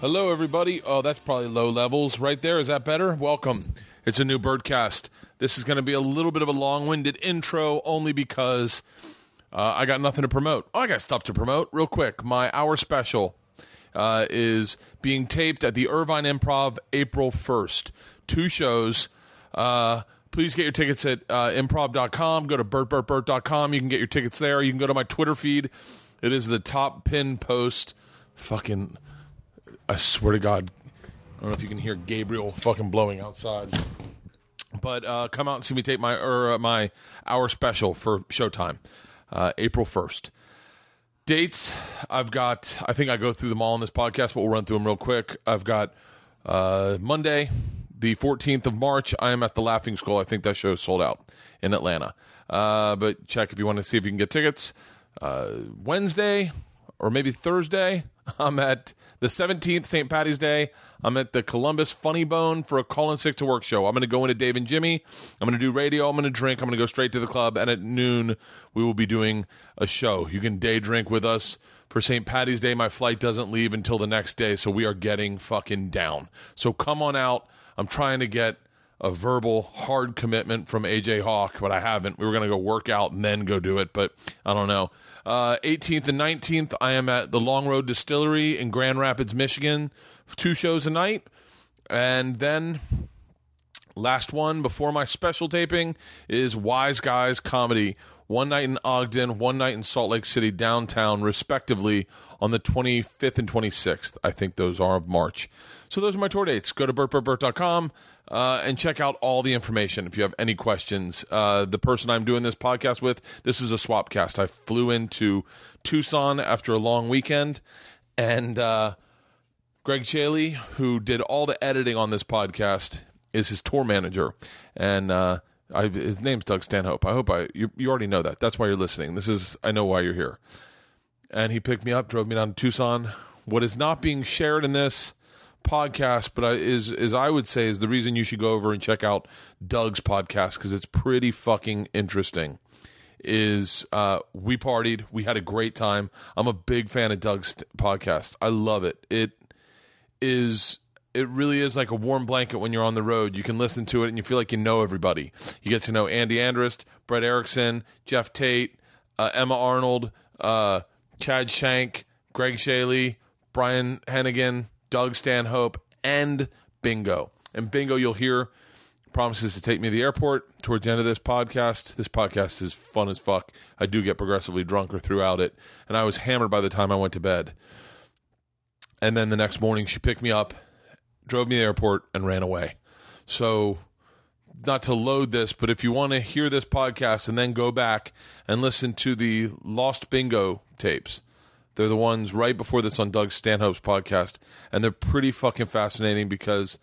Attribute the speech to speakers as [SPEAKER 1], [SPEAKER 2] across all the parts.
[SPEAKER 1] Hello, everybody. Oh, that's probably low levels right there. Is that better? Welcome. It's a new Bertcast. This is going to be a little bit of a long winded intro only because uh, I got nothing to promote. Oh, I got stuff to promote real quick. My hour special uh, is being taped at the Irvine Improv April 1st. Two shows. Uh, please get your tickets at uh, improv.com. Go to bertbertbert.com. You can get your tickets there. You can go to my Twitter feed. It is the top pin post. Fucking, I swear to God, I don't know if you can hear Gabriel fucking blowing outside. But uh, come out and see me tape my or uh, my hour special for Showtime, uh, April first. Dates I've got. I think I go through them all in this podcast, but we'll run through them real quick. I've got uh, Monday, the fourteenth of March. I am at the Laughing Skull. I think that show is sold out in Atlanta. Uh, but check if you want to see if you can get tickets. Uh, Wednesday or maybe Thursday. I'm at the 17th, St. Patty's Day. I'm at the Columbus Funny Bone for a Call and Sick to Work show. I'm going to go into Dave and Jimmy. I'm going to do radio. I'm going to drink. I'm going to go straight to the club. And at noon, we will be doing a show. You can day drink with us for St. Patty's Day. My flight doesn't leave until the next day, so we are getting fucking down. So come on out. I'm trying to get a verbal hard commitment from AJ Hawk, but I haven't. We were going to go work out and then go do it, but I don't know. Uh, 18th and 19th, I am at the Long Road Distillery in Grand Rapids, Michigan. Two shows a night. And then last one before my special taping is Wise Guys Comedy. One night in Ogden, one night in Salt Lake City downtown, respectively, on the 25th and 26th. I think those are of March. So those are my tour dates. Go to bertbertbert.com uh, and check out all the information if you have any questions. Uh, the person I'm doing this podcast with, this is a swap cast. I flew into Tucson after a long weekend, and uh, Greg Chaille, who did all the editing on this podcast, is his tour manager. And uh, I, his name's Doug Stanhope. I hope I you, you already know that. That's why you're listening. This is I know why you're here. And he picked me up, drove me down to Tucson. What is not being shared in this podcast, but I, is is I would say is the reason you should go over and check out Doug's podcast because it's pretty fucking interesting. Is uh, we partied, we had a great time. I'm a big fan of Doug's podcast. I love it. It is it really is like a warm blanket when you're on the road. You can listen to it and you feel like you know everybody. You get to know Andy Andrist, Brett Erickson, Jeff Tate, uh, Emma Arnold, uh, Chad Shank, Greg Chaille, Brian Hennigan, Doug Stanhope, and Bingo. And Bingo, you'll hear promises to take me to the airport towards the end of this podcast. This podcast is fun as fuck. I do get progressively drunker throughout it, and I was hammered by the time I went to bed. And then the next morning, she picked me up, drove me to the airport, and ran away. So, not to load this, but if you want to hear this podcast and then go back and listen to the Lost Bingo tapes, they're the ones right before this on Doug Stanhope's podcast, and they're pretty fucking fascinating because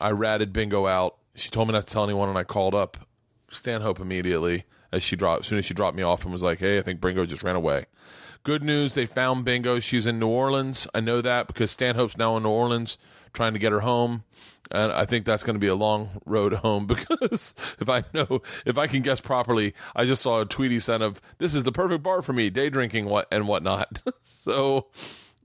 [SPEAKER 1] I ratted Bingo out. She told me not to tell anyone, and I called up Stanhope immediately as she dropped. As soon as she dropped me off, and was like, "Hey, I think Bingo just ran away." Good news, they found Bingo. She's in New Orleans. I know that because Stanhope's now in New Orleans trying to get her home. And I think that's going to be a long road home because if I know, if I can guess properly, I just saw a tweet he sent of this is the perfect bar for me, day drinking what and whatnot. so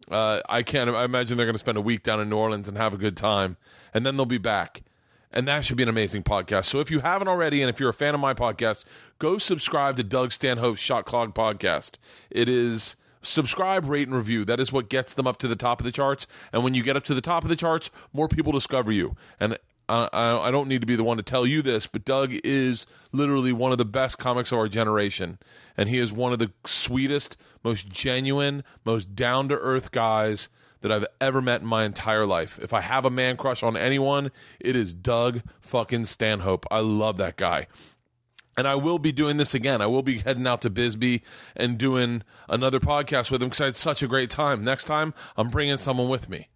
[SPEAKER 1] uh, I can't, I imagine they're going to spend a week down in New Orleans and have a good time. And then they'll be back. And that should be an amazing podcast. So if you haven't already, and if you're a fan of my podcast, go subscribe to Doug Stanhope's Shot Clog podcast. It is subscribe, rate, and review. That is what gets them up to the top of the charts. And when you get up to the top of the charts, more people discover you. And I, I don't need to be the one to tell you this, but Doug is literally one of the best comics of our generation. And he is one of the sweetest, most genuine, most down to earth guys that I've ever met in my entire life. If I have a man crush on anyone, it is Doug fucking Stanhope. I love that guy. And I will be doing this again. I will be heading out to Bisbee and doing another podcast with him because I had such a great time. Next time, I'm bringing someone with me.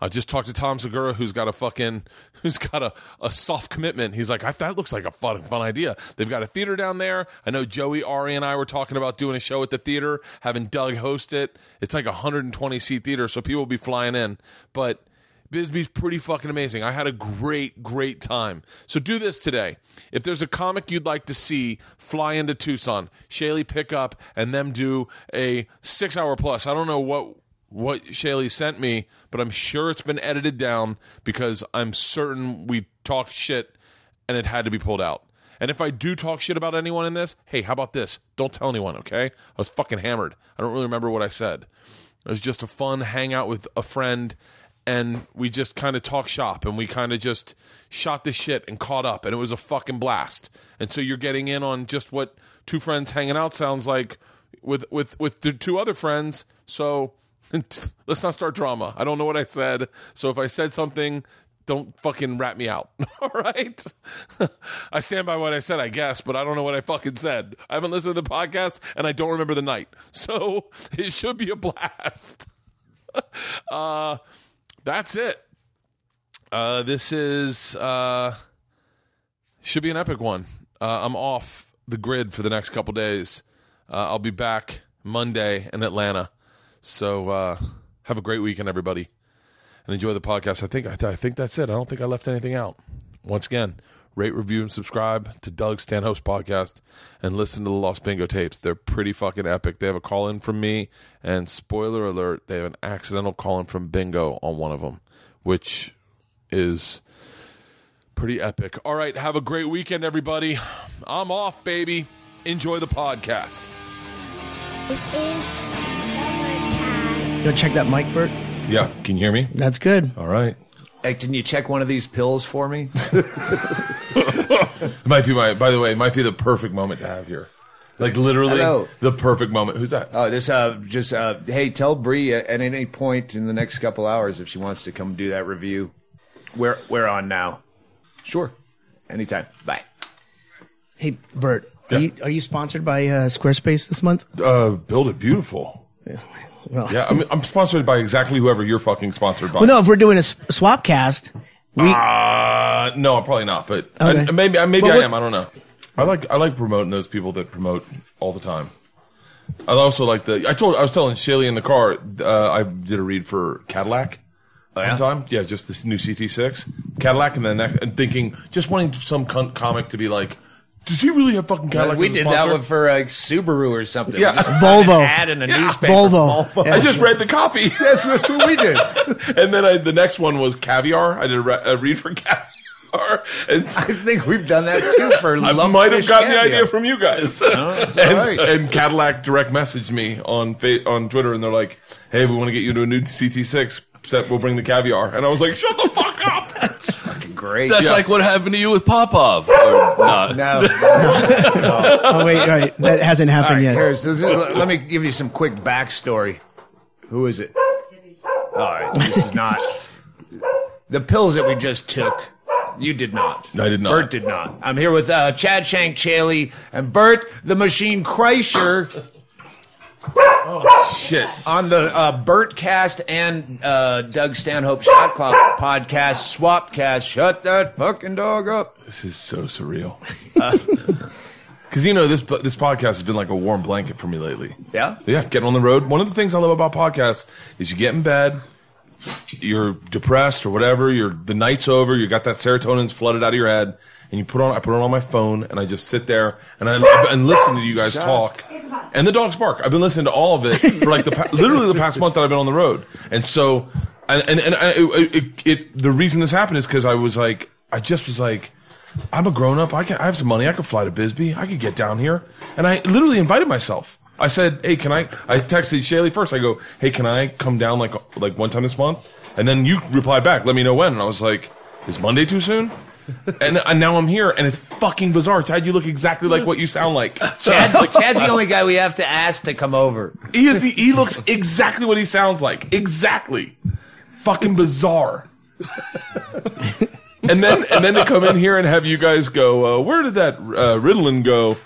[SPEAKER 1] I just talked to Tom Segura, who's got a fucking, who's got a, a soft commitment. He's like, I, that looks like a fun, fun idea. They've got a theater down there. I know Joey, Ari, and I were talking about doing a show at the theater, having Doug host it. It's like a 120 seat theater, so people will be flying in. But Bisbee's pretty fucking amazing. I had a great, great time. So do this today. If there's a comic you'd like to see fly into Tucson, Chaille pick up and them do a six hour plus. I don't know what what Chaille sent me, but I'm sure it's been edited down because I'm certain we talked shit and it had to be pulled out. And if I do talk shit about anyone in this, hey, how about this? Don't tell anyone, okay? I was fucking hammered. I don't really remember what I said. It was just a fun hangout with a friend, and we just kind of talk shop and we kind of just shot the shit and caught up, and it was a fucking blast. And so you're getting in on just what two friends hanging out sounds like with with with the two other friends. So let's not start drama. I don't know what I said. So if I said something don't fucking rat me out. All right. I stand by what I said, I guess, but I don't know what I fucking said. I haven't listened to the podcast and I don't remember the night. So it should be a blast. uh, that's it. Uh, this is, uh, should be an epic one. Uh, I'm off the grid for the next couple days. Uh, I'll be back Monday in Atlanta. So, uh, have a great weekend, everybody and enjoy the podcast. I think I, I think that's it. I don't think I left anything out. Once again, rate, review, and subscribe to Doug Stanhope's podcast and listen to the Lost Bingo tapes. They're pretty fucking epic. They have a call in from me, and spoiler alert, they have an accidental call in from Bingo on one of them, which is pretty epic. All right, have a great weekend, everybody. I'm off, baby. Enjoy the podcast.
[SPEAKER 2] This is Bertcast.
[SPEAKER 3] Go check that mic, Bert.
[SPEAKER 1] Yeah, can you hear me?
[SPEAKER 3] That's good.
[SPEAKER 1] All right.
[SPEAKER 4] Hey, can you check one of these pills for me?
[SPEAKER 1] It might be my. By the way, it might be the perfect moment to have here. Like literally,
[SPEAKER 4] Hello.
[SPEAKER 1] the perfect moment. Who's that?
[SPEAKER 4] oh, this uh, just uh, hey, tell Bree at, at any point in the next couple hours if she wants to come do that review. We're we're on now. Sure, anytime. Bye.
[SPEAKER 3] Hey, Bert,
[SPEAKER 1] Yeah.
[SPEAKER 3] are, you, are you sponsored by uh, Squarespace this month?
[SPEAKER 1] Uh, build it beautiful.
[SPEAKER 3] Well,
[SPEAKER 1] Yeah, I'm, I'm sponsored by exactly whoever you're fucking sponsored by.
[SPEAKER 3] well, no, if we're doing a s- swap cast, we,
[SPEAKER 1] Uh, no, I'm probably not. But I-
[SPEAKER 3] Okay.
[SPEAKER 1] maybe, maybe
[SPEAKER 3] Well,
[SPEAKER 1] I
[SPEAKER 3] what-
[SPEAKER 1] am. I don't know. I like I like promoting those people that promote all the time. I also like the. I told I was telling Chaille in the car. Uh, I did a read for Cadillac.
[SPEAKER 4] yeah?
[SPEAKER 1] One time, yeah, just this new CT6 Cadillac, and then next, and thinking, just wanting some con- comic to be like, does he really have fucking Cadillac?
[SPEAKER 4] we
[SPEAKER 1] as a
[SPEAKER 4] did that
[SPEAKER 1] sponsor?"
[SPEAKER 4] one for like Subaru or something.
[SPEAKER 1] Yeah.
[SPEAKER 4] We just found
[SPEAKER 3] Volvo.
[SPEAKER 4] an ad in a newspaper.
[SPEAKER 3] Volvo.
[SPEAKER 1] I just read the copy.
[SPEAKER 4] That's what we did.
[SPEAKER 1] And then I, the next one was caviar. I did a, re- a read for caviar. And
[SPEAKER 4] I think we've done that too for.
[SPEAKER 1] I
[SPEAKER 4] lump
[SPEAKER 1] might have
[SPEAKER 4] fish
[SPEAKER 1] gotten the
[SPEAKER 4] caviar.
[SPEAKER 1] idea from you guys.
[SPEAKER 4] Oh, that's
[SPEAKER 1] and,
[SPEAKER 4] all right.
[SPEAKER 1] and Cadillac direct messaged me on fa- on Twitter, and they're like, "Hey, we want to get you into a new CT6 set. We'll bring the caviar." And I was like, "Shut the fuck up!"
[SPEAKER 4] That's fucking great.
[SPEAKER 5] That's
[SPEAKER 1] Yeah.
[SPEAKER 5] like what happened to you with Popov. Or not.
[SPEAKER 4] no.
[SPEAKER 3] oh wait, right, that hasn't happened
[SPEAKER 4] right,
[SPEAKER 3] yet.
[SPEAKER 4] here's, this is, let me give you some quick backstory. Who is it? All right, this is not the pills that we just took. You did not.
[SPEAKER 1] I did not.
[SPEAKER 4] Bert did not. I'm here with uh, Chad Shank Chaille and Bert the Machine Kreischer
[SPEAKER 1] Shit.
[SPEAKER 4] on the uh, Bertcast and uh, Doug Stanhope Shot Clog podcast, Swapcast. Shut that fucking dog up.
[SPEAKER 1] This is so surreal. Because you know this this podcast has been like a warm blanket for me lately.
[SPEAKER 4] Yeah?
[SPEAKER 1] Yeah, getting on the road. One of the things I love about podcasts is you get in bed, you're depressed or whatever. You're the night's over. You got that serotonin's flooded out of your head, and you put on. I put it on my phone, and I just sit there and I and listen to you guys talk. And the dogs bark. I've been listening to all of it for like the pa- literally the past month that I've been on the road, and so and and, and I, it, it, it the reason this happened is because I was like I just was like. I'm a grown up. I can. I have some money. I could fly to Bisbee. I could get down here. And I literally invited myself. I said, "Hey, can I?" I texted Chaille first. I go, "Hey, can I come down like like one time this month?" And then you replied back, "Let me know when." And I was like, "Is Monday too soon?" And, and now I'm here, and it's fucking bizarre. Chad, you look exactly like what you sound like.
[SPEAKER 4] Chad's, Chad's the only guy we have to ask to come over.
[SPEAKER 1] He is the, he looks exactly what he sounds like. Exactly. Fucking bizarre. and then and then to come in here and have you guys go, uh, where did that uh, Ritalin go?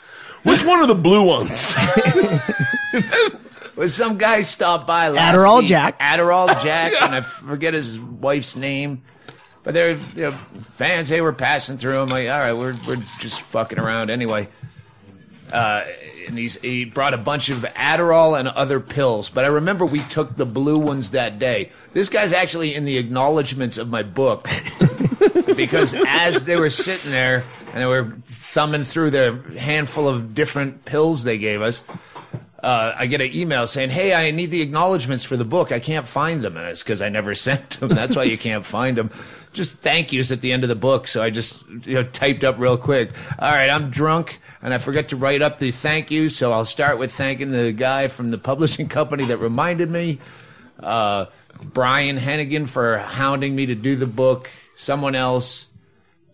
[SPEAKER 1] Which one are the blue ones?
[SPEAKER 4] Was some guy stopped by last
[SPEAKER 3] Adderall
[SPEAKER 4] week.
[SPEAKER 3] Jack.
[SPEAKER 4] Adderall Jack, and I forget his wife's name. But they're, they're fans. They were passing through. I'm like, all right, we're we're just fucking around anyway. Uh, and he's he brought a bunch of Adderall and other pills. But I remember we took the blue ones that day. This guy's actually in the acknowledgments of my book because as they were sitting there and they were thumbing through their handful of different pills they gave us, uh, I get an email saying, "Hey, I need the acknowledgments for the book. I can't find them, and it's because I never sent them. That's why you can't find them." Just thank yous at the end of the book. So I just you know typed up real quick. All right, I'm drunk and I forget to write up the thank yous, so I'll start with thanking the guy from the publishing company that reminded me. Uh, Brian Hennigan for hounding me to do the book. Someone else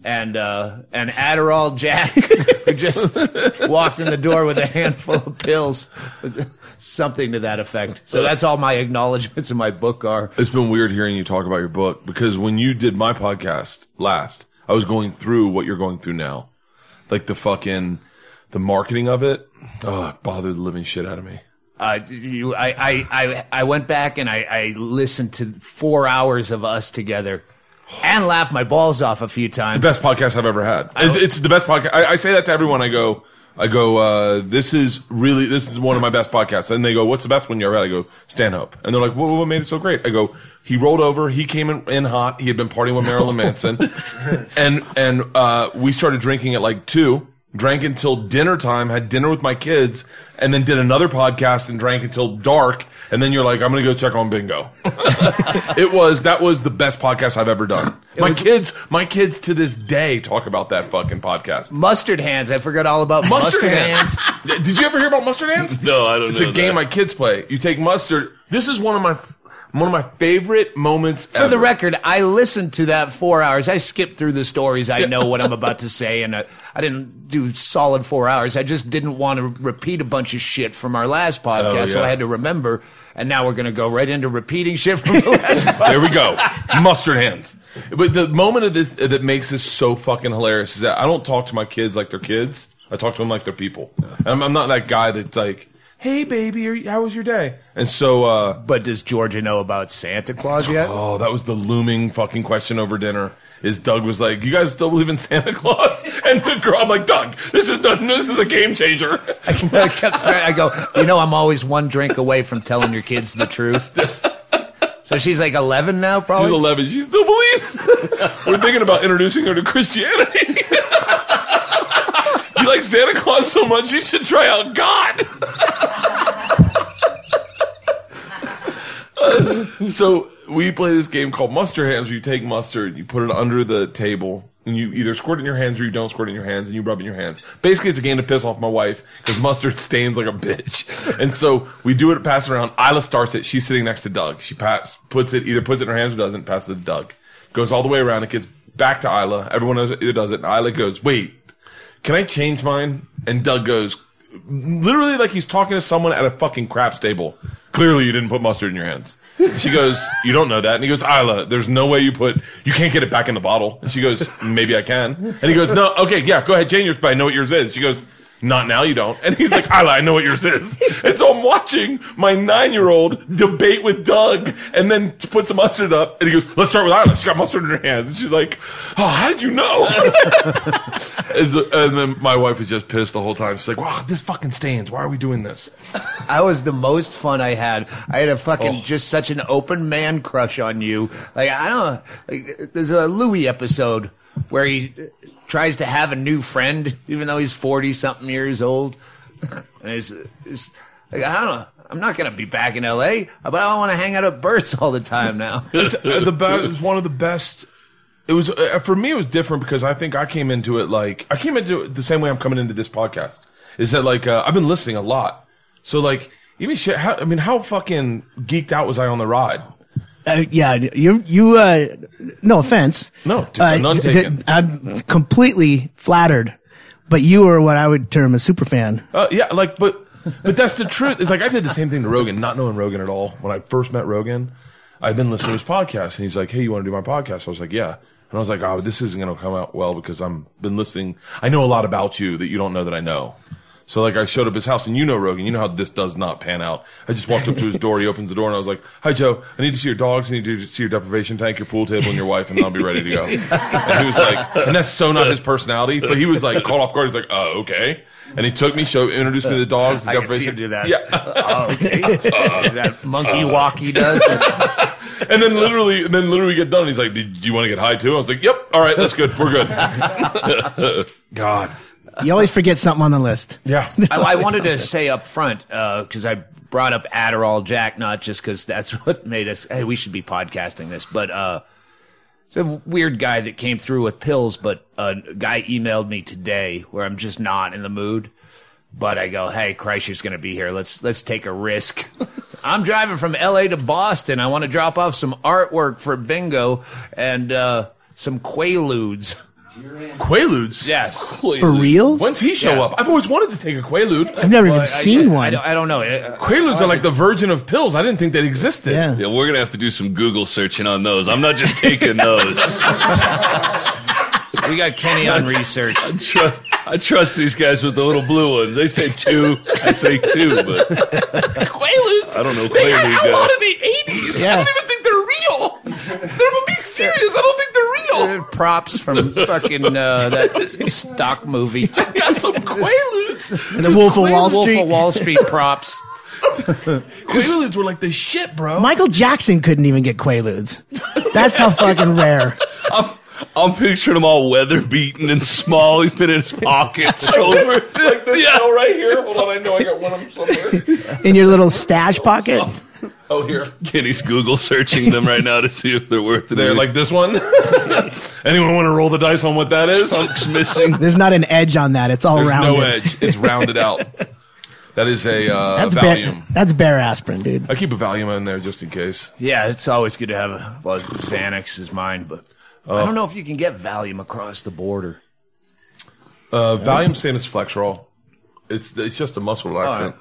[SPEAKER 4] and uh, and Adderall Jack, who just walked in the door with a handful of pills, something to that effect. So that's all my acknowledgments in my book are.
[SPEAKER 1] It's been weird hearing you talk about your book because when you did my podcast last, I was going through what you're going through now, like the fucking the marketing of it. Oh, it bothered the living shit out of me.
[SPEAKER 4] Uh, you, I, I, I, I went back and I, I listened to four hours of us together. And laughed my balls off a few times.
[SPEAKER 1] The best podcast I've ever had. It's, it's the best podcast. I, I say that to everyone. I go, I go, uh, this is really, this is one of my best podcasts. And they go, what's the best one you ever had? I go, Stanhope. And they're like, what, what made it so great? I go, he rolled over. He came in, in hot. He had been partying with Marilyn Manson. and, and, uh, we started drinking at like two, drank until dinner time, had dinner with my kids, and then did another podcast and drank until dark. And then you're like, I'm going to go check on bingo. it was, that was the best podcast I've ever done. My kids, my kids to this day talk about that fucking podcast.
[SPEAKER 4] Mustard hands. I forgot all about
[SPEAKER 1] Mustard
[SPEAKER 4] mustard,
[SPEAKER 1] hands.
[SPEAKER 4] hands.
[SPEAKER 1] Did you ever hear about mustard hands?
[SPEAKER 5] No, I don't
[SPEAKER 1] It's
[SPEAKER 5] know.
[SPEAKER 1] a game my kids play. You take mustard. This is one of my one of my favorite moments
[SPEAKER 4] For the record, I listened to that four hours. I skipped through the stories. I know what I'm about to say, and uh, I didn't do solid four hours. I just didn't want to repeat a bunch of shit from our last podcast, so
[SPEAKER 1] yeah.
[SPEAKER 4] I had to remember. And now we're going to go right into repeating shit from the last podcast.
[SPEAKER 1] There we go. Mustard hands. But the moment of this that makes this so fucking hilarious is that I don't talk to my kids like they're kids. I talk to them like they're people. And I'm, I'm not that guy that's like, "Hey, baby, are how was your day?" And so, uh,
[SPEAKER 4] But does Georgia know about Santa Claus yet?
[SPEAKER 1] oh, that was the looming fucking question over dinner. Is Doug was like, "You guys still believe in Santa Claus?" And the girl, I'm like, "Doug, this is not, this is a game changer."
[SPEAKER 4] I kept threat- I go, you know, I'm always one drink away from telling your kids the truth. So she's like 11 now,
[SPEAKER 1] She's
[SPEAKER 4] probably.
[SPEAKER 1] 11. She still believes. We're thinking about introducing her to Christianity. you like Santa Claus so much, you should try out God. Uh, so we play this game called Mustard Hands, where you take mustard, you put it under the table, and you either squirt it in your hands or you don't squirt it in your hands, and you rub it in your hands. Basically, it's a game to piss off my wife because mustard stains like a bitch. And so we do it, pass it around. Ila starts it. She's sitting next to Doug. She pass, puts it, either puts it in her hands or doesn't, passes it to Doug. Goes all the way around. It gets back to Ila. Everyone it does it. And Ila goes, wait, can I change mine? And Doug goes, literally like he's talking to someone at a fucking craps table. Clearly, you didn't put mustard in your hands. She goes, you don't know that. And he goes, Ila, there's no way you put, you can't get it back in the bottle. And she goes, maybe I can. And he goes, no, okay, yeah, go ahead, change yours, but I know what yours is. She goes, not now, you don't. And he's like, Ila, I know what yours is. And so I'm watching my nine year old debate with Doug and then puts some mustard up. And he goes, let's start with Ila. She's got mustard in her hands. And she's like, oh, how did you know? And then my wife was just pissed the whole time. She's like, wow, this fucking stains. Why are we doing this?
[SPEAKER 4] I was the most fun I had. I had a fucking
[SPEAKER 1] Oh.
[SPEAKER 4] just such an open man crush on you. Like I don't like there's a Louis episode where he tries to have a new friend even though he's 40 something years old. And it's, it's like I don't know. I'm not gonna be back in L.A., but I want to hang out at Bert's all the time now.
[SPEAKER 1] It's, uh, the be- it was one of the best. It was uh, for me. It was different because I think I came into it like I came into it the same way I'm coming into this podcast. Is that like uh, I've been listening a lot, so like even shit. How, I mean, how fucking geeked out was I on the ride?
[SPEAKER 3] Uh, yeah, you you. Uh, no offense.
[SPEAKER 1] No, dude,
[SPEAKER 3] uh,
[SPEAKER 1] none taken.
[SPEAKER 3] I'm completely flattered, but you are what I would term a super fan.
[SPEAKER 1] Uh, yeah, like, but but that's the truth. It's like I did the same thing to Rogan, not knowing Rogan at all. When I first met Rogan, I'd been listening to his podcast, and he's like, "Hey, you want to do my podcast?" I was like, "Yeah." And I was like, "Oh, this isn't going to come out well because I'm been listening. I know a lot about you that you don't know that I know." So like I showed up his house, and you know Rogan, you know how this does not pan out. I just walked up to his door, he opens the door, and I was like, "Hi Joe, I need to see your dogs, I need to see your deprivation tank, your pool table, and your wife, and I'll be ready to go." And he was like, and that's so not his personality, but he was like caught off guard. He's like, "Oh, okay." And he took me, showed, introduced me to the dogs, the
[SPEAKER 4] I can see him do that.
[SPEAKER 1] Yeah.
[SPEAKER 4] Oh, okay. Uh, that monkey walk he does.
[SPEAKER 1] And then literally, and then literally we get done. He's like, "Did you want to get high too?" I was like, "Yep. All right, that's good. We're good." God.
[SPEAKER 3] You always forget something on the list.
[SPEAKER 1] Yeah.
[SPEAKER 4] I, I wanted to say up front because I brought up Adderall Jack, not just because that's what made us. Hey, we should be podcasting this, but uh, it's a weird guy that came through with pills. But a guy emailed me today where I'm just not in the mood. But I go, hey, Kreischer's going to be here. Let's let's take a risk. I'm driving from L.A. to Boston. I want to drop off some artwork for bingo and uh, some Quaaludes.
[SPEAKER 1] Quaaludes.
[SPEAKER 4] Yes.
[SPEAKER 3] For reals?
[SPEAKER 1] When's he show
[SPEAKER 4] Yeah.
[SPEAKER 1] up? I've always wanted to take a Quaalude.
[SPEAKER 3] I've never even
[SPEAKER 4] I-
[SPEAKER 3] seen
[SPEAKER 4] I,
[SPEAKER 3] one.
[SPEAKER 4] I don't, I don't know. Uh,
[SPEAKER 1] Quaaludes are like the virgin of pills. I didn't think they existed.
[SPEAKER 3] yeah.
[SPEAKER 5] Yeah, we're gonna have to do some Google searching on those. I'm not just taking those.
[SPEAKER 4] We got Kenny on research.
[SPEAKER 5] Trust, I trust these guys with the little blue ones. They say two, I'd say two, but
[SPEAKER 1] Quaaludes.
[SPEAKER 5] I don't know
[SPEAKER 1] They had
[SPEAKER 5] Quaalude
[SPEAKER 1] a lot
[SPEAKER 5] guy.
[SPEAKER 1] the 80s.
[SPEAKER 3] Yeah.
[SPEAKER 1] I don't even think they're real. They're I'm being serious. I don't think they're real.
[SPEAKER 4] Uh, Props from fucking uh, that stock movie.
[SPEAKER 1] I got some Quaaludes.
[SPEAKER 3] And the Wolf of Wall Street.
[SPEAKER 4] Wolf
[SPEAKER 3] Street.
[SPEAKER 4] of Wall Street props.
[SPEAKER 1] Quaaludes were like the shit, bro.
[SPEAKER 3] Michael Jackson couldn't even get Quaaludes. That's how fucking rare.
[SPEAKER 5] I'm, I'm picturing him all weather beaten and small. He's been in his pockets over.
[SPEAKER 1] like this
[SPEAKER 5] Yeah.
[SPEAKER 1] yeah. right here. Hold on, I know I got one of them somewhere.
[SPEAKER 3] In your little stash pocket.
[SPEAKER 1] Oh, here.
[SPEAKER 5] Kenny's Google searching them right now to see if they're worth it.
[SPEAKER 1] They're like this one. Anyone want to roll the dice on what that is?
[SPEAKER 5] chunks missing.
[SPEAKER 3] There's not an edge on that. It's all
[SPEAKER 1] There's
[SPEAKER 3] rounded.
[SPEAKER 1] no edge. It's rounded out. That is a uh,
[SPEAKER 3] That's
[SPEAKER 1] Valium.
[SPEAKER 3] bare, that's bare aspirin, dude.
[SPEAKER 1] I keep a Valium in there just in case.
[SPEAKER 4] Yeah, it's always good to have a well, Xanax is mine, but I don't know if you can get Valium across the border.
[SPEAKER 1] Uh, Valium, same as Flexeril. It's it's just a muscle relaxant.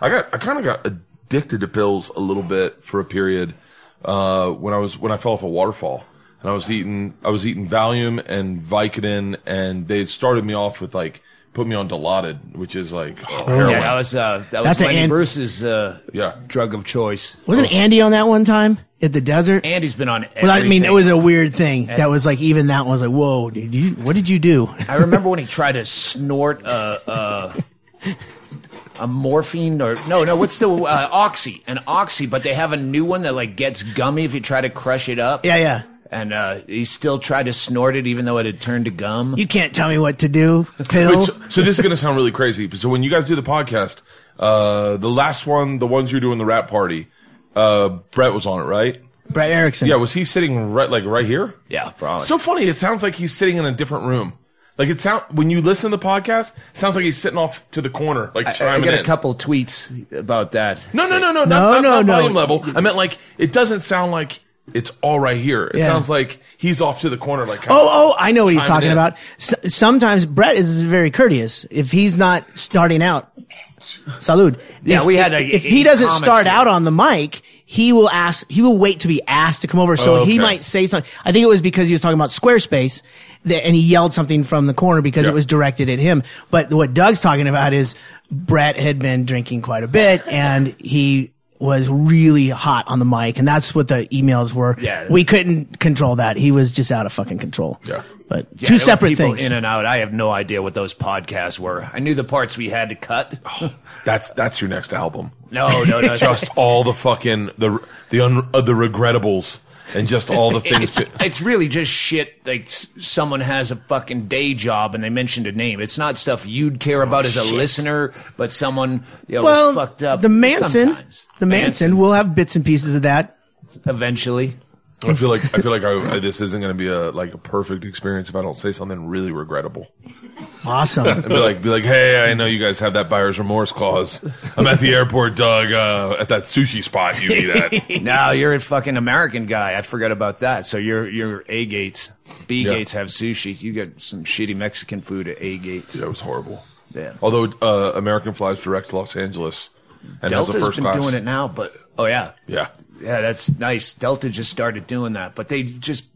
[SPEAKER 1] I got I kind of got addicted to pills a little bit for a period uh, when I was when I fell off a waterfall and I was eating I was eating Valium and Vicodin and they started me off with like put me on Dilaudid, which is like heroin.
[SPEAKER 4] Yeah, that was uh, that was
[SPEAKER 3] That's a
[SPEAKER 4] Lenny
[SPEAKER 3] an-
[SPEAKER 4] Bruce's uh,
[SPEAKER 1] Yeah.
[SPEAKER 4] drug of choice.
[SPEAKER 3] Wasn't Andy on that one time at the desert?
[SPEAKER 4] Andy's been on.
[SPEAKER 3] Well, I mean,
[SPEAKER 4] everything.
[SPEAKER 3] it was a weird thing. That was like even that one was like, whoa, did you? What did you do?
[SPEAKER 4] I remember when he tried to snort uh, uh, a morphine or no, no, what's the uh, oxy? An oxy, but they have a new one that like gets gummy if you try to crush it up.
[SPEAKER 3] Yeah, yeah.
[SPEAKER 4] And uh, he still tried to snort it even though it had turned to gum.
[SPEAKER 3] You can't tell me what to do. Pill.
[SPEAKER 1] Wait, so, so this is going to sound really crazy. So when you guys do the podcast, uh, the last one, the ones you're doing the rap party, uh, Brett was on it, right?
[SPEAKER 3] Brett Erickson.
[SPEAKER 1] Yeah, was he sitting right like right here?
[SPEAKER 4] yeah, probably.
[SPEAKER 1] So funny. It sounds like he's sitting in a different room. Like it sound when you listen to the podcast, it sounds like he's sitting off to the corner, like
[SPEAKER 4] I, I
[SPEAKER 1] chiming
[SPEAKER 4] got
[SPEAKER 1] in.
[SPEAKER 4] a couple tweets about that.
[SPEAKER 1] no, no, no, no,
[SPEAKER 3] No,
[SPEAKER 1] not, not,
[SPEAKER 3] no,
[SPEAKER 1] not
[SPEAKER 3] no.
[SPEAKER 1] volume level. I meant like it doesn't sound like it's all right here. It
[SPEAKER 3] Yeah.
[SPEAKER 1] sounds like he's off to the corner, like
[SPEAKER 3] Oh, oh, I know what he's
[SPEAKER 1] Chiming
[SPEAKER 3] talking
[SPEAKER 1] in.
[SPEAKER 3] about. S- sometimes Brett is very courteous. If he's not starting out, salud.
[SPEAKER 4] Yeah,
[SPEAKER 3] if,
[SPEAKER 4] we had a-
[SPEAKER 3] if he
[SPEAKER 4] a
[SPEAKER 3] doesn't
[SPEAKER 4] comic
[SPEAKER 3] start
[SPEAKER 4] scene.
[SPEAKER 3] out on the mic, he will ask. He will wait to be asked to come over. So
[SPEAKER 1] Oh,
[SPEAKER 3] he
[SPEAKER 1] okay.
[SPEAKER 3] might say something. I think it was because he was talking about Squarespace, that, and he yelled something from the corner because
[SPEAKER 1] Yeah.
[SPEAKER 3] it was directed at him. But what Doug's talking about is Brett had been drinking quite a bit, and he was really hot on the mic, and that's what the emails were.
[SPEAKER 4] Yeah.
[SPEAKER 3] we couldn't control that. He was just out of fucking control.
[SPEAKER 1] Yeah.
[SPEAKER 3] But
[SPEAKER 4] Yeah,
[SPEAKER 3] two separate things.
[SPEAKER 4] in and out. I have no idea what those podcasts were. I knew the parts we had to cut.
[SPEAKER 1] that's that's your next album.
[SPEAKER 4] No, no, no.
[SPEAKER 1] Just all the fucking the the un, uh, the regrettables and just all the things.
[SPEAKER 4] it's, it's really just shit like someone has a fucking day job and they mentioned a name. It's not stuff you'd care oh, about as a listener, but someone you know,
[SPEAKER 3] well,
[SPEAKER 4] was fucked up.
[SPEAKER 3] the Manson,
[SPEAKER 4] sometimes.
[SPEAKER 3] the Manson, we'll have bits and pieces of that.
[SPEAKER 4] eventually.
[SPEAKER 1] I feel like I feel like I, this isn't going to be a like a perfect experience if I don't say something really regrettable.
[SPEAKER 3] Awesome.
[SPEAKER 1] And be like, be like, hey, I know you guys have that buyer's remorse clause. I'm at the airport, Doug, uh, at that sushi spot you eat at.
[SPEAKER 4] Now you're a fucking American guy. I forgot about that. So you're you're A gates. B
[SPEAKER 1] Yeah.
[SPEAKER 4] gates have sushi. You get some shitty Mexican food at A gates.
[SPEAKER 1] That was horrible.
[SPEAKER 4] Yeah.
[SPEAKER 1] Although uh, American flies direct to Los Angeles and has
[SPEAKER 4] Delta's
[SPEAKER 1] a first
[SPEAKER 4] been
[SPEAKER 1] class.
[SPEAKER 4] doing it now, but oh yeah,
[SPEAKER 1] Yeah.
[SPEAKER 4] Yeah, that's nice. Delta just started doing that, but they just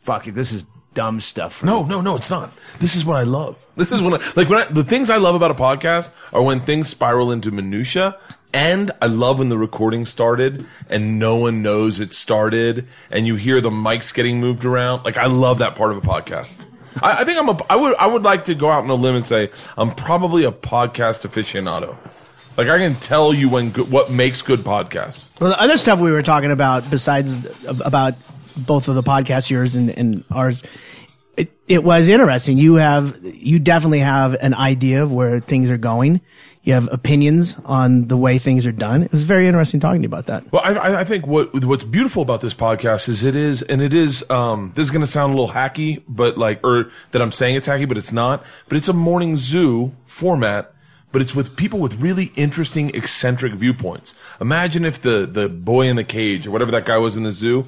[SPEAKER 4] fuck it. This is dumb stuff. for
[SPEAKER 1] No, no, no, it's not. This is what I love. This is what I, like when I, the things I love about a podcast are when things spiral into minutia. And I love when the recording started and no one knows it started and you hear the mics getting moved around. Like I love that part of a podcast. I, I think I'm a, I would, I would like to go out on a limb and say I'm probably a podcast aficionado. Like I can tell you when good, what makes good podcasts.
[SPEAKER 3] well, the other stuff we were talking about, besides about both of the podcasts, yours and, and ours, it, it was interesting. You have, you definitely have an idea of where things are going. You have opinions on the way things are done. It was very interesting talking to you about that.
[SPEAKER 1] Well, I- I, I think what what's beautiful about this podcast is it is, and it is. Um, this is going to sound a little hacky, but like, or that I'm saying it's hacky, but it's not. But it's a morning zoo format, but it's with people with really interesting, eccentric viewpoints. Imagine if the the boy in the cage or whatever that guy was in the zoo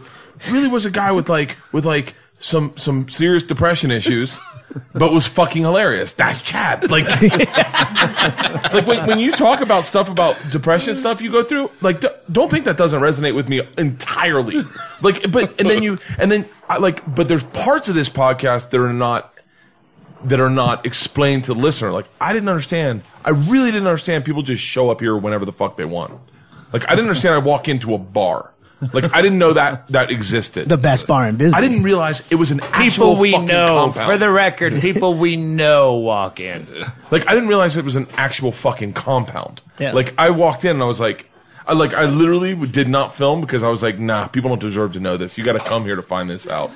[SPEAKER 1] really was a guy with like with like some some serious depression issues. But was fucking hilarious. That's Chad. Like, like when, when you talk about stuff about depression stuff you go through, like d- don't think that doesn't resonate with me entirely. Like, but and then you and then I like, but there's parts of this podcast that are not that are not explained to the listener. Like I didn't understand. I really didn't understand. People just show up here whenever the fuck they want. Like I didn't understand. I walk into a bar. Like I didn't know that that existed.
[SPEAKER 3] The best bar in business.
[SPEAKER 1] I didn't realize it was an actual
[SPEAKER 4] People we
[SPEAKER 1] fucking
[SPEAKER 4] know,
[SPEAKER 1] compound.
[SPEAKER 4] for the record, people we know walk in.
[SPEAKER 1] Like I didn't realize it was an actual fucking compound.
[SPEAKER 3] Yeah.
[SPEAKER 1] Like I walked in and I was like, I like I literally did not film because I was like, nah, people don't deserve to know this. You got to come here to find this out.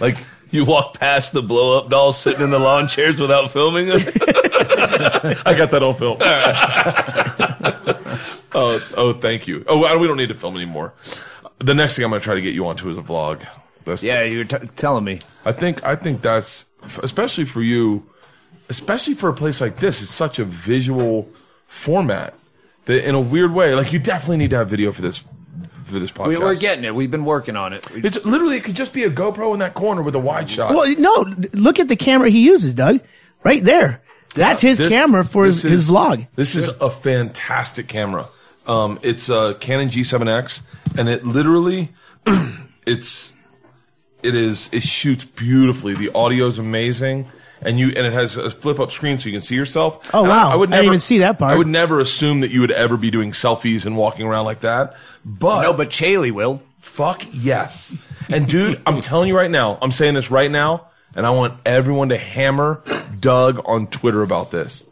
[SPEAKER 1] Like
[SPEAKER 5] You walk past the blow up doll sitting in the lawn chairs without filming it.
[SPEAKER 1] I got that on film. oh, oh, thank you. Oh, we don't need to film anymore. The next thing I'm going to try to get you onto is a vlog. That's
[SPEAKER 4] Yeah, you were t- telling me.
[SPEAKER 1] I think I think that's especially for you, especially for a place like this. It's such a visual format that, in a weird way, like you definitely need to have video for this for this podcast.
[SPEAKER 4] We, we're getting it. We've been working on it. We-
[SPEAKER 1] it's literally it could just be a GoPro in that corner with a wide shot.
[SPEAKER 3] Well, no, look at the camera he uses, Doug. Right there. That's his
[SPEAKER 1] This-
[SPEAKER 3] camera for his,
[SPEAKER 1] this
[SPEAKER 3] his vlog.
[SPEAKER 1] This is a fantastic camera. Um, it's a Canon G7X, and it literally, it's, it is, it shoots beautifully. The audio is amazing, and you, and it has a flip up screen so you can see yourself.
[SPEAKER 3] Oh,
[SPEAKER 1] And
[SPEAKER 3] wow. I didn't even see that part.
[SPEAKER 1] I would never assume that you would ever be doing selfies and walking around like that, but
[SPEAKER 4] no, but Chaille will.
[SPEAKER 1] Fuck yes. And dude, I'm telling you right now, I'm saying this right now, and I want everyone to hammer Doug on Twitter about this.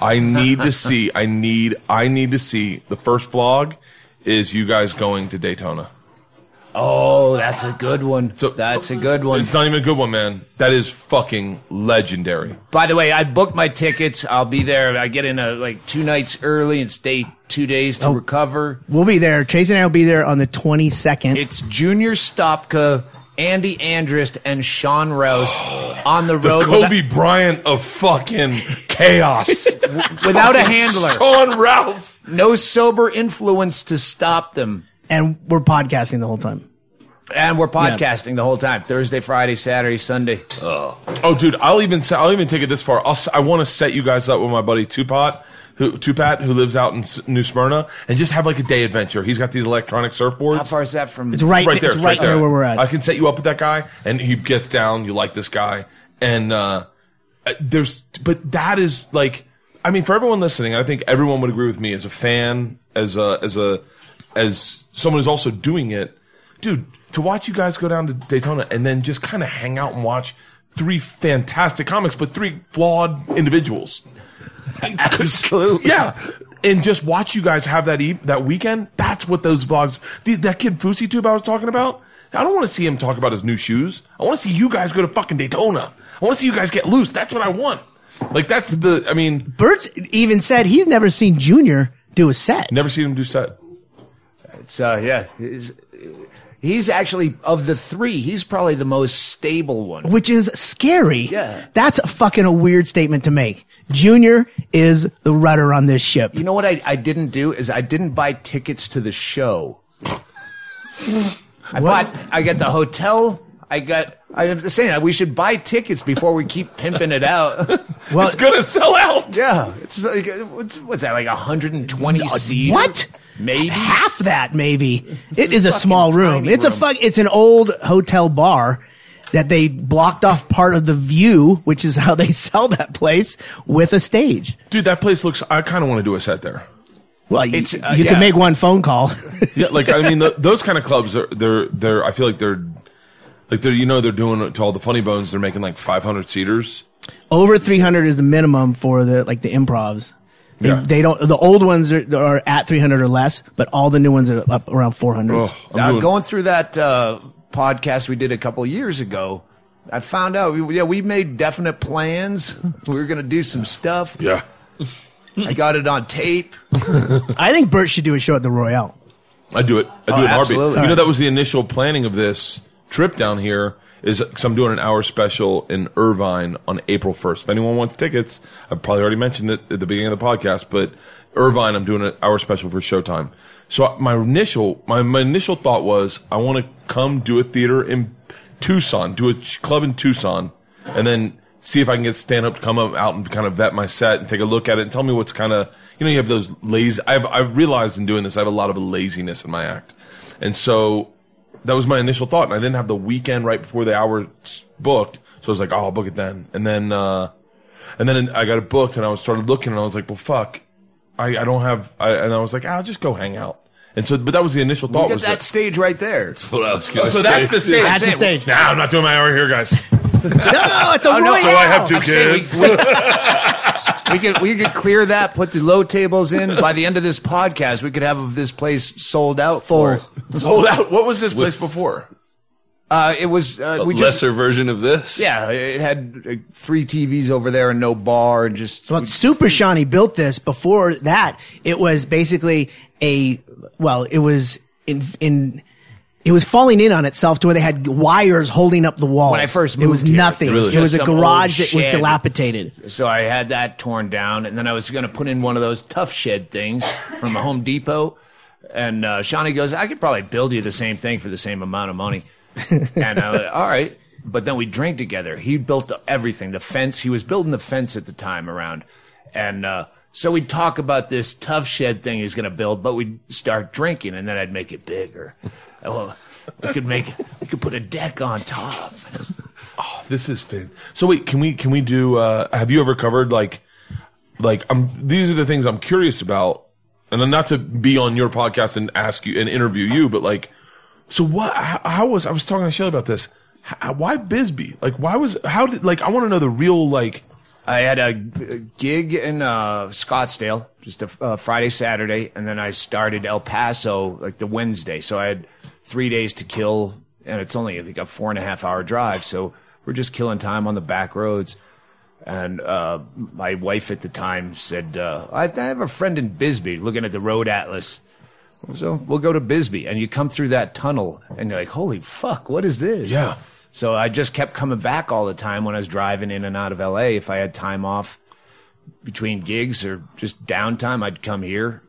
[SPEAKER 1] I need to see, I need, I need to see the first vlog is you guys going to Daytona.
[SPEAKER 4] Oh, that's a good one.
[SPEAKER 1] So
[SPEAKER 4] that's a good one.
[SPEAKER 1] It's not even a good one, man. That is fucking legendary.
[SPEAKER 4] By the way, I booked my tickets. I'll be there. I get in a, like two nights early and stay two days to oh. recover.
[SPEAKER 3] We'll be there. Chase and I will be there on the 22nd.
[SPEAKER 4] It's Junior Stopka, Andy Andrist, and Sean Rouse on the
[SPEAKER 1] The
[SPEAKER 4] road
[SPEAKER 1] Kobe Bryant of fucking chaos.
[SPEAKER 4] without, without a handler.
[SPEAKER 1] Sean Rouse.
[SPEAKER 4] No sober influence to stop them.
[SPEAKER 3] And we're podcasting the whole time.
[SPEAKER 4] And we're podcasting the whole time. Thursday, Friday, Saturday, Sunday.
[SPEAKER 1] Oh, dude, I'll even say, I'll even take it this far. I'll, s- I want to set you guys up with my buddy Tupat, who Tupat, who lives out in S- New Smyrna, and just have like a day adventure. He's got these electronic surfboards.
[SPEAKER 4] How far is that from?
[SPEAKER 3] It's right,
[SPEAKER 1] It's right there.
[SPEAKER 3] it's
[SPEAKER 1] it's
[SPEAKER 3] right, there where we're at.
[SPEAKER 1] I can set you up with that guy, and he gets down. You like this guy, and uh, uh, there's, but that is like, I mean, for everyone listening, I think everyone would agree with me as a fan, as a, as a, as someone who's also doing it, dude. To watch you guys go down to Daytona and then just kind of hang out and watch three fantastic comics, but three flawed individuals.
[SPEAKER 4] Absolutely.
[SPEAKER 1] Yeah. And just watch you guys have that e- that weekend. That's what those vlogs. The, that kid Fousey Tube I was talking about. I don't want to see him talk about his new shoes. I want to see you guys go to fucking Daytona. I want to see you guys get loose. That's what I want. Like that's the. I mean,
[SPEAKER 3] Bert even said he's never seen Junior do a set.
[SPEAKER 1] never seen him do set.
[SPEAKER 4] It's, uh, yeah. He's, he's actually, of the three, he's probably the most stable one.
[SPEAKER 3] which is scary.
[SPEAKER 4] Yeah.
[SPEAKER 3] That's a fucking a weird statement to make. Junior is the rudder on this ship.
[SPEAKER 4] You know what I, I didn't do is I didn't buy tickets to the show. I bought. I got the hotel. I got. I'm just saying we should buy tickets before we keep pimping it out.
[SPEAKER 3] well,
[SPEAKER 1] It's gonna sell out.
[SPEAKER 4] yeah, it's like what's, what's that like 120 seats?
[SPEAKER 3] what?
[SPEAKER 4] Maybe
[SPEAKER 3] Half that, maybe. It is a
[SPEAKER 4] fucking
[SPEAKER 3] small room. It's a fuck. It's an old hotel bar that they blocked off part of the view, which is how they sell that place with a stage.
[SPEAKER 1] Dude, that place looks. I kind of want to do a set there.
[SPEAKER 3] Well, you,
[SPEAKER 4] It's, uh,
[SPEAKER 3] you
[SPEAKER 4] yeah.
[SPEAKER 3] can make one phone call.
[SPEAKER 1] Yeah, like I mean, the, those kind of clubs are they're they're. I feel like they're like they're you know they're doing it to all the funny bones. They're making like 500 seaters.
[SPEAKER 3] Over 300 is the minimum for the like the improvs. They,
[SPEAKER 1] Yeah.
[SPEAKER 3] they don't. The old ones are, are at 300 or less, but all the new ones are up around 400.
[SPEAKER 1] Oh, I'm doing-
[SPEAKER 4] going through that uh, podcast we did a couple years ago, I found out. We, yeah, we made definite plans. We were gonna do some stuff.
[SPEAKER 1] Yeah.
[SPEAKER 4] I got it on tape.
[SPEAKER 3] I think Bert should do a show at the Royale.
[SPEAKER 1] I do it. I do
[SPEAKER 4] Oh,
[SPEAKER 1] it in a heartbeat.
[SPEAKER 4] absolutely.
[SPEAKER 1] You know, that was the initial planning of this trip down here. Is because I'm doing an hour special in Irvine on April 1st. If anyone wants tickets, I've probably already mentioned it at the beginning of the podcast, but Irvine, I'm doing an hour special for Showtime. So my initial, my, my initial thought was, I want to come do a theater in Tucson, do a club in Tucson, and then see if I can get Stanhope to come up out and kind of vet my set and take a look at it and tell me what's kind of, you know, you have those lazy, I've, I've realized in doing this, I have a lot of laziness in my act. And so that was my initial thought. And I didn't have the weekend right before the hour booked. So I was like, oh, I'll book it then. And then, uh, and then I got it booked and I was started looking and I was like, well, fuck, I, I don't have, I, and I was like, I'll just go hang out. And so, but that was the initial thought
[SPEAKER 4] Look at
[SPEAKER 1] was
[SPEAKER 4] that stage right there.
[SPEAKER 5] That's What I was going to
[SPEAKER 1] so
[SPEAKER 5] say.
[SPEAKER 1] that's the stage.
[SPEAKER 3] That's the stage.
[SPEAKER 1] Nah, I'm not doing my hour here, guys.
[SPEAKER 3] No, at the
[SPEAKER 4] Oh, no,
[SPEAKER 3] Royale.
[SPEAKER 1] So I have 2
[SPEAKER 4] I'm
[SPEAKER 1] kids.
[SPEAKER 4] We could we could clear that, put the low tables in. By the end of this podcast, we could have this place sold out
[SPEAKER 3] Full.
[SPEAKER 4] for.
[SPEAKER 1] Sold out. What was this place before?
[SPEAKER 4] Uh, it was uh,
[SPEAKER 5] A
[SPEAKER 4] we just
[SPEAKER 5] lesser version of this.
[SPEAKER 4] yeah. It had uh, three TVs over there and no bar and just
[SPEAKER 3] Well, Super Shawnee built this. Before that, it was basically a well, it was in in it was falling in on itself to where they had wires holding up the walls.
[SPEAKER 4] When I first
[SPEAKER 3] it was
[SPEAKER 4] moved here,
[SPEAKER 3] nothing.
[SPEAKER 4] it was
[SPEAKER 3] It was a garage that was dilapidated.
[SPEAKER 4] So I had that torn down, and then I was going to put in one of those tough shed things from a Home Depot. And uh, Shawnee goes, I could probably build you the same thing for the same amount of money. and I was like, all right. But then we drank together. He built everything, the fence. He was building the fence at the time around. And uh, so we'd talk about this tough shed thing he's going to build, but we'd start drinking, and then I'd make it bigger. Well, we could make, we could put a deck on top.
[SPEAKER 1] Oh, this is fin. So wait, can we can we do? Uh, have you ever covered like like I'm? These are the things I'm curious about, and then not to be on your podcast and ask you and interview you, but like, so what? How, how was I was talking to Chaille about this? How, why Bisbee? Like, why was how did like I want to know the real like.
[SPEAKER 4] I had a, gig in uh, Scottsdale, just a uh, Friday, Saturday, and then I started El Paso like the Wednesday. So I had three days to kill, and it's only like a four and a half hour drive. So we're just killing time on the back roads. And uh, my wife at the time said, uh, I have a friend in Bisbee looking at the road atlas. So we'll go to Bisbee. And you come through that tunnel, and you're like, holy fuck, what is this?
[SPEAKER 1] Yeah.
[SPEAKER 4] So I just kept coming back all the time when I was driving in and out of LA. If I had time off between gigs or just downtime, I'd come here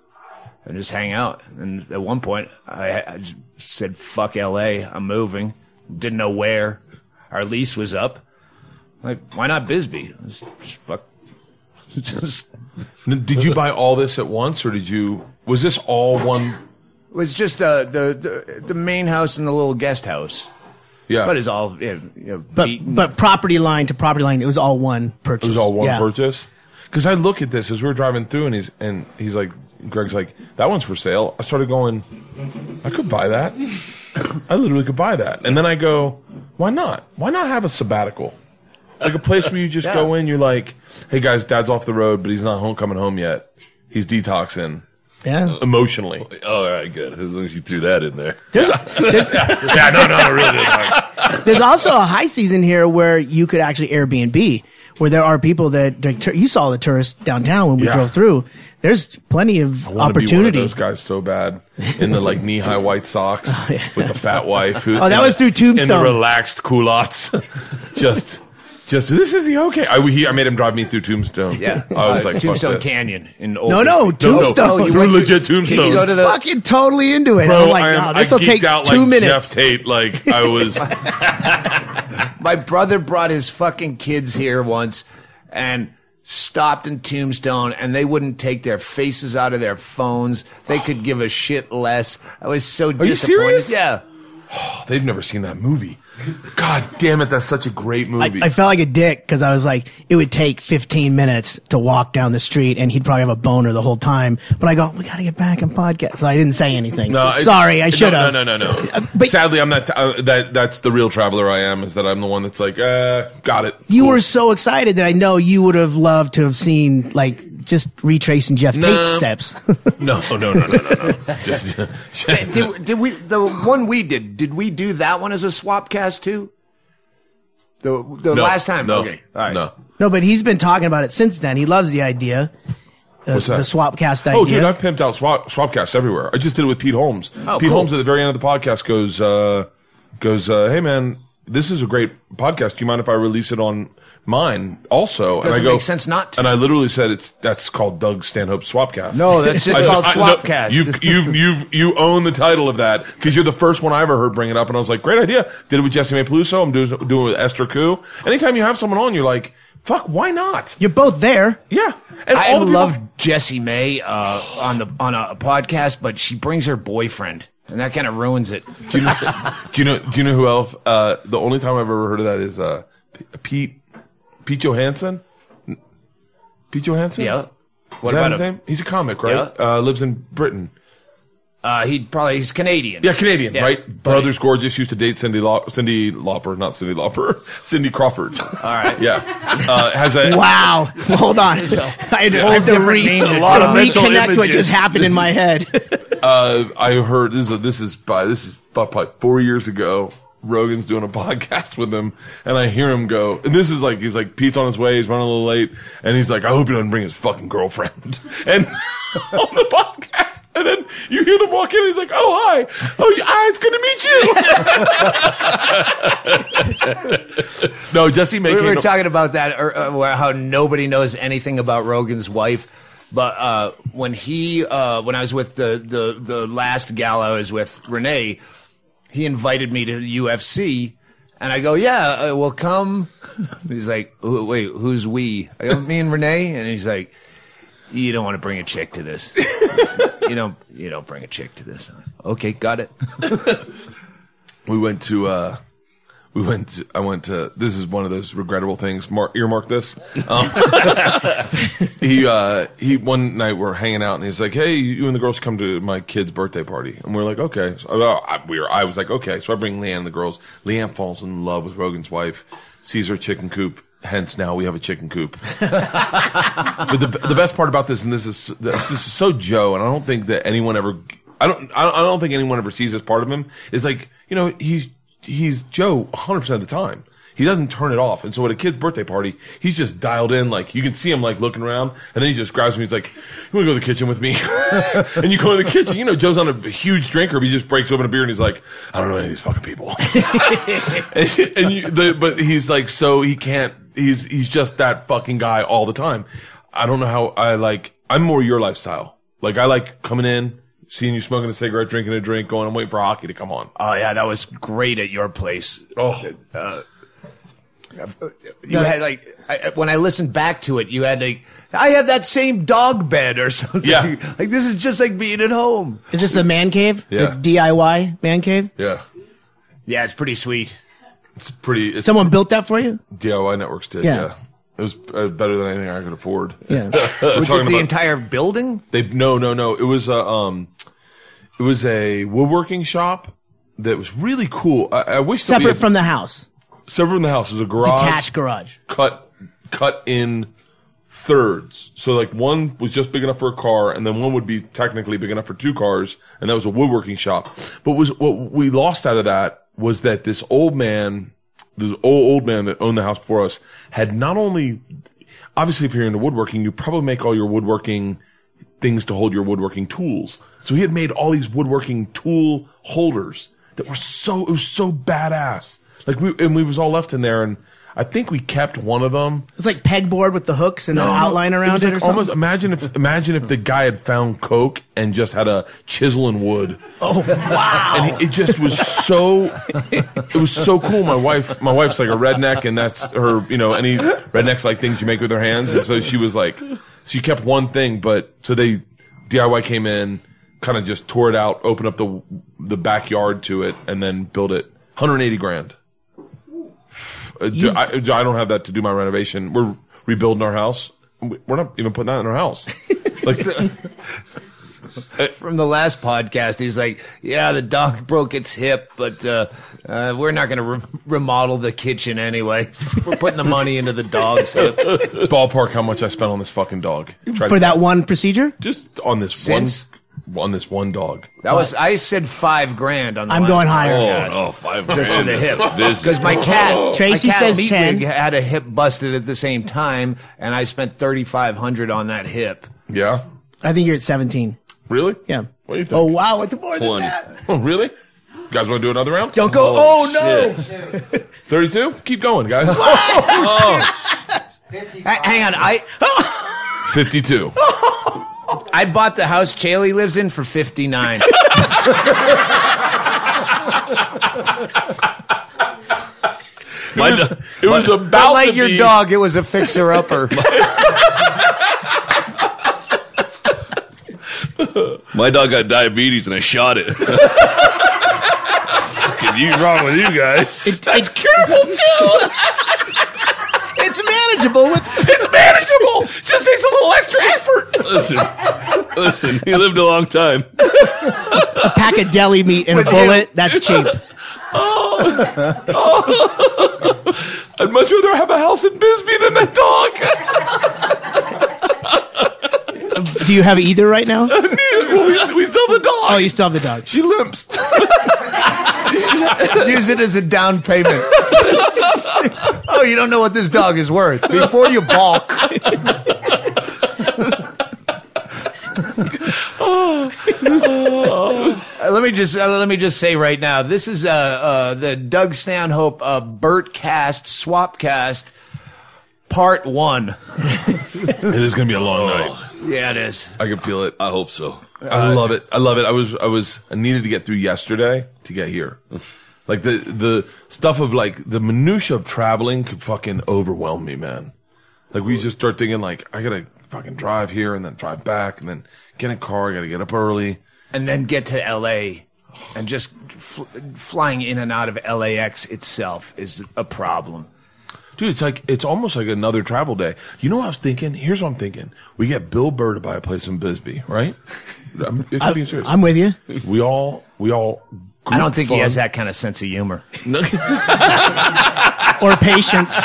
[SPEAKER 4] and just hang out. And at one point, I, I just said, fuck LA, I'm moving. Didn't know where. Our lease was up. Like, why not Bisbee? Let's just fuck. Just,
[SPEAKER 1] Did you buy all this at once, or did you? Was this all one?
[SPEAKER 4] it was just uh, the, the the main house and the little guest house.
[SPEAKER 1] Yeah,
[SPEAKER 4] But it's all you know, you know,
[SPEAKER 3] But
[SPEAKER 4] beaten.
[SPEAKER 3] but property line to property line, it was all one purchase.
[SPEAKER 1] It was all one
[SPEAKER 3] Yeah.
[SPEAKER 1] purchase. Because I look at this as we were driving through, and he's and he's like, Greg's like, that one's for sale. I started going, I could buy that. I literally could buy that. And then I go, why not? Why not have a sabbatical? Like a place where you just go in, you're like, hey guys, dad's off the road, but he's not home coming home yet. He's detoxing
[SPEAKER 3] Yeah.
[SPEAKER 1] emotionally.
[SPEAKER 5] Oh, all right, good. As long as you threw that in there.
[SPEAKER 3] There's
[SPEAKER 1] yeah, no, no, no, really detox.
[SPEAKER 3] there's also a high season here where you could actually Airbnb, where there are people that like, tur- you saw the tourists downtown when we
[SPEAKER 1] Yeah.
[SPEAKER 3] drove through. There's plenty of
[SPEAKER 1] I wanna be one of
[SPEAKER 3] opportunity.
[SPEAKER 1] those guys so bad in the like knee high white socks oh, with the fat wife. Who,
[SPEAKER 3] Oh, that was
[SPEAKER 1] the-
[SPEAKER 3] through Tombstone.
[SPEAKER 1] In the relaxed culottes. just, just this is the okay? I, he, I made him drive me through Tombstone.
[SPEAKER 4] yeah,
[SPEAKER 1] I was like, fuck
[SPEAKER 4] Tombstone
[SPEAKER 1] this.
[SPEAKER 4] Canyon in Old
[SPEAKER 3] No, no,
[SPEAKER 4] Bisbee.
[SPEAKER 1] No, no,
[SPEAKER 3] Tombstone.
[SPEAKER 4] Oh, you
[SPEAKER 1] through
[SPEAKER 4] went to-
[SPEAKER 1] legit Tombstone.
[SPEAKER 4] you go to the-
[SPEAKER 3] fucking totally into it.
[SPEAKER 1] Bro,
[SPEAKER 3] I'm like,
[SPEAKER 1] I, am,
[SPEAKER 3] no, this will
[SPEAKER 1] geeked
[SPEAKER 3] take
[SPEAKER 1] out
[SPEAKER 3] two
[SPEAKER 1] like
[SPEAKER 3] minutes.
[SPEAKER 1] Jeff Tate. Like I was.
[SPEAKER 4] My brother brought his fucking kids here once and stopped in Tombstone and they wouldn't take their faces out of their phones. They could give a shit less. I was so
[SPEAKER 1] you
[SPEAKER 4] disappointed.
[SPEAKER 1] serious?
[SPEAKER 4] Yeah.
[SPEAKER 1] they've never seen that movie. God damn it, that's such a great movie.
[SPEAKER 3] I felt like a dick because I was like, it would take 15 minutes to walk down the street, and he'd probably have a boner the whole time. But I go, we got to get back and podcast. So I didn't say anything.
[SPEAKER 1] No,
[SPEAKER 3] sorry, I
[SPEAKER 1] no,
[SPEAKER 3] should have.
[SPEAKER 1] No, no, no, no.
[SPEAKER 3] Uh, but-
[SPEAKER 1] Sadly, I'm not. Uh, that that's the real traveler I am. Is that I'm the one that's like, uh, got it.
[SPEAKER 3] You
[SPEAKER 1] Cool.
[SPEAKER 3] were so excited that I know you would have loved to have seen like just retracing Jeff
[SPEAKER 1] No.
[SPEAKER 3] Tate's steps.
[SPEAKER 1] No, no, no, no, no, no. Just,
[SPEAKER 4] Did, did we the one we did? Did we do that one as a swap cast too? The, the
[SPEAKER 1] No,
[SPEAKER 4] last time.
[SPEAKER 1] No,
[SPEAKER 4] Okay. All right.
[SPEAKER 1] no.
[SPEAKER 3] No, but he's been talking about it since then. He loves the idea. Uh,
[SPEAKER 1] What's that?
[SPEAKER 3] The Swapcast idea.
[SPEAKER 1] Oh, dude, I've pimped out swap, Swapcasts everywhere. I just did it with Pete Holmes.
[SPEAKER 4] Oh,
[SPEAKER 1] Pete
[SPEAKER 4] cool.
[SPEAKER 1] Holmes at the very end of the podcast goes, uh, goes, uh, hey man, this is a great podcast. Do you mind if I release it on mine also? and
[SPEAKER 4] Doesn't
[SPEAKER 1] I go,
[SPEAKER 4] make sense not to.
[SPEAKER 1] And I literally said it's that's called Doug Stanhope Swapcast.
[SPEAKER 4] No, that's just
[SPEAKER 1] I-
[SPEAKER 4] called
[SPEAKER 1] I- no,
[SPEAKER 4] Swapcast.
[SPEAKER 1] you've you've you've you own the title of that because you're the first one I ever heard bring it up, and I was like, great idea. Did it with Jessimae Peluso. I'm doing doing it with Esther Ku. Anytime you have someone on, you're like, fuck, why not?
[SPEAKER 3] You're both there.
[SPEAKER 1] Yeah, and
[SPEAKER 4] I
[SPEAKER 1] all people-
[SPEAKER 4] love Jessimae uh, on the on a, podcast, but she brings her boyfriend, and that kind of ruins it.
[SPEAKER 1] Do you know? do you know? Do you know who else? Uh, the only time I've ever heard of that is uh, P- Pete Pete Johansson. Pete Johansson.
[SPEAKER 4] Yeah.
[SPEAKER 1] Is
[SPEAKER 4] What
[SPEAKER 1] that
[SPEAKER 4] about
[SPEAKER 1] his
[SPEAKER 4] him?
[SPEAKER 1] name? He's a comic, right? Uh, lives in Britain.
[SPEAKER 4] Uh, he probably he's Canadian.
[SPEAKER 1] Yeah, Canadian,
[SPEAKER 4] Yeah.
[SPEAKER 1] right? Brothers Gorgeous used to date Cindy Lau- Cyndi Lauper, not Cyndi Lauper, Cindy Crawford.
[SPEAKER 4] All right.
[SPEAKER 1] Yeah, uh, has a
[SPEAKER 3] Wow. Hold on. I had to, I have to re- a
[SPEAKER 4] lot of
[SPEAKER 5] mental
[SPEAKER 3] reconnect what
[SPEAKER 5] images.
[SPEAKER 3] just happened in my head.
[SPEAKER 1] Uh, I heard this is this is by this is probably four years ago. Rogan's doing a podcast with him, and I hear him go, and this is like he's like Pete's on his way, he's running a little late, and he's like, I hope he doesn't bring his fucking girlfriend, and on the podcast, and then you hear them walk in, and he's like, Oh hi, oh hi, it's good to meet you. no, Jesse
[SPEAKER 4] We
[SPEAKER 1] making
[SPEAKER 4] were talking about that, or, uh, how nobody knows anything about Rogan's wife. But uh, when he, uh, when I was with the, the the last gal I was with, Renee, he invited me to the UFC, and I go, yeah, uh, we'll come. He's like, "Who- wait, who's we? I go, me and Renee, and he's like, you don't want to bring a chick to this. you don't, you don't bring a chick to this. Okay, got it.
[SPEAKER 1] we went to uh we went to, I went to this is one of those regrettable things. Mark earmark this. Um, he uh he one night we're hanging out and he's like hey you and the girls come to my kid's birthday party. And we're like okay. So, I, we were I was like okay. So I bring Leanne and the girls. Leanne falls in love with Rogan's wife sees her chicken coop. Hence now we have a chicken coop. But the the best part about this, and this is this is so Joe, and I don't think that anyone ever, I don't, I don't think anyone ever sees this part of him. Is like, you know, he's he's Joe 100 percent of the time. He doesn't turn it off, and so at a kid's birthday party, he's just dialed in. Like you can see him like looking around, and then he just grabs me. He's like, "You want to go to the kitchen with me?" and you go to the kitchen. You know, Joe's on a huge drinker, but he just breaks open a beer and he's like, "I don't know any of these fucking people." and, and you, the, but he's like, so he can't. He's he's just that fucking guy all the time. I don't know how I like. I'm more your lifestyle. Like I like coming in, seeing you smoking a cigarette, drinking a drink, going. I'm waiting for hockey to come on.
[SPEAKER 4] Oh yeah, that was great at your place.
[SPEAKER 1] Oh, Uh,
[SPEAKER 4] You had like I, when I listened back to it, you had like I have that same dog bed or something.
[SPEAKER 1] Yeah.
[SPEAKER 4] like this is just like being at home.
[SPEAKER 3] Is this the man cave?
[SPEAKER 1] Yeah.
[SPEAKER 3] The DIY man cave?
[SPEAKER 1] yeah.
[SPEAKER 4] Yeah, it's pretty sweet.
[SPEAKER 1] It's pretty. It's
[SPEAKER 3] Someone built that for you?
[SPEAKER 1] DIY networks did.
[SPEAKER 3] Yeah.
[SPEAKER 1] Yeah. It was uh, better than anything I could afford.
[SPEAKER 3] Yeah.
[SPEAKER 4] Was it the
[SPEAKER 1] about-
[SPEAKER 4] entire building?
[SPEAKER 1] They no no no. It was a um, it was a woodworking shop that was really cool. I, I wish
[SPEAKER 3] Separate
[SPEAKER 1] had-
[SPEAKER 3] from the house.
[SPEAKER 1] separate from the house. It was a garage
[SPEAKER 3] Detached garage.
[SPEAKER 1] cut cut in thirds. So like one was just big enough for a car, and then one would be technically big enough for two cars, and that was a woodworking shop. But was what we lost out of that was that this old man, this old old man that owned the house before us, had not only obviously if you're into woodworking, you probably make all your woodworking things to hold your woodworking tools. So he had made all these woodworking tool holders that were so it was so badass. Like we and we was all left in there, and I think we kept one of them.
[SPEAKER 3] It's like pegboard with the hooks and the outline around
[SPEAKER 1] was
[SPEAKER 3] it,
[SPEAKER 1] like
[SPEAKER 3] or something.
[SPEAKER 1] Almost imagine if imagine if the guy had found coke and just had a chisel and wood.
[SPEAKER 3] oh wow!
[SPEAKER 1] And it, it just was so it was so cool. My wife my wife's like a redneck and that's her, you know, any rednecks like things you make with their hands. And so she was like she kept one thing, but so they DIY came in, kind of just tore it out, opened up the the backyard to it, and then built it. 180 grand. Uh, do- I, I don't have that to do my renovation. We're rebuilding our house. We're not even putting that in our house. Like,
[SPEAKER 4] From the last podcast, he's like, "Yeah, the dog broke its hip, but uh, uh, we're not going to re- remodel the kitchen anyway. we're putting the money into the dog's hip."
[SPEAKER 1] ballpark how much I spent on this fucking dog. Tried
[SPEAKER 3] For
[SPEAKER 1] to-
[SPEAKER 3] that one procedure?
[SPEAKER 1] just on this
[SPEAKER 4] Since?
[SPEAKER 1] one on this one dog.
[SPEAKER 4] That was I said five grand on. The
[SPEAKER 3] I'm
[SPEAKER 4] last
[SPEAKER 3] going higher.
[SPEAKER 5] Oh,
[SPEAKER 4] podcast.
[SPEAKER 5] no, five
[SPEAKER 4] just for the hip.
[SPEAKER 5] Visit.
[SPEAKER 4] Because my cat,
[SPEAKER 3] Tracy
[SPEAKER 4] my cat
[SPEAKER 3] says
[SPEAKER 4] Meatwig
[SPEAKER 3] 10.
[SPEAKER 4] had a hip busted at the same time, and I spent thirty five hundred on that hip.
[SPEAKER 1] Yeah,
[SPEAKER 3] I think you're at 17.
[SPEAKER 1] really?
[SPEAKER 3] Yeah.
[SPEAKER 1] What do you think?
[SPEAKER 3] Oh wow, it's more than
[SPEAKER 5] 20.
[SPEAKER 3] that.
[SPEAKER 1] Oh, really? You guys want to do another round?
[SPEAKER 3] Don't go. Oh, oh no.
[SPEAKER 1] Thirty-two. Keep going, guys.
[SPEAKER 4] Ha- oh. hang on, I
[SPEAKER 1] Fifty-two.
[SPEAKER 4] I bought the house Chaille lives in for fifty nine.
[SPEAKER 5] My
[SPEAKER 1] It was,
[SPEAKER 5] do-
[SPEAKER 1] it was
[SPEAKER 4] But
[SPEAKER 1] about
[SPEAKER 4] like
[SPEAKER 1] to
[SPEAKER 4] your
[SPEAKER 1] be-
[SPEAKER 4] dog, it was a fixer upper.
[SPEAKER 5] My dog got diabetes and I shot it. Fucking you wrong with you guys?
[SPEAKER 3] It's curable too. It's manageable with.
[SPEAKER 1] It's manageable. Just takes a little extra effort.
[SPEAKER 5] listen, listen. He lived a long time.
[SPEAKER 3] a pack of deli meat and a bullet. That's cheap. Oh.
[SPEAKER 1] oh, I'd much rather have a house in Bisbee than that dog.
[SPEAKER 3] Do you have either right now?
[SPEAKER 1] well, we, we still the dog.
[SPEAKER 3] Oh, you still have the dog.
[SPEAKER 1] she limps.
[SPEAKER 4] Use it as a down payment. oh, you don't know what this dog is worth. Before you balk. Uh, let me just uh, let me just say right now, this is uh, uh, the Doug Stanhope uh, Bertcast Swapcast Part One.
[SPEAKER 1] it is gonna be a long night.
[SPEAKER 4] Yeah, it is.
[SPEAKER 1] I can feel it.
[SPEAKER 5] I hope so.
[SPEAKER 1] I uh, love it. I love it. I was, I was, I needed to get through yesterday to get here. Like the, the stuff of like the minutia of traveling could fucking overwhelm me, man. Like we just start thinking like, I gotta fucking drive here and then drive back and then get in a car. I gotta get up early.
[SPEAKER 4] and then get to LA and just fl- flying in and out of LAX itself is a problem.
[SPEAKER 1] Dude, it's like, it's almost like another travel day. You know what I was thinking? Here's what I'm thinking. We get Bill Burr to buy a place in Bisbee, right? I'm, it could be serious.
[SPEAKER 3] I'm with you.
[SPEAKER 1] we all, we all.
[SPEAKER 4] I don't think he has that kind of sense of humor.
[SPEAKER 3] Or patience.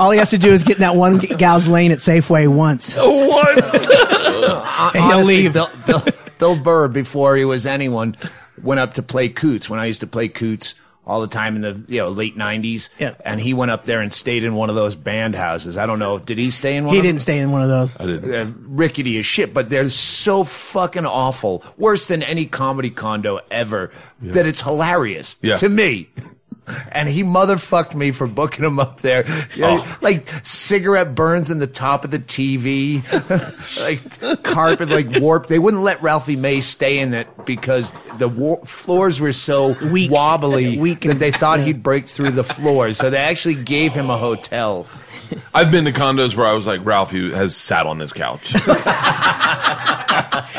[SPEAKER 3] All he has to do is get in that one gal's lane at Safeway once.
[SPEAKER 1] Once.
[SPEAKER 3] Uh, and he'll
[SPEAKER 4] Honestly,
[SPEAKER 3] leave.
[SPEAKER 4] Bill, Bill, Bill Burr, before he was anyone, went up to play Coots when I used to play Coots all the time in the you know late '90s.
[SPEAKER 3] Yeah.
[SPEAKER 4] and he went up there and stayed in one of those band houses. I don't know, did he stay in one?
[SPEAKER 3] He
[SPEAKER 4] of them?
[SPEAKER 3] didn't stay in one of those.
[SPEAKER 1] I didn't.
[SPEAKER 4] uh, rickety as shit, but they're so fucking awful, worse than any comedy condo ever, that it's hilarious
[SPEAKER 1] Yeah.
[SPEAKER 4] to me. And he motherfucked me for booking him up there. Yeah,
[SPEAKER 1] Oh.
[SPEAKER 4] Like cigarette burns in the top of the TV, like carpet, like warped. They wouldn't let Ralphie May stay in it because the war- floors were so
[SPEAKER 3] Weak.
[SPEAKER 4] wobbly
[SPEAKER 3] Weak
[SPEAKER 4] that they thought he'd break through the floors. So they actually gave him a hotel.
[SPEAKER 1] I've been to condos where I was like, Ralphie has sat on this couch. like,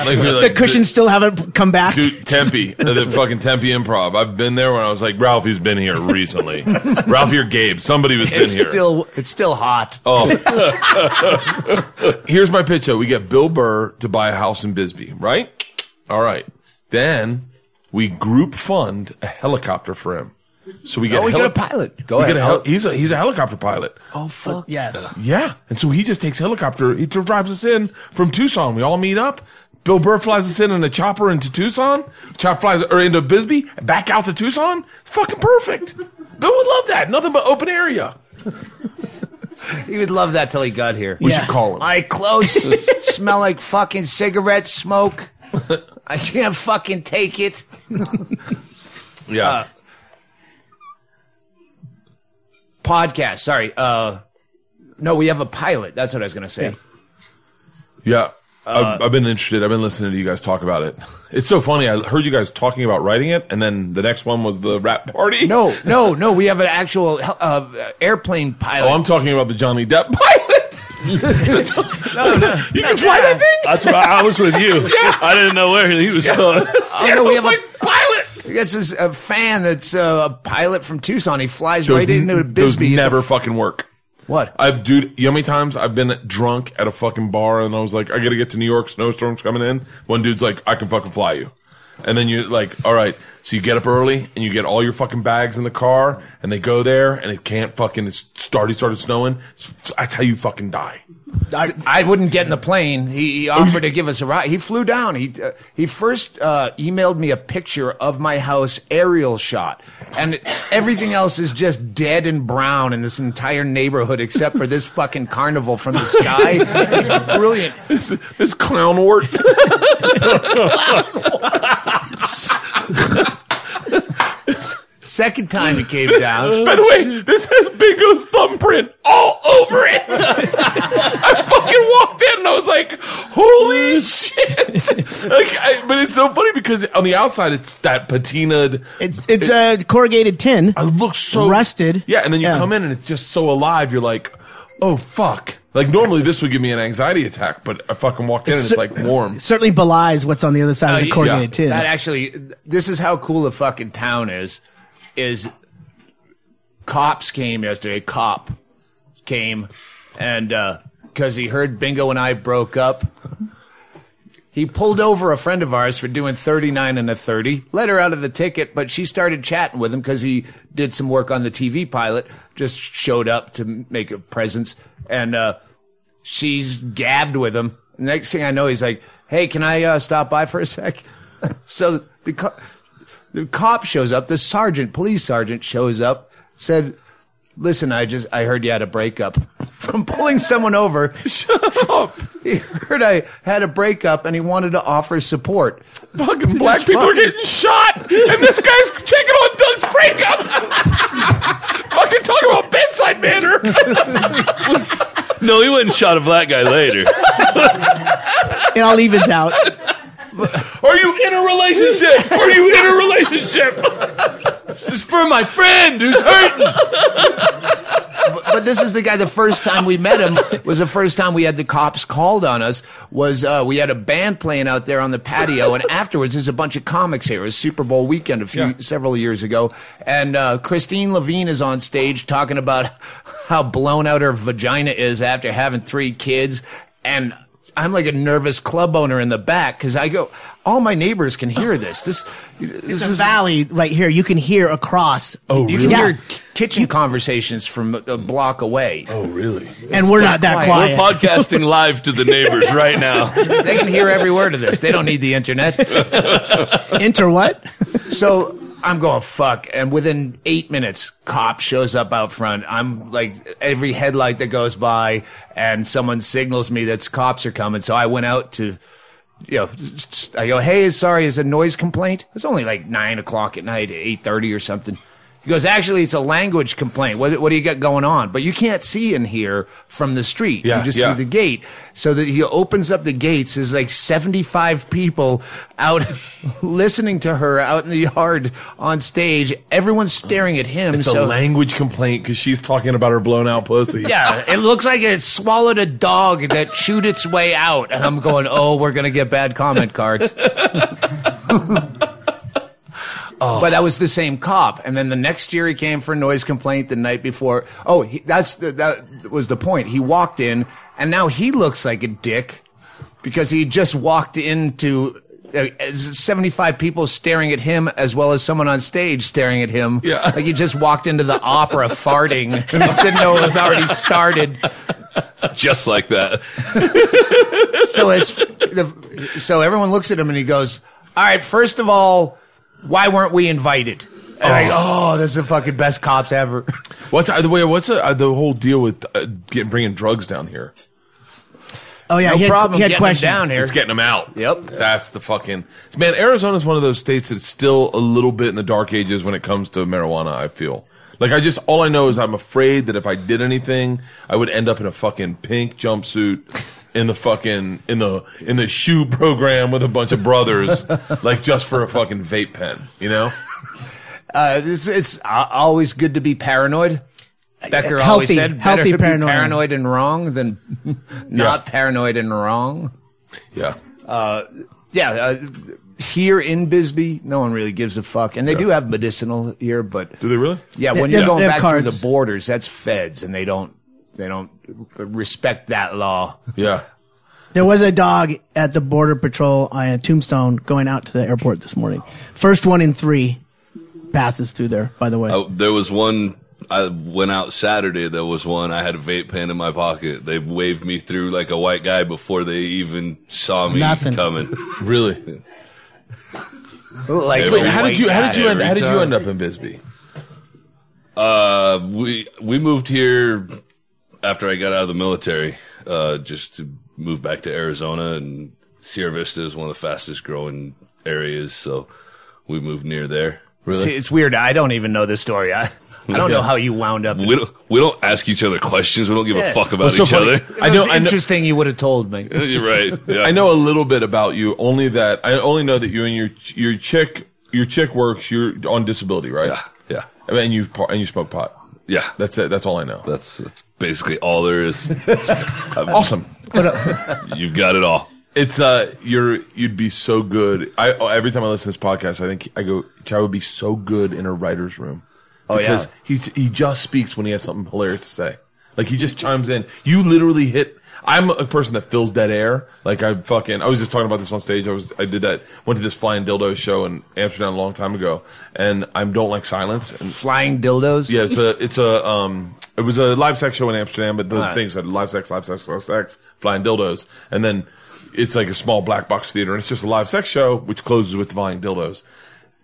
[SPEAKER 1] we're
[SPEAKER 3] The
[SPEAKER 1] like,
[SPEAKER 3] cushions still haven't come back.
[SPEAKER 1] Dude, Tempe, the fucking Tempe Improv. I've been there when I was like, Ralphie's been here recently. Ralphie or Gabe, somebody was been here.
[SPEAKER 4] still, it's still hot.
[SPEAKER 1] Oh. Here's my pitch though. We get Bill Burr to buy a house in Bisbee, right? All right. Then we group fund a helicopter for him. So we get
[SPEAKER 4] Oh, we
[SPEAKER 1] heli-
[SPEAKER 4] get a pilot. Go
[SPEAKER 1] we
[SPEAKER 4] ahead.
[SPEAKER 1] get a hel- he's a he's a helicopter pilot.
[SPEAKER 4] oh fuck.
[SPEAKER 3] Yeah.
[SPEAKER 1] Yeah. And so he just takes helicopter. He drives us in from Tucson. We all meet up. Bill Burr flies us in in a chopper into Tucson. Chop flies or into Bisbee, and back out to Tucson. It's fucking perfect. Bill would love that. Nothing but open area.
[SPEAKER 4] He would love that till he got here.
[SPEAKER 1] We
[SPEAKER 3] Yeah.
[SPEAKER 1] should call him.
[SPEAKER 4] My clothes smell like fucking cigarette smoke. I can't fucking take it.
[SPEAKER 1] yeah.
[SPEAKER 4] Uh, Podcast. Sorry. Uh, no, we have a pilot. That's what I was gonna say.
[SPEAKER 1] yeah.
[SPEAKER 4] uh,
[SPEAKER 1] I've, I've been interested. I've been listening to you guys talk about it. It's so funny. I heard you guys talking about writing it, and then the next one was the rap party.
[SPEAKER 4] No, no, no. We have an actual uh, airplane pilot.
[SPEAKER 1] Oh, I'm talking about the Johnny Depp pilot. you can fly that thing?
[SPEAKER 5] That's why I was with you. I didn't know where he was going.
[SPEAKER 4] oh, no, we have a
[SPEAKER 1] like pilot.
[SPEAKER 4] This a fan that's uh, a pilot from Tucson. He flies
[SPEAKER 1] Those,
[SPEAKER 4] right into
[SPEAKER 1] those
[SPEAKER 4] Bisbee.
[SPEAKER 1] never fucking work.
[SPEAKER 4] What?
[SPEAKER 1] I've, dude, you know how many times I've been drunk at a fucking bar and I was like, I gotta get to New York, snowstorms coming in. One dude's like, I can fucking fly you. And then you're like, all right. So you get up early and you get all your fucking bags in the car, and they go there, and it can't fucking. It's already started snowing. That's how you fucking die.
[SPEAKER 4] I wouldn't get in the plane. He, he offered to give us a ride. He flew down. He uh, he first uh, emailed me a picture of my house aerial shot, and everything else is just dead and brown in this entire neighborhood except for this fucking carnival from the sky. It's brilliant.
[SPEAKER 1] This, this clown wart.
[SPEAKER 4] Second time he came down.
[SPEAKER 1] By the way, this has Bingo's thumbprint all over it. I fucking walked in and I was like, "Holy shit!" like, I, but it's so funny because on the outside it's that patinaed.
[SPEAKER 3] It's it's a corrugated tin.
[SPEAKER 1] It looks so
[SPEAKER 3] Rusted.
[SPEAKER 1] Yeah, and then you
[SPEAKER 3] Yeah.
[SPEAKER 1] come in and it's just so alive. You're like, "Oh fuck!" Like normally this would give me an anxiety attack, but I fucking walked in and it's like warm.
[SPEAKER 3] Certainly belies what's on the other side of the uh,
[SPEAKER 4] yeah.
[SPEAKER 3] corrugated tin.
[SPEAKER 4] That actually, this is how cool the fucking town is. Is cops came yesterday. Cop came, and uh because he heard Bingo and I broke up, he pulled over a friend of ours for doing thirty nine and a thirty. Let her out of the ticket, but she started chatting with him because he did some work on the TV pilot. Just showed up to make a presence, and uh, she's gabbed with him. Next thing I know, he's like, "Hey, can I uh, stop by for a sec?" so the the cop shows up. The sergeant, police sergeant, shows up. Said, "Listen, I just I heard you had a breakup from pulling someone over. Shut up. He heard I had a breakup and he wanted to offer support.
[SPEAKER 1] Fucking black
[SPEAKER 4] Just
[SPEAKER 1] people are
[SPEAKER 4] fucking-
[SPEAKER 1] getting shot, and this guy's checking on Doug's breakup. fucking talking about bedside manner.
[SPEAKER 5] No, he went and shot a black guy later.
[SPEAKER 3] it all evens out.
[SPEAKER 1] Are you in a relationship? Are you in a relationship?
[SPEAKER 5] this is for my friend who's hurting.
[SPEAKER 4] but this is the guy. The first time we met him was the first time we had the cops called on us. Was uh, we had a band playing out there on the patio, and afterwards there's a bunch of comics here. It was Super Bowl weekend a few
[SPEAKER 1] Yeah.
[SPEAKER 4] several years ago, and uh, Christine Levine is on stage talking about how blown out her vagina is after having three kids, and. I'm like a nervous club owner in the back because I go, all my neighbors can hear this. This, this
[SPEAKER 3] It's a valley right here. You can hear across.
[SPEAKER 1] Oh,
[SPEAKER 4] you
[SPEAKER 1] really?
[SPEAKER 4] can hear k- kitchen conversations from a a block away.
[SPEAKER 1] Oh, really?
[SPEAKER 3] and we're not that
[SPEAKER 4] quiet.
[SPEAKER 3] quiet.
[SPEAKER 5] We're podcasting live to the neighbors right now.
[SPEAKER 4] They can hear every word of this. They don't need the internet.
[SPEAKER 3] Enter what?
[SPEAKER 4] So I'm going fuck, and within eight minutes, cop shows up out front. I'm like every headlight that goes by, and someone signals me that cops are coming. So I went out to, you know, I go, hey, sorry, is a noise complaint? It's only like nine o'clock at night, eight thirty or something. He goes, actually, it's a language complaint. What, what do you got going on? But you can't see in here from the street.
[SPEAKER 1] Yeah,
[SPEAKER 4] you just
[SPEAKER 1] yeah.
[SPEAKER 4] see the gate. So that he opens up the gates. There's like 75 people out listening to her out in the yard on stage. Everyone's staring at him.
[SPEAKER 1] It's
[SPEAKER 4] so
[SPEAKER 1] a language complaint because she's talking about her blown out pussy.
[SPEAKER 4] yeah, it looks like it swallowed a dog that chewed its way out. And I'm going, oh, we're going to get bad comment cards. But that was the same cop, and then the next year he came for a noise complaint. The night before, oh, he, that's the, that was the point. He walked in, and now he looks like a dick because he just walked into uh, 75 people staring at him, as well as someone on stage staring at him.
[SPEAKER 1] Yeah.
[SPEAKER 4] like he just walked into the opera farting, and didn't know it was already started.
[SPEAKER 5] Just like that.
[SPEAKER 4] so as the, so everyone looks at him and he goes, "All right, first of all, why weren't we invited?" And I "Oh, this is the fucking best cops ever."
[SPEAKER 1] What's uh, the way? What's uh, the whole deal with uh, getting bringing drugs down here?
[SPEAKER 3] Oh yeah,
[SPEAKER 4] No
[SPEAKER 3] he had,
[SPEAKER 4] problem
[SPEAKER 3] he had
[SPEAKER 4] getting them
[SPEAKER 3] questions.
[SPEAKER 4] down here.
[SPEAKER 1] It's getting them out.
[SPEAKER 4] Yep.
[SPEAKER 1] That's the fucking man. Arizona's one of those states that's still a little bit in the dark ages when it comes to marijuana. I feel like I just all I know is I'm afraid that if I did anything, I would end up in a fucking pink jumpsuit in the fucking in the in the shoe program with a bunch of brothers, like just for a fucking vape pen. You know?
[SPEAKER 4] Uh, it's, it's uh, always good to be paranoid. Becker always
[SPEAKER 3] Healthy-
[SPEAKER 4] said,
[SPEAKER 3] healthy
[SPEAKER 4] "Better to
[SPEAKER 3] paranoia.
[SPEAKER 4] be paranoid and wrong than not paranoid and wrong."
[SPEAKER 1] Yeah.
[SPEAKER 4] Yeah, uh, here in Bisbee, no one really gives a fuck, and they do have medicinal here, but
[SPEAKER 1] Do they really?
[SPEAKER 4] Yeah,
[SPEAKER 3] They-
[SPEAKER 4] when you're
[SPEAKER 3] have-
[SPEAKER 4] going
[SPEAKER 3] they have
[SPEAKER 4] back through
[SPEAKER 3] cards.
[SPEAKER 4] the borders, that's feds, and they don't they don't respect that law.
[SPEAKER 1] Yeah.
[SPEAKER 3] There was a dog at the border patrol on a Tombstone going out to the airport this morning. First one in three passes through there. By the way,
[SPEAKER 5] Oh, there was one. I went out Saturday. There was one. I had a vape pen in my pocket. They waved me through like a white guy before they even saw me
[SPEAKER 3] Nothing.
[SPEAKER 5] coming.
[SPEAKER 1] Really?
[SPEAKER 4] Like,
[SPEAKER 5] Wait,
[SPEAKER 1] Wait, how did you how did you end, how did you end up in Bisbee?
[SPEAKER 5] Uh, we we moved here after I got out of the military, uh, just to move back to Arizona, and Sierra Vista is one of the fastest growing areas, so we moved near there.
[SPEAKER 4] See, it's weird. I don't even know this story. I, I don't know how you wound up.
[SPEAKER 5] We don't we don't ask each other questions. We don't give
[SPEAKER 4] Yeah.
[SPEAKER 5] a fuck about
[SPEAKER 1] so
[SPEAKER 5] each
[SPEAKER 1] funny.
[SPEAKER 5] other.
[SPEAKER 1] I know-
[SPEAKER 4] It's
[SPEAKER 1] I know-
[SPEAKER 4] interesting. You would have told me.
[SPEAKER 5] You're right. Yeah.
[SPEAKER 1] I know a little bit about you. Only that I only know that you and your your chick your chick works. You're on disability, right?
[SPEAKER 5] Yeah, yeah,
[SPEAKER 1] I mean, and you par- and you smoke pot.
[SPEAKER 5] yeah.
[SPEAKER 1] That's it. That's all I know.
[SPEAKER 5] That's that's basically all there is.
[SPEAKER 1] awesome.
[SPEAKER 5] You've got it all.
[SPEAKER 1] It's uh, you're you'd be so good. I every time I listen to this podcast, I think I go, Chow would be so good in a writer's room.
[SPEAKER 4] Oh, yeah.
[SPEAKER 1] he he just speaks when he has something hilarious to say. Like he just chimes in. You literally hit. I'm a person that fills dead air. Like I fucking. I was just talking about this on stage. I was. I did that. Went to this flying dildo show in Amsterdam a long time ago, and I don't like silence. And
[SPEAKER 4] Flying dildos.
[SPEAKER 1] yeah, it's a it's a um it was a live sex show in Amsterdam, but the thing said live sex, live sex, live sex, flying dildos, and then it's like a small black box theater, and it's just a live sex show which closes with flying dildos.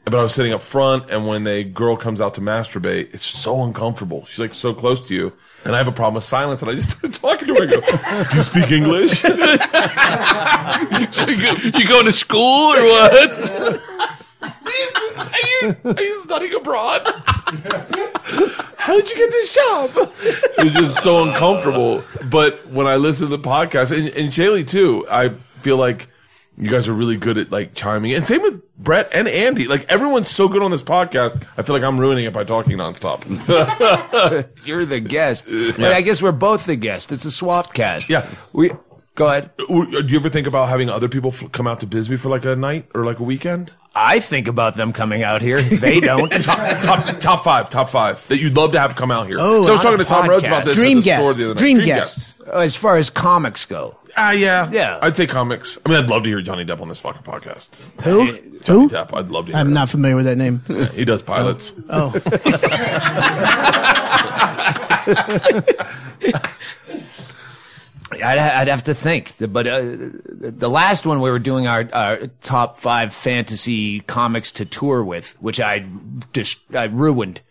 [SPEAKER 1] But I was sitting up front, and when a girl comes out to masturbate, it's so uncomfortable. She's like so close to you, and I have a problem with silence, and I just started talking to her. I go, "Do you speak English?"
[SPEAKER 5] you going to school or what?
[SPEAKER 1] Are you, are you studying abroad? How did you get this job? It was just so uncomfortable. But when I listen to the podcast, and, and Chaille too, I feel like you guys are really good at like chiming. in. And same with Brett and Andy. Like everyone's so good on this podcast. I feel like I'm ruining it by talking nonstop.
[SPEAKER 4] You're the guest. But I guess we're both the guest. It's a swap cast.
[SPEAKER 1] Yeah.
[SPEAKER 4] We go ahead.
[SPEAKER 1] Uh, do you ever think about having other people f- come out to Bisbee for like a night or like a weekend?
[SPEAKER 4] I think about them coming out here. They don't.
[SPEAKER 1] top, top top five, top five that you'd love to have come out here.
[SPEAKER 3] Oh,
[SPEAKER 1] so I was talking
[SPEAKER 4] a
[SPEAKER 1] to Tom Rhodes about this.
[SPEAKER 3] dream
[SPEAKER 1] at the store
[SPEAKER 3] guests,
[SPEAKER 1] the other night.
[SPEAKER 3] dream guests.
[SPEAKER 4] as far as comics go.
[SPEAKER 1] Ah, yeah,
[SPEAKER 4] Yeah.
[SPEAKER 1] I'd say comics. I mean, I'd love to hear Johnny Depp on this fucking podcast.
[SPEAKER 3] Who?
[SPEAKER 1] Johnny
[SPEAKER 3] Who?
[SPEAKER 1] Depp, I'd love to. Hear
[SPEAKER 3] I'm
[SPEAKER 1] him.
[SPEAKER 3] not familiar with that name.
[SPEAKER 1] Yeah, he does pilots.
[SPEAKER 3] Oh,
[SPEAKER 4] I'd, I'd have to think, but uh, the last one we were doing our, our top five fantasy comics to tour with, which I just I ruined.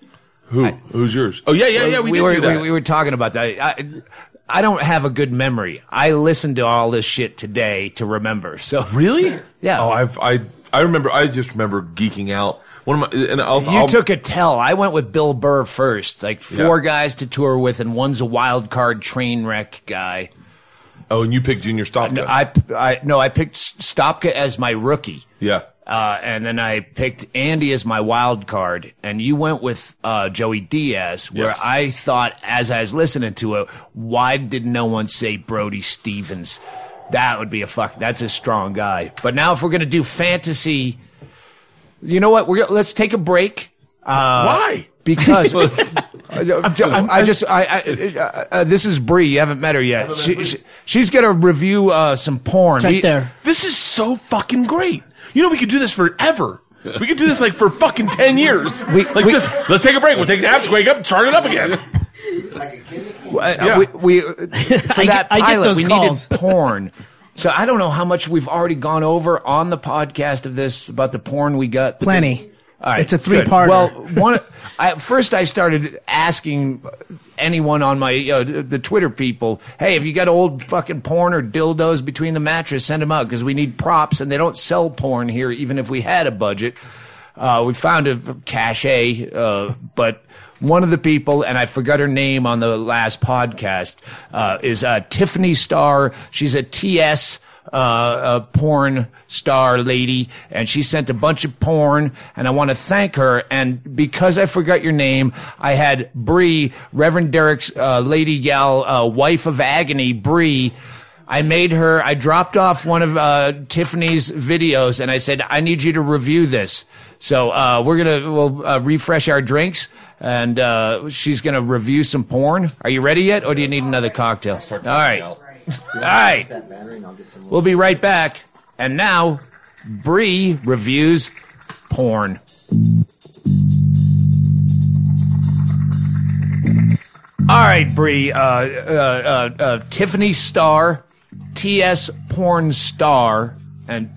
[SPEAKER 1] Who? Who's yours? Oh yeah, yeah, yeah. We, did
[SPEAKER 4] were
[SPEAKER 1] do that.
[SPEAKER 4] We, we were talking about that. I, I don't have a good memory. I listened to all this shit today to remember. So
[SPEAKER 1] really?
[SPEAKER 4] Yeah.
[SPEAKER 1] Oh, I've I I remember. I just remember geeking out. One of my and I'll,
[SPEAKER 4] You
[SPEAKER 1] I'll,
[SPEAKER 4] took a tell. I went with Bill Burr first, like four
[SPEAKER 1] Yeah.
[SPEAKER 4] guys to tour with, and one's a wild card train wreck guy.
[SPEAKER 1] Oh, and you picked Junior Stopka.
[SPEAKER 4] No, I, I no, I picked Stopka as my rookie.
[SPEAKER 1] yeah.
[SPEAKER 4] Uh, and then I picked Andy as my wild card, and you went with uh, Joey Diaz, where
[SPEAKER 1] Yes.
[SPEAKER 4] I thought, as I was listening to it, why did no one say Brody Stevens? That would be a fuck. That's a strong guy. But now, if we're gonna do fantasy, you know what? We're let's take a break. Uh,
[SPEAKER 1] Why?
[SPEAKER 4] Because I, I just I, I uh, uh, this is Bree. You haven't met her yet. She, she, she's gonna review uh, some porn.
[SPEAKER 3] right
[SPEAKER 4] We-
[SPEAKER 3] there.
[SPEAKER 1] This is so fucking great. You know, we could do this forever. We could do this like for fucking ten years.
[SPEAKER 4] We-
[SPEAKER 1] like
[SPEAKER 4] we-
[SPEAKER 1] just let's take a break. We'll take naps, wake up, start it up again.
[SPEAKER 4] Uh, we, we for
[SPEAKER 3] I
[SPEAKER 4] that
[SPEAKER 3] get-
[SPEAKER 4] pilot
[SPEAKER 3] those
[SPEAKER 4] we
[SPEAKER 3] calls.
[SPEAKER 4] needed porn. So I don't know how much we've already gone over on the podcast of this about the porn we got.
[SPEAKER 3] plenty.
[SPEAKER 4] Right,
[SPEAKER 3] it's a
[SPEAKER 4] three
[SPEAKER 3] part.
[SPEAKER 4] Well, one I, first I started asking anyone on my uh, the Twitter people, "Hey, if you got old fucking porn or dildos between the mattress, send them out because we need props, and they don't sell porn here, even if we had a budget." Uh, we found a cachet, uh, but one of the people, and I forgot her name on the last podcast, uh, is uh, Tiffany Starr. She's a TS uh, a porn star lady, and she sent a bunch of porn, and I want to thank her. And because I forgot your name, I had Bree, Reverend Derek's uh, lady gal, uh, wife of agony, Bree. I made her. I dropped off one of uh, Tiffany's videos, and I said, "I need you to review this." So uh, we're gonna we'll uh, refresh our drinks, and uh, she's gonna review some porn. Are you ready yet, or do you need another cocktail? All right. All right. We'll be right back. And now, Bree reviews porn. All right, Bree. Uh, uh, uh, uh, Tiffany Starr, T.S. Porn Star, and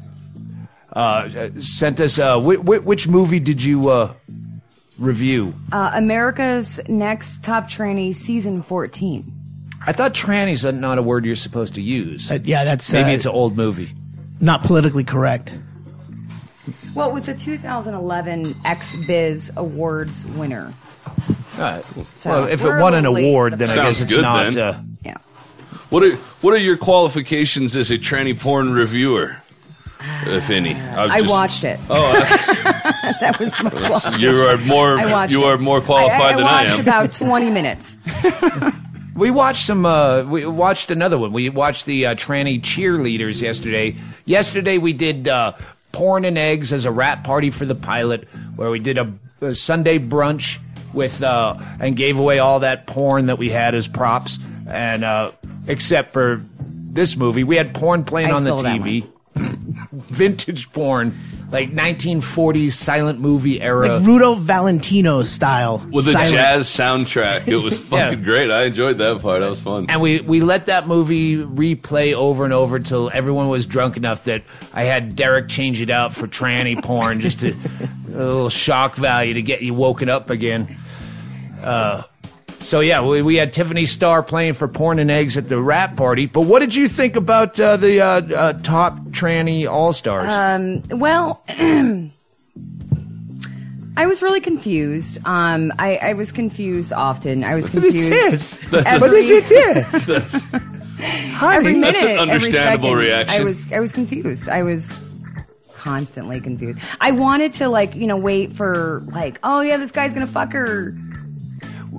[SPEAKER 4] uh, sent us. Uh, whi whi which movie did you uh, review?
[SPEAKER 6] Uh, America's Next Top Tranny, season 14.
[SPEAKER 4] I thought tranny's not a word you're supposed to use.
[SPEAKER 3] Uh, yeah, that's
[SPEAKER 4] Maybe
[SPEAKER 3] uh,
[SPEAKER 4] it's an old movie.
[SPEAKER 3] not politically correct.
[SPEAKER 6] Well, it was the 2011 X Biz Awards winner.
[SPEAKER 4] All right.
[SPEAKER 6] So
[SPEAKER 4] well, if it won an award,
[SPEAKER 6] for
[SPEAKER 4] then I guess it's
[SPEAKER 5] good,
[SPEAKER 4] not. Uh,
[SPEAKER 6] Yeah.
[SPEAKER 5] What are what are your qualifications as a tranny porn reviewer, if any? I've
[SPEAKER 6] I
[SPEAKER 5] just-
[SPEAKER 6] watched it.
[SPEAKER 5] Oh,
[SPEAKER 6] that was my
[SPEAKER 5] you are more you
[SPEAKER 6] it.
[SPEAKER 5] are more qualified
[SPEAKER 6] I, I,
[SPEAKER 5] than
[SPEAKER 6] I
[SPEAKER 5] I
[SPEAKER 6] watched
[SPEAKER 5] am.
[SPEAKER 6] about 20 minutes.
[SPEAKER 4] we watched some. Uh, we watched another one. We watched the uh, tranny cheerleaders yesterday. Yesterday we did uh, porn and eggs as a rap party for the pilot, where we did a, a Sunday brunch with uh, and gave away all that porn that we had as props. And uh, except for this movie, we had porn playing
[SPEAKER 6] I
[SPEAKER 4] on the
[SPEAKER 6] stole that
[SPEAKER 4] TV. Vintage porn, like 1940s silent movie era.
[SPEAKER 3] Like Rudo Valentino style.
[SPEAKER 5] With a
[SPEAKER 3] silent.
[SPEAKER 5] jazz soundtrack, it was fucking
[SPEAKER 4] Yeah.
[SPEAKER 5] great. I enjoyed that part. That was fun.
[SPEAKER 4] and we we let that movie replay over and over till everyone was drunk enough that I had Derek change it out for tranny porn just to a little shock value to get you woken up again. Uh, so yeah, we, we had Tiffany Starr playing for porn and eggs at the rap party. But what did you think about uh, the uh, uh, top tranny all stars?
[SPEAKER 6] Well, I was really confused. Um, I, I was confused often. I was confused.
[SPEAKER 4] What
[SPEAKER 6] every,
[SPEAKER 4] is it? Yeah.
[SPEAKER 6] every minute,
[SPEAKER 5] That's an
[SPEAKER 6] every
[SPEAKER 5] understandable
[SPEAKER 6] second.
[SPEAKER 5] reaction.
[SPEAKER 6] I was I was confused. I was constantly confused. I wanted to like you know wait for like oh yeah this guy's gonna fuck her.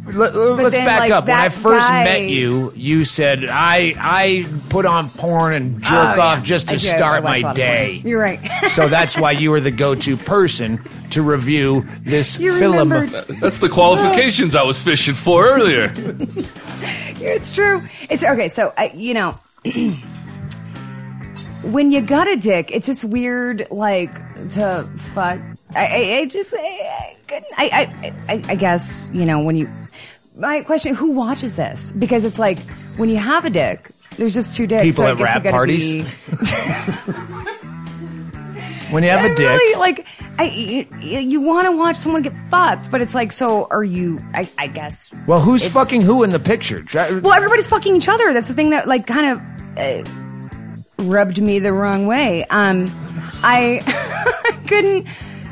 [SPEAKER 4] Let, us
[SPEAKER 6] then,
[SPEAKER 4] back
[SPEAKER 6] like,
[SPEAKER 4] up. When I first
[SPEAKER 6] guy-
[SPEAKER 4] met you, you said I I put on porn and jerk
[SPEAKER 6] Oh, yeah.
[SPEAKER 4] off just to
[SPEAKER 6] I do. I
[SPEAKER 4] start my
[SPEAKER 6] a lot of
[SPEAKER 4] day.
[SPEAKER 6] You're right.
[SPEAKER 4] so that's why you were the go-to person to review this
[SPEAKER 6] You
[SPEAKER 4] film.
[SPEAKER 6] remembered.
[SPEAKER 5] That's the qualifications I was fishing for earlier.
[SPEAKER 6] It's true. It's okay. So I, you know, when you got a dick, it's just weird, like to fuck. I, I, I just, I, I couldn't. I, I, I, I guess you know when you. My question: Who watches this? Because it's like when you have a dick, there's just two dicks.
[SPEAKER 4] People
[SPEAKER 6] so I
[SPEAKER 4] at
[SPEAKER 6] guess you
[SPEAKER 4] rap parties?
[SPEAKER 6] Be,
[SPEAKER 4] when you have a dick,
[SPEAKER 6] really like. I, you, you want to watch someone get fucked, but it's like, so are you? I, I guess.
[SPEAKER 4] well, who's fucking who in the picture?
[SPEAKER 6] Well, everybody's fucking each other. That's the thing that like kind of uh, rubbed me the wrong way. Um, I couldn't,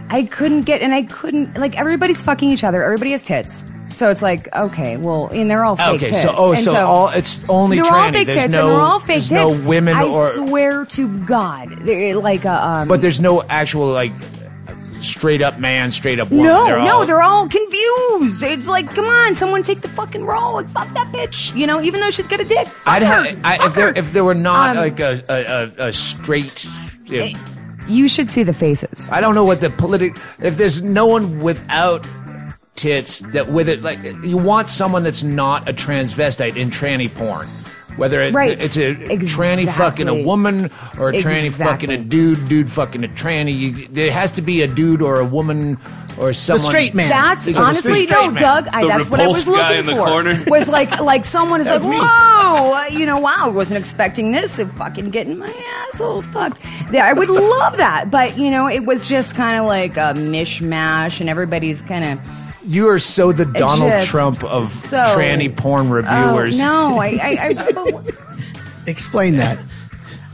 [SPEAKER 6] I couldn't get, and I couldn't like everybody's fucking each other. Everybody has tits. So it's like okay, well, and they're all fake
[SPEAKER 4] Okay,
[SPEAKER 6] tits.
[SPEAKER 4] so- oh,
[SPEAKER 6] And
[SPEAKER 4] so all- it's only
[SPEAKER 6] they're
[SPEAKER 4] tranny.
[SPEAKER 6] all fake
[SPEAKER 4] There's
[SPEAKER 6] tits,
[SPEAKER 4] no-
[SPEAKER 6] and they're all fake
[SPEAKER 4] there's no
[SPEAKER 6] tits.
[SPEAKER 4] women
[SPEAKER 6] I
[SPEAKER 4] or-
[SPEAKER 6] swear to God, they're like a um.
[SPEAKER 4] but there's no actual like straight up man, straight up woman.
[SPEAKER 6] no,
[SPEAKER 4] They're
[SPEAKER 6] no,
[SPEAKER 4] all-
[SPEAKER 6] they're all confused. It's like, come on, someone take the fucking role. Like, fuck that bitch. You know, even though she's got a dick. Fuck
[SPEAKER 4] I'd
[SPEAKER 6] her.
[SPEAKER 4] have I,
[SPEAKER 6] Fuck
[SPEAKER 4] if there if there were not
[SPEAKER 6] Um,
[SPEAKER 4] like a a, a, a straight. if-
[SPEAKER 6] You should see the faces.
[SPEAKER 4] I don't know what the politic. If there's no one without tits that with it, like you want someone that's not a transvestite in tranny porn. Whether it,
[SPEAKER 6] Right.
[SPEAKER 4] it's a tranny fucking a woman or a tranny
[SPEAKER 6] Exactly.
[SPEAKER 4] fucking a dude, dude fucking a tranny. You, there has to be a dude or a woman or
[SPEAKER 3] The
[SPEAKER 4] someone.
[SPEAKER 3] straight man.
[SPEAKER 6] That's
[SPEAKER 4] Because
[SPEAKER 6] honestly no,
[SPEAKER 4] man.
[SPEAKER 6] Doug. I, that's what I was
[SPEAKER 5] repulsed guy
[SPEAKER 6] looking
[SPEAKER 5] in the
[SPEAKER 6] for.
[SPEAKER 5] corner?
[SPEAKER 6] Was like like someone is like,
[SPEAKER 4] me.
[SPEAKER 6] whoa, uh, you know, wow, I wasn't expecting this. I'm fucking getting my asshole fucked. Yeah, I would love that, but you know, it was just kind of like a mishmash, and everybody's kind of.
[SPEAKER 4] You are so the Donald
[SPEAKER 6] just
[SPEAKER 4] Trump of
[SPEAKER 6] so-
[SPEAKER 4] tranny porn
[SPEAKER 6] Oh
[SPEAKER 4] reviewers.
[SPEAKER 6] no! I, I, I but-
[SPEAKER 3] Explain that.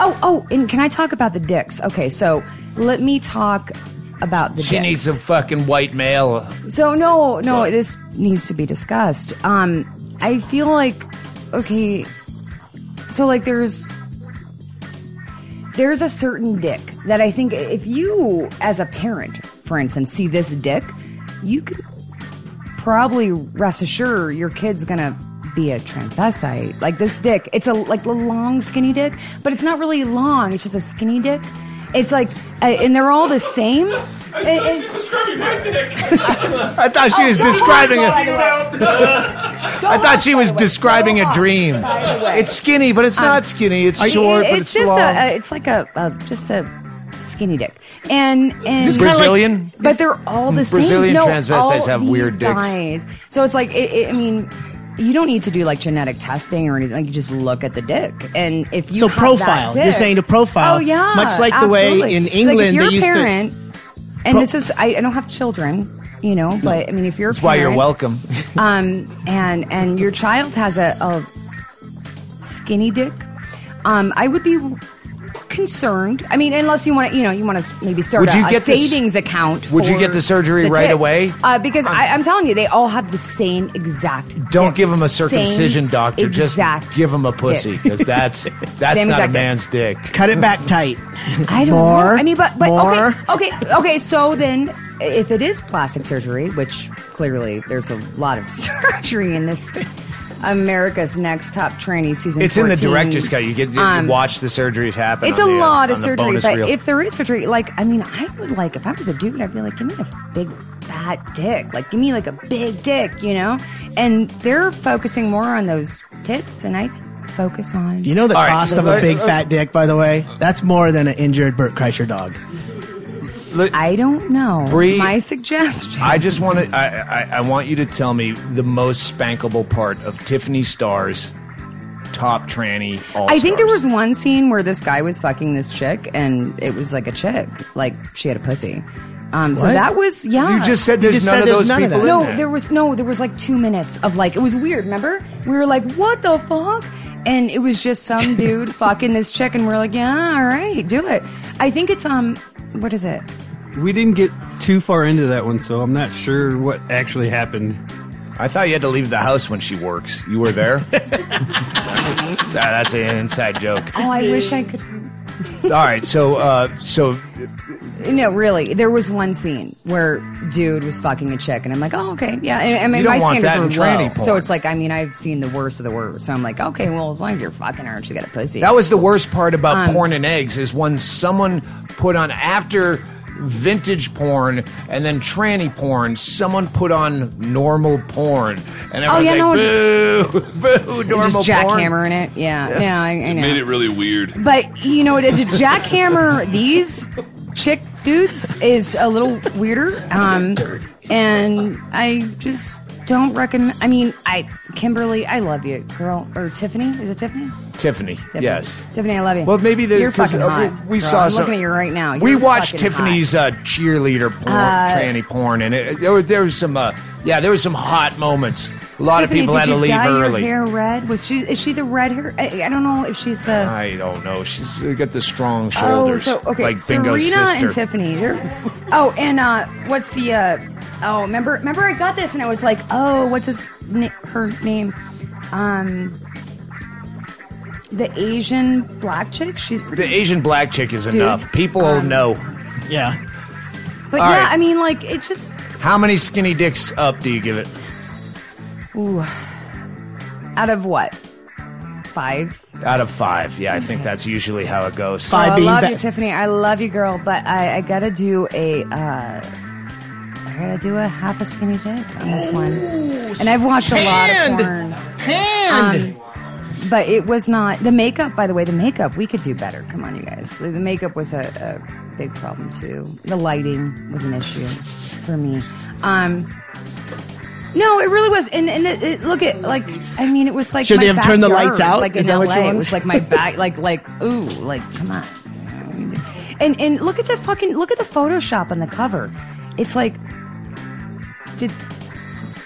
[SPEAKER 6] oh oh, and can I talk about the dicks? Okay, so let me talk about the
[SPEAKER 4] She
[SPEAKER 6] dicks.
[SPEAKER 4] needs a fucking white male.
[SPEAKER 6] So no, no, this needs to be discussed. Um, I feel like okay, so like there's there's a certain dick that I think if you as a parent, for instance, see this dick, you could probably rest assured your kid's gonna be a transvestite. Like this dick, it's a like a long skinny dick, but it's not really long. It's just a skinny dick. It's like, uh, and they're all the same. I thought she was describing my dick.
[SPEAKER 4] I thought she was
[SPEAKER 6] Oh,
[SPEAKER 4] describing it. I thought she was describing a dream.
[SPEAKER 6] By the way.
[SPEAKER 4] It's skinny, but it's not skinny. It's short,
[SPEAKER 6] it-
[SPEAKER 4] but
[SPEAKER 6] it's
[SPEAKER 4] it's,
[SPEAKER 6] just
[SPEAKER 4] long.
[SPEAKER 6] a, a it's like a, a just a skinny dick and and
[SPEAKER 4] this Brazilian?
[SPEAKER 6] but they're all the same
[SPEAKER 4] Brazilian
[SPEAKER 6] no,
[SPEAKER 4] transvestites
[SPEAKER 6] all
[SPEAKER 4] have
[SPEAKER 6] these
[SPEAKER 4] weird dicks.
[SPEAKER 6] guys. so it's like it, it, i mean you don't need to do like genetic testing or anything like you just look at the dick and if you
[SPEAKER 3] So
[SPEAKER 6] have
[SPEAKER 3] profile.
[SPEAKER 6] that
[SPEAKER 3] You're
[SPEAKER 6] dick-
[SPEAKER 3] saying to profile,
[SPEAKER 6] oh yeah
[SPEAKER 3] much like the way
[SPEAKER 6] absolutely.
[SPEAKER 3] in
[SPEAKER 6] Like,
[SPEAKER 3] England
[SPEAKER 6] if you're
[SPEAKER 3] they
[SPEAKER 6] a
[SPEAKER 3] used to-
[SPEAKER 6] parent, and
[SPEAKER 3] Pro-
[SPEAKER 6] this is I, I don't have children you know but i mean if you're a
[SPEAKER 4] That's why you're
[SPEAKER 6] parent,
[SPEAKER 4] welcome.
[SPEAKER 6] um, and and your child has a, a skinny dick, um, I would be concerned. I mean, unless you want to, you know, you want to maybe start
[SPEAKER 4] Would
[SPEAKER 6] a,
[SPEAKER 4] you
[SPEAKER 6] a
[SPEAKER 4] get this-
[SPEAKER 6] savings account.
[SPEAKER 4] would you get the surgery
[SPEAKER 6] the
[SPEAKER 4] right
[SPEAKER 6] tits.
[SPEAKER 4] away?
[SPEAKER 6] Uh, because I, I'm telling you, they all have the same exact.
[SPEAKER 4] Don't
[SPEAKER 6] dick.
[SPEAKER 4] give them a
[SPEAKER 6] Same
[SPEAKER 4] circumcision, doctor.
[SPEAKER 6] Exact.
[SPEAKER 4] Just give them a pussy because that's that's
[SPEAKER 6] Same
[SPEAKER 4] not a
[SPEAKER 6] exact dick.
[SPEAKER 4] man's dick.
[SPEAKER 3] Cut it back tight.
[SPEAKER 6] I don't
[SPEAKER 3] More,
[SPEAKER 6] know. I mean, but but
[SPEAKER 3] more.
[SPEAKER 6] okay, okay, okay. So then, if it is plastic surgery, which clearly there's a lot of surgery in this America's Next Top Tranny season,
[SPEAKER 4] It's in the director's cut. You get you
[SPEAKER 6] um,
[SPEAKER 4] watch the surgeries happen.
[SPEAKER 6] It's a
[SPEAKER 4] the, uh,
[SPEAKER 6] lot of surgery, but
[SPEAKER 4] reel.
[SPEAKER 6] if there is surgery, like I mean, I would like if I was a dude, I'd be like, give me a big fat dick, like give me like a big dick, you know. And they're focusing more on those tits, and I focus on.
[SPEAKER 3] Do you know the
[SPEAKER 4] All right,
[SPEAKER 3] cost of
[SPEAKER 4] uh,
[SPEAKER 3] a big
[SPEAKER 4] uh,
[SPEAKER 3] fat dick? By the way, that's more than an injured Bert Kreischer dog.
[SPEAKER 4] Look,
[SPEAKER 6] I don't know.
[SPEAKER 4] Bree,
[SPEAKER 6] My suggestion.
[SPEAKER 4] I just want to. I, I I want you to tell me the most spankable part of Tiffany Starr's top tranny. All
[SPEAKER 6] I think there was one scene where this guy was fucking this chick, and it was like a chick, like she had a pussy. Um, so
[SPEAKER 3] What?
[SPEAKER 6] that was yeah.
[SPEAKER 4] You just said there's
[SPEAKER 3] just
[SPEAKER 4] none
[SPEAKER 3] said
[SPEAKER 4] of
[SPEAKER 3] there's
[SPEAKER 4] those
[SPEAKER 3] none of
[SPEAKER 4] people
[SPEAKER 3] that.
[SPEAKER 4] in
[SPEAKER 6] no,
[SPEAKER 4] there.
[SPEAKER 6] there was no, there was like two minutes of like it was weird. Remember, we were like, what the fuck? And it was just some dude fucking this chick, and we're like, yeah, all right, do it. I think it's um, what is it?
[SPEAKER 7] We didn't get too far into that one, so I'm not sure what actually happened.
[SPEAKER 4] I thought you had to leave the house when she works. You were there. Ah, that's an inside joke.
[SPEAKER 6] Oh, I wish I could.
[SPEAKER 4] All right, so uh, so
[SPEAKER 6] No, really, there was one scene where dude was fucking a chick, and I'm like, oh, okay, yeah. And, I mean, my standards
[SPEAKER 4] in
[SPEAKER 6] low,
[SPEAKER 4] porn.
[SPEAKER 6] so it's like, I mean, I've seen the worst of the worst, so I'm like, okay, well, as long as you're fucking her she got a pussy.
[SPEAKER 4] that was the worst part about
[SPEAKER 6] Um,
[SPEAKER 4] porn and eggs is when someone put on after vintage porn and then tranny porn, someone put on normal porn, and
[SPEAKER 6] Oh, yeah,
[SPEAKER 4] everyone's
[SPEAKER 6] no,
[SPEAKER 4] like, boo, boo, normal
[SPEAKER 6] just
[SPEAKER 4] porn.
[SPEAKER 6] jackhammering it. Yeah, yeah, I, I know.
[SPEAKER 5] Made it really weird.
[SPEAKER 6] But you know, to, to jackhammer these chick dudes is a little weirder. Um, and I just don't recommend. I mean, I Kimberly, I love you, girl, or Tiffany. Is it Tiffany?
[SPEAKER 4] Tiffany,
[SPEAKER 6] Tiffany.
[SPEAKER 4] yes.
[SPEAKER 6] Tiffany, I love you.
[SPEAKER 4] Well, maybe the
[SPEAKER 6] you're fucking
[SPEAKER 4] uh,
[SPEAKER 6] hot.
[SPEAKER 4] We, we saw
[SPEAKER 6] I'm
[SPEAKER 4] some.
[SPEAKER 6] looking at you right now.
[SPEAKER 4] we
[SPEAKER 6] You're
[SPEAKER 4] watched Tiffany's uh, cheerleader porn,
[SPEAKER 6] Uh,
[SPEAKER 4] tranny porn, and it, there, there was some. Uh, yeah, there was some hot moments. A lot
[SPEAKER 6] hot.
[SPEAKER 4] of people had to leave early.
[SPEAKER 6] Hair red? Was she? Is she the red hair? I, I don't know if she's the.
[SPEAKER 4] I don't know. She's got the strong shoulders.
[SPEAKER 6] Oh, so okay,
[SPEAKER 4] like Bingo's
[SPEAKER 6] Serena
[SPEAKER 4] sister.
[SPEAKER 6] and Tiffany. Oh, and uh, what's the? Oh, remember, remember, I got this, and I was like, oh, what's his, na- her name? Um, the Asian black chick. She's pretty.
[SPEAKER 4] The Asian black chick is
[SPEAKER 6] Dude,
[SPEAKER 4] enough. People
[SPEAKER 6] um,
[SPEAKER 4] know.
[SPEAKER 3] Yeah.
[SPEAKER 6] but
[SPEAKER 4] all
[SPEAKER 6] yeah,
[SPEAKER 4] right.
[SPEAKER 6] I mean, like, it just.
[SPEAKER 4] How many skinny dicks up do you give it?
[SPEAKER 6] Ooh, out of what? Five.
[SPEAKER 4] Out of five. Yeah, I think that's usually how it goes.
[SPEAKER 3] Five
[SPEAKER 6] Oh, I
[SPEAKER 3] being
[SPEAKER 6] love you. Tiffany. I love you, girl. But I, I gotta do a. Uh, I gotta do a half a skinny dick on this one. And I've watched a lot of porn.
[SPEAKER 3] Hand.
[SPEAKER 6] Um, but it was not the makeup. By the way, the makeup we could do better. Come on, you guys. The, the makeup was a, a big problem too. The lighting was an issue for me. Um, no, it really was. And, and it, it, look at like I mean, it was like
[SPEAKER 3] Should
[SPEAKER 6] my
[SPEAKER 3] they have turned the
[SPEAKER 6] backyard,
[SPEAKER 3] lights out?
[SPEAKER 6] Like
[SPEAKER 3] Is
[SPEAKER 6] in
[SPEAKER 3] that
[SPEAKER 6] LA,
[SPEAKER 3] what you
[SPEAKER 6] it
[SPEAKER 3] want?
[SPEAKER 6] was like my back. Like like ooh, like come on. And and look at the fucking look at the Photoshop on the cover. It's like did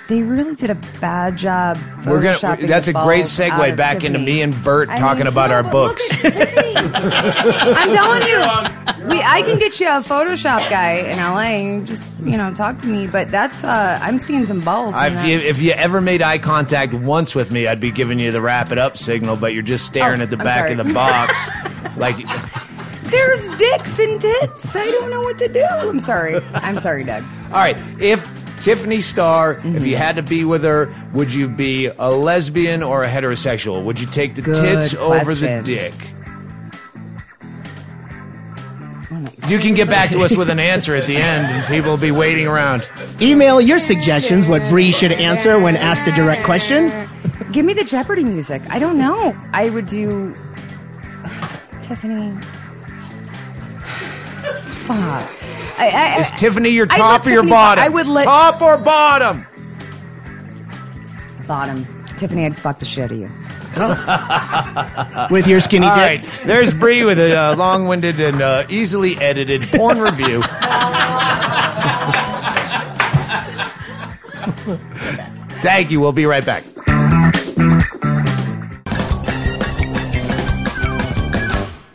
[SPEAKER 6] they really did a bad job.
[SPEAKER 4] We're gonna.
[SPEAKER 6] photoshopping
[SPEAKER 4] That's a great segue back into
[SPEAKER 6] Tiffany.
[SPEAKER 4] me and Bert
[SPEAKER 6] I
[SPEAKER 4] talking
[SPEAKER 6] mean,
[SPEAKER 4] about
[SPEAKER 6] no,
[SPEAKER 4] our
[SPEAKER 6] but look
[SPEAKER 4] books.
[SPEAKER 6] at Tiffany. I'm telling you, we, I can get you a Photoshop guy in LA and just you know talk to me. But that's uh, I'm seeing some balls. in
[SPEAKER 4] If
[SPEAKER 6] that.
[SPEAKER 4] you, if you ever made eye contact once with me, I'd be giving you the wrap it up signal, but you're just staring
[SPEAKER 6] Oh,
[SPEAKER 4] at the
[SPEAKER 6] I'm
[SPEAKER 4] back
[SPEAKER 6] sorry.
[SPEAKER 4] of the box. like,
[SPEAKER 6] There's dicks and tits. I don't know what to do. I'm sorry. I'm sorry, Doug.
[SPEAKER 4] all right, if Tiffany Starr, if
[SPEAKER 6] Mm-hmm.
[SPEAKER 4] you had to be with her, would you be a lesbian or a heterosexual? Would you take the
[SPEAKER 6] Good
[SPEAKER 4] tits over the dick? You can get back to us with an answer at the end, and people will be waiting around.
[SPEAKER 3] Email your suggestions what Bree should answer when asked a direct question.
[SPEAKER 6] Give me the Jeopardy music. I don't know. I would do Tiffany. Fuck. I, I,
[SPEAKER 4] Is Tiffany your
[SPEAKER 6] I'd
[SPEAKER 4] top
[SPEAKER 6] let
[SPEAKER 4] or your
[SPEAKER 6] Tiffany-
[SPEAKER 4] bottom?
[SPEAKER 6] I would let
[SPEAKER 4] top or bottom.
[SPEAKER 6] bottom. Tiffany, I'd fuck the shit out of you.
[SPEAKER 3] With your skinny
[SPEAKER 4] All
[SPEAKER 3] dick.
[SPEAKER 4] right, there's Bree with a uh, long-winded and uh, easily edited porn review. Thank you. We'll be right back.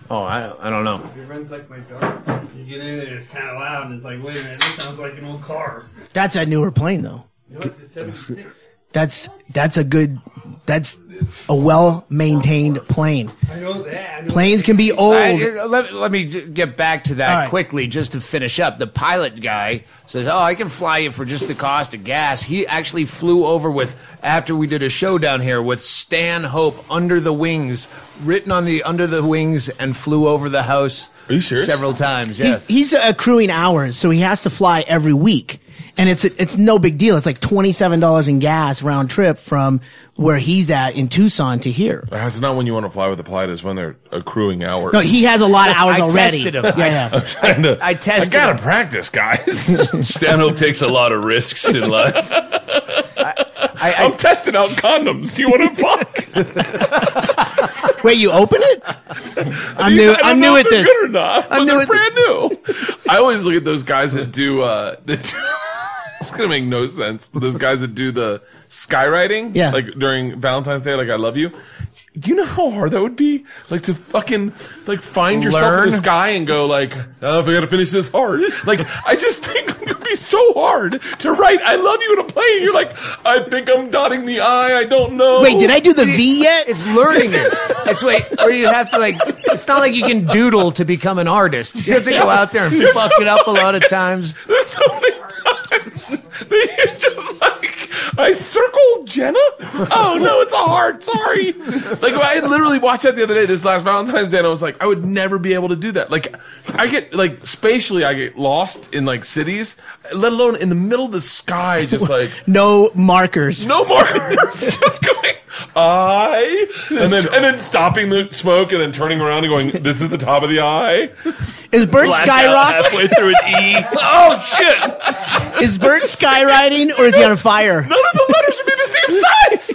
[SPEAKER 4] Oh, I, I don't know.
[SPEAKER 7] It runs like my dog. Get in it, it's kind of loud, and it's like, wait a minute, this sounds like an old car.
[SPEAKER 3] That's a newer plane though.
[SPEAKER 7] Know, it's a 76.
[SPEAKER 3] That's that's a good that's a well maintained plane.
[SPEAKER 7] I know that. I know
[SPEAKER 3] Planes
[SPEAKER 7] that.
[SPEAKER 3] can be old.
[SPEAKER 4] I- let, let me get back to that
[SPEAKER 3] All right.
[SPEAKER 4] quickly just to finish up. The pilot guy says, Oh, I can fly you for just the cost of gas. He actually flew over with, after we did a show down here, with Stanhope under the wings, written on the under the wings, and flew over the house
[SPEAKER 1] Are you serious?
[SPEAKER 4] several times. Yeah.
[SPEAKER 3] He's, he's accruing hours, so he has to fly every week, and it's it's no big deal. It's like twenty seven dollars in gas round trip from where he's at in Tucson to here.
[SPEAKER 1] That's not when you want to fly with the pilot. Is when they're accruing hours.
[SPEAKER 3] No, he has a lot of hours
[SPEAKER 4] I
[SPEAKER 3] already.
[SPEAKER 4] tested him.
[SPEAKER 3] Yeah, yeah.
[SPEAKER 1] Trying to-
[SPEAKER 4] I tested
[SPEAKER 1] I gotta
[SPEAKER 4] him.
[SPEAKER 1] practice, guys.
[SPEAKER 5] Stanhope takes a lot of risks in life.
[SPEAKER 4] I,
[SPEAKER 1] I'm
[SPEAKER 4] I,
[SPEAKER 1] testing out condoms. Do you want to fuck?
[SPEAKER 3] Wait, you open it? I'm
[SPEAKER 1] These-
[SPEAKER 3] new.
[SPEAKER 1] I don't
[SPEAKER 3] I'm
[SPEAKER 1] know
[SPEAKER 3] new
[SPEAKER 1] if
[SPEAKER 3] at this.
[SPEAKER 1] Good or not?
[SPEAKER 3] I'm new
[SPEAKER 1] brand new. I always look at those guys that do. Uh, that do it's gonna make no sense. Those guys that do the skywriting,
[SPEAKER 3] Yeah.
[SPEAKER 1] like during Valentine's Day, like I love you. Do you know how hard that would be? Like to fucking like find yourself in
[SPEAKER 4] Learn?
[SPEAKER 1] the sky and go like, oh, if I gotta finish this hard. Like I just think it would be so hard to write "I love you" in a plane. You're like, I think I'm dotting the I. I don't know.
[SPEAKER 3] Wait, did I do the V yet?
[SPEAKER 4] it's learning it. It's wait, or you have to like. It's not like you can doodle to become an artist. You have to go out there and fuck it up a lot of times.
[SPEAKER 1] There's so many times that you're just like, I circled Jenna? Oh no, it's a heart. Sorry. Like I literally watched that the other day, this last Valentine's Day, and I was like, I would never be able to do that. Like I get like spatially, I get lost in like cities, let alone in the middle of the sky, just like
[SPEAKER 3] No markers.
[SPEAKER 1] no markers. just going. I and then and then stopping the smoke and then turning around and going. This is the top of the eye.
[SPEAKER 3] Is Bert
[SPEAKER 5] Black out
[SPEAKER 3] skyrock?
[SPEAKER 5] halfway through an E. Oh shit!
[SPEAKER 3] Is Bert skywriting or is he on a fire?
[SPEAKER 1] none of the letters should be the same size.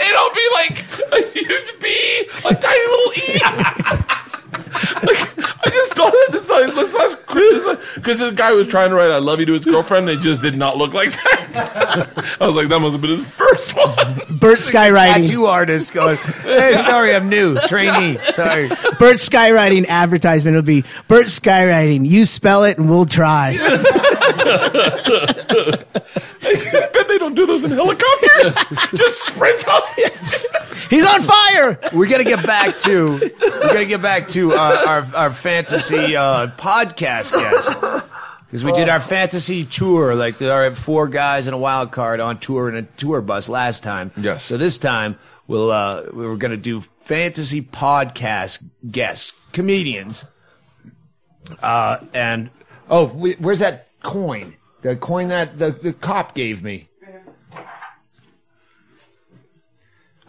[SPEAKER 1] It'll be like a huge B, a tiny little E. like, I just thought of this like this last Christmas because the guy was trying to write "I love you" to his girlfriend. and It just did not look like that. I was like, that must have been his first one.
[SPEAKER 3] Bert skywriting.
[SPEAKER 4] Tattoo artist going, hey, sorry, I'm new. Trainee. Sorry.
[SPEAKER 3] Bert skywriting advertisement will be Bert skywriting. You spell it and we'll try.
[SPEAKER 1] I bet they don't do those in helicopters. just sprint on it.
[SPEAKER 3] He's on fire.
[SPEAKER 4] We got to get back to we got to get back to our our, our fantasy uh, podcast guest because we did our fantasy tour like there are four guys and a wild card on tour in a tour bus last time.
[SPEAKER 1] Yes.
[SPEAKER 4] So this time we'll uh, we were going to do fantasy podcast guests comedians. Uh, and oh, we, where's that coin? The coin that the, the cop gave me.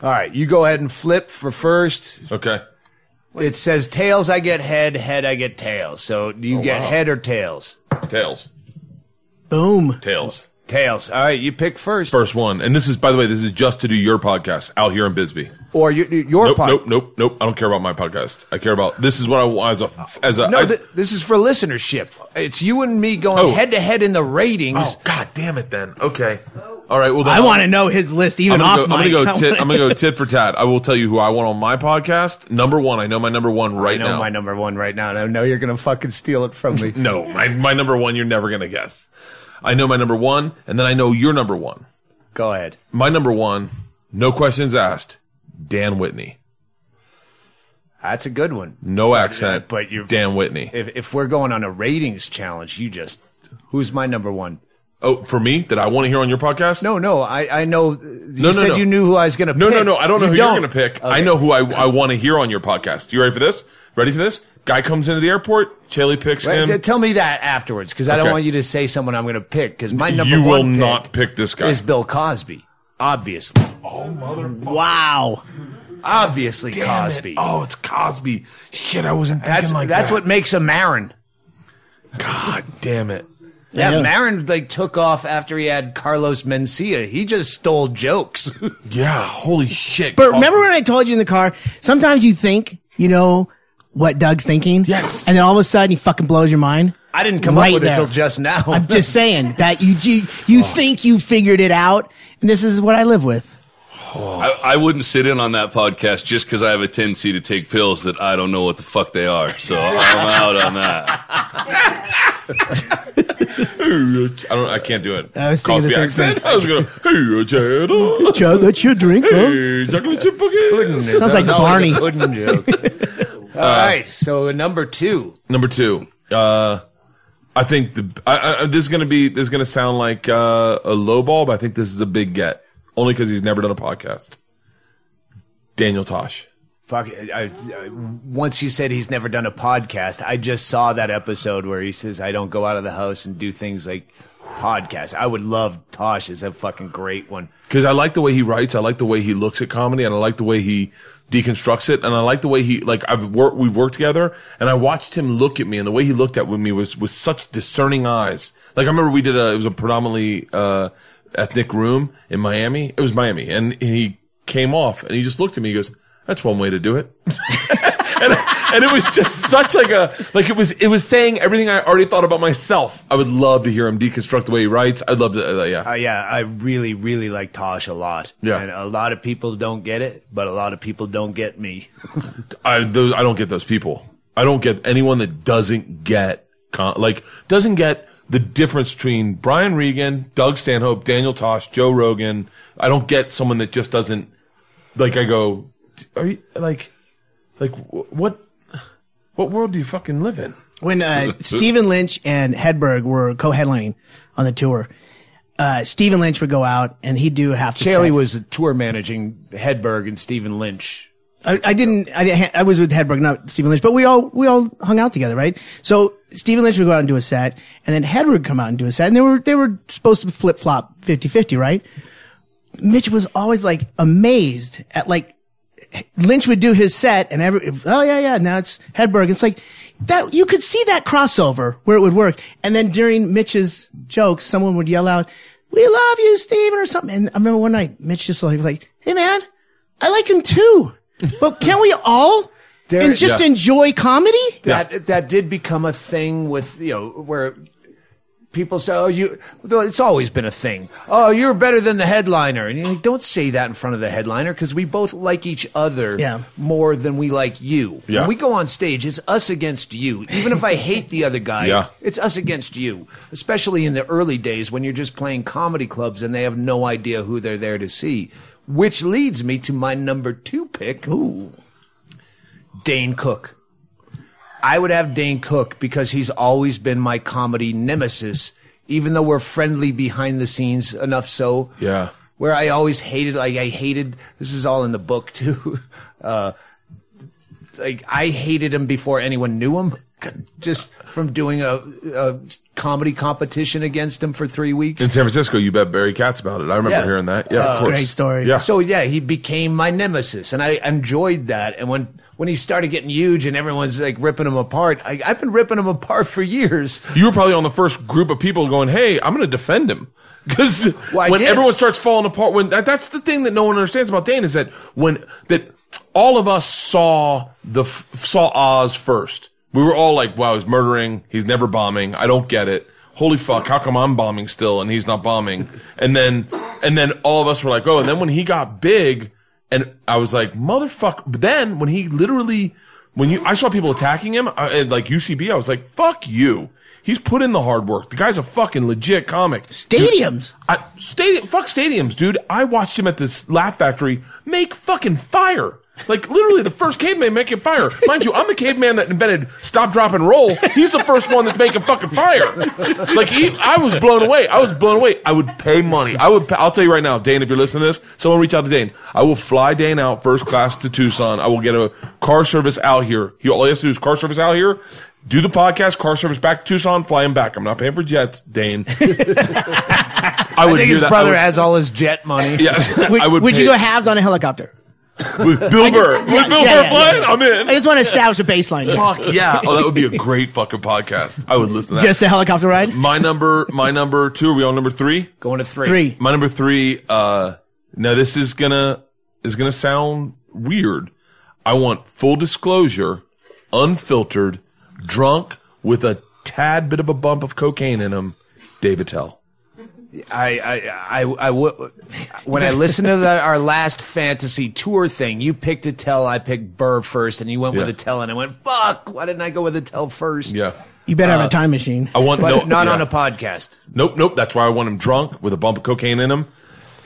[SPEAKER 4] All right, you go ahead and flip for first.
[SPEAKER 1] Okay.
[SPEAKER 4] It says tails, I get head, head, I get tails. So do you oh, get
[SPEAKER 1] wow.
[SPEAKER 4] head or tails?
[SPEAKER 1] Tails.
[SPEAKER 3] Boom.
[SPEAKER 1] Tails.
[SPEAKER 4] Tails. All right, you pick first.
[SPEAKER 1] First one, and this is, by the way, this is just to do your podcast out here in Bisbee.
[SPEAKER 4] Or you, your
[SPEAKER 1] Nope,
[SPEAKER 4] part.
[SPEAKER 1] nope, nope, nope. I don't care about my podcast. I care about this is what I want as a as a.
[SPEAKER 4] No,
[SPEAKER 1] I-
[SPEAKER 4] th- this is for listenership. It's you and me going
[SPEAKER 1] Oh.
[SPEAKER 4] head to head in the ratings.
[SPEAKER 1] oh God damn it! Then okay. All right. Well,
[SPEAKER 3] I want to know his list
[SPEAKER 1] I'm
[SPEAKER 3] even
[SPEAKER 1] gonna,
[SPEAKER 3] off
[SPEAKER 1] go, I'm gonna go. Tit, I'm gonna go tit for tat. I will tell you who I want on my podcast. Number one. I know my number one right
[SPEAKER 4] I know
[SPEAKER 1] now.
[SPEAKER 4] my number one right now, and I know you're going to fucking steal it from me.
[SPEAKER 1] no, my my number one. You're never gonna guess. I know my number one, and then I know your number one.
[SPEAKER 4] Go ahead.
[SPEAKER 1] My number one. No questions asked. Dan Whitney.
[SPEAKER 4] That's a good one.
[SPEAKER 1] No uh, accent.
[SPEAKER 4] but you're-
[SPEAKER 1] Dan Whitney.
[SPEAKER 4] If, if we're going on a ratings challenge, you just who's my number one?
[SPEAKER 1] Oh, for me that I want to hear on your podcast?
[SPEAKER 4] No, no, I, I know. You
[SPEAKER 1] no,
[SPEAKER 4] said
[SPEAKER 1] no.
[SPEAKER 4] you knew who I was going to
[SPEAKER 1] No,
[SPEAKER 4] pick.
[SPEAKER 1] no, no. I don't know
[SPEAKER 4] You
[SPEAKER 1] who you're going to pick. I know who I, I want to hear on your podcast. You ready for this? Ready for this? Guy comes into the airport. Chaille picks
[SPEAKER 4] Wait,
[SPEAKER 1] him.
[SPEAKER 4] t- tell me that afterwards, because I don't want you to say someone I'm going to pick. Because my number
[SPEAKER 1] you
[SPEAKER 4] one
[SPEAKER 1] will
[SPEAKER 4] pick
[SPEAKER 1] not pick this guy.
[SPEAKER 4] is Bill Cosby. Obviously, Oh mother!
[SPEAKER 3] Wow.
[SPEAKER 4] obviously
[SPEAKER 1] Damn it.
[SPEAKER 4] Cosby.
[SPEAKER 1] Oh, it's Cosby. Shit, I wasn't thinking
[SPEAKER 4] that's
[SPEAKER 1] like
[SPEAKER 4] that's
[SPEAKER 1] that.
[SPEAKER 4] what makes him Marin.
[SPEAKER 1] God damn it.
[SPEAKER 4] Yeah,
[SPEAKER 3] Yeah.
[SPEAKER 4] Marin like took off after he had Carlos Mencia. He just stole jokes.
[SPEAKER 1] Yeah, holy shit.
[SPEAKER 3] But
[SPEAKER 1] Cosby.
[SPEAKER 3] remember when I told you in the car, sometimes you think you know what Doug's thinking?
[SPEAKER 1] Yes.
[SPEAKER 3] And then all of a sudden he fucking blows your mind.
[SPEAKER 4] I didn't come
[SPEAKER 3] Right
[SPEAKER 4] up with
[SPEAKER 3] there.
[SPEAKER 4] it till just now.
[SPEAKER 3] I'm just saying that you you, you think you figured it out, and this is what I live with.
[SPEAKER 5] I, I wouldn't sit in on that podcast just because I have a tendency to take pills that I don't know what the fuck they are. So I'm out on that.
[SPEAKER 1] I don't. I can't do it.
[SPEAKER 3] I was thinking
[SPEAKER 1] Cosby
[SPEAKER 3] the same
[SPEAKER 1] accent. I was gonna. Hey, Cheddar.
[SPEAKER 3] Joe, that's your drink, huh?
[SPEAKER 1] Hey, chocolate chip cookie.
[SPEAKER 3] Sounds like
[SPEAKER 4] That was always
[SPEAKER 3] Barney.
[SPEAKER 4] a pudding joke. All right, so number two.
[SPEAKER 1] Number two. Uh, I think the I, I, this is gonna be this is gonna sound like uh, a low ball, but I think this is a big get. Only because he's never done a podcast. Daniel Tosh.
[SPEAKER 4] Fuck it. I, I, once you said he's never done a podcast, I just saw that episode where he says, I don't go out of the house and do things like podcasts. I would love Tosh. Is a fucking great one.
[SPEAKER 1] because I like the way he writes. I like the way he looks at comedy, and I like the way he deconstructs it, and I like the way he like I've worked. We've worked together, and I watched him look at me, and the way he looked at me was with such discerning eyes. Like I remember we did a it was a predominantly uh, ethnic room in Miami. It was Miami, and he came off, and he just looked at me. He goes, "That's one way to do it." and, and it was just such like a like it was it was saying everything I already thought about myself. I would love to hear him deconstruct the way he writes. I'd love to, uh, yeah.
[SPEAKER 4] Uh, yeah, I really, really like Tosh a lot.
[SPEAKER 1] Yeah.
[SPEAKER 4] And a lot of people don't get it, but a lot of people don't get me.
[SPEAKER 1] I those I don't get those people. I don't get anyone that doesn't get con- like doesn't get the difference between Brian Regan, Doug Stanhope, Daniel Tosh, Joe Rogan. I don't get someone that just doesn't like. I go, are you like, like what? What world do you fucking live in?
[SPEAKER 3] When uh, Stephen Lynch and Hedberg were co-headlining on the tour, uh, Stephen Lynch would go out and he'd do half the
[SPEAKER 4] Chaille
[SPEAKER 3] set.
[SPEAKER 4] was tour managing Hedberg and Stephen Lynch.
[SPEAKER 3] I, I didn't. I, I was with Hedberg, not Stephen Lynch, but we all we all hung out together, right? So Stephen Lynch would go out and do a set, and then Hedberg would come out and do a set, and they were they were supposed to flip flop 50-50, right? Mitch was always like amazed at like Lynch would do his set, and every oh yeah yeah now it's Hedberg. It's like that you could see that crossover where it would work, and then during Mitch's jokes, someone would yell out, "We love you, Steven," or something. And I remember one night Mitch just like like, "Hey man, I like him too." But can we all
[SPEAKER 4] There-
[SPEAKER 3] and just
[SPEAKER 1] Yeah.
[SPEAKER 3] enjoy comedy?
[SPEAKER 4] That that did become a thing with you know where people say, "Oh, you." It's always been a thing. Oh, you're better than the headliner, and you're like, don't say that in front of the headliner because we both like each other
[SPEAKER 3] Yeah.
[SPEAKER 4] more than we like you.
[SPEAKER 1] Yeah.
[SPEAKER 4] When we go on stage, it's us against you. Even if I hate the other guy,
[SPEAKER 1] Yeah.
[SPEAKER 4] it's us against you. Especially in the early days when you're just playing comedy clubs and they have no idea who they're there to see. Which leads me to my number two pick. Ooh. Dane Cook. I would have Dane Cook because he's always been my comedy nemesis, even though we're friendly behind the scenes enough so.
[SPEAKER 1] Yeah.
[SPEAKER 4] Where I always hated, like, I hated, this is all in the book too. Uh, like, I hated him before anyone knew him, just from doing a, a comedy competition against him for three weeks.
[SPEAKER 1] In San Francisco, you bet Barry Katz about it. I remember
[SPEAKER 4] Yeah.
[SPEAKER 1] hearing that. Yeah, of course.
[SPEAKER 3] great story.
[SPEAKER 1] Yeah.
[SPEAKER 4] So yeah, he became my nemesis, and I enjoyed that. And when when he started getting huge, and everyone's like ripping him apart, I, I've been ripping him apart for years.
[SPEAKER 1] you were probably on the first group of people going, "Hey, I'm going to defend him." Because
[SPEAKER 4] Well,
[SPEAKER 1] when
[SPEAKER 4] did.
[SPEAKER 1] everyone starts falling apart, when that, that's the thing that no one understands about Dane is that when that all of us saw the saw Oz first, we were all like, "Wow, he's murdering. He's never bombing. I don't get it. Holy fuck! How come I'm bombing still and he's not bombing?" And then and then all of us were like, "Oh!" And then when he got big, and I was like, "Motherfucker!" But then when he literally when you I saw people attacking him uh, at like UCB, I was like, "Fuck you." He's put in the hard work. The guy's a fucking legit comic.
[SPEAKER 3] Stadiums.
[SPEAKER 1] I, stadium, fuck stadiums, dude. I watched him at this Laugh Factory make fucking fire. Like literally the first caveman making fire. Mind you, I'm the caveman that invented stop, drop, and roll. He's the first one that's making fucking fire. Like he, I was blown away. I was blown away. I would pay money. I would. Pay, I'll tell you right now, Dane. If you're listening to this, someone reach out to Dane. I will fly Dane out first class to Tucson. I will get a car service out here. He, all he has to do is car service out here. Do the podcast, car service back to Tucson, fly him back. I'm not paying for jets, Dane. I
[SPEAKER 4] I
[SPEAKER 1] would
[SPEAKER 4] think his
[SPEAKER 1] that.
[SPEAKER 4] Brother
[SPEAKER 1] would-
[SPEAKER 4] has all his jet money.
[SPEAKER 1] Yeah,
[SPEAKER 3] Would,
[SPEAKER 1] I would.
[SPEAKER 3] would you go halves on a helicopter?
[SPEAKER 1] With Bill Burr? With Bill
[SPEAKER 3] yeah,
[SPEAKER 1] Burr
[SPEAKER 3] yeah,
[SPEAKER 1] flying?
[SPEAKER 3] yeah.
[SPEAKER 1] I'm in.
[SPEAKER 3] I just want to establish a baseline. here.
[SPEAKER 1] Fuck yeah! Oh, that would be a great fucking podcast. I would listen to that.
[SPEAKER 3] Just a helicopter ride.
[SPEAKER 1] my number, my number two. Are we on number three?
[SPEAKER 4] Going to three.
[SPEAKER 3] Three.
[SPEAKER 1] My number three. Uh, now this is gonna is gonna sound weird. I want full disclosure, unfiltered, drunk with a tad bit of a bump of cocaine in him. Dave Attell.
[SPEAKER 4] I, I, I, I w- when I listened to the, our last fantasy tour thing, you picked Attell, I picked Burr first, and you went with
[SPEAKER 1] Yeah.
[SPEAKER 4] Attell, and I went, fuck, why didn't I go with Attell first?
[SPEAKER 1] Yeah.
[SPEAKER 3] You better have a uh, time machine.
[SPEAKER 1] I want
[SPEAKER 4] But
[SPEAKER 1] no,
[SPEAKER 4] not
[SPEAKER 1] yeah.
[SPEAKER 4] on a podcast.
[SPEAKER 1] Nope, nope. That's why I want him drunk with a bump of cocaine in him,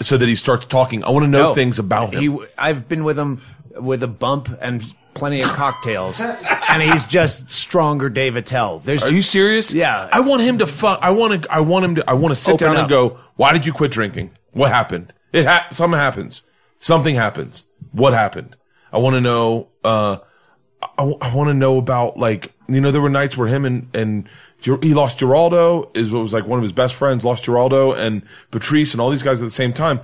[SPEAKER 1] so that he starts talking. I want to know
[SPEAKER 4] No.
[SPEAKER 1] things about him.
[SPEAKER 4] He, I've been with him with a bump and plenty of cocktails, and he's just stronger Dave Attell. There's
[SPEAKER 1] Are you serious?
[SPEAKER 4] Yeah.
[SPEAKER 1] I want him to fuck. I want to. I want him to. I want to sit
[SPEAKER 4] Open
[SPEAKER 1] down and go. Why did you quit drinking? What happened? It ha- something happens. Something happens. What happened? I want to know. Uh, I, want to know about like you know there were nights where him and and Ger- he lost Giraldo is what was like one of his best friends lost Giraldo and Patrice and all these guys at the same time.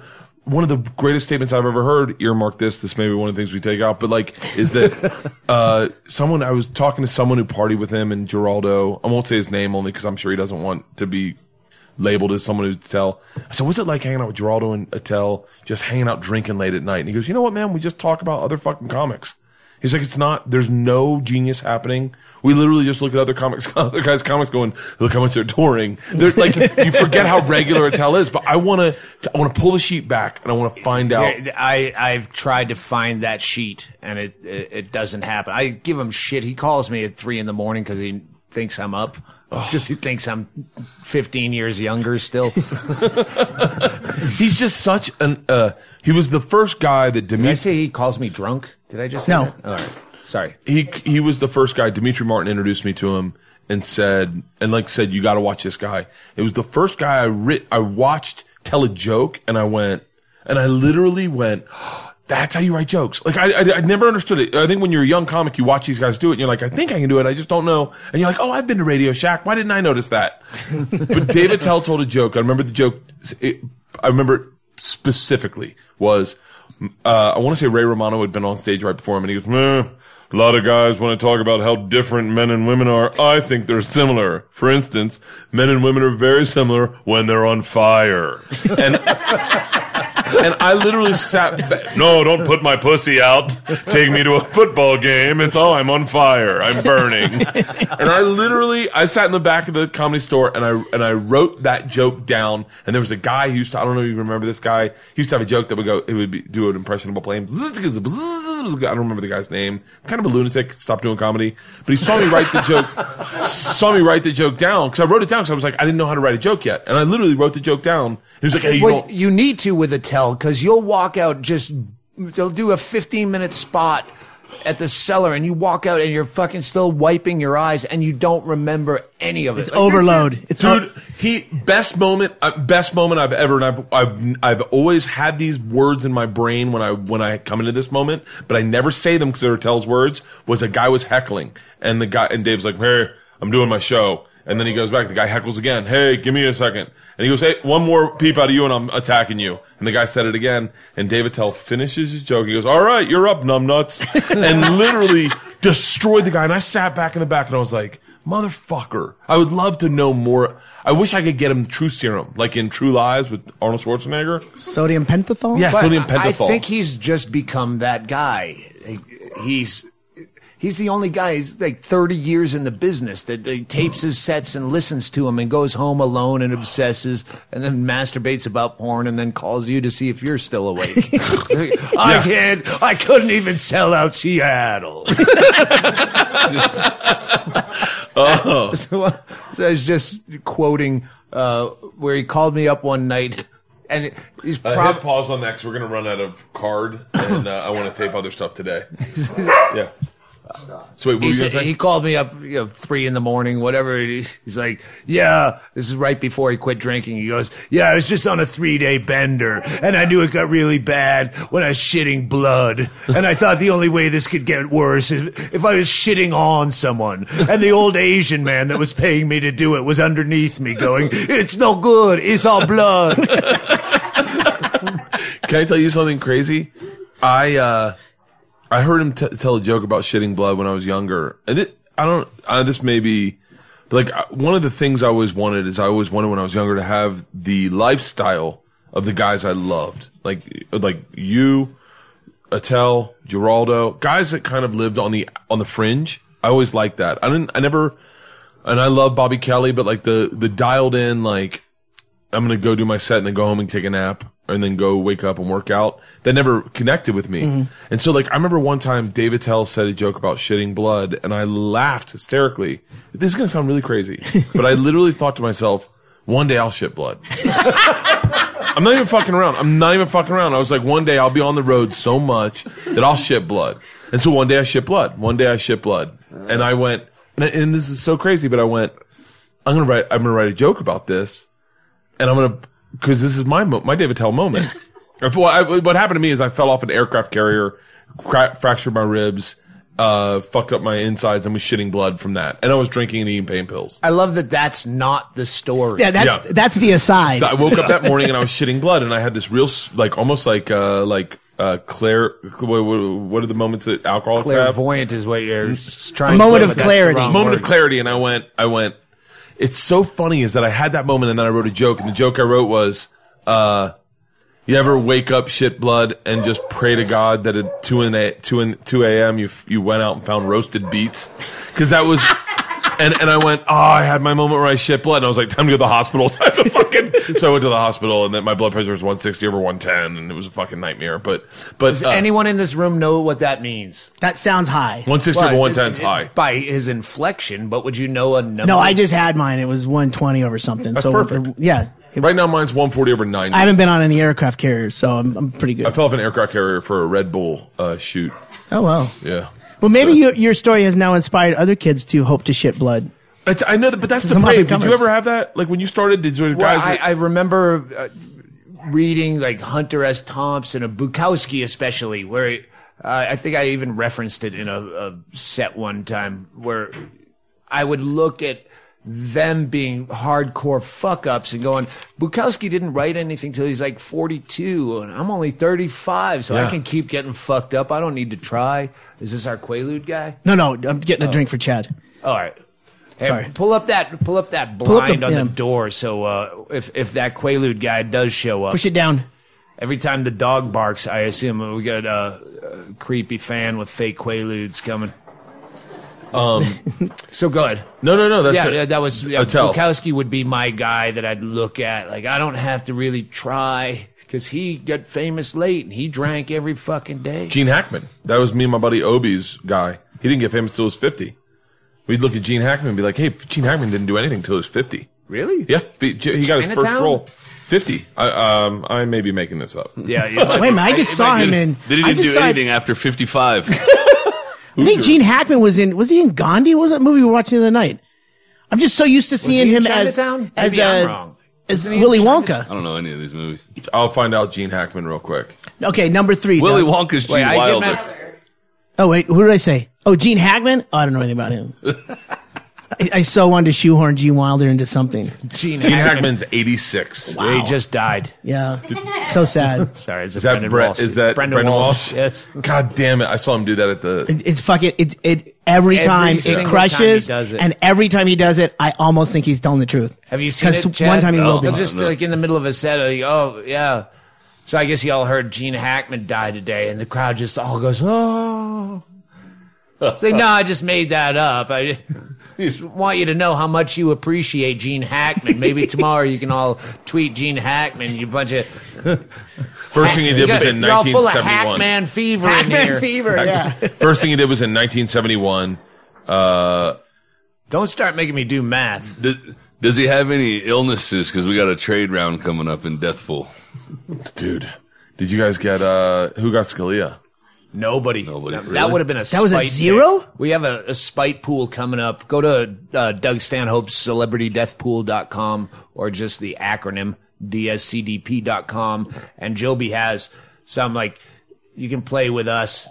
[SPEAKER 1] One of the greatest statements I've ever heard. Earmark this. This may be one of the things we take out, but like is that uh, someone I was talking to someone who partied with him and Giraldo. I won't say his name only because I'm sure he doesn't want to be labeled as someone who'd tell. I said, what's it like hanging out with Giraldo and Attell, just hanging out drinking late at night? And he goes, you know what, man? We just talk about other fucking comics. He's like, it's not, there's no genius happening. We literally just look at other comics, other guys' comics going, look how much they're touring. They're like, you forget how regular Attell is, but I want to, I want to pull the sheet back and I want to find out.
[SPEAKER 4] I I've tried to find that sheet and it, it it doesn't happen. I give him shit. He calls me at three in the morning because he thinks I'm up. Just he thinks I'm 15 years younger still.
[SPEAKER 1] He's just such an, uh, he was the first guy that
[SPEAKER 4] Did I say he calls me drunk? Did I just say
[SPEAKER 3] No.
[SPEAKER 4] that? All right. Sorry.
[SPEAKER 1] he he was the first guy. Demetri Martin introduced me to him and said, and like said, you got to watch this guy. It was the first guy I writ, I watched tell a joke, and I went, and I literally went. That's how you write jokes. Like I, I, I never understood it. I think when you're a young comic, you watch these guys do it, and you're like, I think I can do it. I just don't know. And you're like, Oh, I've been to Radio Shack. Why didn't I notice that? but Dave Attell told a joke. I remember the joke. It, I remember it specifically was. Uh, I want to say Ray Romano had been on stage right before him, and he goes, "Meh, a lot of guys want to talk about how different men and women are. I think they're similar. For instance, men and women are very similar when they're on fire. And and I literally sat back. No, don't put my pussy out. Take me to a football game. It's oh, I'm on fire. I'm burning. And I literally, I sat in the back of the comedy store and I and I wrote that joke down. And there was a guy who used to, I don't know if you remember this guy. He used to have a joke that would go, it would be, do an impression of a plane. I don't remember the guy's name. Kind of a lunatic. Stopped doing comedy. But he saw me write the joke, saw me write the joke down because I wrote it down because I was like, I didn't know how to write a joke yet. And I literally wrote the joke down. He was like, Hey, you
[SPEAKER 4] Well, you need to with Attell because you'll walk out just they'll do a 15 minute spot at the cellar and you walk out and you're fucking still wiping your eyes and you don't remember any of it.
[SPEAKER 3] It's overload. It's
[SPEAKER 1] Dude, he best moment, uh, best moment I've ever, and I've, I've, I've always had these words in my brain when I, when I come into this moment, but I never say them because they're Tell's words. Was a guy was heckling, and the guy, and Dave's like, "Hey, I'm doing my show," and then he goes back. The guy heckles again. Hey, give me a second, and he goes, "Hey, one more peep out of you, and I'm attacking you." And the guy said it again, and Dave Attell finishes his joke. He goes, "All right, you're up, numbnuts," and literally destroyed the guy. And I sat back in the back, and I was like motherfucker. I would love to know more. I wish I could get him True Serum, like in True Lies with Arnold Schwarzenegger.
[SPEAKER 3] sodium pentothal.
[SPEAKER 1] Yeah,
[SPEAKER 4] But
[SPEAKER 1] sodium pentothal.
[SPEAKER 4] I think he's just become that guy. He's he's the only guy. He's like 30 years in the business that uh, tapes his sets and listens to him and goes home alone and obsesses and then masturbates about porn and then calls you to see if you're still awake. I can't. I couldn't even sell out Seattle. so, so I was just quoting uh, where he called me up one night and he's
[SPEAKER 1] Uh, hit
[SPEAKER 4] probably
[SPEAKER 1] pause on that because we're gonna run out of card, and uh, I want to tape other stuff today. yeah. So wait, what were
[SPEAKER 4] he,
[SPEAKER 1] you
[SPEAKER 4] said,
[SPEAKER 1] gonna say?
[SPEAKER 4] he called me up, you know, three in the morning, whatever. He's, he's like, "Yeah, this is right before he quit drinking." He goes, "Yeah, I was just on a three day bender, and I knew it got really bad when I was shitting blood, and I thought the only way this could get worse is if I was shitting on someone, and the old Asian man that was paying me to do it was underneath me, going, "It's no good, it's all blood."
[SPEAKER 1] Can I tell you something crazy? I uh, I heard him t- tell a joke about shitting blood when I was younger, and it, I don't. Uh, this may be like uh, one of the things I always wanted is I always wanted when I was younger to have the lifestyle of the guys I loved, like like you, Attell, Giraldo, guys that kind of lived on the on the fringe. I always liked that. I didn't. I never. And I love Bobby Kelly, but like the the dialed in like I'm gonna go do my set and then go home and take a nap and then go wake up and work out. That never connected with me. Mm-hmm. And so like I remember one time Dave Attell said a joke about shitting blood and I laughed hysterically. This is gonna sound really crazy, but I literally thought to myself, one day I'll shit blood. I'm not even fucking around. I'm not even fucking around. I was like, one day I'll be on the road so much that I'll shit blood. And so one day I shit blood. One day I shit blood. And I went, and, and this is so crazy, but I went, I'm gonna write, I'm gonna write a joke about this and I'm gonna because this is my mo- my Dave Attell moment. If- what, I, what happened to me is I fell off an aircraft carrier, cra- fractured my ribs, uh, fucked up my insides, and was shitting blood from that. And I was drinking and eating pain pills.
[SPEAKER 4] I love that. That's not the story.
[SPEAKER 3] Yeah, that's
[SPEAKER 1] Yeah.
[SPEAKER 3] that's the aside.
[SPEAKER 1] I woke up that morning and I was shitting blood, and I had this real s- like almost like uh, like uh, Claire. What, what, what are the moments that alcoholics have?
[SPEAKER 4] Clairvoyant is what you're s- trying.
[SPEAKER 3] A moment
[SPEAKER 4] to
[SPEAKER 3] of
[SPEAKER 4] say, but that's the
[SPEAKER 3] clarity.
[SPEAKER 4] wrong
[SPEAKER 1] moment
[SPEAKER 4] word.
[SPEAKER 1] of clarity and I went I went it's so funny is that I had that moment and then I wrote a joke and the joke I wrote was uh you ever wake up shit blood and just pray to God that at 2 in a, 2 in 2 a.m. you you went out and found roasted beets cuz that was and and I went oh I had my moment where I shit blood and I was like time to go to the hospital time to fucking so I went to the hospital and then my blood pressure was 160 over 110 and it was a fucking nightmare but but
[SPEAKER 4] Does
[SPEAKER 1] uh,
[SPEAKER 4] anyone in this room know what that means?
[SPEAKER 3] that sounds high.
[SPEAKER 1] 160 over 110 is high
[SPEAKER 4] by his inflection, but would you know a number?
[SPEAKER 3] No, I just had mine. It was 120 over something.
[SPEAKER 1] That's
[SPEAKER 3] so
[SPEAKER 1] perfect.
[SPEAKER 3] yeah,
[SPEAKER 1] right now mine's 140 over 90
[SPEAKER 3] I haven't been on any aircraft carriers, so I'm, I'm pretty good.
[SPEAKER 1] I fell off an aircraft carrier for a Red Bull uh, shoot.
[SPEAKER 3] oh wow.
[SPEAKER 1] Yeah.
[SPEAKER 3] Well, maybe your your story has now inspired other kids to hope to shit blood.
[SPEAKER 1] It's, I know that, but that's the
[SPEAKER 3] Some
[SPEAKER 1] brave. Did
[SPEAKER 3] up-and-comers.
[SPEAKER 1] you ever have that? Like when you started, did you
[SPEAKER 4] Well,
[SPEAKER 1] guys?
[SPEAKER 4] I, I remember uh, reading like Hunter S. Thompson and Bukowski, especially, where uh, I think I even referenced it in a, a set one time, where I would look at them being hardcore fuck ups and going, Bukowski didn't write anything till he's like 42, and I'm only 35, so I can keep getting fucked up. I don't need to try. Is this our Quaalude guy?
[SPEAKER 3] No, no, I'm getting a drink for Chad.
[SPEAKER 4] All right. Hey,
[SPEAKER 3] Sorry.
[SPEAKER 4] pull up that pull up that
[SPEAKER 3] up the-
[SPEAKER 4] blind on
[SPEAKER 3] yeah.
[SPEAKER 4] the door so uh, if if that Quaalude guy does show up,
[SPEAKER 3] Push it down.
[SPEAKER 4] every time the dog barks, I assume we got a, a creepy fan with fake Quaaludes coming. Um, so good.
[SPEAKER 1] no, no, no. That's
[SPEAKER 4] Yeah,
[SPEAKER 1] it.
[SPEAKER 4] yeah, that was yeah,
[SPEAKER 1] Attell.
[SPEAKER 4] Bukowski would be my guy that I'd look at. Like I don't have to really try because he got famous late and he drank every fucking day.
[SPEAKER 1] Gene Hackman. That was me and my buddy Obi's guy. He didn't get famous till he was fifty. We'd look at Gene Hackman and be like, "Hey, Gene Hackman didn't do anything till he was 50.
[SPEAKER 4] Really?
[SPEAKER 1] Yeah, he he got his first
[SPEAKER 4] Chinatown?
[SPEAKER 1] role. Fifty. I, um, I may be making this up.
[SPEAKER 4] Yeah. you might
[SPEAKER 3] Wait a minute, I just saw him in.
[SPEAKER 5] They
[SPEAKER 3] I
[SPEAKER 5] didn't
[SPEAKER 3] just
[SPEAKER 5] do
[SPEAKER 3] saw-
[SPEAKER 5] anything after 55.
[SPEAKER 3] I think Gene Hackman was in. Was he in Gandhi? What was that movie we were watching the other night? I'm just so used to seeing
[SPEAKER 4] he in
[SPEAKER 3] him as
[SPEAKER 4] Chinatown?
[SPEAKER 3] as
[SPEAKER 4] Maybe I'm
[SPEAKER 3] uh,
[SPEAKER 4] wrong.
[SPEAKER 3] as
[SPEAKER 4] Wasn't he in
[SPEAKER 3] Willy Wonka.
[SPEAKER 5] I don't know any of these movies.
[SPEAKER 1] I'll find out Gene Hackman real quick.
[SPEAKER 3] Okay, number three.
[SPEAKER 5] Willy
[SPEAKER 3] Doug.
[SPEAKER 5] Wonka's Gene
[SPEAKER 4] Wait, I get
[SPEAKER 5] Wilder.
[SPEAKER 4] my-
[SPEAKER 3] Oh wait, who did I say? Oh, Gene Hackman. Oh, I don't know anything about him. I, I so wanted to shoehorn Gene Wilder into something.
[SPEAKER 4] Gene,
[SPEAKER 1] Gene
[SPEAKER 4] Hackman.
[SPEAKER 1] Hackman's eighty six.
[SPEAKER 4] Yeah, he just died.
[SPEAKER 3] Yeah, so sad.
[SPEAKER 4] Sorry, is,
[SPEAKER 1] Is that Brett? Is that Brendan, Walsh?
[SPEAKER 4] Yes.
[SPEAKER 1] God damn it! I saw him do that at the.
[SPEAKER 3] It, it's fucking. It it every,
[SPEAKER 4] Every
[SPEAKER 3] time
[SPEAKER 4] single
[SPEAKER 3] it
[SPEAKER 4] time
[SPEAKER 3] crushes,
[SPEAKER 4] he does it.
[SPEAKER 3] and every time he does it, I almost think he's telling the truth.
[SPEAKER 4] Have you seen it? Chad?
[SPEAKER 3] one time he
[SPEAKER 5] No.
[SPEAKER 3] will be.
[SPEAKER 4] He'll just like in the middle of a set, like, oh yeah. So I guess y'all heard Gene Hackman died today, and the crowd just all goes, oh. It's like, no, I just made that up. I just want you to know how much you appreciate Gene Hackman. Maybe tomorrow you can all tweet Gene Hackman. You bunch of
[SPEAKER 1] First thing he did was in
[SPEAKER 4] you're all full of
[SPEAKER 1] 1971.
[SPEAKER 4] Hackman fever in
[SPEAKER 3] Hackman
[SPEAKER 4] here.
[SPEAKER 3] fever. Yeah.
[SPEAKER 1] First thing he did was in 1971. Uh,
[SPEAKER 4] Don't start making me do math.
[SPEAKER 1] the
[SPEAKER 5] Does he have any illnesses? Because we got a trade round coming up in Deathpool.
[SPEAKER 1] Dude, did you guys get uh who got Scalia?
[SPEAKER 4] Nobody.
[SPEAKER 5] Nobody,
[SPEAKER 4] That
[SPEAKER 5] really?
[SPEAKER 4] would have been a
[SPEAKER 3] That was a zero?
[SPEAKER 4] pick. We have a, a spite pool coming up. Go to uh, Doug Stanhope's celebritydeathpool.com or just the acronym dscdp.com. And Joby has some like you can play with us.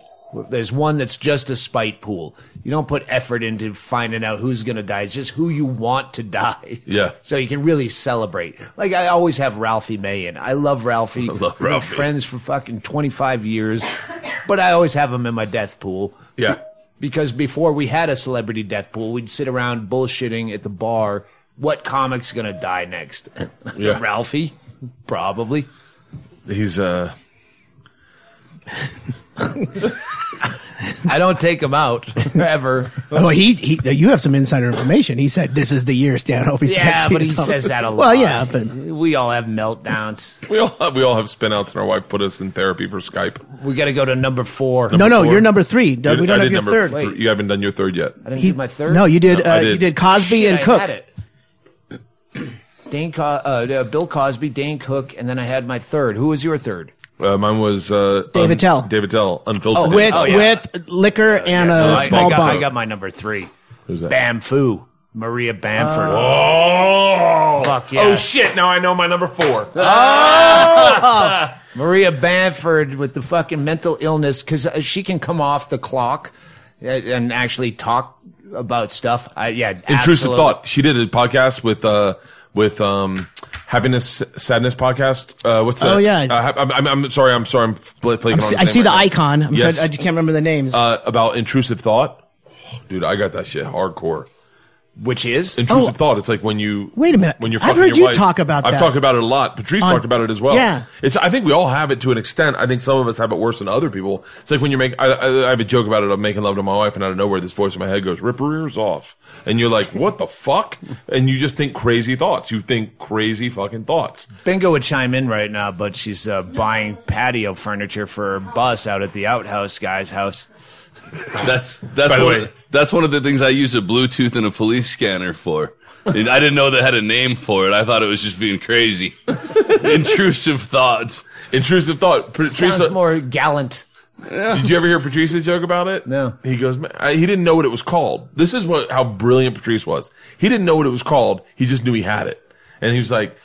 [SPEAKER 4] There's one that's just a spite pool. You don't put effort into finding out who's going to die. It's just who you want to die.
[SPEAKER 1] Yeah.
[SPEAKER 4] So you can really celebrate. Like I always have Ralphie May in. I love Ralphie.
[SPEAKER 5] love
[SPEAKER 4] We've been
[SPEAKER 5] Ralphie.
[SPEAKER 4] friends for fucking 25 years. But I always have him in my death pool.
[SPEAKER 1] Yeah.
[SPEAKER 4] Because before we had a celebrity death pool, we'd sit around bullshitting at the bar. What comic's gonna die next?
[SPEAKER 1] Yeah.
[SPEAKER 4] Ralphie, probably.
[SPEAKER 1] He's uh
[SPEAKER 4] I don't take him out ever.
[SPEAKER 3] Oh, he, he, you have some insider information. He said this is the year Stanhope. He's
[SPEAKER 4] Yeah, but he
[SPEAKER 3] something.
[SPEAKER 4] says that a lot.
[SPEAKER 3] Well, yeah, but
[SPEAKER 4] we all have meltdowns.
[SPEAKER 1] we all have, we all have spin outs and our wife put us in therapy for Skype.
[SPEAKER 4] We got to go to number four.
[SPEAKER 3] no, no,
[SPEAKER 1] four.
[SPEAKER 3] you're number three. Doug, we don't have
[SPEAKER 1] did
[SPEAKER 3] your
[SPEAKER 1] number
[SPEAKER 3] third.
[SPEAKER 1] th- you haven't done your third yet.
[SPEAKER 4] I didn't
[SPEAKER 3] He-
[SPEAKER 4] do my third.
[SPEAKER 3] No, you did.
[SPEAKER 1] No, I
[SPEAKER 3] uh,
[SPEAKER 1] did.
[SPEAKER 3] You did Cosby
[SPEAKER 4] Shit,
[SPEAKER 3] and
[SPEAKER 4] I
[SPEAKER 3] Cook.
[SPEAKER 4] had it. Dane, Co- uh, uh, Bill Cosby, Dane Cook, and then I had my third. Who was your third?
[SPEAKER 1] Uh, mine was uh,
[SPEAKER 3] Dave Attell.
[SPEAKER 1] Dave Attell, unfiltered.
[SPEAKER 4] Oh,
[SPEAKER 3] with
[SPEAKER 4] Oh, yeah.
[SPEAKER 3] with liquor and
[SPEAKER 4] No,
[SPEAKER 3] a
[SPEAKER 4] I,
[SPEAKER 3] small
[SPEAKER 4] I got,
[SPEAKER 3] bump.
[SPEAKER 4] I got my number three.
[SPEAKER 1] Who's that?
[SPEAKER 4] Bamfu Maria Bamford.
[SPEAKER 1] Oh,
[SPEAKER 4] Fuck yeah.
[SPEAKER 1] Oh shit! Now I know my number four.
[SPEAKER 4] Maria Bamford with the fucking mental illness because she can come off the clock uh, and actually talk about stuff. I, yeah,
[SPEAKER 1] Intrusive
[SPEAKER 4] absolutely.
[SPEAKER 1] thought. She did a podcast with uh with um happiness sadness podcast. Uh, what's that?
[SPEAKER 3] Oh, yeah.
[SPEAKER 1] Uh, I'm, I'm, I'm sorry. I'm sorry. I'm flaking on.
[SPEAKER 3] I see
[SPEAKER 1] name
[SPEAKER 3] the
[SPEAKER 1] now.
[SPEAKER 3] icon. I'm
[SPEAKER 1] Yes.
[SPEAKER 3] trying, I just can't remember the names.
[SPEAKER 1] Uh, about intrusive thought. Dude, I got that shit hardcore.
[SPEAKER 4] Which is
[SPEAKER 1] Intrusive
[SPEAKER 3] Oh.
[SPEAKER 1] thought. It's like when you
[SPEAKER 3] Wait a minute.
[SPEAKER 1] When you're
[SPEAKER 3] I've heard
[SPEAKER 1] your
[SPEAKER 3] you
[SPEAKER 1] wife.
[SPEAKER 3] talk about
[SPEAKER 1] I've
[SPEAKER 3] that.
[SPEAKER 1] talked about it a lot. Patrice
[SPEAKER 3] On-
[SPEAKER 1] talked about it as well.
[SPEAKER 3] Yeah.
[SPEAKER 1] It's. I think we all have it to an extent. I think some of us have it worse than other people. It's like when you make. I, I, I have a joke about it. I'm making love to my wife, and out of nowhere, this voice in my head goes, "Rip her ears off," and you're like, "What the fuck?" And you just think crazy thoughts. You think crazy fucking thoughts.
[SPEAKER 4] Bingo would chime in right now, but she's uh, buying patio furniture for her bus out at the outhouse guy's house.
[SPEAKER 5] That's that's
[SPEAKER 1] By the
[SPEAKER 5] one,
[SPEAKER 1] way-
[SPEAKER 5] of- that's one of the things I use a Bluetooth and a police scanner for. I didn't know they had a name for it. I thought it was just being crazy. Intrusive thoughts.
[SPEAKER 1] Intrusive thought. Patrice,
[SPEAKER 4] Sounds more gallant.
[SPEAKER 1] Did you ever hear Patrice's joke about it?
[SPEAKER 4] No.
[SPEAKER 1] He goes, I- he didn't know what it was called. This is what how brilliant Patrice was. He didn't know what it was called. He just knew he had it, and he was like,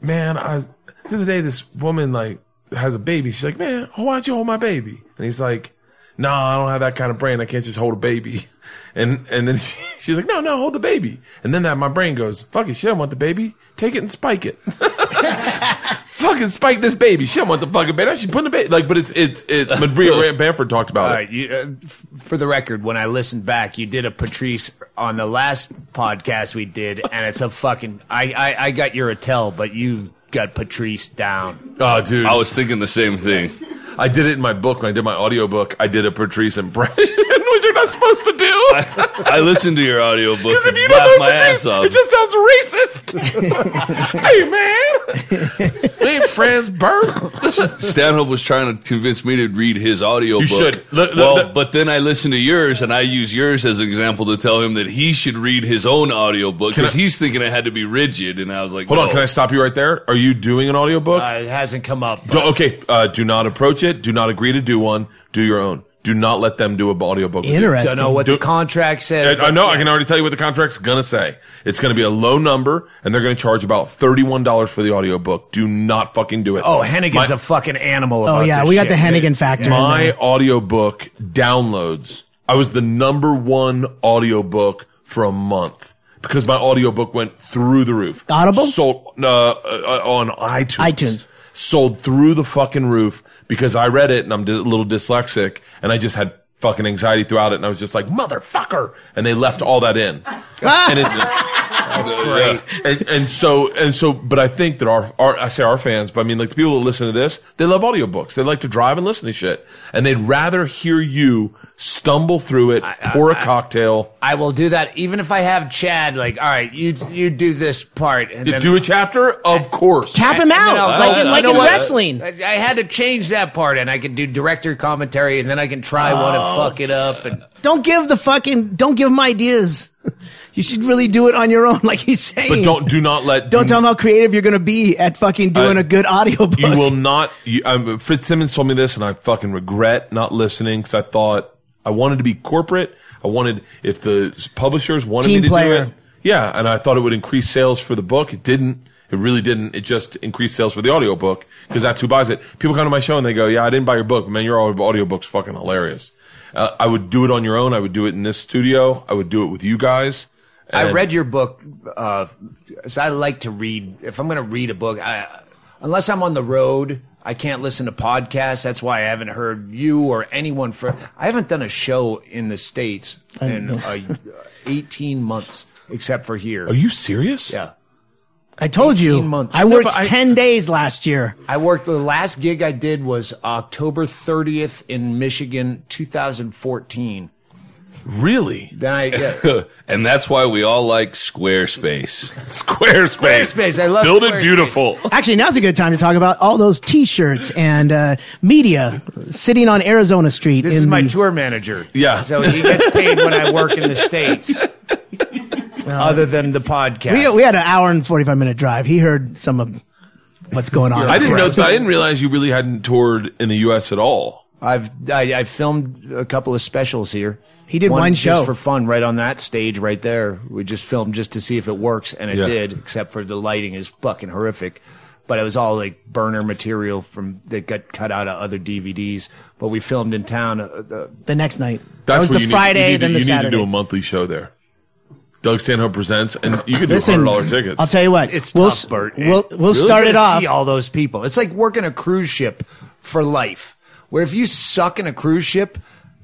[SPEAKER 1] "Man, I the other day this woman like has a baby. She's like, man, why don't you hold my baby?" And he's like, "No, I don't have that kind of brain. I can't just hold a baby." And and then she, she's like, "No, no, hold the baby." And then that my brain goes, "Fuck it, she don't want the baby. Take it and spike it." fucking spike this baby. She don't want the fucking baby. She put the baby like, but it's it's it. Maria Bamford talked about
[SPEAKER 4] All
[SPEAKER 1] it.
[SPEAKER 4] right, you, uh, f- for the record, when I listened back, you did a Patrice on the last podcast we did, and it's a fucking. I I, I got your Attell, but you got Patrice down.
[SPEAKER 1] Oh, dude,
[SPEAKER 5] I was thinking the same thing.
[SPEAKER 1] I did it in my book when I did my audiobook. I did a Patrice impression, which you're not supposed to do.
[SPEAKER 5] I listened to your audiobook
[SPEAKER 1] Because
[SPEAKER 5] and
[SPEAKER 1] if you don't
[SPEAKER 5] laughed
[SPEAKER 1] know
[SPEAKER 5] my
[SPEAKER 1] Patrice,
[SPEAKER 5] ass off.
[SPEAKER 1] it just sounds racist. hey man, we ain't friends, Bert.
[SPEAKER 5] Stanhope was trying to convince me to read his audiobook.
[SPEAKER 1] You should. The- the-
[SPEAKER 5] well,
[SPEAKER 1] the-
[SPEAKER 5] but then I listened to yours, and I use yours as an example to tell him that he should read his own audiobook
[SPEAKER 1] Can
[SPEAKER 5] because he's thinking it had to be rigid, and I was like,
[SPEAKER 1] Hold on, can I stop you right there? Are you doing an audiobook?
[SPEAKER 4] Uh, it hasn't come up.
[SPEAKER 1] Do- okay, uh, do not approach it. Do not agree to do one. Do your own. Do not let them do an audiobook. with.
[SPEAKER 3] Interesting.
[SPEAKER 4] Don't know what
[SPEAKER 1] Do-
[SPEAKER 4] the contract says.
[SPEAKER 1] I, I know. I can already tell you what the contract's gonna say. It's gonna be a low number, and they're gonna charge about thirty-one dollars for the audiobook. Do not fucking do it.
[SPEAKER 4] Oh, Hennigan's
[SPEAKER 1] My-
[SPEAKER 4] a fucking animal.
[SPEAKER 3] Oh yeah,
[SPEAKER 4] this
[SPEAKER 3] we got the. Hennigan factor.
[SPEAKER 1] my
[SPEAKER 3] there.
[SPEAKER 1] audiobook downloads. I was the number one audiobook for a month because my audiobook went through the roof.
[SPEAKER 3] Audible?
[SPEAKER 1] sold uh, uh, on iTunes.
[SPEAKER 3] iTunes.
[SPEAKER 1] sold through the fucking roof because I read it and I'm a little dyslexic and I just had fucking anxiety throughout it and I was just like motherfucker and they left all that in and it's
[SPEAKER 4] great.
[SPEAKER 1] and, and so and so but I think that our, our I say our fans but I mean like the people that listen to this they love audiobooks they like to drive and listen to shit and they'd rather hear you stumble through it pour a cocktail
[SPEAKER 4] I will do that even if I have Chad. Like, all right, you you do this part, and then
[SPEAKER 1] do a chapter of course
[SPEAKER 3] Tap him out
[SPEAKER 4] I'll-
[SPEAKER 3] like, in- like in
[SPEAKER 4] what?
[SPEAKER 3] wrestling.
[SPEAKER 4] I, I had to change that part, and I can do director commentary, and then I can try one
[SPEAKER 3] Oh.
[SPEAKER 4] and fuck it up. And
[SPEAKER 3] Don't give the fucking. Don't give him ideas. You should really do it on your own, like he's saying.
[SPEAKER 1] But don't do not let
[SPEAKER 3] Don't tell him how creative you're going to be at fucking doing
[SPEAKER 1] I-
[SPEAKER 3] a good audiobook.
[SPEAKER 1] You will not. You, um, Fitzsimmons told me this, and I fucking regret not listening because I thought I wanted to be corporate. I wanted if the publishers wanted
[SPEAKER 3] Team
[SPEAKER 1] me to
[SPEAKER 3] player.
[SPEAKER 1] do it. Yeah, and I thought it would increase sales for the book. It didn't. It really didn't. It just increased sales for the audiobook because that's who buys it. People come to my show and they go, "Yeah, I didn't buy your book, man. Your au- audiobook's fucking hilarious." Uh, I would do it on your own. I would do it in this studio. I would do it with you guys.
[SPEAKER 4] I read your book. Uh, so I like to read. If I'm going to read a book, I, unless I'm on the road, I can't listen to podcasts. That's why I haven't heard you or anyone for. I haven't done a show in the states in uh, 18 months, except for here.
[SPEAKER 1] Are you serious?
[SPEAKER 4] Yeah.
[SPEAKER 3] I told you.
[SPEAKER 4] months.
[SPEAKER 3] I worked
[SPEAKER 1] but I-
[SPEAKER 3] 10 days last year.
[SPEAKER 4] I worked. The last gig I did was October 30th in Michigan, 2014.
[SPEAKER 1] Really?
[SPEAKER 4] Then I. Yeah.
[SPEAKER 5] and that's why we all like Squarespace.
[SPEAKER 1] Squarespace.
[SPEAKER 4] Squarespace, I love
[SPEAKER 1] Build it beautiful.
[SPEAKER 3] Actually, now's a good time to talk about all those T-shirts and uh, media sitting on Arizona Street.
[SPEAKER 4] This
[SPEAKER 3] in
[SPEAKER 4] is my
[SPEAKER 3] the-
[SPEAKER 4] tour manager.
[SPEAKER 1] Yeah.
[SPEAKER 4] So he gets paid when I work in the States. Other than the podcast.
[SPEAKER 3] We, we had an hour and 45 minute drive. He heard some of what's going on.
[SPEAKER 1] I didn't know.
[SPEAKER 3] Gross.
[SPEAKER 1] I didn't realize you really hadn't toured in the U.S. at all.
[SPEAKER 4] I've I, I filmed a couple of specials here.
[SPEAKER 3] He did one
[SPEAKER 4] just
[SPEAKER 3] show.
[SPEAKER 4] for fun, right on that stage, right there. We just filmed just to see if it works, and it
[SPEAKER 1] Yeah.
[SPEAKER 4] did. Except for the lighting is fucking horrific. But it was all like burner material from that got cut out of other DVDs. But we filmed in town. Uh, uh,
[SPEAKER 3] the next night.
[SPEAKER 1] That's
[SPEAKER 3] that was
[SPEAKER 1] where
[SPEAKER 3] the
[SPEAKER 1] you need-
[SPEAKER 3] Friday,
[SPEAKER 1] you need,
[SPEAKER 3] then
[SPEAKER 1] to,
[SPEAKER 3] the
[SPEAKER 1] you
[SPEAKER 3] Saturday.
[SPEAKER 1] need to do a monthly show there. Doug Stanhope presents, and you can do
[SPEAKER 3] Listen,
[SPEAKER 1] hundred dollar tickets.
[SPEAKER 3] I'll tell you what.
[SPEAKER 4] it's
[SPEAKER 3] we'll,
[SPEAKER 4] tough, Bert.
[SPEAKER 3] We'll, we'll
[SPEAKER 4] Really
[SPEAKER 3] start it off.
[SPEAKER 4] See all those people. It's like working a cruise ship for life. Where if you suck in a cruise ship,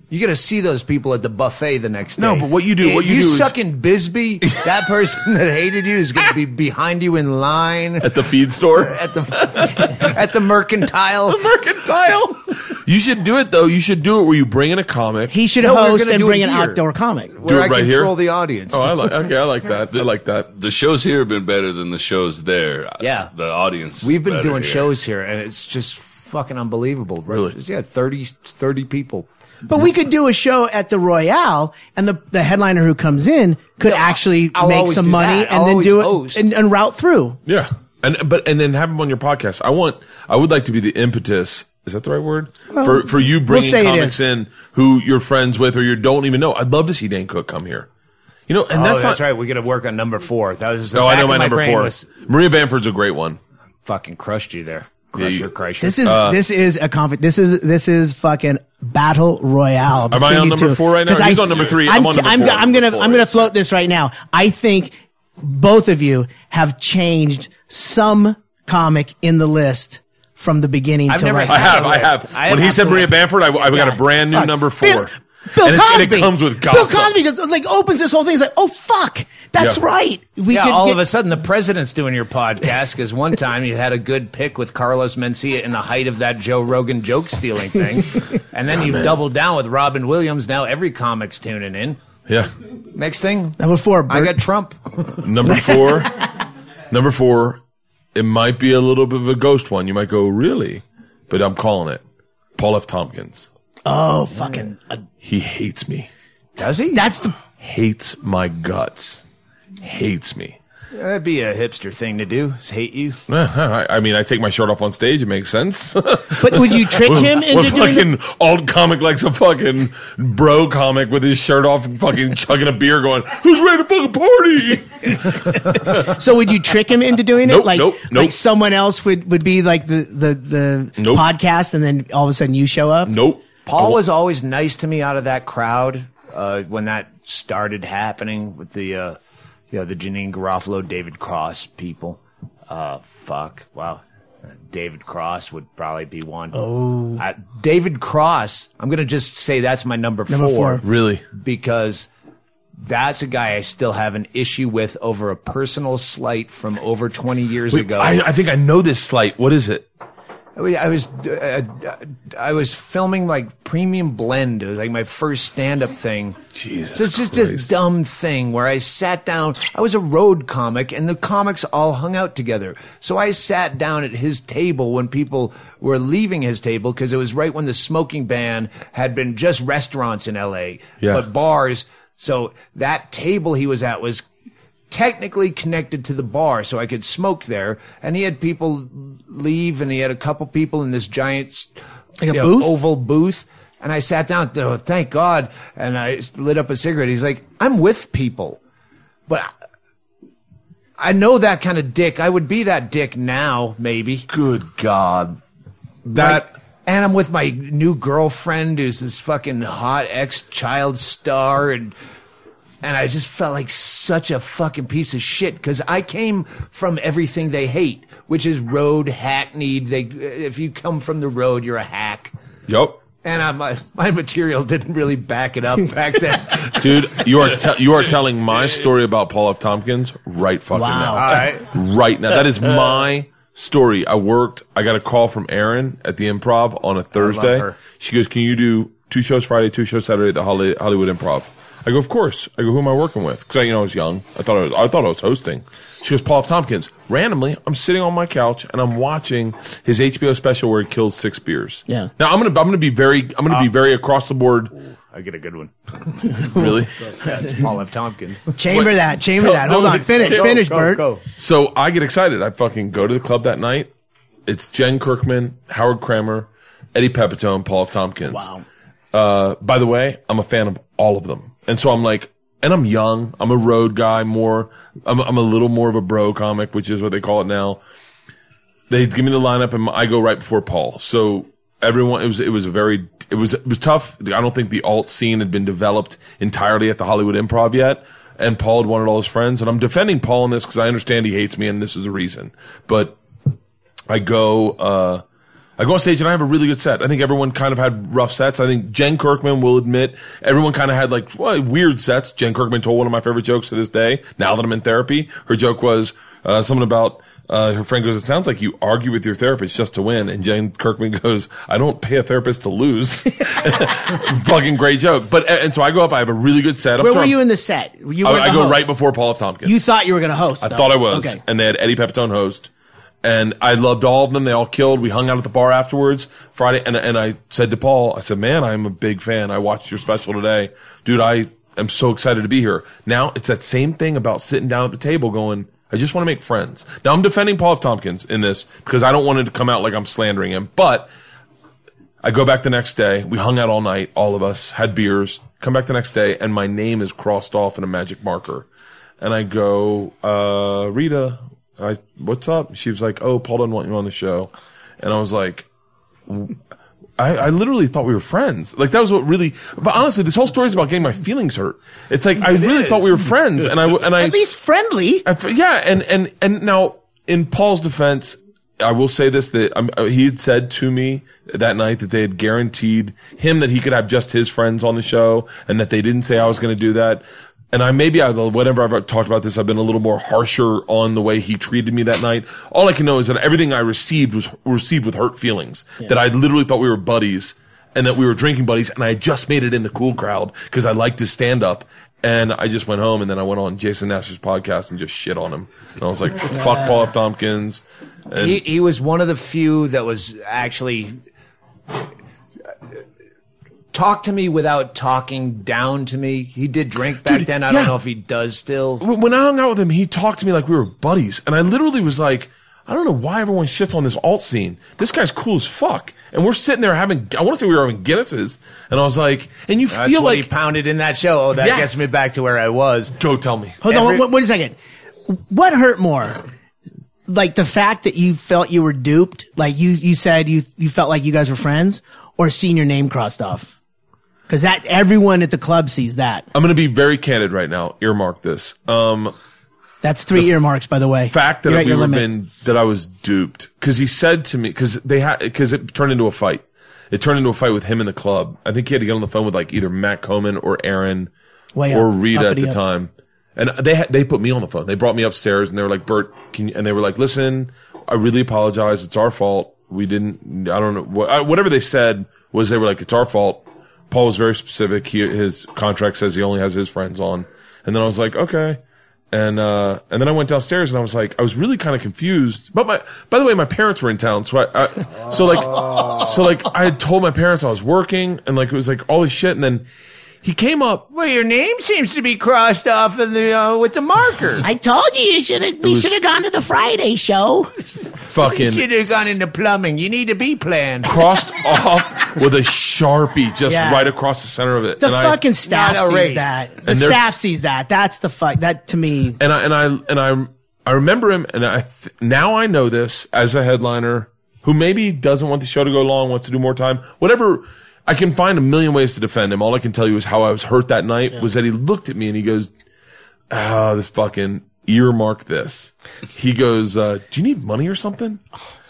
[SPEAKER 4] you got to see those people at the buffet the next day.
[SPEAKER 1] No, but what you do-
[SPEAKER 4] If
[SPEAKER 1] what you
[SPEAKER 4] you
[SPEAKER 1] do is-
[SPEAKER 4] suck in Bisbee, that person that hated you is going to be behind you in line
[SPEAKER 1] at the feed store.
[SPEAKER 4] at the at the mercantile.
[SPEAKER 1] Mercantile. You should do it though. You should do it where you bring in a comic.
[SPEAKER 3] he should
[SPEAKER 4] No,
[SPEAKER 3] host
[SPEAKER 4] gonna
[SPEAKER 3] and bring an
[SPEAKER 4] here.
[SPEAKER 3] outdoor comic.
[SPEAKER 4] Where
[SPEAKER 1] it
[SPEAKER 4] I
[SPEAKER 1] right here?
[SPEAKER 4] control the audience.
[SPEAKER 1] oh, I like. Okay, I like that. I like that.
[SPEAKER 5] The shows here have been better than the shows there.
[SPEAKER 4] Yeah.
[SPEAKER 5] The audience.
[SPEAKER 4] We've been doing
[SPEAKER 5] here.
[SPEAKER 4] shows here, and it's just fucking unbelievable. bro.
[SPEAKER 1] Really?
[SPEAKER 4] Just, yeah, 30, 30 people.
[SPEAKER 3] But we could do a show at the Royale, and the the headliner who comes in could actually
[SPEAKER 4] I'll
[SPEAKER 3] make
[SPEAKER 4] always
[SPEAKER 3] some
[SPEAKER 4] do
[SPEAKER 3] money
[SPEAKER 4] that. I'll
[SPEAKER 3] and then
[SPEAKER 4] always
[SPEAKER 3] do it and, and route through.
[SPEAKER 1] Yeah, and but and then have him on your podcast. I want. I would like to be the impetus. Is that the right word for for you bringing
[SPEAKER 3] say it
[SPEAKER 1] comics
[SPEAKER 3] is.
[SPEAKER 1] in who you're friends with or you don't even know? I'd love to see Dan Cook come here. You know, and
[SPEAKER 4] oh,
[SPEAKER 1] that's
[SPEAKER 4] that's,
[SPEAKER 1] not.
[SPEAKER 4] right. We're gonna work on number four. That was the
[SPEAKER 1] Oh, I
[SPEAKER 4] back
[SPEAKER 1] know
[SPEAKER 4] of
[SPEAKER 1] my number
[SPEAKER 4] brain
[SPEAKER 1] four.
[SPEAKER 4] Was,
[SPEAKER 1] Maria Bamford's a great one.
[SPEAKER 4] fucking crushed you there.
[SPEAKER 1] Yeah,
[SPEAKER 4] Crusher,
[SPEAKER 1] you-
[SPEAKER 4] crusher.
[SPEAKER 3] This is uh, this is a conf- This is this is fucking battle royale.
[SPEAKER 1] Am I
[SPEAKER 3] between
[SPEAKER 1] on
[SPEAKER 3] you
[SPEAKER 1] number
[SPEAKER 3] two.
[SPEAKER 1] four right now?
[SPEAKER 3] 'Cause
[SPEAKER 1] He's on number three.
[SPEAKER 3] I'm,
[SPEAKER 1] I'm on number
[SPEAKER 3] I'm,
[SPEAKER 1] four.
[SPEAKER 3] I'm gonna
[SPEAKER 1] Number
[SPEAKER 3] I'm gonna float this right now. I think both of you have changed some comic in the list from the beginning
[SPEAKER 4] I've
[SPEAKER 3] to
[SPEAKER 4] never
[SPEAKER 3] right
[SPEAKER 1] I
[SPEAKER 3] now.
[SPEAKER 1] have,
[SPEAKER 4] a
[SPEAKER 1] I
[SPEAKER 4] list.
[SPEAKER 1] have.
[SPEAKER 4] I have.
[SPEAKER 1] when he said Maria
[SPEAKER 4] absolutely-
[SPEAKER 1] Bamford, I, I got a brand new
[SPEAKER 3] Fuck.
[SPEAKER 1] number four.
[SPEAKER 3] Bill, Bill
[SPEAKER 1] and,
[SPEAKER 3] Cosby.
[SPEAKER 1] and it comes with
[SPEAKER 3] Bill. Cosby goes like opens this whole thing. He's like, oh fuck, that's
[SPEAKER 1] Yeah.
[SPEAKER 3] right. We
[SPEAKER 4] yeah, all
[SPEAKER 3] get,
[SPEAKER 4] of a sudden the president's doing your podcast because one time you had a good pick with Carlos Mencia in the height of that Joe Rogan joke stealing thing, and then you doubled down with Robin Williams. Now every comic's tuning in.
[SPEAKER 1] Yeah.
[SPEAKER 4] Next thing,
[SPEAKER 3] number four.
[SPEAKER 4] I got Trump.
[SPEAKER 1] Number four. number four. It might be a little bit of a ghost one. You might go, really? But I'm calling it. Paul F. Tompkins.
[SPEAKER 3] Oh fucking. uh,
[SPEAKER 1] He hates me.
[SPEAKER 4] Does he?
[SPEAKER 3] that's the.
[SPEAKER 1] Hates my guts. Hates me.
[SPEAKER 4] That'd be a hipster thing to do. Is hate you.
[SPEAKER 1] I I mean, I take my shirt off on stage. It makes sense.
[SPEAKER 3] But would you trick him into
[SPEAKER 1] What
[SPEAKER 3] doing?
[SPEAKER 1] fucking old comic likes a fucking bro comic with his shirt off and fucking chugging a beer going, who's ready to fucking party?
[SPEAKER 3] So would you trick him into doing it?
[SPEAKER 1] Nope,
[SPEAKER 3] like,
[SPEAKER 1] nope, nope.
[SPEAKER 3] like someone else would, would be like the, the, the
[SPEAKER 1] Nope.
[SPEAKER 3] podcast and then all of a sudden you show up?
[SPEAKER 1] nope.
[SPEAKER 4] Paul was always nice to me out of that crowd uh, when that started happening with the, uh, you know, the Janeane Garofalo, David Cross people. Uh, fuck, wow. David Cross would probably be one. Oh, uh, David Cross. I'm gonna just say that's my number,
[SPEAKER 3] Number four.
[SPEAKER 1] Really?
[SPEAKER 4] because that's a guy I still have an issue with over a personal slight from over 20 years
[SPEAKER 1] Wait,
[SPEAKER 4] ago.
[SPEAKER 1] I, I think I know this slight. What is it?
[SPEAKER 4] I was- I was uh, I was filming like Premium Blend. It was like my first stand up thing.
[SPEAKER 1] Jesus
[SPEAKER 4] so it's just
[SPEAKER 1] Christ.
[SPEAKER 4] this dumb thing where I sat down. I was a road comic, and the comics all hung out together. So I sat down at his table when people were leaving his table because it was right when the smoking ban had been just restaurants in L.A.
[SPEAKER 1] Yeah.
[SPEAKER 4] But bars So that table he was at was technically connected to the bar, so I could smoke there. And he had people leave, and he had a couple people in this giant
[SPEAKER 3] Like
[SPEAKER 4] know,
[SPEAKER 3] booth?
[SPEAKER 4] oval booth. And I sat down, oh, thank God. And I lit up a cigarette. He's like, I'm with people. But I know that kind of dick. I would be that dick now, maybe.
[SPEAKER 1] Good God. That.
[SPEAKER 4] Like, and I'm with my new girlfriend who's this fucking hot ex child star and and I just felt like such a fucking piece of shit because I came from everything they hate, which is road hackneyed. They, if you come from the road, you're a hack.
[SPEAKER 1] Yep.
[SPEAKER 4] And I, my my material didn't really back it up back then.
[SPEAKER 1] Dude, you are te- you are telling my story about Paul F. Tompkins right fucking now.
[SPEAKER 4] All right.
[SPEAKER 1] Right now. That is my story. I worked, I got a call from Erin at the improv on a Thursday.
[SPEAKER 4] her.
[SPEAKER 1] She goes, Can you do two shows Friday, two shows Saturday at the Holly- Hollywood Improv? I go, Of course. I go, Who am I working with? Because I, you know, I was young. I thought I was, I thought I was hosting. She goes, Paul F. Tompkins. Randomly, I'm sitting on my couch and I'm watching his HBO special where he kills six beers.
[SPEAKER 3] Yeah.
[SPEAKER 1] Now I'm gonna I'm gonna be very I'm gonna be very across the board.
[SPEAKER 4] I get a good one.
[SPEAKER 1] Really.
[SPEAKER 4] Paul F. Tompkins.
[SPEAKER 3] Chamber that. Chamber
[SPEAKER 1] Go-
[SPEAKER 3] that. Hold on.
[SPEAKER 1] the-
[SPEAKER 3] Finish.
[SPEAKER 1] go,
[SPEAKER 3] finish, Bert.
[SPEAKER 1] So I get excited. I fucking go to the club that night. It's Jen Kirkman, Howard Kremer, Eddie Pepitone, Paul F. Tompkins.
[SPEAKER 3] Wow.
[SPEAKER 1] Uh, by the way, I'm a fan of all of them. And so I'm like, and I'm young. I'm a road guy more. I'm, I'm a little more of a bro comic, which is what they call it now. They give me the lineup and I go right before Paul. So everyone, it was, it was a very, it was, it was tough. I don't think the alt scene had been developed entirely at the Hollywood improv yet. And Paul had wanted all his friends. And I'm defending Paul in this because I understand he hates me and this is the reason. But I go, uh, I go on stage and I have a really good set. I think everyone kind of had rough sets. I think Jen Kirkman will admit everyone kind of had like well, weird sets. Jen Kirkman told one of my favorite jokes to this day. Now that I'm in therapy, her joke was uh, something about uh, her friend goes, "It sounds like you argue with your therapist just to win." And Jen Kirkman goes, "I don't pay a therapist to lose." Fucking great joke. But and so I go up. I have a really good set. I'm
[SPEAKER 3] Where were you in the set? You
[SPEAKER 1] I, I go
[SPEAKER 3] host.
[SPEAKER 1] right before Paul F. Tompkins.
[SPEAKER 3] You thought you were going to host.
[SPEAKER 1] I
[SPEAKER 3] though.
[SPEAKER 1] thought I was.
[SPEAKER 3] Okay.
[SPEAKER 1] And they had Eddie Pepitone host. And I loved all of them. They all killed. We hung out at the bar afterwards Friday. And, and I said to Paul, I said, man, I'm a big fan. I watched your special today. Dude, I am so excited to be here. Now it's that same thing about sitting down at the table going, I just want to make friends. Now I'm defending Paul F. Tompkins in this because I don't want it to come out like I'm slandering him. But I go back the next day. We hung out all night, all of us, had beers. Come back the next day, and my name is crossed off in a magic marker. And I go, uh, Rita, I, what's up? She was like, oh, Paul doesn't want you on the show. And I was like, I, I literally thought we were friends. Like that was what really. But honestly, this whole story is about getting my feelings hurt. It's like I really thought we were friends, and I and I
[SPEAKER 3] At least friendly.
[SPEAKER 1] I f- yeah, and and and now in Paul's defense, I will say this: that um, uh, he had said to me that night that they had guaranteed him that he could have just his friends on the show, and that they didn't say I was going to do that. And I maybe I whenever I've talked about this, I've been a little more harsher on the way he treated me that night. All I can know is that everything I received was received with hurt feelings. That I literally thought we were buddies and that we were drinking buddies, and I just made it in the cool crowd because I liked his stand up. And I just went home, and then I went on Jason Nasser's podcast and just shit on him. And I was like, "Fuck Paul F. Tompkins." And
[SPEAKER 4] He, he was one of the few that was actually talk to me without talking down to me. He did drink back
[SPEAKER 1] Dude,
[SPEAKER 4] then. I
[SPEAKER 1] yeah.
[SPEAKER 4] don't know if he does still.
[SPEAKER 1] when when I hung out with him, he talked to me like we were buddies, and I literally was like, "I don't know why everyone shits on this alt scene. This guy's cool as fuck." And we're sitting there having, I want to say we were having Guinnesses, and I was like, and you
[SPEAKER 4] That's
[SPEAKER 1] feel
[SPEAKER 4] what
[SPEAKER 1] like,
[SPEAKER 4] he pounded in that show. Oh, that
[SPEAKER 1] Yes.
[SPEAKER 4] gets me back to where I was.
[SPEAKER 1] go tell me.
[SPEAKER 3] Hold on.
[SPEAKER 4] Every-
[SPEAKER 3] Wait, wait a second. What hurt more? Like the fact that you felt you were duped, like you you said you you felt like you guys were friends, or seeing your name crossed off? Because that everyone at the club sees that.
[SPEAKER 1] I'm going to be very candid right now. Earmark this. Um,
[SPEAKER 3] That's three earmarks, by the way.
[SPEAKER 1] fact that
[SPEAKER 3] You're at
[SPEAKER 1] we
[SPEAKER 3] your
[SPEAKER 1] were
[SPEAKER 3] limit.
[SPEAKER 1] been that I was duped because he said to me because they had because it turned into a fight. It turned into a fight with him in the club. I think he had to get on the phone with like either Matt Coman or Aaron
[SPEAKER 3] Way
[SPEAKER 1] or
[SPEAKER 3] up.
[SPEAKER 1] Rita at
[SPEAKER 3] Uppity
[SPEAKER 1] the
[SPEAKER 3] up.
[SPEAKER 1] time. And they had, they put me on the phone. They brought me upstairs and they were like, Bert, can you, and they were like, listen, I really apologize. It's our fault. We didn't, I don't know, what, uh, whatever they said was they were like, it's our fault. Paul was very specific. He, his contract says he only has his friends on. And then I was like, okay. And, uh, and then I went downstairs and I was like, I was really kind of confused. But my, by the way, my parents were in town. So I, I so like, so like I had told my parents I was working and like it was like all this shit. And then he came up.
[SPEAKER 4] Well, your name seems to be crossed off in the uh, with the marker.
[SPEAKER 3] I told you you should have. We
[SPEAKER 1] was-
[SPEAKER 3] should have gone to the Friday show.
[SPEAKER 1] Fucking
[SPEAKER 4] Should have gone into plumbing. You need a B plan.
[SPEAKER 1] crossed off with a sharpie just
[SPEAKER 3] Yeah.
[SPEAKER 1] right across the center of it.
[SPEAKER 3] The
[SPEAKER 1] And I-
[SPEAKER 3] fucking staff
[SPEAKER 4] Not
[SPEAKER 3] sees
[SPEAKER 4] erased.
[SPEAKER 3] that. The
[SPEAKER 1] And there's-
[SPEAKER 3] staff sees that. That's the fuck. That to me.
[SPEAKER 1] and I and I and I I remember him, and I th- now I know this as a headliner who maybe doesn't want the show to go long, wants to do more time, whatever. I can find a million ways to defend him. All I can tell you is how I was hurt that night was that he looked at me and he goes, "Ah, this fucking earmark this." He goes, uh, "Do you need money or something?"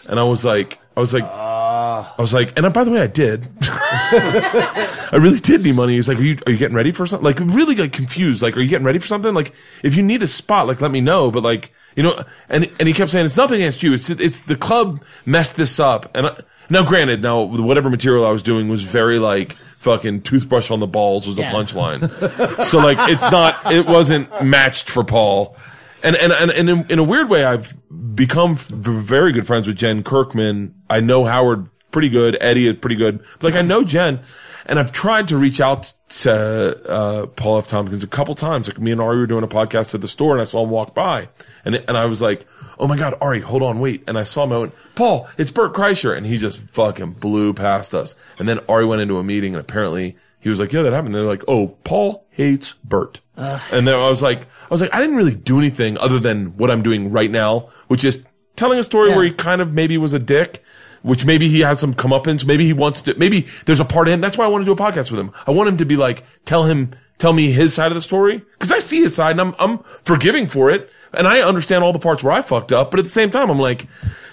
[SPEAKER 1] And I was like, I was like, I was like, and by the way, I did. I really did need money. He's like, are you, are you getting ready for something? Like, really like confused. Like, are you getting ready for something? Like, if you need a spot, like, let me know. But like, you know, and, and he kept saying, it's nothing against you. It's, it's the club messed this up. And I, now granted, now whatever material I was doing was very like fucking toothbrush on the balls was the
[SPEAKER 3] Yeah.
[SPEAKER 1] punchline. so like, it's not, it wasn't matched for Paul. And, and, and, and in, in a weird way, I've become f- very good friends with Jen Kirkman. I know Howard pretty good. Eddie is pretty good. But like, I know Jen and I've tried to reach out to, uh, Paul F. Tompkins a couple times. Like me and Ari were doing a podcast at the store and I saw him walk by and, and I was like, Oh my God, Ari, hold on, wait. And I saw him, I went, Paul, it's Bert Kreischer. And he just fucking blew past us. And then Ari went into a meeting and apparently he was like, yeah, that happened. They're like, oh, Paul hates Bert. And then I was like, I was like, I didn't really do anything other than what I'm doing right now, which is telling a story
[SPEAKER 3] Yeah.
[SPEAKER 1] where he kind of maybe was a dick, which maybe he has some comeuppance. Maybe he wants to, maybe there's a part of him. That's why I want to do a podcast with him. I want him to be like, tell him, tell me his side of the story. Cause I see his side and I'm, I'm forgiving for it. And I understand all the parts where I fucked up. But at the same time, I'm like,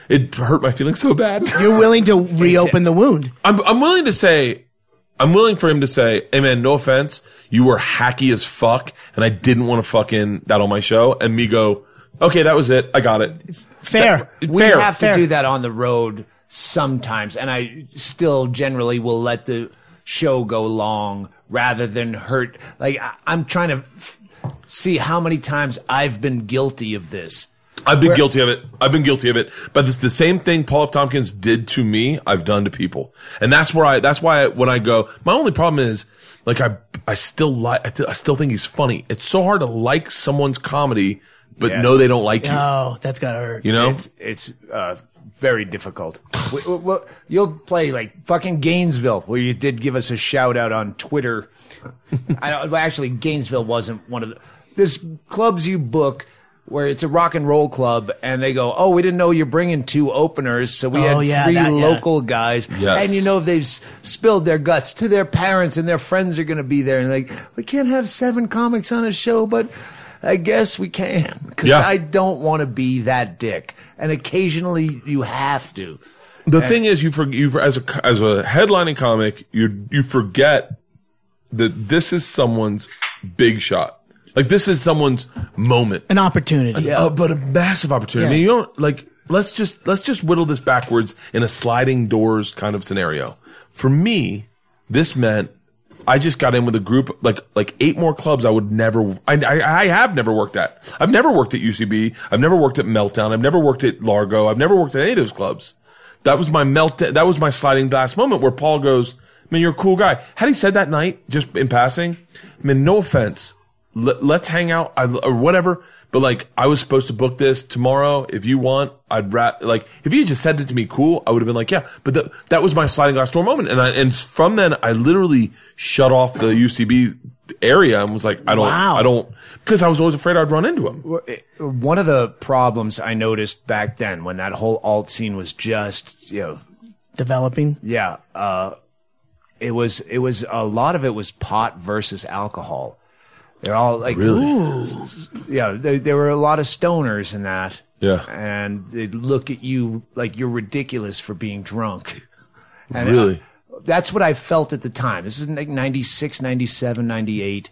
[SPEAKER 1] it hurt my feelings so bad.
[SPEAKER 3] You're willing to reopen the wound.
[SPEAKER 1] I'm, I'm willing to say, I'm willing for him to say, hey man, no offense, you were hacky as fuck, and I didn't want to fucking that on my show, and me go, okay, that was it, I got it.
[SPEAKER 3] Fair.
[SPEAKER 4] We
[SPEAKER 1] Fair.
[SPEAKER 4] have to
[SPEAKER 3] Fair.
[SPEAKER 4] do that on the road sometimes, and I still generally will let the show go long rather than hurt. Like I, I'm trying to f- see how many times I've been guilty of this.
[SPEAKER 1] I've been guilty of it. I've been guilty of it. But it's the same thing Paul F. Tompkins did to me, I've done to people. And that's where I, that's why I, when I go, my only problem is, like, I, I still like, I, th- I still think he's funny. It's so hard to like someone's comedy, but
[SPEAKER 4] Yes.
[SPEAKER 1] know they don't like you.
[SPEAKER 3] Oh, that's gotta hurt.
[SPEAKER 1] You know?
[SPEAKER 4] It's it's uh, very difficult. we, we- well, you'll play like fucking Gainesville, where you did give us a shout out on Twitter. I don't, well, actually, Gainesville wasn't one of the this clubs you book where it's a rock and roll club, and they go, "Oh, we didn't know you're bringing two openers, so we
[SPEAKER 3] Oh,
[SPEAKER 4] had
[SPEAKER 3] yeah,
[SPEAKER 4] three
[SPEAKER 3] that, yeah.
[SPEAKER 4] local guys,
[SPEAKER 1] Yes.
[SPEAKER 4] and you know they've s- spilled their guts to their parents, and their friends are going to be there, and like, we can't have seven comics on a show, but." I guess we can because
[SPEAKER 1] Yeah.
[SPEAKER 4] I don't want to be that dick, and occasionally you have to.
[SPEAKER 1] The thing is, you for you for, as a as a headlining comic, you you forget that this is someone's big shot. Like this is someone's moment.
[SPEAKER 3] An opportunity.
[SPEAKER 1] Uh, but a massive opportunity.
[SPEAKER 3] Yeah.
[SPEAKER 1] You don't like. Let's just let's just whittle this backwards in a sliding doors kind of scenario. For me, this meant I just got in with a group like like eight more clubs I would never. I, I have never worked at. I've never worked at UCB. I've never worked at Meltdown. I've never worked at Largo. I've never worked at any of those clubs. That was my melt. That was my sliding glass moment where Paul goes, "Man, you're a cool guy." Had he said that night, just in passing, "Man, no offense, let's hang out I, or whatever. But like, I was supposed to book this tomorrow. If you want, I'd rat like if you just said it to me, cool. I would have been like, yeah. But that that was my sliding glass door moment, and I and from then I literally shut off the UCB area and was like, I don't,
[SPEAKER 3] Wow.
[SPEAKER 1] I don't, because I was always afraid I'd run into him.
[SPEAKER 4] One of the problems I noticed back then when that whole alt scene was just, you know,
[SPEAKER 3] Developing.
[SPEAKER 4] yeah, uh, it was it was a lot of it was pot versus alcohol. They're all like,
[SPEAKER 1] Really?
[SPEAKER 4] yeah, there, there were a lot of stoners in that.
[SPEAKER 1] Yeah.
[SPEAKER 4] and they'd look at you like you're ridiculous for being drunk. And
[SPEAKER 1] Really?
[SPEAKER 4] uh, that's what I felt at the time. This is like 96, 97, 98.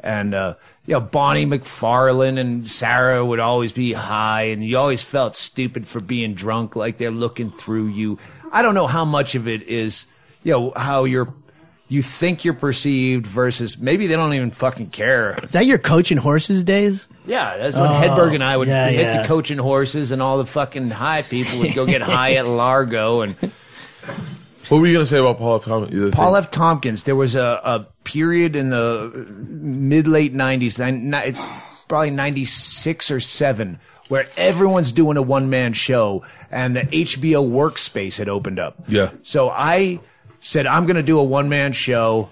[SPEAKER 4] And, uh, you know, Bonnie McFarlane and Sarah would always be high, and you always felt stupid for being drunk, like they're looking through you. I don't know how much of it is, you know, how you're, you think you're perceived versus maybe they don't even fucking care.
[SPEAKER 3] Is that your Coach and Horses days?
[SPEAKER 4] Yeah, that's when oh, Hedberg and I would
[SPEAKER 3] yeah,
[SPEAKER 4] hit
[SPEAKER 3] yeah.
[SPEAKER 4] the Coach and Horses, and all the fucking high people would go get high at Largo, and
[SPEAKER 1] What were you going to say about Paul F. Tompkins?
[SPEAKER 4] Paul F. Tompkins. There was a, a period in the mid late nineties, probably ninety six or seven, where everyone's doing a one man show, and the HBO workspace had opened up.
[SPEAKER 1] Yeah.
[SPEAKER 4] So I said I'm going to do a one man show,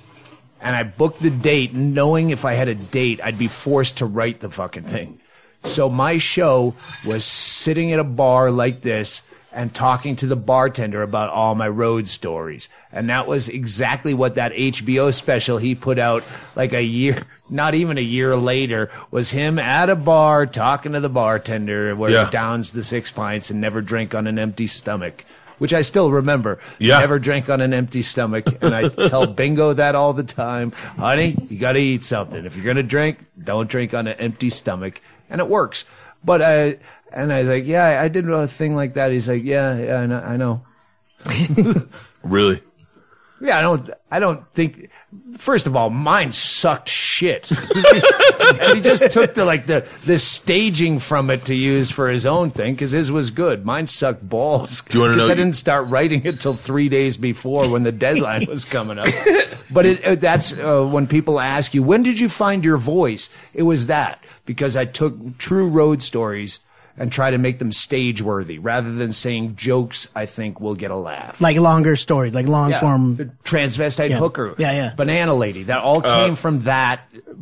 [SPEAKER 4] and I booked the date, knowing if I had a date, I'd be forced to write the fucking thing. So my show was sitting at a bar like this and talking to the bartender about all my road stories. And that was exactly what that HBO special he put out like a year, not even a year later, was him at a bar talking to the bartender where
[SPEAKER 1] Yeah.
[SPEAKER 4] he downs the six pints and never drink on an empty stomach. Which I still remember.
[SPEAKER 1] Yeah.
[SPEAKER 4] Never drank on an empty stomach. And I tell Bingo that all the time. Honey, you gotta eat something. If you're gonna drink, don't drink on an empty stomach. And it works. But I, and I was like, yeah, I did a thing like that. He's like, yeah, yeah, I know. I know.
[SPEAKER 1] Really?
[SPEAKER 4] Yeah, I don't. I don't think. First of all, mine sucked shit. and he just took the like the the staging from it to use for his own thing because his was good. Mine sucked balls.
[SPEAKER 1] Do you wanna
[SPEAKER 4] 'Cause
[SPEAKER 1] know-
[SPEAKER 4] I didn't start writing it till three days before when the deadline was coming up. But it, it, that's uh, when people ask you when did you find your voice. It was that because I took true road stories. And try to make them stage worthy rather than saying jokes. I think will get a laugh
[SPEAKER 3] Like longer stories, like long
[SPEAKER 4] yeah,
[SPEAKER 3] form.
[SPEAKER 4] the transvestite
[SPEAKER 3] Yeah.
[SPEAKER 4] hooker,
[SPEAKER 3] Yeah, yeah.
[SPEAKER 4] banana lady. That all came from that.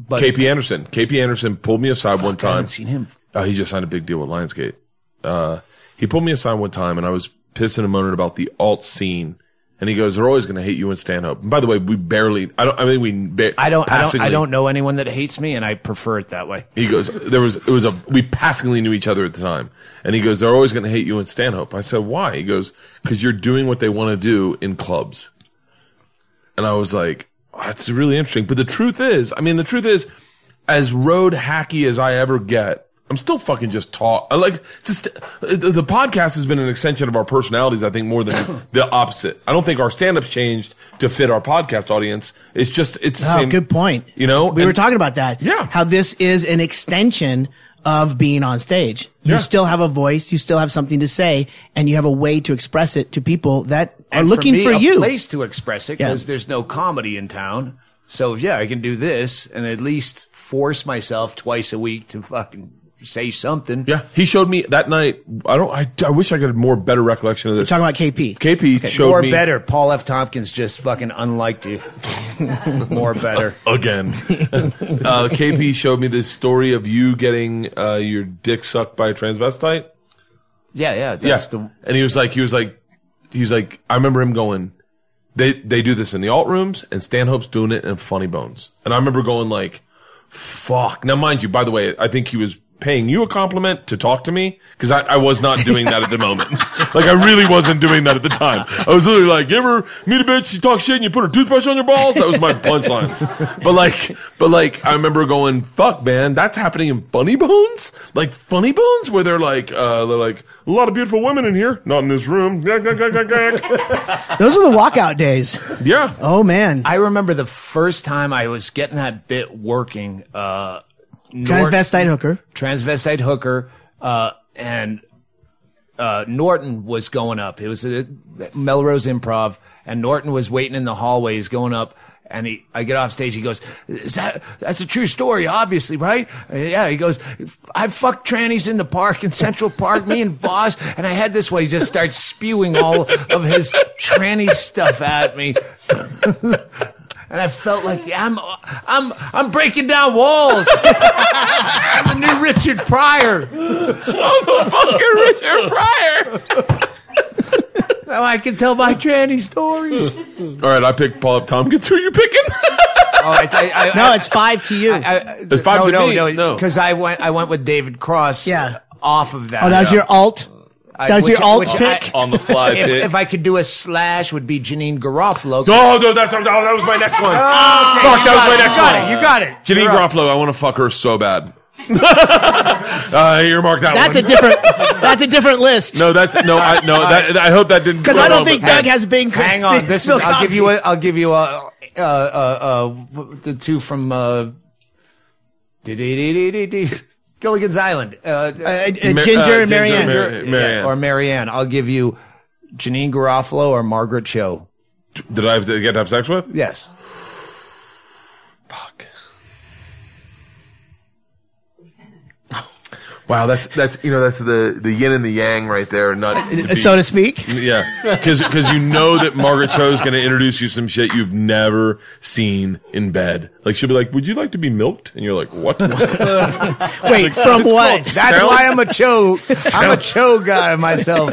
[SPEAKER 4] But
[SPEAKER 1] KP Anderson. KP Anderson pulled me aside one
[SPEAKER 4] I
[SPEAKER 1] time.
[SPEAKER 4] haven't seen him.
[SPEAKER 1] Uh, he just signed a big deal with Lionsgate. Uh, he pulled me aside one time, and I was pissing and moaning about the alt scene. And he goes, "They're always going to hate you in Stanhope." And by the way, we barely. I don't. I mean, we. Ba-
[SPEAKER 4] I don't. I don't. I don't know anyone that hates me, and I prefer it that way.
[SPEAKER 1] He goes, "There was. It was a. We passingly knew each other at the time." And he goes, "They're always going to hate you in Stanhope." I said, "Why?" He goes, "Because you're doing what they want to do in clubs." And I was like, oh, "That's really interesting." But the truth is, I mean, the truth is, as road hacky as I ever get, I'm still fucking just talk. I like just, the, the podcast has been an extension of our personalities. I think more than the opposite. I don't think our stand-ups changed to fit our podcast audience. It's just it's the
[SPEAKER 3] Oh,
[SPEAKER 1] same.
[SPEAKER 3] good point.
[SPEAKER 1] You know,
[SPEAKER 3] we
[SPEAKER 1] And-
[SPEAKER 3] were talking about that.
[SPEAKER 1] Yeah.
[SPEAKER 3] How this is an extension of being on stage. You
[SPEAKER 1] Yeah.
[SPEAKER 3] still have a voice, you still have something to say, and you have a way to express it to people that are
[SPEAKER 4] And
[SPEAKER 3] looking
[SPEAKER 4] me,
[SPEAKER 3] for,
[SPEAKER 4] a
[SPEAKER 3] you.
[SPEAKER 4] place to express it
[SPEAKER 3] Yeah.
[SPEAKER 4] because there's no comedy in town. So yeah, I can do this and at least force myself twice a week to fucking say something.
[SPEAKER 1] Yeah, he showed me that night. I don't. I, I wish I could have more better recollection of this.
[SPEAKER 3] Talking about KP.
[SPEAKER 1] KP showed
[SPEAKER 4] More
[SPEAKER 1] me
[SPEAKER 4] better. Paul F. Tompkins just fucking unliked you. More better.
[SPEAKER 1] again. uh, KP showed me this story of you getting uh, your dick sucked by a transvestite.
[SPEAKER 4] Yeah, yeah. That's the
[SPEAKER 1] and he was like, he was like, he's like, I remember him going. They they do this in the alt rooms, and Stanhope's doing it in Funny Bones. And I remember going like, fuck. Now, mind you, by the way, I think he was paying you a compliment to talk to me because I, I was not doing that at the moment. like I really wasn't doing that at the time. I was literally like, you ever meet a bitch, She talk shit, and you put her toothbrush on your balls? That was my punchlines. but like, but like, I remember going, fuck, man, that's happening in Funny Bones? Like Funny Bones, where they're like, uh, they're like, a lot of beautiful women in here, not in this room.
[SPEAKER 3] Those were the walkout days.
[SPEAKER 1] yeah.
[SPEAKER 3] Oh man.
[SPEAKER 4] I remember the first time I was getting that bit working. Uh,
[SPEAKER 3] Transvestite hooker.
[SPEAKER 4] transvestite hooker, uh, and uh, Norton was going up. It was a Melrose Improv, and Norton was waiting in the hallways going up. And he, I get off stage. He goes, "Is that that's a true story? Obviously, right? Uh, yeah." He goes, "I fucked trannies in the park in Central Park, me and Vos, and I had this one." He just starts spewing all of his tranny stuff at me. And I felt like I'm, I'm, I'm breaking down walls. I'm the new Richard Pryor.
[SPEAKER 1] I'm a fucking Richard Pryor.
[SPEAKER 4] Now I can tell my tranny stories.
[SPEAKER 1] All right, I picked Paul F. Tompkins. Who are you picking?
[SPEAKER 4] Oh, I, I, I,
[SPEAKER 3] No, it's five to you.
[SPEAKER 4] I, I,
[SPEAKER 1] It's five
[SPEAKER 4] no,
[SPEAKER 1] to
[SPEAKER 4] no,
[SPEAKER 1] me.
[SPEAKER 4] no,
[SPEAKER 1] No.
[SPEAKER 4] because I went, I went with David Cross.
[SPEAKER 3] Yeah.
[SPEAKER 4] Off of that.
[SPEAKER 3] oh, that was your alt.
[SPEAKER 4] I-
[SPEAKER 3] That
[SPEAKER 4] which-
[SPEAKER 3] your alt
[SPEAKER 4] which
[SPEAKER 3] pick.
[SPEAKER 4] I-
[SPEAKER 5] on the fly
[SPEAKER 4] if,
[SPEAKER 5] pick.
[SPEAKER 4] if I could do a slash, would be Janeane Garofalo.
[SPEAKER 1] Oh, no, that's, oh, that was my next one.
[SPEAKER 4] Oh, okay,
[SPEAKER 1] Fuck, that was my
[SPEAKER 4] it,
[SPEAKER 1] next
[SPEAKER 4] you got
[SPEAKER 1] one.
[SPEAKER 4] it. You got it.
[SPEAKER 1] Janeane
[SPEAKER 4] You're up.
[SPEAKER 1] Garofalo, I want to fuck her so bad. uh, earmark that
[SPEAKER 3] That's
[SPEAKER 1] one.
[SPEAKER 3] a different. that's a different list.
[SPEAKER 1] no, that's no, I no. That, I hope that didn't.
[SPEAKER 3] because
[SPEAKER 1] go
[SPEAKER 3] I don't think Doug has been.
[SPEAKER 4] Hang on. This is.
[SPEAKER 3] Bill
[SPEAKER 4] I'll give you.
[SPEAKER 3] Cosby.
[SPEAKER 4] A, I'll give you a. Uh, uh, uh, the two from. Uh, Gilligan's Island. Uh,
[SPEAKER 3] Uh, uh, Ginger
[SPEAKER 1] uh,
[SPEAKER 3] and Marianne.
[SPEAKER 1] Mar- Marianne.
[SPEAKER 4] or Marianne. I'll give you Janeane Garofalo or Margaret Cho.
[SPEAKER 1] Did I have to get to have sex with?
[SPEAKER 4] Yes.
[SPEAKER 1] Fuck. Wow, that's that's you know that's the the yin and the yang right there. Not uh, to be-
[SPEAKER 3] so to speak.
[SPEAKER 1] yeah, because you know that Margaret Cho is going to introduce you some shit you've never seen in bed. Like she'll be like, "Would you like to be milked?" And you're like, "What?"
[SPEAKER 3] Wait, from what?
[SPEAKER 4] That's
[SPEAKER 1] Sound-
[SPEAKER 4] why I'm a cho. I'm a cho guy myself.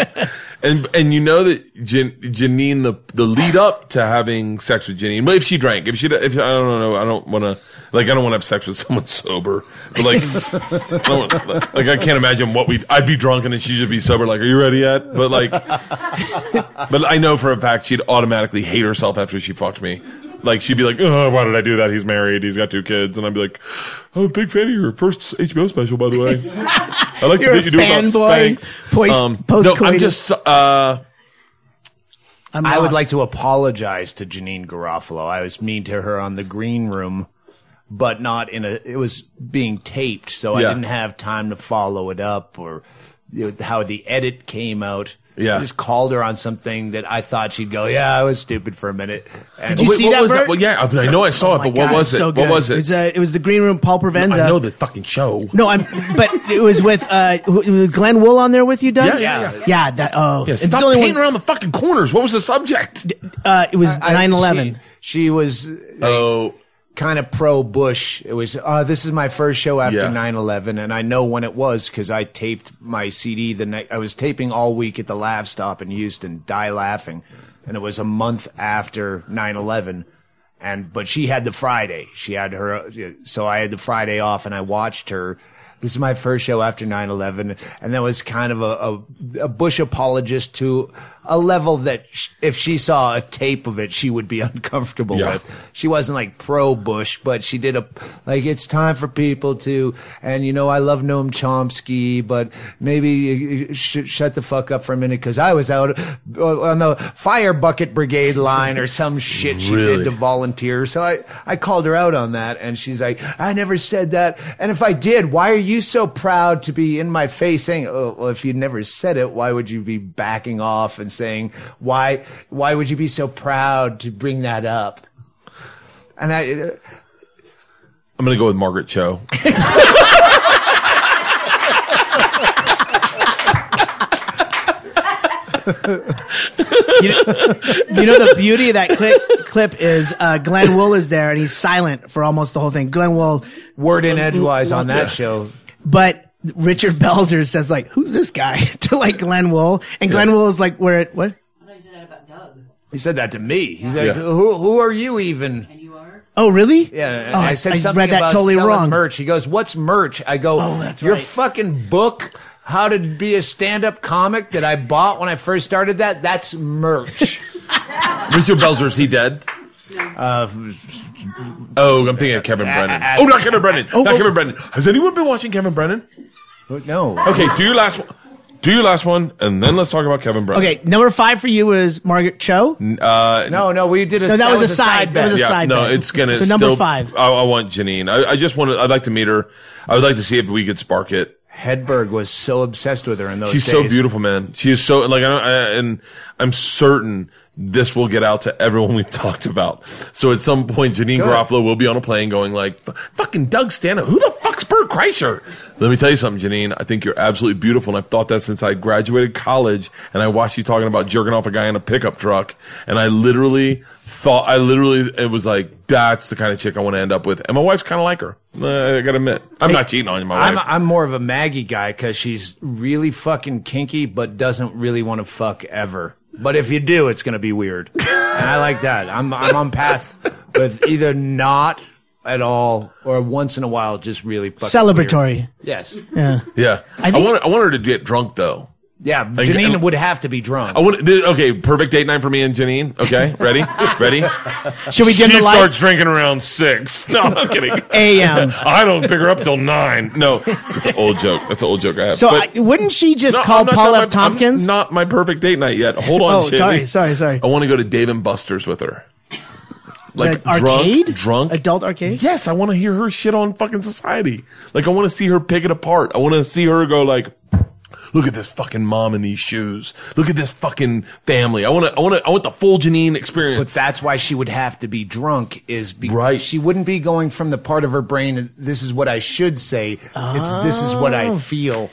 [SPEAKER 1] And and you know that Jan- Janeane the the lead up to having sex with Janeane. But if she drank, if she if I don't know, I don't want to like I don't want to have sex with someone sober. But like, I wanna- like I can't imagine what we. I'd be drunk and then she'd be sober. Like, are you ready yet? But like, but I know for a fact she'd automatically hate herself after she fucked me. Like she'd be like, oh, "Why did I do that? He's married. He's got two kids." And I'd be like, "I'm a big fan of your first HBO special, by the way. I like
[SPEAKER 3] You're
[SPEAKER 1] the
[SPEAKER 3] a
[SPEAKER 1] bit you do about
[SPEAKER 3] fanboy.
[SPEAKER 1] Spanx."
[SPEAKER 3] Post-
[SPEAKER 1] Um, no, I'm
[SPEAKER 3] post-coitus.
[SPEAKER 1] just uh,
[SPEAKER 3] I'm
[SPEAKER 4] I would
[SPEAKER 3] lost.
[SPEAKER 4] like to apologize to Janeane Garofalo. I was mean to her on the green room, but not in a. It was being taped, so
[SPEAKER 1] Yeah.
[SPEAKER 4] I didn't have time to follow it up or you know, how the edit came out.
[SPEAKER 1] Yeah.
[SPEAKER 4] I just called her on something that I thought she'd go, "Yeah, I was stupid for a minute." And
[SPEAKER 3] Did you
[SPEAKER 1] Wait,
[SPEAKER 3] see
[SPEAKER 1] what
[SPEAKER 3] that,
[SPEAKER 1] was
[SPEAKER 3] Bert?
[SPEAKER 1] Well, yeah, I, mean, I know I saw
[SPEAKER 3] Oh
[SPEAKER 1] it,
[SPEAKER 3] my
[SPEAKER 1] but what
[SPEAKER 3] God,
[SPEAKER 1] was it?
[SPEAKER 3] so
[SPEAKER 1] what
[SPEAKER 3] good.
[SPEAKER 1] was it?
[SPEAKER 3] It was, uh, it was the Green Room. Paul Provenza.
[SPEAKER 1] I know the fucking show.
[SPEAKER 3] No, I'm. But it was with uh, who- was Glenn Wool on there with you, Doug.
[SPEAKER 1] Yeah, yeah, yeah.
[SPEAKER 3] yeah. That. Oh,
[SPEAKER 1] Yeah,
[SPEAKER 3] it's
[SPEAKER 1] stop
[SPEAKER 3] the only
[SPEAKER 1] painting
[SPEAKER 3] one.
[SPEAKER 1] around the fucking corners. What was the subject?
[SPEAKER 3] Uh, it was
[SPEAKER 4] I-
[SPEAKER 3] 9/11.
[SPEAKER 4] She, she was
[SPEAKER 1] Oh,
[SPEAKER 4] kind of pro Bush. It was, uh, this is my first show after
[SPEAKER 1] Yeah.
[SPEAKER 4] 9-11, and I know when it was because I taped my CD the night, I was taping all week at the Laff Stop in Houston, Die Laughing, and it was a month after 9-11. And, but she had the Friday. She had her, so I had the Friday off and I watched her. This is my first show after 9-11. And that was kind of a, a, a Bush apologist to a level that sh- if she saw a tape of it, she would be uncomfortable
[SPEAKER 1] Yeah.
[SPEAKER 4] with she wasn't like pro Bush, but she did a like it's time for people to and you know I love Noam Chomsky, but maybe you should shut the fuck up for a minute because I was out uh, on the fire bucket brigade line or some shit she
[SPEAKER 1] Really?
[SPEAKER 4] did to volunteer. So I I called her out on that, and she's like, I never said that, and if I did, why are you so proud to be in my face saying, oh, well, if you never said it, why would you be backing off and saying why why would you be so proud to bring that up? And I, uh,
[SPEAKER 1] I'm gonna go with Margaret Cho.
[SPEAKER 3] you, know, you know the beauty of that clip clip is uh, Glenn Wool is there and he's silent for almost the whole thing. Glenn Wool,
[SPEAKER 4] word in edgewise on that show.
[SPEAKER 3] but Richard Belzer says like, "Who's this guy?" to like Glenn Wool, and Glenn Wool is like, "Where? What?
[SPEAKER 4] He said that to me. He's like,
[SPEAKER 1] Yeah.
[SPEAKER 4] who, who are you even? And you are.
[SPEAKER 3] Oh, really?
[SPEAKER 4] Yeah,
[SPEAKER 3] Oh,
[SPEAKER 4] I said
[SPEAKER 3] I
[SPEAKER 4] something
[SPEAKER 3] read that
[SPEAKER 4] about
[SPEAKER 3] totally wrong.
[SPEAKER 4] merch. He goes, "What's merch?" I go,
[SPEAKER 3] Oh, that's
[SPEAKER 4] your
[SPEAKER 3] right.
[SPEAKER 4] fucking book." How to be a stand-up comic that I bought when I first started that? That's merch.
[SPEAKER 1] Richard Belzer is he dead?
[SPEAKER 4] uh,
[SPEAKER 1] Oh, I'm thinking of Kevin Brennan. Oh, not Kevin Brennan.
[SPEAKER 3] oh,
[SPEAKER 1] not
[SPEAKER 3] oh.
[SPEAKER 1] Kevin Brennan. Has anyone been watching Kevin Brennan?
[SPEAKER 4] No.
[SPEAKER 1] Okay, do your last one. Do your last one, and then let's talk about Kevin Brennan.
[SPEAKER 3] Okay, number five for you is Margaret Cho.
[SPEAKER 1] Uh,
[SPEAKER 4] No, no, we did a.
[SPEAKER 3] No, that was a side-
[SPEAKER 4] side.
[SPEAKER 3] that was a
[SPEAKER 1] yeah,
[SPEAKER 3] side
[SPEAKER 1] no,
[SPEAKER 3] bet.
[SPEAKER 1] it's gonna.
[SPEAKER 3] So number
[SPEAKER 1] still-
[SPEAKER 3] five.
[SPEAKER 1] I, I want Janeane. I, I just want to. I'd like to meet her. I would like to see if we could spark it.
[SPEAKER 4] Hedberg was so obsessed with her in those
[SPEAKER 1] She's
[SPEAKER 4] days.
[SPEAKER 1] so beautiful, man. She is so like, I, don't- I, and I'm certain this will get out to everyone we've talked about. So at some point, Janeane Garofalo will be on a plane going like, "F- "Fucking Doug Stanhope, who the fuck's Bert Kreischer?" Let me tell you something, Janeane. I think you're absolutely beautiful, and I've thought that since I graduated college, and I watched you talking about jerking off a guy in a pickup truck, and I literally thought, I literally, it was like, that's the kind of chick I want to end up with, and my wife's kind of like her. Uh, I gotta admit, I'm not cheating on you, my
[SPEAKER 4] I'm,
[SPEAKER 1] wife.
[SPEAKER 4] I'm more of a Maggie guy because she's really fucking kinky, but doesn't really want to fuck ever. But if you do, it's gonna be weird, and I like that. I'm I'm on path with either not at all or once in a while just really fucking
[SPEAKER 3] Celebratory.
[SPEAKER 4] weird. Yes,
[SPEAKER 3] Yeah.
[SPEAKER 1] yeah, I,
[SPEAKER 3] think-
[SPEAKER 1] want, I want her to get drunk though.
[SPEAKER 4] yeah.
[SPEAKER 1] Like, Janeane
[SPEAKER 4] would have to be drunk.
[SPEAKER 1] I want th- okay, perfect date night for me and Janeane. Okay, ready, ready.
[SPEAKER 3] Should we dim
[SPEAKER 1] she
[SPEAKER 3] the
[SPEAKER 1] starts
[SPEAKER 3] lights?
[SPEAKER 1] drinking around six. No, I'm kidding.
[SPEAKER 3] A.M.
[SPEAKER 1] I don't pick her up till nine. No, it's an old joke. That's an old joke I have.
[SPEAKER 3] So
[SPEAKER 1] But-
[SPEAKER 3] I, wouldn't she just
[SPEAKER 1] No,
[SPEAKER 3] call
[SPEAKER 1] I'm not
[SPEAKER 3] Paul
[SPEAKER 1] done
[SPEAKER 3] F.
[SPEAKER 1] my- I'm
[SPEAKER 3] Tompkins?
[SPEAKER 1] not my perfect date night yet. Hold on,
[SPEAKER 3] Oh,
[SPEAKER 1] Chitty.
[SPEAKER 3] sorry, sorry, sorry.
[SPEAKER 1] I want to go to Dave and Buster's with her. Like drunk,
[SPEAKER 3] arcade?
[SPEAKER 1] drunk,
[SPEAKER 3] Adult arcade?
[SPEAKER 1] Yes, I want to hear her shit on fucking society. Like I want to see her pick it apart. I want to see her go like, Look at this fucking mom in these shoes. Look at this fucking family. I want to, I want to, I want the full Janeane experience.
[SPEAKER 4] But that's why she would have to be drunk, is because
[SPEAKER 1] Right.
[SPEAKER 4] she wouldn't be going from the part of her brain. This is what I should say. It's this is what I oh. feel.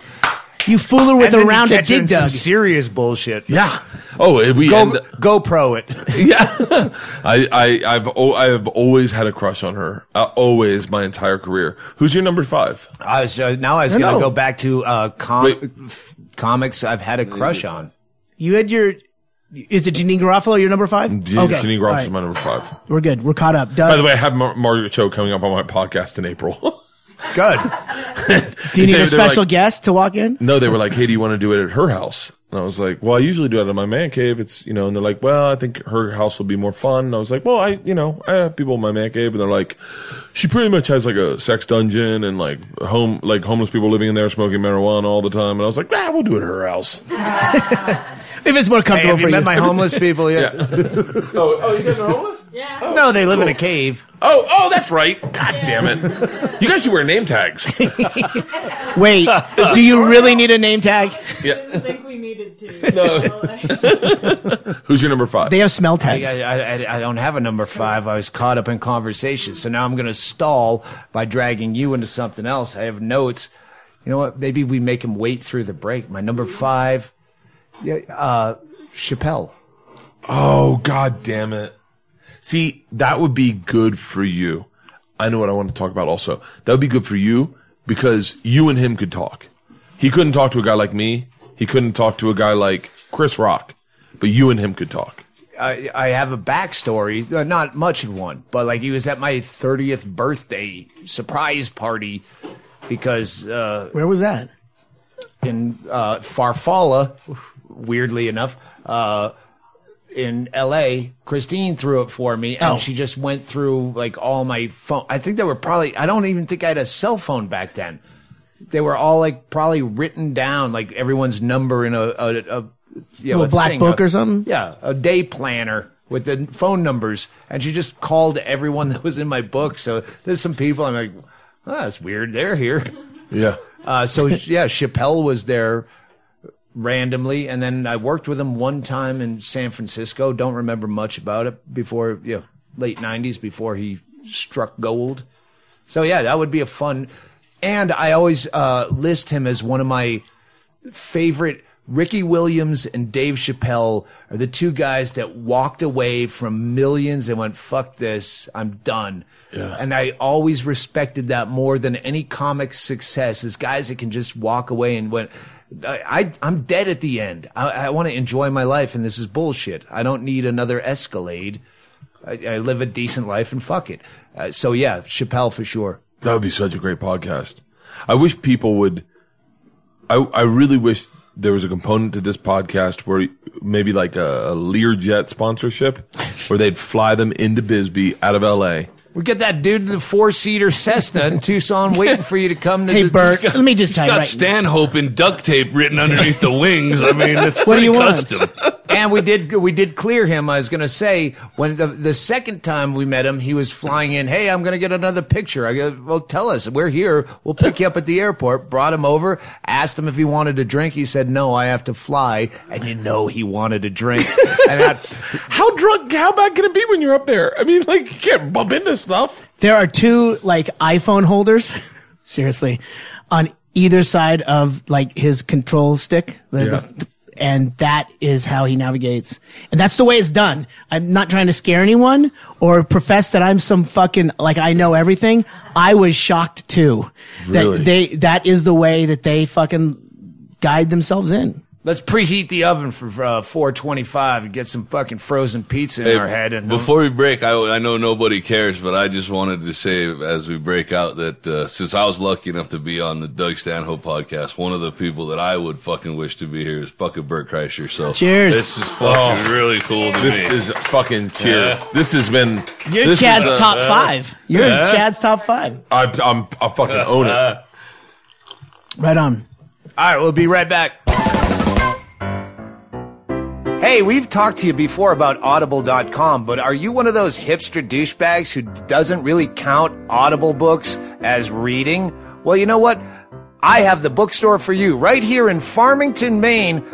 [SPEAKER 3] You fool her with
[SPEAKER 4] And
[SPEAKER 3] a
[SPEAKER 4] then
[SPEAKER 3] round of
[SPEAKER 4] catch her in
[SPEAKER 3] dig
[SPEAKER 4] some
[SPEAKER 3] dug.
[SPEAKER 4] serious bullshit.
[SPEAKER 1] yeah. Oh, we
[SPEAKER 4] Go
[SPEAKER 1] end,
[SPEAKER 4] GoPro it.
[SPEAKER 1] yeah. I, I, I've, oh, I've always had a crush on her. Uh, always, my entire career. Who's your number five?
[SPEAKER 4] I was uh, now I was
[SPEAKER 3] No,
[SPEAKER 4] going to
[SPEAKER 3] no.
[SPEAKER 4] go back to uh, com- f- comics. I've had a crush on.
[SPEAKER 3] You had your. Is it Janeane Garofalo your number five?
[SPEAKER 1] Janeane,
[SPEAKER 3] okay,
[SPEAKER 1] Janeane
[SPEAKER 3] all
[SPEAKER 1] Groff
[SPEAKER 3] right.
[SPEAKER 1] my number five.
[SPEAKER 3] We're good. We're caught up. Doug,
[SPEAKER 1] By the way, I have Mar- Margaret Cho coming up on my podcast in April.
[SPEAKER 4] Good.
[SPEAKER 3] do you need
[SPEAKER 1] They're-
[SPEAKER 3] a special
[SPEAKER 1] like-
[SPEAKER 3] guest to walk in?
[SPEAKER 1] no, they were like, "Hey, do you want to do it at her house?" And I was like, "Well, I usually do it at my man cave. It's you know." And they're like, "Well, I think her house will be more fun." And I was like, "Well, I you know I have people in my man cave, and they're like, she pretty much has like a sex dungeon and like home like homeless people living in there smoking marijuana all the time." And I was like, "Ah, we'll do it at her house."
[SPEAKER 3] If it's more
[SPEAKER 4] Hey,
[SPEAKER 3] comfortable
[SPEAKER 4] have
[SPEAKER 3] for
[SPEAKER 4] you
[SPEAKER 3] you.
[SPEAKER 4] met my homeless people yet?
[SPEAKER 1] oh, oh, you guys are homeless? Yeah. Oh.
[SPEAKER 4] No, they live in a oh. cave.
[SPEAKER 1] Oh, oh, that's right. God damn it! You guys should wear name tags.
[SPEAKER 3] Wait, do you really need a name tag?
[SPEAKER 1] yeah.
[SPEAKER 8] I think we needed to. No.
[SPEAKER 1] Who's your number five?
[SPEAKER 3] They have smell
[SPEAKER 4] I,
[SPEAKER 3] tags.
[SPEAKER 4] I, I, I don't have a number five. I was caught up in conversation. So now I'm going to stall by dragging you into something else. I have notes. You know what? Maybe we make him wait through the break. My number five, yeah, uh, Chappelle.
[SPEAKER 1] Oh, god damn it. See, that would be good for you. I know what I want to talk about also. That would be good for you because you and him could talk. He couldn't talk to a guy like me. He couldn't talk to a guy like Chris Rock. But you and him could talk.
[SPEAKER 4] I, I have a backstory, uh, not much of one, but like he was at my 30th birthday surprise party because uh,
[SPEAKER 3] Where was that?
[SPEAKER 4] in uh, Farfalla, weirdly enough, uh, in L.A. Christine threw it for me, and
[SPEAKER 3] Oh.
[SPEAKER 4] she just went through like all my phone. I think they were probably. I don't even think I had a cell phone back then. They were all like probably written down, like everyone's number in a, a, a you know,
[SPEAKER 3] Little
[SPEAKER 4] a
[SPEAKER 3] black
[SPEAKER 4] thing,
[SPEAKER 3] book
[SPEAKER 4] a-
[SPEAKER 3] or something?
[SPEAKER 4] Yeah, a day planner with the phone numbers, and she just called everyone that was in my book. So there's some people I'm like, oh, that's weird. They're here.
[SPEAKER 1] Yeah.
[SPEAKER 4] Uh, so yeah, Chappelle was there randomly, and then I worked with him one time in San Francisco. Don't remember much about it before you know, late '90s before he struck gold. So yeah, that would be a fun. And I always uh, list him as one of my favorite. Ricky Williams and Dave Chappelle are the two guys that walked away from millions and went, fuck this, I'm done.
[SPEAKER 1] Yeah.
[SPEAKER 4] And I always respected that more than any comic success is guys that can just walk away and went, I, I'm dead at the end. I, I want to enjoy my life and this is bullshit. I don't need another Escalade. I, I live a decent life and fuck it. Uh, so yeah, Chappelle for sure.
[SPEAKER 1] That would be such a great podcast. I wish people would. I I really wish there was a component to this podcast where maybe like a, a Learjet sponsorship, where they'd fly them into Bisbee out of L.A.
[SPEAKER 4] We get that dude in the four seater Cessna in Tucson waiting for you to come to
[SPEAKER 3] Hey,
[SPEAKER 4] the,
[SPEAKER 3] Bert, let me just tell you
[SPEAKER 5] Got
[SPEAKER 3] right
[SPEAKER 5] Stanhope in duct tape written underneath the wings. I mean, it's
[SPEAKER 3] What do
[SPEAKER 5] pretty
[SPEAKER 3] you want?
[SPEAKER 5] Custom.
[SPEAKER 4] and we did we did clear him. I was going to say when the, the second time we met him, he was flying in. Hey, I'm going to get another picture. I go, well, tell us. We're here. We'll pick you up at the airport. Brought him over. Asked him if he wanted a drink. He said no. I have to fly. And you know he wanted a drink. and that,
[SPEAKER 1] How drunk? How bad can it be when you're up there? I mean, like you can't bump into stuff.
[SPEAKER 3] There are two like iPhone holders, seriously, on either side of like his control stick. The-
[SPEAKER 1] Yeah.
[SPEAKER 3] the- and that is how he navigates. And that's the way it's done. I'm not trying to scare anyone or profess that I'm some fucking, like I know everything. I was shocked too.
[SPEAKER 1] Really?
[SPEAKER 3] That they, that is the way that they fucking guide themselves in.
[SPEAKER 4] Let's preheat the oven for uh, 425 and get some fucking frozen pizza in
[SPEAKER 5] Hey,
[SPEAKER 4] our head. And
[SPEAKER 5] before we break, I, I know nobody cares, but I just wanted to say as we break out that uh, since I was lucky enough to be on the Doug Stanhope podcast, one of the people that I would fucking wish to be here is fucking Bert Kreischer. So
[SPEAKER 3] Cheers.
[SPEAKER 5] This is fucking
[SPEAKER 1] Oh.
[SPEAKER 5] really cool to
[SPEAKER 1] This
[SPEAKER 5] me.
[SPEAKER 1] is fucking cheers.
[SPEAKER 5] Yeah.
[SPEAKER 1] This has been.
[SPEAKER 3] You're Chad's
[SPEAKER 1] is, uh,
[SPEAKER 3] top five. You're
[SPEAKER 5] Yeah.
[SPEAKER 3] Chad's top five.
[SPEAKER 1] I, I'm I fucking own it.
[SPEAKER 3] Right on.
[SPEAKER 4] All right, we'll be right back. Hey, we've talked to you before about audible.com, but are you one of those hipster douchebags who doesn't really count Audible books as reading? Well, you know what? I have the bookstore for you right here in Farmington, Maine.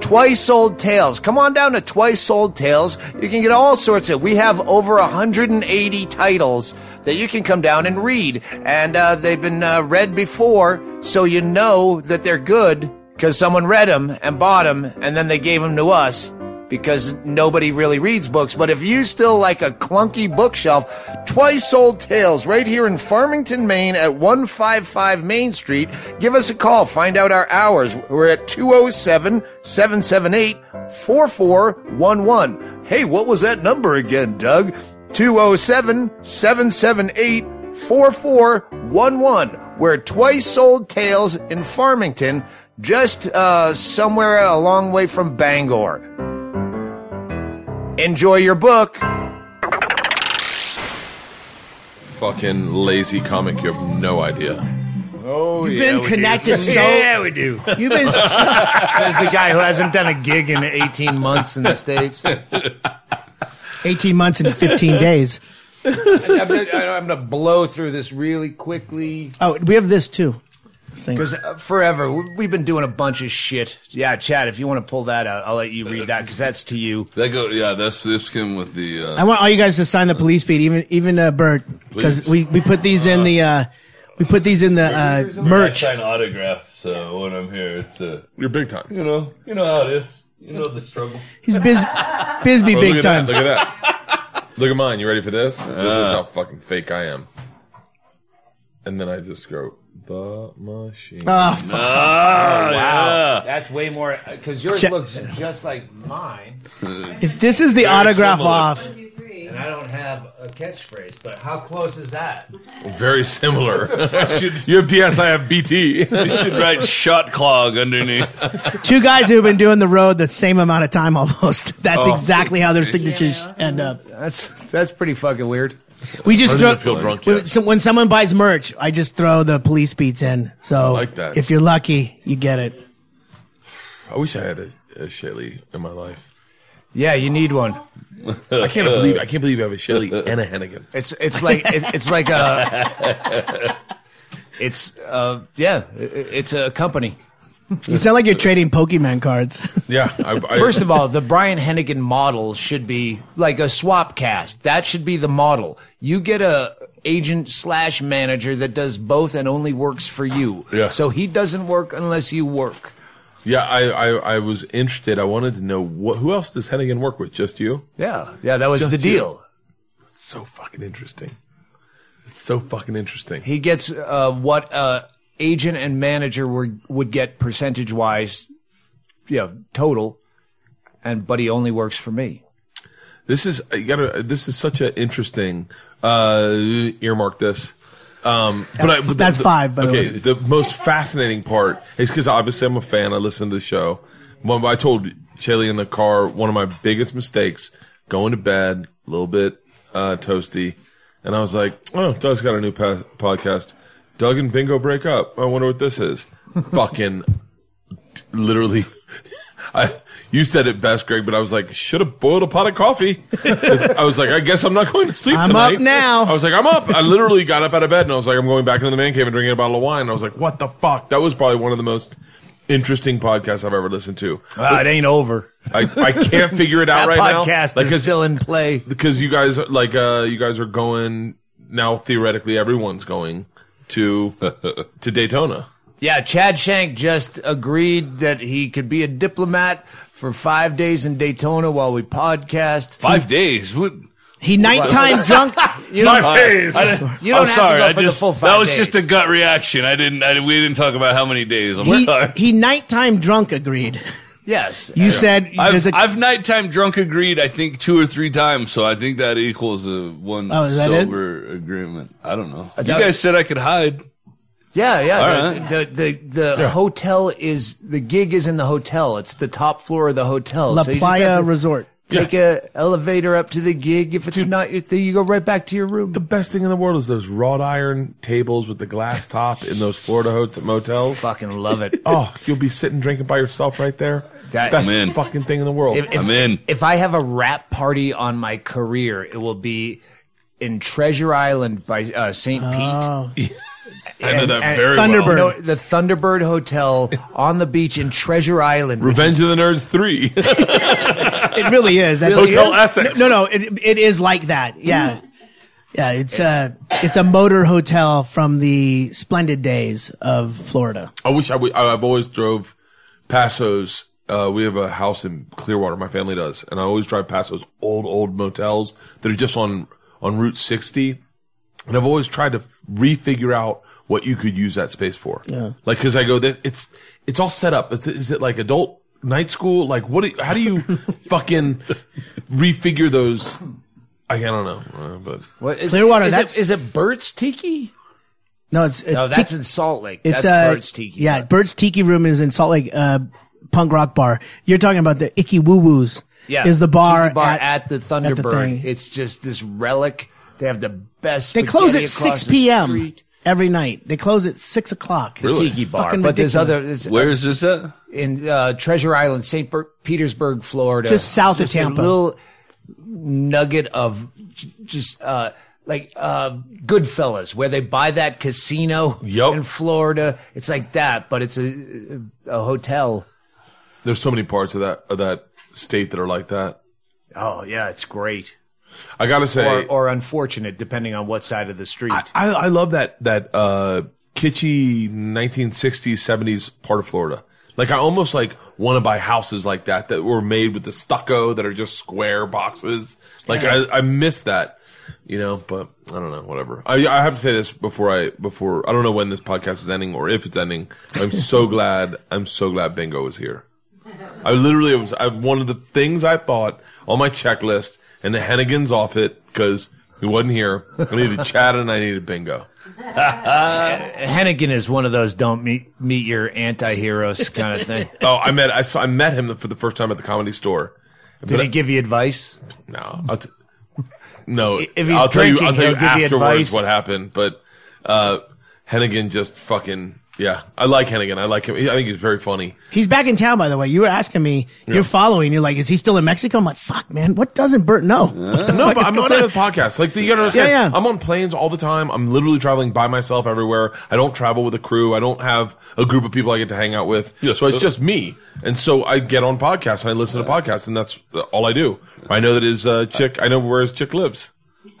[SPEAKER 4] Twice Sold Tales. Come on down to Twice Sold Tales. You can get all sorts of. We have over 180 titles that you can come down and read, and uh, they've been uh, read before, so you know that they're good because someone read them and bought them, and then they gave them to us because nobody really reads books. But if you still like a clunky bookshelf, Twice Sold Tales right here in Farmington, Maine at 155 Main Street. Give us a call. Find out our hours. We're at 207 778 4411. Hey, what was that number again, Doug? 207 778 4411. We're Twice Sold Tales in Farmington, just uh, somewhere a long way from Bangor. Enjoy your book.
[SPEAKER 1] Fucking lazy comic. You have no idea.
[SPEAKER 4] Oh,
[SPEAKER 3] You've been connected so.
[SPEAKER 4] yeah, we do.
[SPEAKER 3] You've been. s-
[SPEAKER 4] Says the guy who hasn't done a gig in 18 months in the States.
[SPEAKER 3] 18 months and 15 days.
[SPEAKER 4] I'm I'm gonna blow through this really quickly
[SPEAKER 3] Oh, we have this too. This thing.
[SPEAKER 4] because uh, forever we- we've been doing a bunch of shit. Yeah, Chad, if you want to pull that out, I'll let you read that because that's to you.
[SPEAKER 5] That go, yeah, that's this came with the. Uh,
[SPEAKER 3] I want all you guys to sign the police beat, even even uh, Bert, because
[SPEAKER 5] Please.
[SPEAKER 3] we, we put these in the uh, we put these in the uh, merch.
[SPEAKER 5] I sign autographs so when I'm here. It's uh,
[SPEAKER 1] You're big time.
[SPEAKER 5] you know, you know how it is. You know the struggle.
[SPEAKER 3] He's biz, Bisbee
[SPEAKER 1] Oh,
[SPEAKER 3] big
[SPEAKER 1] look at
[SPEAKER 3] time.
[SPEAKER 1] That, look at that. look at mine. You ready for this? this is
[SPEAKER 5] Uh.
[SPEAKER 1] how fucking fake I am. And then I just go the machine.
[SPEAKER 3] Ah, oh, fuck.
[SPEAKER 5] Oh, wow.
[SPEAKER 4] That's way more because yours
[SPEAKER 3] Check-
[SPEAKER 4] looks just like mine,
[SPEAKER 3] if this is the autograph
[SPEAKER 5] similar.
[SPEAKER 3] off,
[SPEAKER 4] and I don't have a catchphrase. But how close is that?
[SPEAKER 1] Very similar. you have PS, I have BT.
[SPEAKER 5] You should write shot clog underneath.
[SPEAKER 3] two guys who have been doing the road the same amount of time almost. That's
[SPEAKER 1] Oh.
[SPEAKER 3] exactly how their signatures end up.
[SPEAKER 4] That's that's pretty fucking weird.
[SPEAKER 3] We just throw.
[SPEAKER 1] feel drunk
[SPEAKER 3] when,
[SPEAKER 1] yet.
[SPEAKER 3] so when someone buys merch, I just throw the police beats in. So
[SPEAKER 1] like that.
[SPEAKER 3] if you're lucky, you get it.
[SPEAKER 1] I wish I had a, a Shelly in my life.
[SPEAKER 4] Yeah, you need one.
[SPEAKER 1] I can't believe I can't believe I have a Shelly and a Hennigan.
[SPEAKER 4] It's it's like it's, it's like a. It's uh yeah, it- it's a company.
[SPEAKER 3] You sound like you're trading Pokemon cards.
[SPEAKER 1] Yeah. I, I,
[SPEAKER 4] First of all, the Brian Hennigan model should be like a swap cast. That should be the model. You get a agent slash manager that does both and only works for you.
[SPEAKER 1] Yeah.
[SPEAKER 4] So he doesn't work unless you work.
[SPEAKER 1] yeah, I, I, I was interested. I wanted to know what, who else does Hennigan work with? Just you?
[SPEAKER 4] Yeah, yeah, that was
[SPEAKER 1] Just
[SPEAKER 4] the deal.
[SPEAKER 1] It's so fucking interesting. It's so fucking interesting.
[SPEAKER 4] He gets uh, what uh, agent and manager were, would get percentage wise, you know, total, and but he only works for me.
[SPEAKER 1] This is you gotta. This is such an interesting. Uh, earmark this. Um, but I, but
[SPEAKER 3] that's five, by the
[SPEAKER 1] okay,
[SPEAKER 3] way.
[SPEAKER 1] the most fascinating part is because obviously I'm a fan. I listen to the show. When I told Chelly in the car one of my biggest mistakes going to bed a little bit uh, toasty, and I was like, "Oh, Doug's got a new pa- podcast. Doug and Bingo break up. I wonder what this is." Fucking literally I you said it best, Greg, but I was like, should have boiled a pot of coffee. I was like, I guess I'm not going to sleep tonight.
[SPEAKER 3] I'm
[SPEAKER 1] tonight.
[SPEAKER 3] up now.
[SPEAKER 1] I was like, I'm up. I literally got up out of bed and I was like, I'm going back into the man cave and drinking a bottle of wine. I was like, what the fuck? That was probably one of the most interesting podcasts I've ever listened to.
[SPEAKER 4] Uh, it ain't over.
[SPEAKER 1] I, I can't figure it out right now.
[SPEAKER 4] podcast
[SPEAKER 1] Like,
[SPEAKER 4] is still in play.
[SPEAKER 1] because you guys are- like uh you guys are going now theoretically everyone's going to to Daytona.
[SPEAKER 4] Yeah, Chad Shank just agreed that he could be a diplomat for five days in Daytona while we podcast.
[SPEAKER 5] Five days. What?
[SPEAKER 3] He nighttime drunk.
[SPEAKER 4] You don't,
[SPEAKER 5] I, I,
[SPEAKER 4] You don't
[SPEAKER 5] I'm
[SPEAKER 4] have
[SPEAKER 5] sorry.
[SPEAKER 4] to go
[SPEAKER 5] I
[SPEAKER 4] for the
[SPEAKER 5] just
[SPEAKER 4] full
[SPEAKER 5] that was
[SPEAKER 4] days.
[SPEAKER 5] just a gut reaction. I didn't. I, we didn't talk about how many days. I'm
[SPEAKER 3] He,
[SPEAKER 5] sorry.
[SPEAKER 3] he nighttime drunk agreed.
[SPEAKER 4] yes.
[SPEAKER 3] You said
[SPEAKER 5] I've,
[SPEAKER 3] a.
[SPEAKER 5] I've nighttime drunk agreed. I think two or three times. So I think that equals a one
[SPEAKER 3] Oh, is that it?
[SPEAKER 5] sober agreement. I don't know. You
[SPEAKER 4] doubt-
[SPEAKER 5] guys said I could hide.
[SPEAKER 4] Yeah, yeah.
[SPEAKER 5] All
[SPEAKER 4] the,
[SPEAKER 5] right.
[SPEAKER 4] the the the hotel is the gig is in the hotel. It's the top floor of the hotel.
[SPEAKER 3] La
[SPEAKER 4] So
[SPEAKER 3] Playa
[SPEAKER 4] to
[SPEAKER 3] Resort.
[SPEAKER 4] Take a elevator up to the gig. If it's not your thing, you go right back to your room.
[SPEAKER 1] The best thing in the world is those wrought iron tables with the glass top in those Florida hot- motels.
[SPEAKER 4] Fucking love it.
[SPEAKER 1] Oh, you'll be sitting drinking by yourself right there.
[SPEAKER 4] That-
[SPEAKER 1] Best
[SPEAKER 5] I'm in.
[SPEAKER 1] fucking thing in the world.
[SPEAKER 4] If, if,
[SPEAKER 5] I'm in.
[SPEAKER 4] If I have a rap party on my career, it will be in Treasure Island by uh, St.
[SPEAKER 3] Oh.
[SPEAKER 4] Pete.
[SPEAKER 1] I know that very
[SPEAKER 3] Thunderbird.
[SPEAKER 1] well.
[SPEAKER 4] No, the Thunderbird Hotel on the beach in Treasure Island. which
[SPEAKER 1] Revenge of the Nerds 3.
[SPEAKER 3] It really is. That-
[SPEAKER 4] Really
[SPEAKER 1] Hotel
[SPEAKER 4] is?
[SPEAKER 1] Essex.
[SPEAKER 3] No, no, it, it is like that. Yeah. Yeah, it's, a it's a motor hotel from the splendid days of Florida.
[SPEAKER 1] I wish I would. I- I've always drove past those. Uh, we have a house in Clearwater. My family does, and I always drive past those old, old motels that are just on on Route 60. And I've always tried to f- refigure out what you could use that space for. Yeah. Like, because I go, that it's it's all set up. Is it, is it like adult night school? Like, what? Do how do you fucking refigure those? I, I don't know, uh, but
[SPEAKER 4] What, is,
[SPEAKER 3] Clearwater,
[SPEAKER 4] Is
[SPEAKER 3] that's-
[SPEAKER 4] it, is it Burt's Tiki?
[SPEAKER 3] No, it's
[SPEAKER 4] No, that's
[SPEAKER 3] Tiki-
[SPEAKER 4] in Salt Lake.
[SPEAKER 3] it's
[SPEAKER 4] that's
[SPEAKER 3] uh,
[SPEAKER 4] Burt's Tiki.
[SPEAKER 3] Yeah, Bird's Tiki Room is in Salt Lake uh, punk rock bar. You're talking about the Icky Woo Woos.
[SPEAKER 4] yeah.
[SPEAKER 3] is the bar,
[SPEAKER 4] Tiki bar
[SPEAKER 3] at,
[SPEAKER 4] at, the
[SPEAKER 3] thing.
[SPEAKER 4] Thunderbird. it's just this relic. They have the best.
[SPEAKER 3] They close at
[SPEAKER 4] across
[SPEAKER 3] six
[SPEAKER 4] the
[SPEAKER 3] p.m.
[SPEAKER 4] street.
[SPEAKER 3] every night. They close at six o'clock.
[SPEAKER 4] The Tiki bar,
[SPEAKER 3] fucking
[SPEAKER 4] but there's
[SPEAKER 3] ridiculous.
[SPEAKER 4] other. It's,
[SPEAKER 5] Where is this at?
[SPEAKER 4] in uh, Treasure Island, St. Ber- Petersburg, Florida,
[SPEAKER 3] Just south of
[SPEAKER 4] Just a
[SPEAKER 3] Tampa.
[SPEAKER 4] little nugget of j- just uh, like uh, Goodfellas, where they buy that casino
[SPEAKER 1] Yup.
[SPEAKER 4] in Florida. It's like that, but it's a, a hotel.
[SPEAKER 1] there's so many parts of that of that state that are like that.
[SPEAKER 4] Oh yeah, it's great.
[SPEAKER 1] I gotta say,
[SPEAKER 4] Or, or unfortunate, depending on what side of the street.
[SPEAKER 1] I, I love that that uh, kitschy 1960s 70s part of Florida. Like I almost like want to buy houses like that that were made with the stucco that are just square boxes. Like I, I miss that, you know. But I don't know, whatever. I, I have to say this before I before I don't know when this podcast is ending or if it's ending. I'm so glad. I'm so glad Bingo is here. I literally was I, one of the things I thought on my checklist, and the Hennigan's off it because he wasn't here. I needed Chad and I needed Bingo.
[SPEAKER 4] Hennigan is one of those don't meet meet your anti-heroes kind of thing.
[SPEAKER 1] Oh, I met I saw I met him for the first time at the comedy store.
[SPEAKER 4] Did he give you advice?
[SPEAKER 1] No, I'll t- no.
[SPEAKER 4] If he's
[SPEAKER 1] I'll tell you. I'll
[SPEAKER 4] drinking,
[SPEAKER 1] tell you
[SPEAKER 4] he'll give you
[SPEAKER 1] afterwards
[SPEAKER 4] advice.
[SPEAKER 1] what happened. But uh, Hennigan just fucking yeah. I like Hennigan. I like him. I think he's very funny.
[SPEAKER 3] He's back in town, by the way. You were asking me. You're following. You're like, is he still in Mexico? I'm like, fuck, man. What doesn't Bert know? What the
[SPEAKER 1] No, but I'm a fan
[SPEAKER 3] on?
[SPEAKER 1] of the podcast. Like you gotta understand,
[SPEAKER 3] Yeah, yeah.
[SPEAKER 1] I'm on planes all the time. I'm literally traveling by myself everywhere. I don't travel with a crew. I don't have a group of people I get to hang out with. Yeah, So it's just me. And so I get on podcasts and I listen to podcasts, and that's all I do. I know that his uh, chick. I know where his chick lives.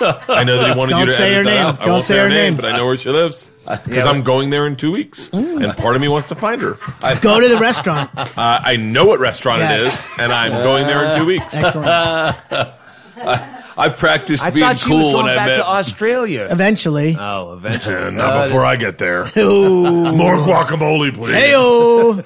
[SPEAKER 1] I know that he wanted you
[SPEAKER 3] Don't
[SPEAKER 1] to
[SPEAKER 3] say
[SPEAKER 1] edit
[SPEAKER 3] her
[SPEAKER 1] that
[SPEAKER 3] name.
[SPEAKER 1] out. I
[SPEAKER 3] Don't
[SPEAKER 1] won't
[SPEAKER 3] say her name.
[SPEAKER 1] but I know where she lives uh, because I'm going there in two weeks, mm. and part of me wants to find her. I,
[SPEAKER 3] Go to the restaurant.
[SPEAKER 1] uh, I know what restaurant it
[SPEAKER 3] Yes.
[SPEAKER 1] is, and I'm going there in two uh, weeks.
[SPEAKER 3] Excellent.
[SPEAKER 5] I practiced
[SPEAKER 4] I
[SPEAKER 5] being
[SPEAKER 4] thought she was
[SPEAKER 5] cool
[SPEAKER 4] going
[SPEAKER 5] when I
[SPEAKER 4] back
[SPEAKER 5] met.
[SPEAKER 4] to Australia.
[SPEAKER 3] Eventually.
[SPEAKER 4] Oh, eventually.
[SPEAKER 1] Not
[SPEAKER 4] Uh,
[SPEAKER 1] before
[SPEAKER 4] this-
[SPEAKER 1] I get there. More guacamole, please.
[SPEAKER 3] Heyo.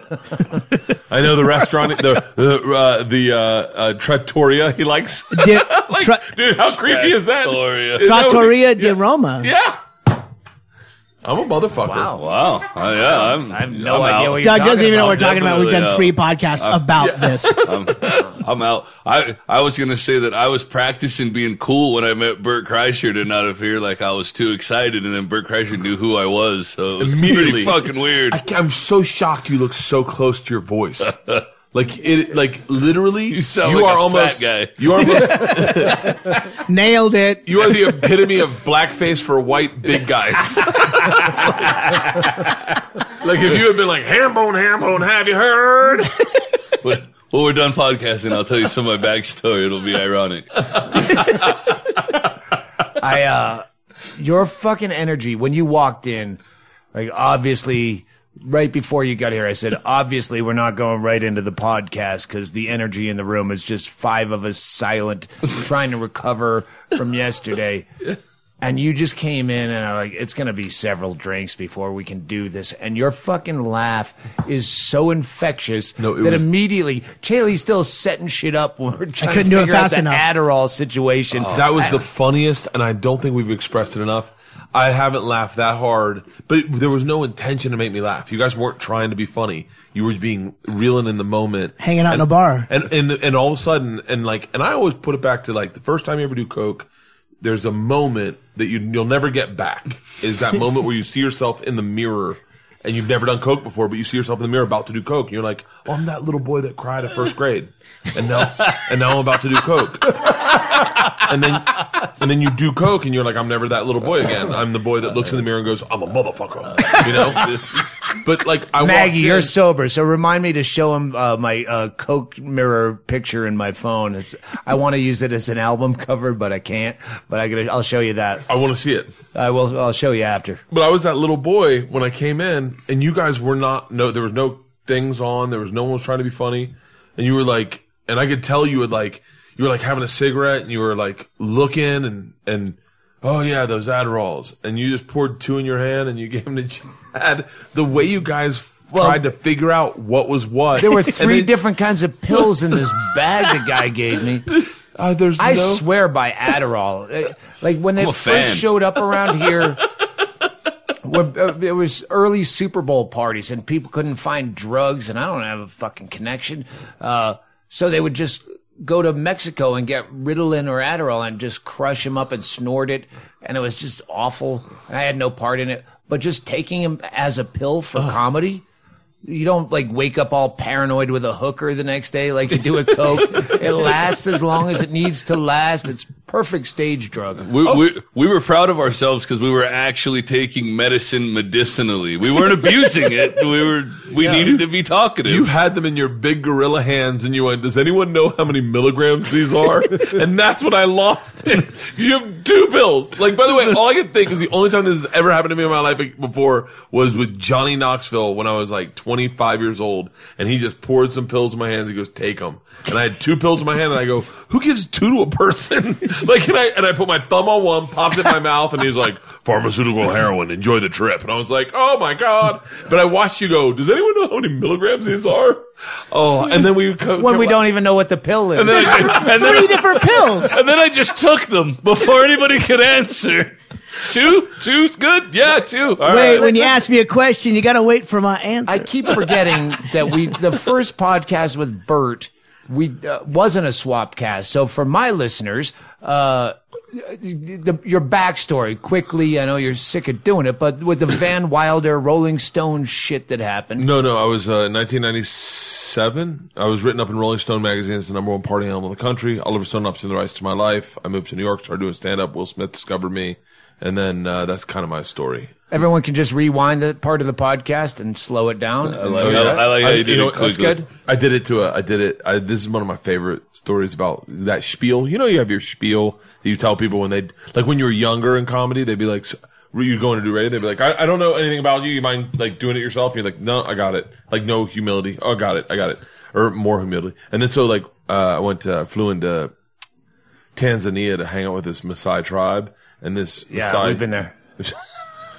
[SPEAKER 1] I know the restaurant, the the uh, the uh, uh, trattoria he likes.
[SPEAKER 3] Di-
[SPEAKER 1] like,
[SPEAKER 3] tra-
[SPEAKER 1] dude, how creepy is that?
[SPEAKER 5] Trattoria.
[SPEAKER 1] Is that what-
[SPEAKER 3] Trattoria di Roma.
[SPEAKER 1] Yeah. I'm a motherfucker.
[SPEAKER 4] Wow.
[SPEAKER 5] Wow. Uh, yeah, I'm.
[SPEAKER 4] I have no
[SPEAKER 5] I'm
[SPEAKER 4] idea
[SPEAKER 5] out.
[SPEAKER 4] what you're
[SPEAKER 3] Doug
[SPEAKER 4] talking
[SPEAKER 3] doesn't even know what we're
[SPEAKER 5] about.
[SPEAKER 3] talking about. We've done
[SPEAKER 5] Definitely,
[SPEAKER 3] three podcasts about this.
[SPEAKER 5] I'm out. I I was gonna say that I was practicing being cool when I met Bert Kreischer to not appear like I was too excited, and then Bert Kreischer knew who I was, so it was
[SPEAKER 1] Immediately.
[SPEAKER 5] pretty fucking weird.
[SPEAKER 1] I, I'm so shocked you look so close to your voice. Like it, like literally,
[SPEAKER 5] You sound
[SPEAKER 1] you
[SPEAKER 5] like
[SPEAKER 1] are
[SPEAKER 5] a
[SPEAKER 1] almost,
[SPEAKER 5] fat guy.
[SPEAKER 1] You are almost,
[SPEAKER 3] Nailed it.
[SPEAKER 1] you are the epitome of blackface for white big guys. like if you had been like hambone, hambone, have you heard?
[SPEAKER 5] But when we're done podcasting, I'll tell you some of my backstory. It'll be ironic.
[SPEAKER 4] I uh your fucking energy when you walked in, like obviously right before you got here, I said obviously we're not going right into the podcast because the energy in the room is just five of us silent, trying to recover from yesterday. And you just came in and I'm like, it's gonna be several drinks before we can do this. And your fucking laugh is so infectious
[SPEAKER 1] No,
[SPEAKER 4] that
[SPEAKER 1] was-
[SPEAKER 4] immediately Chaille's still setting shit up when we're trying
[SPEAKER 3] couldn't
[SPEAKER 4] to
[SPEAKER 3] do it
[SPEAKER 4] figure out
[SPEAKER 3] fast
[SPEAKER 4] the
[SPEAKER 3] enough.
[SPEAKER 4] Adderall situation.
[SPEAKER 1] That was the funniest, and I don't think we've expressed it enough. I haven't laughed that hard, but there was no intention to make me laugh. You guys weren't trying to be funny. You were being reeling in the moment,
[SPEAKER 3] Hanging out in a bar.
[SPEAKER 1] and and and all of a sudden, and like, and I always put it back to like the first time you ever do coke. There's a moment that you you'll never get back. Is that moment where you see yourself in the mirror. And you've never done coke before, but you see yourself in the mirror about to do coke. And you're like, "Oh, I'm that little boy that cried at first grade, and now, and now I'm about to do coke." and then and then you do coke, and you're like, I'm never that little boy again. I'm the boy that looks in the mirror and goes, I'm a motherfucker. You know. but like I
[SPEAKER 4] Maggie,
[SPEAKER 1] walked
[SPEAKER 4] you're sober, so remind me to show him uh, my uh, Coke mirror picture in my phone. It's, I want to use it as an album cover, but I can't. But I gotta, I'll show you that.
[SPEAKER 1] I want to see it.
[SPEAKER 4] I will. I'll show you after.
[SPEAKER 1] But I was that little boy when I came in, and you guys were not. No, there was no things on. There was no one was trying to be funny, and you were like, and I could tell you would like, you were like having a cigarette, and you were like looking, and and oh yeah, those Adderalls, and you just poured two in your hand, and you gave them to Chad. The way you guys tried to figure out what was what.
[SPEAKER 4] There were three
[SPEAKER 1] then-
[SPEAKER 4] different kinds of pills in this bag the guy gave me.
[SPEAKER 1] Uh, there's
[SPEAKER 4] I
[SPEAKER 1] no.
[SPEAKER 4] swear by Adderall. Uh, Like when they first
[SPEAKER 5] fan.
[SPEAKER 4] showed up around here, uh, it was early Super Bowl parties and people couldn't find drugs, and I don't have a fucking connection. Uh, so they would just go to Mexico and get Ritalin or Adderall and just crush them up and snort it, and it was just awful. And I had no part in it, but just taking them as a pill for comedy. You don't like wake up all paranoid with a hooker the next day like you do with coke. it lasts as long as it needs to last. It's perfect stage drug.
[SPEAKER 5] We, oh. we, we were proud of ourselves because we were actually taking medicine medicinally. We weren't abusing it. We were we needed to be talkative.
[SPEAKER 1] You had them in your big gorilla hands, and you went, "Does anyone know how many milligrams these are?" and that's when I lost it. You have two pills. Like, by the way, all I could think is the only time this has ever happened to me in my life before was with Johnny Knoxville when I was like 25 years old, and he just poured some pills in my hands. He goes, "Take them," and I had two pills in my hand, and I go, "Who gives two to a person?" like, and I and I put my thumb on one, popped it in my mouth, and he's like, "Pharmaceutical heroin. Enjoy the trip." And I was like, "Oh my god!" But I watched you go. Does anyone know how many milligrams these are? Oh, and then we co-
[SPEAKER 4] When we don't even know what the pill is.
[SPEAKER 5] and then, I, and, then,
[SPEAKER 3] Three different pills.
[SPEAKER 5] and then I just took them before anybody could answer. Two, two's good. Yeah, two. All
[SPEAKER 3] Wait,
[SPEAKER 5] right.
[SPEAKER 3] when you ask me a question, you got to wait for my answer.
[SPEAKER 4] I keep forgetting that we the first podcast with Bert we uh, wasn't a swap cast. So for my listeners, uh, the, your backstory quickly. I know you're sick of doing it, but with the Van Wilder Rolling Stone shit that happened.
[SPEAKER 1] No, no. I was uh, 1997. I was written up in Rolling Stone magazine as the number one party animal in the country. Oliver Stone ups to the rights to my life. I moved to New York, started doing stand up. Will Smith discovered me, and then uh, that's kind of my story.
[SPEAKER 4] Everyone can just rewind that part of the podcast and slow it down.
[SPEAKER 5] I like, I like how you did
[SPEAKER 1] know,
[SPEAKER 5] it
[SPEAKER 1] that's
[SPEAKER 4] good.
[SPEAKER 1] I did it to a. I did it. I, this is one of my favorite stories about that spiel. You know, you have your spiel that you tell people when they like when you were younger in comedy. They'd be like, "So, "Were you going to do radio?" They'd be like, I, "I don't know anything about you. You mind like doing it yourself?" And you're like, "No, I got it." Like no humility. Oh, I got it. I got it. Or more humility. And then so like uh, I went to flew into Tanzania to hang out with this Maasai tribe, and this
[SPEAKER 4] Yeah,
[SPEAKER 1] Maasai,
[SPEAKER 4] we've been there.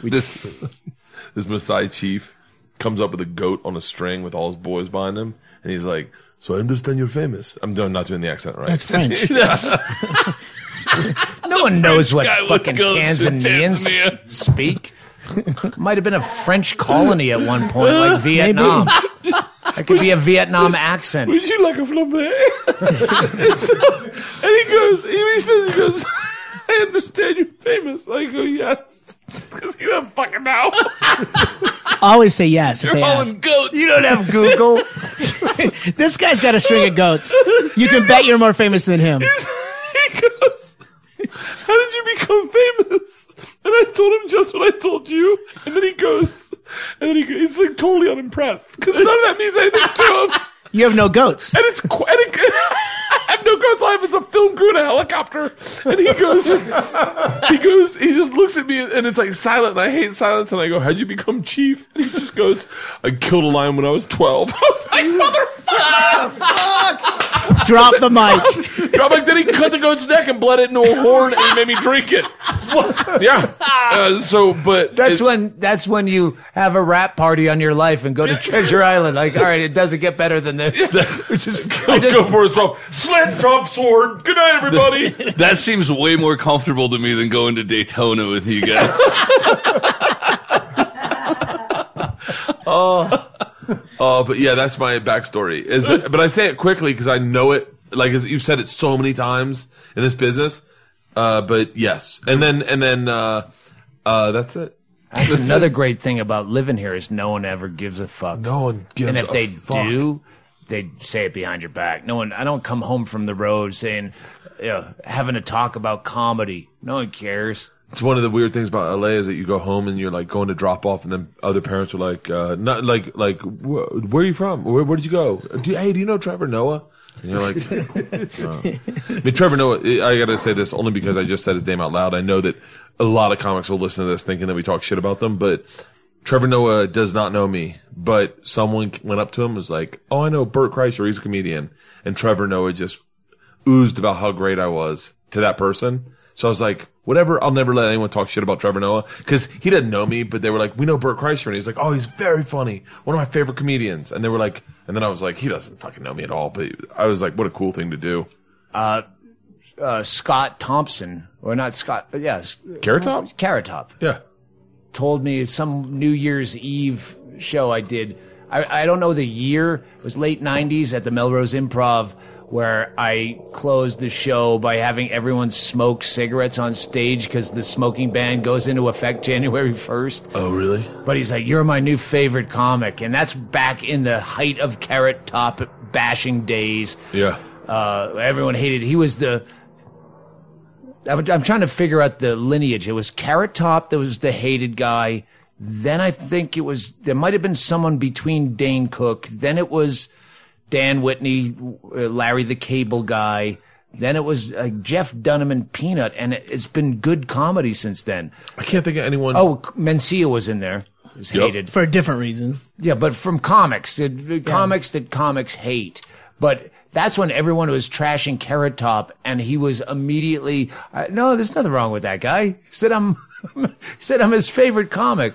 [SPEAKER 1] this this Maasai chief comes up with a goat on a string with all his boys behind him, and he's like, "So I understand you're famous." I'm doing not doing the accent right.
[SPEAKER 3] That's French.
[SPEAKER 4] No one knows what fucking Tanzanians
[SPEAKER 5] Tanzania.
[SPEAKER 4] speak. Might have been a French colony at one point, like Vietnam. It could be a Vietnam accent.
[SPEAKER 1] Would you like a flambé? and, so- and he goes, he says, he goes, I understand you're famous. I go, yes. Because he doesn't fucking know.
[SPEAKER 3] Always say yes if
[SPEAKER 5] You're
[SPEAKER 3] they ask.
[SPEAKER 5] hauling goats.
[SPEAKER 4] You don't have Google.
[SPEAKER 3] This guy's got a string of goats. You can bet you're more famous than him.
[SPEAKER 1] he goes, how did you become famous? And I told him just what I told you. And then he goes, and then he goes, he's like totally unimpressed. Because none of that means anything to him.
[SPEAKER 3] You have no goats.
[SPEAKER 1] And it's qu- and it, I have no goats. I have is a film crew in a helicopter. And he goes, he goes, he just looks at me and it's like silent. And I hate silence. And I go, "How'd you become chief?" And he just goes, "I killed a lion when I was 12. I was like, "Motherfucker!"
[SPEAKER 3] Drop the mic.
[SPEAKER 1] Drop like then he cut the goat's neck and bled it into a horn and made me drink it. Yeah. Uh, so, but
[SPEAKER 4] That's
[SPEAKER 1] it-
[SPEAKER 4] when that's when you have a rap party on your life and go to Treasure Island. Like, all right, it doesn't get better than this. Which is
[SPEAKER 1] Go,
[SPEAKER 4] just-
[SPEAKER 1] go for his drop. Slit drop sword. Good night, everybody.
[SPEAKER 5] That seems way more comfortable to me than going to Daytona with you guys.
[SPEAKER 1] Oh, Oh, but yeah, that's my backstory. Is that, but I say it quickly because I know it. Like as you've said it so many times in this business. Uh, but yes, and then and then uh, uh, that's it.
[SPEAKER 4] That's another great thing about living here is no one ever gives a fuck.
[SPEAKER 1] No one gives.
[SPEAKER 4] and if
[SPEAKER 1] a
[SPEAKER 4] they
[SPEAKER 1] fuck.
[SPEAKER 4] do, they say it behind your back. No one. I don't come home from the road saying, you know, having to talk about comedy. No one cares.
[SPEAKER 1] It's one of the weird things about LA is that you go home and you're like going to drop off, and then other parents are like, uh, not like like wh- where are you from? Where, where did you go? Do hey, do you know Trevor Noah? And you're like, oh. I mean, Trevor Noah. I got to say this only because I just said his name out loud. I know that a lot of comics will listen to this thinking that we talk shit about them, but Trevor Noah does not know me. But someone went up to him and was like, "Oh, I know Bert Kreischer. He's a comedian." And Trevor Noah just oozed about how great I was to that person. So I was like, whatever. I'll never let anyone talk shit about Trevor Noah because he didn't know me, but they were like, we know Bert Kreischer, and he's like, oh, he's very funny, one of my favorite comedians. And they were like, and then I was like, he doesn't fucking know me at all. But I was like, what a cool thing to do.
[SPEAKER 4] Uh, Scott Thompson, or not Scott, but yeah,
[SPEAKER 1] Carrot Top?
[SPEAKER 4] Carrot Top.
[SPEAKER 1] Yeah.
[SPEAKER 4] Told me some New Year's Eve show I did. I, I don't know the year. It was late '90s at the Melrose Improv, where I closed the show by having everyone smoke cigarettes on stage because the smoking ban goes into effect January 1st.
[SPEAKER 1] Oh, really?
[SPEAKER 4] But he's like, "You're my new favorite comic," and that's back in the height of Carrot Top bashing days.
[SPEAKER 1] Yeah.
[SPEAKER 4] Uh, everyone hated. He was the. I'm, I'm trying to figure out the lineage. It was Carrot Top that was the hated guy. Then I think it was there might have been someone between Dane Cook. Then it was Dan Whitney, uh, Larry the Cable Guy. Then it was uh, Jeff Dunham and Peanut, and it, it's been good comedy since then.
[SPEAKER 1] I can't think of anyone.
[SPEAKER 4] Oh, Mencia was in there. Was
[SPEAKER 1] Yep.
[SPEAKER 4] hated.
[SPEAKER 3] for a different reason.
[SPEAKER 4] Yeah, but from comics, the, the comics that comics hate. But that's when everyone was trashing Carrot Top, and he was immediately, uh, no, there's nothing wrong with that guy. He said I'm, said I'm his favorite comic.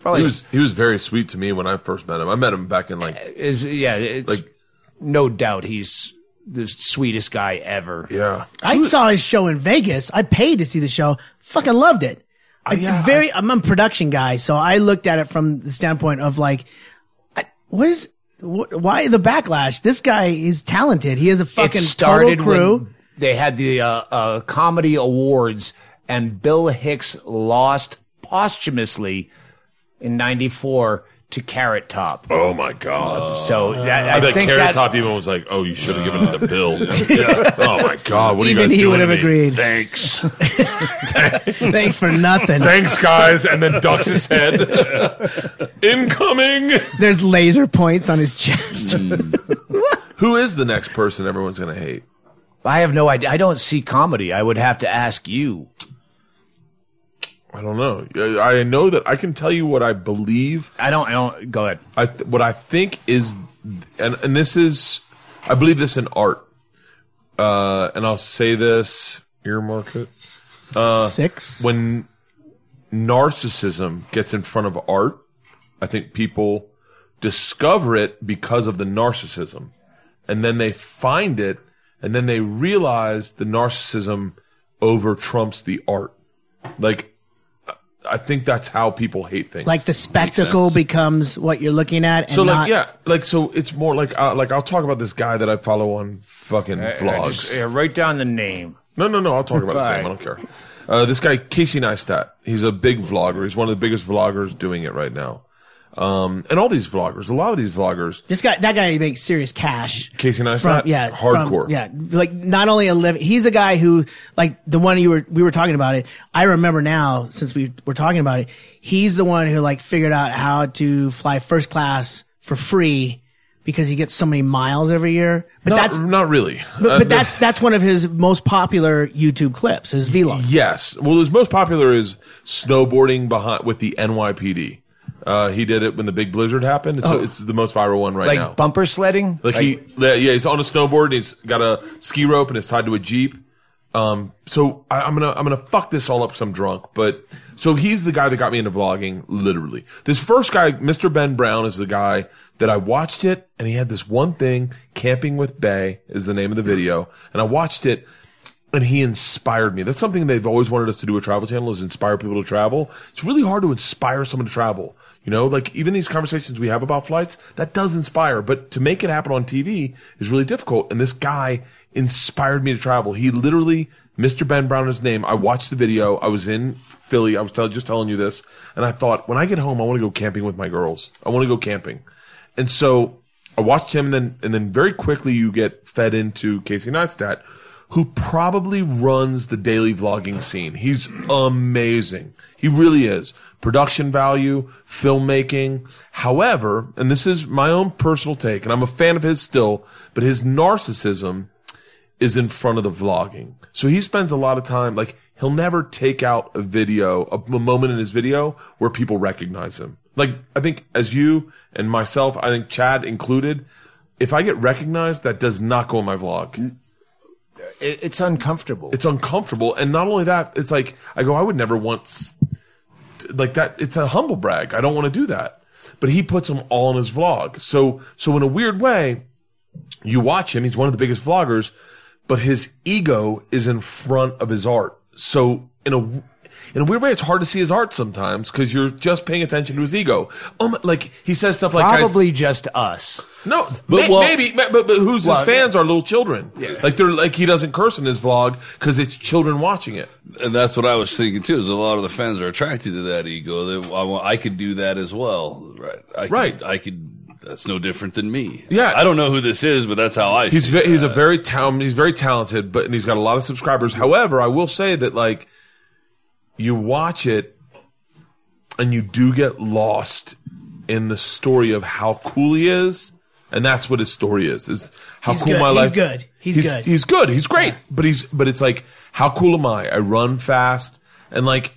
[SPEAKER 4] Probably
[SPEAKER 1] he was he was very sweet to me when I first met him. I met him back in like
[SPEAKER 4] is yeah, it's
[SPEAKER 1] like
[SPEAKER 4] no doubt he's the sweetest guy ever.
[SPEAKER 1] yeah.
[SPEAKER 3] I saw his show in Vegas. I paid to see the show. Fucking loved it. I,
[SPEAKER 1] yeah,
[SPEAKER 3] very. I'm a production guy, so I looked at it from the standpoint of like, I, what is, wh- why the backlash? This guy is talented. He has a fucking
[SPEAKER 4] started
[SPEAKER 3] total crew.
[SPEAKER 4] they had the uh, uh, comedy awards, and Bill Hicks lost posthumously in '94 to Carrot Top.
[SPEAKER 1] Oh my god.
[SPEAKER 4] So oh. that,
[SPEAKER 1] I,
[SPEAKER 4] I,
[SPEAKER 1] bet
[SPEAKER 4] think
[SPEAKER 1] Carrot
[SPEAKER 4] that,
[SPEAKER 1] Top even was like, "Oh, you should have given it to Bill." Oh my god, what are you
[SPEAKER 3] Even
[SPEAKER 1] guys
[SPEAKER 3] he
[SPEAKER 1] doing
[SPEAKER 3] would
[SPEAKER 1] to
[SPEAKER 3] have
[SPEAKER 1] me?
[SPEAKER 3] agreed.
[SPEAKER 1] Thanks,
[SPEAKER 3] Thanks for nothing.
[SPEAKER 1] thanks, guys, and then ducks his head. Incoming.
[SPEAKER 3] There's laser points on his chest. Hmm.
[SPEAKER 1] Who is the next person everyone's gonna hate?
[SPEAKER 4] I have no idea. I don't see comedy. I would have to ask you.
[SPEAKER 1] I don't know. I know that I can tell you what I believe.
[SPEAKER 4] I don't. I don't. Go ahead.
[SPEAKER 1] I th- what I think is, and and this is, I believe this in art. Uh, and I'll say this earmark it.
[SPEAKER 3] Six.
[SPEAKER 1] when narcissism gets in front of art, I think people discover it because of the narcissism. And then they find it, and then they realize the narcissism over trumps the art. Like, I think that's how people hate things.
[SPEAKER 3] like the spectacle becomes what you're looking at, and
[SPEAKER 1] so,
[SPEAKER 3] not,
[SPEAKER 1] like, yeah, like, so it's more like, uh, like, I'll talk about this guy that I follow on fucking vlogs.
[SPEAKER 4] Just, yeah, write down the name.
[SPEAKER 1] No, no, no. I'll talk about his name. I don't care. Uh, this guy Casey Neistat. He's a big vlogger. He's one of the biggest vloggers doing it right now. Um, and all these vloggers, a lot of these vloggers,
[SPEAKER 3] This guy, that guy makes serious cash.
[SPEAKER 1] Casey Neistat,
[SPEAKER 3] From, yeah,
[SPEAKER 1] hardcore.
[SPEAKER 3] from- yeah, like not only a living. He's a guy who, like the one you were we were talking about it. I remember now since we were talking about it. He's the one who like figured out how to fly first class for free because he gets so many miles every year. But
[SPEAKER 1] not,
[SPEAKER 3] that's
[SPEAKER 1] not really.
[SPEAKER 3] but,
[SPEAKER 1] Uh,
[SPEAKER 3] but that's that's one of his most popular YouTube clips. His vlog.
[SPEAKER 1] yes. Well, his most popular is snowboarding behind with the NYPD. Uh, he did it when the big blizzard happened. It's, it's the most viral one right
[SPEAKER 4] Like
[SPEAKER 1] now.
[SPEAKER 4] Like bumper sledding.
[SPEAKER 1] Like, he, yeah, he's on a snowboard and he's got a ski rope and it's tied to a jeep. Um, so I, I'm gonna I'm gonna fuck this all up because I'm drunk. But so he's the guy that got me into vlogging, literally. This first guy, Mr. Ben Brown, is the guy that I watched it and he had this one thing, camping with Bay is the name of the video, and I watched it and he inspired me. That's something they've always wanted us to do with Travel Channel is inspire people to travel. It's really hard to inspire someone to travel. You know, like even these conversations we have about flights, that does inspire, but to make it happen on TV is really difficult. And this guy inspired me to travel. He literally, Mr. Ben Brown is name. I watched the video. I was in Philly. I was tell, just telling you this. And I thought, when I get home, I want to go camping with my girls. I want to go camping. And so I watched him, and then and then very quickly you get fed into Casey Neistat, who probably runs the daily vlogging scene. He's amazing. He really is. Production value, filmmaking. However, and this is my own personal take, and I'm a fan of his still, but his narcissism is in front of the vlogging. So he spends a lot of time, like, he'll never take out a video, a, moment in his video where people recognize him. Like, I think as you and myself, I think Chad included, if I get recognized, that does not go in my vlog.
[SPEAKER 4] It's uncomfortable.
[SPEAKER 1] It's uncomfortable. And not only that, it's like, I go, I would never want, like that. It's a humble brag. I don't want to do that. But he puts them all in his vlog. So, so in a weird way, you watch him, he's one of the biggest vloggers, but his ego is in front of his art. So in a in a weird way, it's hard to see his art sometimes because you're just paying attention to his ego. Oh, my, like he says stuff like, guys-
[SPEAKER 4] Probably just us.
[SPEAKER 1] no,
[SPEAKER 5] But,
[SPEAKER 1] may-
[SPEAKER 5] well-
[SPEAKER 1] maybe, but, but who's
[SPEAKER 4] Well,
[SPEAKER 1] his fans are little children. Yeah. Like they're like he doesn't curse in his vlog because it's children watching it.
[SPEAKER 5] And that's what I was thinking too. Is a lot of the fans are attracted to that ego. That I, I could do that as well, right? I could,
[SPEAKER 1] Right.
[SPEAKER 5] I could. That's no different than me.
[SPEAKER 1] Yeah.
[SPEAKER 5] I don't know who this is, but that's how I.
[SPEAKER 1] He's
[SPEAKER 5] see
[SPEAKER 1] ve- he's a very talent. He's very talented, but and he's got a lot of subscribers. However, I will say that like you watch it and you do get lost in the story of how cool he is, and that's what his story is. Is how
[SPEAKER 3] He's
[SPEAKER 1] cool
[SPEAKER 3] good.
[SPEAKER 1] my
[SPEAKER 3] He's
[SPEAKER 1] life.
[SPEAKER 3] good. He's
[SPEAKER 1] he's
[SPEAKER 3] good.
[SPEAKER 1] He's good. He's great. But he's but it's like how cool am I? I run fast and like.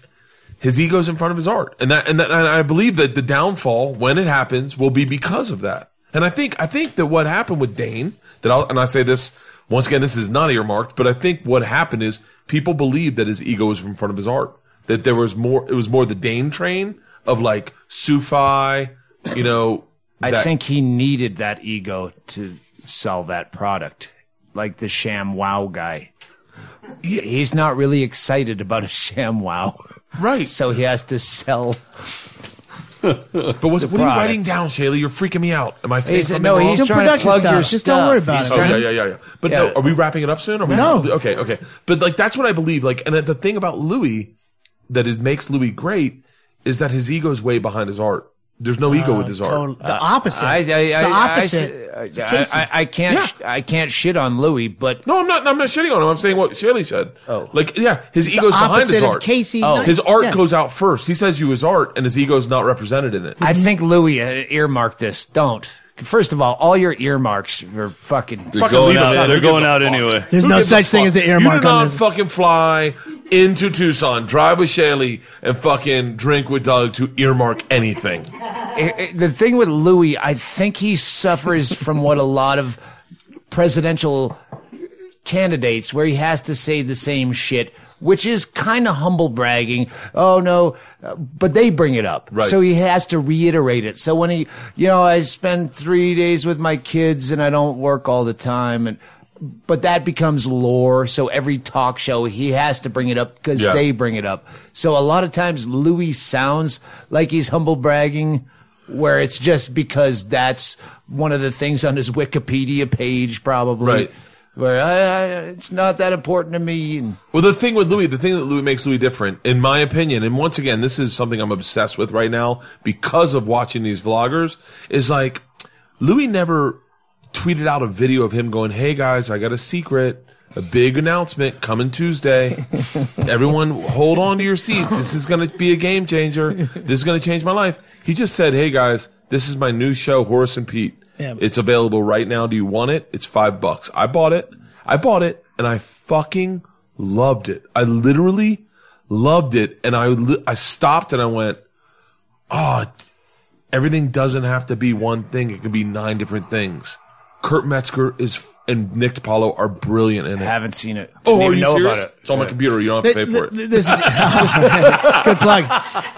[SPEAKER 1] His ego's in front of his art, and that, and that, and I believe that the downfall, when it happens, will be because of that. And I think, I think that what happened with Dane, that I'll, and I say this once again, this is not earmarked, but I think what happened is people believed that his ego was in front of his art, that there was more, it was more the Dane train of like Sufi, you know.
[SPEAKER 4] I
[SPEAKER 1] that-
[SPEAKER 4] think he needed that ego to sell that product, like the Sham Wow guy. He- He's not really excited about a Sham Wow,
[SPEAKER 1] right.
[SPEAKER 4] so he has to sell.
[SPEAKER 1] But was, what are you
[SPEAKER 4] product.
[SPEAKER 1] writing down, Chaille? You're freaking me out. Am I saying
[SPEAKER 4] He's-
[SPEAKER 1] something
[SPEAKER 4] no,
[SPEAKER 1] wrong?
[SPEAKER 4] he's
[SPEAKER 3] Doing
[SPEAKER 4] trying to
[SPEAKER 3] production
[SPEAKER 4] plug your
[SPEAKER 3] stuff. Just don't worry about
[SPEAKER 4] He's
[SPEAKER 3] it.
[SPEAKER 1] Oh yeah,
[SPEAKER 4] to-
[SPEAKER 1] yeah, yeah, yeah. But
[SPEAKER 4] Yeah.
[SPEAKER 1] no, are we wrapping it up soon? Are we
[SPEAKER 3] No.
[SPEAKER 1] Okay, okay. But like that's what I believe. Like, and the thing about Louis that it makes Louis great is that his ego is way behind his art. There's no ego with his art.
[SPEAKER 3] Total, the opposite.
[SPEAKER 4] I, I, I,
[SPEAKER 3] the opposite.
[SPEAKER 4] I,
[SPEAKER 3] of Casey.
[SPEAKER 4] I, I can't.
[SPEAKER 1] Yeah.
[SPEAKER 4] sh- I can't shit on Louis, but
[SPEAKER 1] No, I'm not. I'm not shitting on him. I'm saying what Chaille said.
[SPEAKER 4] Oh.
[SPEAKER 1] like yeah, his ego's behind his art.
[SPEAKER 3] Casey.
[SPEAKER 4] Oh.
[SPEAKER 3] Knight.
[SPEAKER 1] His art
[SPEAKER 3] Yeah.
[SPEAKER 1] goes out first. He says you his art, and his ego's not represented in it.
[SPEAKER 4] I think Louis uh, earmarked this. Don't. First of all, all your earmarks are fucking.
[SPEAKER 5] They're
[SPEAKER 1] Fucking
[SPEAKER 5] going out. They're going out
[SPEAKER 1] fuck?
[SPEAKER 5] anyway.
[SPEAKER 3] There's
[SPEAKER 1] Who
[SPEAKER 3] no such thing as an earmark
[SPEAKER 1] You do
[SPEAKER 3] on
[SPEAKER 1] not
[SPEAKER 3] this.
[SPEAKER 1] fucking fly into Tucson, drive with Chaille, and fucking drink with Doug to earmark anything.
[SPEAKER 4] Eh, eh, the thing with Louis, I think he suffers from what a lot of presidential candidates, where he has to say the same shit, which is kind of humble bragging. Oh no, uh, but they bring it up,
[SPEAKER 1] Right.
[SPEAKER 4] so he has to reiterate it. So when he, you know, I spend three days with my kids and I don't work all the time, and but that becomes lore. So every talk show he has to bring it up because
[SPEAKER 1] Yeah.
[SPEAKER 4] they bring it up. So a lot of times Louis sounds like he's humble bragging, where it's just because that's one of the things on his Wikipedia page, probably.
[SPEAKER 1] Right.
[SPEAKER 4] Where I, I, it's not that important to me.
[SPEAKER 1] Well, the thing with Louis, the thing that Louis makes Louis different, in my opinion, and once again, this is something I'm obsessed with right now because of watching these vloggers, is like Louis never tweeted out a video of him going, "Hey guys, I got a secret." A big announcement coming Tuesday. Everyone hold on to your seats. This is going to be a game changer. This is going to change my life. He just said, Hey guys, this is my new show, Horace and Pete.
[SPEAKER 3] Yeah.
[SPEAKER 1] It's available right now. Do you want it? It's five bucks. I bought it. I bought it and I fucking loved it. I literally loved it. And I, li- I stopped and I went, oh, everything doesn't have to be one thing. It could be nine different things. Kurt Metzger is, and Nick DiPaolo are brilliant in it.
[SPEAKER 4] haven't seen it.
[SPEAKER 1] oh,
[SPEAKER 4] Didn't
[SPEAKER 1] are you
[SPEAKER 4] know
[SPEAKER 1] serious?
[SPEAKER 4] about it.
[SPEAKER 1] It's on my computer. You don't have to pay for it.
[SPEAKER 3] This- good plug.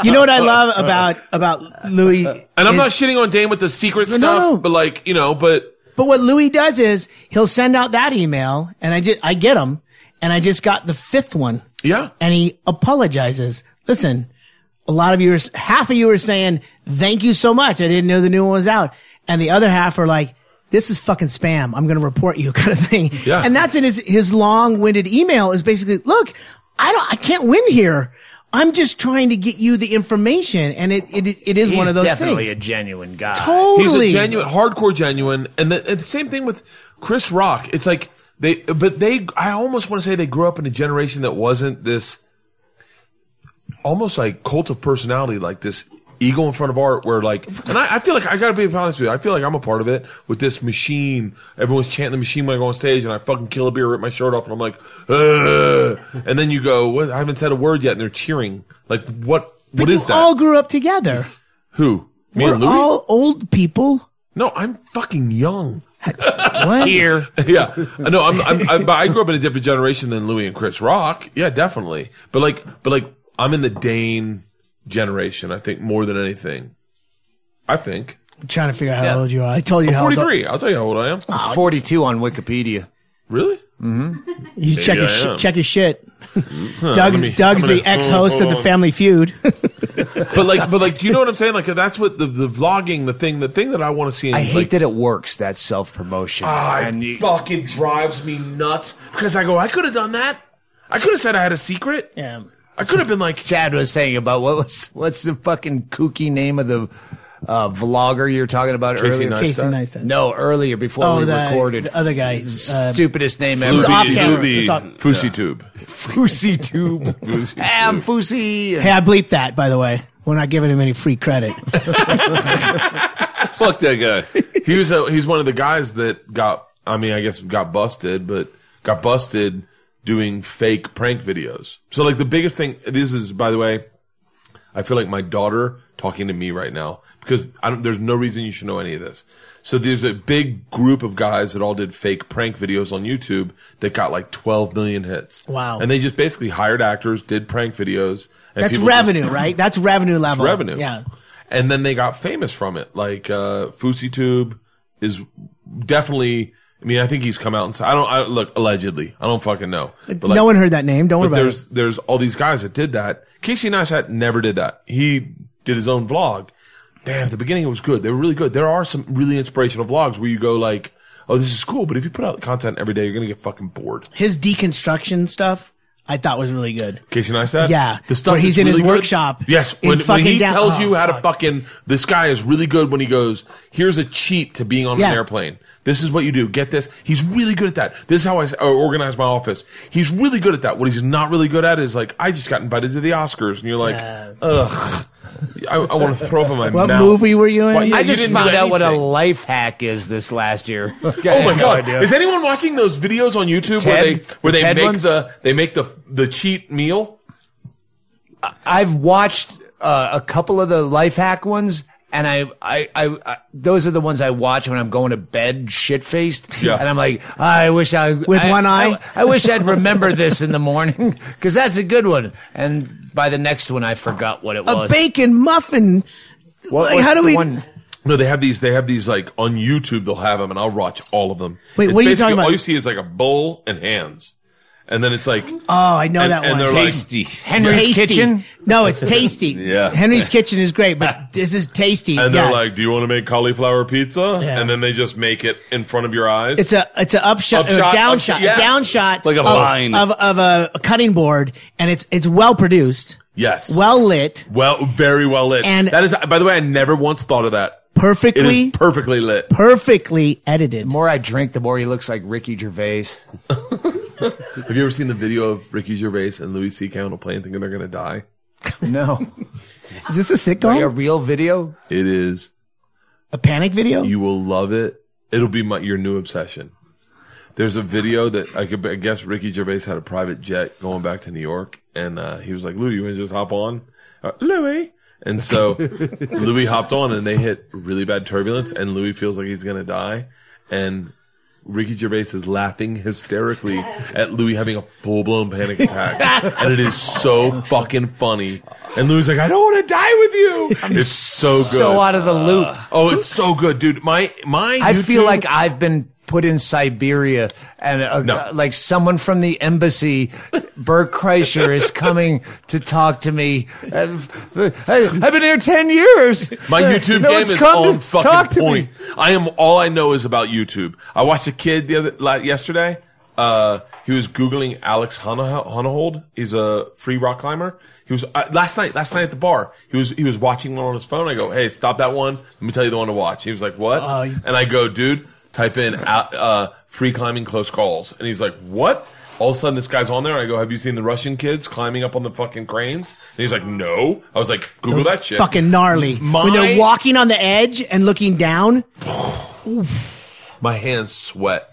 [SPEAKER 3] You know what I love uh, about about Louis?
[SPEAKER 1] Uh, and I'm
[SPEAKER 3] is-
[SPEAKER 1] not shitting on Dane with the secret
[SPEAKER 3] No,
[SPEAKER 1] stuff,
[SPEAKER 3] no.
[SPEAKER 1] but like, you know, but
[SPEAKER 3] But what Louis does is he'll send out that email, and I just I get them, and I just got the fifth one,
[SPEAKER 1] yeah.
[SPEAKER 3] and he apologizes. Listen, a lot of you, are, half of you are saying thank you so much. I didn't know the new one was out, and the other half are like. This is fucking spam. I'm going to report you, kind of thing.
[SPEAKER 1] Yeah.
[SPEAKER 3] And that's in his his long winded email. Is basically, look, I don't, I can't win here. I'm just trying to get you the information, and it it, it is
[SPEAKER 4] He's
[SPEAKER 3] one of those
[SPEAKER 4] definitely
[SPEAKER 3] things.
[SPEAKER 4] a genuine guy.
[SPEAKER 3] totally.
[SPEAKER 1] He's a genuine, hardcore genuine, and the, and the same thing with Chris Rock. It's like they, but they, I almost want to say they grew up in a generation that wasn't this, almost like cult of personality, like this ego in front of art, where like, and I, I feel like I gotta be honest with you, I feel like I'm a part of it with this machine. Everyone's chanting the machine when I go on stage, and I fucking kill a beer, rip my shirt off, and I'm like, Ugh. and then you go, what? I haven't said a word yet, and they're cheering. Like, what?
[SPEAKER 3] But
[SPEAKER 1] What
[SPEAKER 3] you
[SPEAKER 1] is that?
[SPEAKER 3] all grew up together.
[SPEAKER 1] Who? Me
[SPEAKER 3] We're
[SPEAKER 1] and Louis?
[SPEAKER 3] all old people.
[SPEAKER 1] no, I'm fucking young.
[SPEAKER 3] What?
[SPEAKER 4] Here,
[SPEAKER 1] yeah, no, I'm, I'm, I'm, but I grew up in a different generation than Louis and Chris Rock. Yeah, definitely. But like, but like, I'm in the Dane generation. I think more than anything. I think
[SPEAKER 3] I'm trying to figure out how
[SPEAKER 4] Yeah.
[SPEAKER 3] old you are. I told you
[SPEAKER 1] I'm
[SPEAKER 3] how old
[SPEAKER 1] 43. I'll tell you how old I am.
[SPEAKER 4] 42 on Wikipedia.
[SPEAKER 1] Really?
[SPEAKER 3] you check
[SPEAKER 1] I
[SPEAKER 3] his
[SPEAKER 1] am.
[SPEAKER 3] sh- check his shit.
[SPEAKER 1] let
[SPEAKER 3] Doug's,
[SPEAKER 1] me-
[SPEAKER 3] Doug's
[SPEAKER 1] I'm gonna-
[SPEAKER 3] the ex-host of the Family Feud.
[SPEAKER 1] But like, but like, you know what I'm saying? Like, that's what the the vlogging, the thing, the thing that I want to see. In,
[SPEAKER 4] I hate
[SPEAKER 1] like,
[SPEAKER 4] that it works. That self promotion.
[SPEAKER 1] Ah,
[SPEAKER 4] and
[SPEAKER 1] it
[SPEAKER 4] you,
[SPEAKER 1] fucking drives me nuts because I go, I could have done that. I could have said I had a secret.
[SPEAKER 3] yeah.
[SPEAKER 1] I could have been like,
[SPEAKER 4] Chad was saying about what was what's the fucking kooky name of the uh, vlogger you're talking about
[SPEAKER 1] Casey
[SPEAKER 4] earlier?
[SPEAKER 1] Neistat?
[SPEAKER 3] Casey Neistat.
[SPEAKER 4] No, earlier before
[SPEAKER 3] Oh,
[SPEAKER 4] we
[SPEAKER 3] the,
[SPEAKER 4] recorded.
[SPEAKER 3] the other guy. Uh,
[SPEAKER 4] Stupidest name
[SPEAKER 3] was
[SPEAKER 4] ever.
[SPEAKER 3] off camera.
[SPEAKER 1] Fousey
[SPEAKER 3] It's off-
[SPEAKER 1] Fousey Tube.
[SPEAKER 4] Fousey Tube.
[SPEAKER 1] Fousey
[SPEAKER 4] Hey, I'm Fousey.
[SPEAKER 3] hey, I bleeped that, by the way. We're not giving him any free credit.
[SPEAKER 5] Fuck that guy.
[SPEAKER 1] he was a, he's one of the guys that got I mean I guess got busted, but got busted doing fake prank videos. So like the biggest thing this is by the way, I feel like my daughter talking to me right now because I don't, there's no reason you should know any of this. So there's a big group of guys that all did fake prank videos on YouTube that got like 12 million hits.
[SPEAKER 3] Wow.
[SPEAKER 1] And they just basically hired actors, did prank videos. And
[SPEAKER 3] That's
[SPEAKER 1] people just-
[SPEAKER 3] revenue, right? That's revenue level.
[SPEAKER 1] revenue.
[SPEAKER 3] Yeah.
[SPEAKER 1] And then they got famous from it. Like uh FouseyTube is definitely I mean, I think he's come out and said I don't I look allegedly. I don't fucking know. But like,
[SPEAKER 3] no one heard that name. Don't worry
[SPEAKER 1] but
[SPEAKER 3] about
[SPEAKER 1] there's
[SPEAKER 3] it.
[SPEAKER 1] there's all these guys that did that. Casey Neistat never did that. He did his own vlog. Damn, at the beginning it was good. They were really good. There are some really inspirational vlogs where you go like, "Oh, this is cool," but if you put out content every day, you're gonna get fucking bored.
[SPEAKER 3] His deconstruction stuff, I thought was really good.
[SPEAKER 1] Casey Neistat?
[SPEAKER 3] Yeah,
[SPEAKER 1] The stuff
[SPEAKER 3] where he's in his
[SPEAKER 1] good-
[SPEAKER 3] workshop
[SPEAKER 1] Yes. When, when he
[SPEAKER 3] down-
[SPEAKER 1] tells
[SPEAKER 3] oh,
[SPEAKER 1] you how to fucking, this guy is really good when he goes, here's a cheat to being on
[SPEAKER 3] Yeah.
[SPEAKER 1] an airplane. This is what you do. Get this. He's really good at that. This is how I organize my office. He's really good at that. What he's not really good at is like, I just got invited to the Oscars. And you're like, ugh. I, I want to throw up in my
[SPEAKER 3] What
[SPEAKER 1] mouth.
[SPEAKER 3] movie were you in?
[SPEAKER 1] Well, yeah,
[SPEAKER 4] I just
[SPEAKER 1] didn't
[SPEAKER 4] found out what a life hack is this last year.
[SPEAKER 1] Oh my god! Is anyone watching those videos on YouTube where they where
[SPEAKER 4] The
[SPEAKER 1] they
[SPEAKER 4] Ted
[SPEAKER 1] make
[SPEAKER 4] ones?
[SPEAKER 1] the they make the the cheat meal?
[SPEAKER 4] I've watched uh, a couple of the life hack ones, and I, I, I, I, those are the ones I watch when I'm going to bed, shit faced.
[SPEAKER 1] Yeah.
[SPEAKER 4] And I'm like, I wish I
[SPEAKER 3] With
[SPEAKER 4] I-
[SPEAKER 3] one eye?
[SPEAKER 4] I, I wish I'd remember this in the morning because that's a good one. And by the next one, I forgot what it
[SPEAKER 3] a
[SPEAKER 4] was.
[SPEAKER 3] bacon muffin.
[SPEAKER 4] What
[SPEAKER 3] like,
[SPEAKER 4] was
[SPEAKER 3] how do we?
[SPEAKER 4] one-
[SPEAKER 1] No, they have these. They have these like on YouTube. They'll have them, and I'll watch all of them.
[SPEAKER 3] Wait,
[SPEAKER 1] It's
[SPEAKER 3] what are you
[SPEAKER 1] basically-
[SPEAKER 3] talking about?
[SPEAKER 1] All you see is like a bowl and hands, and then it's like
[SPEAKER 3] Oh, I know
[SPEAKER 1] and,
[SPEAKER 3] that
[SPEAKER 1] and
[SPEAKER 3] one.
[SPEAKER 1] they're like,
[SPEAKER 5] Tasty.
[SPEAKER 4] Henry's
[SPEAKER 3] Tasty.
[SPEAKER 4] Kitchen.
[SPEAKER 3] No, it's tasty.
[SPEAKER 5] Yeah.
[SPEAKER 3] Henry's Kitchen is great, but this is tasty.
[SPEAKER 1] and they're like, "Do you want to make cauliflower pizza?"
[SPEAKER 3] Yeah.
[SPEAKER 1] And then they just make it in front of your eyes.
[SPEAKER 3] It's a it's a upshot,
[SPEAKER 1] Upshot,
[SPEAKER 3] or a down
[SPEAKER 1] upshot,
[SPEAKER 3] shot,
[SPEAKER 1] yeah.
[SPEAKER 3] a down shot
[SPEAKER 5] Like a
[SPEAKER 3] of,
[SPEAKER 5] vine.
[SPEAKER 3] of of a, a cutting board, and it's it's well produced,
[SPEAKER 1] yes,
[SPEAKER 3] well lit,
[SPEAKER 1] well, very well lit.
[SPEAKER 3] And-
[SPEAKER 1] that is, by the way, I never once thought of that. It
[SPEAKER 3] perfectly
[SPEAKER 1] is perfectly lit.
[SPEAKER 3] perfectly edited.
[SPEAKER 4] The more I drink, the more he looks like Ricky Gervais.
[SPEAKER 1] Have you ever seen the video of Ricky Gervais and Louis C.K. on a plane thinking they're going to die?
[SPEAKER 4] No,
[SPEAKER 3] Is this a
[SPEAKER 4] like a real video.
[SPEAKER 1] It is.
[SPEAKER 3] A panic video?
[SPEAKER 1] You will love it. It'll be my, your new obsession. There's a video that I could I guess Ricky Gervais had a private jet going back to New York, and uh, he was like, "Louis, you want to just hop on?" Uh, Louis, and so Louis hopped on, and they hit really bad turbulence, and Louis feels like he's gonna die, and Ricky Gervais is laughing hysterically at Louis having a full blown panic attack, and it is so fucking funny. And Louis like, "I don't want to die with you." It's so good.
[SPEAKER 4] So out of the loop.
[SPEAKER 1] Oh, it's so good, dude. My my.
[SPEAKER 4] I feel
[SPEAKER 1] YouTube-
[SPEAKER 4] like I've been put in Siberia, and uh,
[SPEAKER 1] No.
[SPEAKER 4] uh, like someone from the embassy, Bert Kreischer, is coming to talk to me. Uh, I, have been here ten years.
[SPEAKER 1] my
[SPEAKER 4] Uh,
[SPEAKER 1] YouTube
[SPEAKER 4] no
[SPEAKER 1] game is on fucking
[SPEAKER 4] talk to
[SPEAKER 1] point.
[SPEAKER 4] me.
[SPEAKER 1] I am all I know is about YouTube. I watched a kid the other like, yesterday. Uh, he was googling Alex Honnold. He's a free rock climber. He was uh, last night. Last night at the bar, he was he was watching one on his phone. I go, "Hey, stop that one. Let me tell you the one to watch." He was like, "What?"
[SPEAKER 3] You-
[SPEAKER 1] and I go, "Dude, type in uh, uh, free climbing close calls." And he's like, "What?" All of a sudden, this guy's on there. I go, "Have you seen the Russian kids climbing up on the fucking cranes?" And he's like, "No." I was like, "Google that shit."
[SPEAKER 3] Fucking gnarly. when they're walking on the edge and looking down.
[SPEAKER 1] My hands sweat.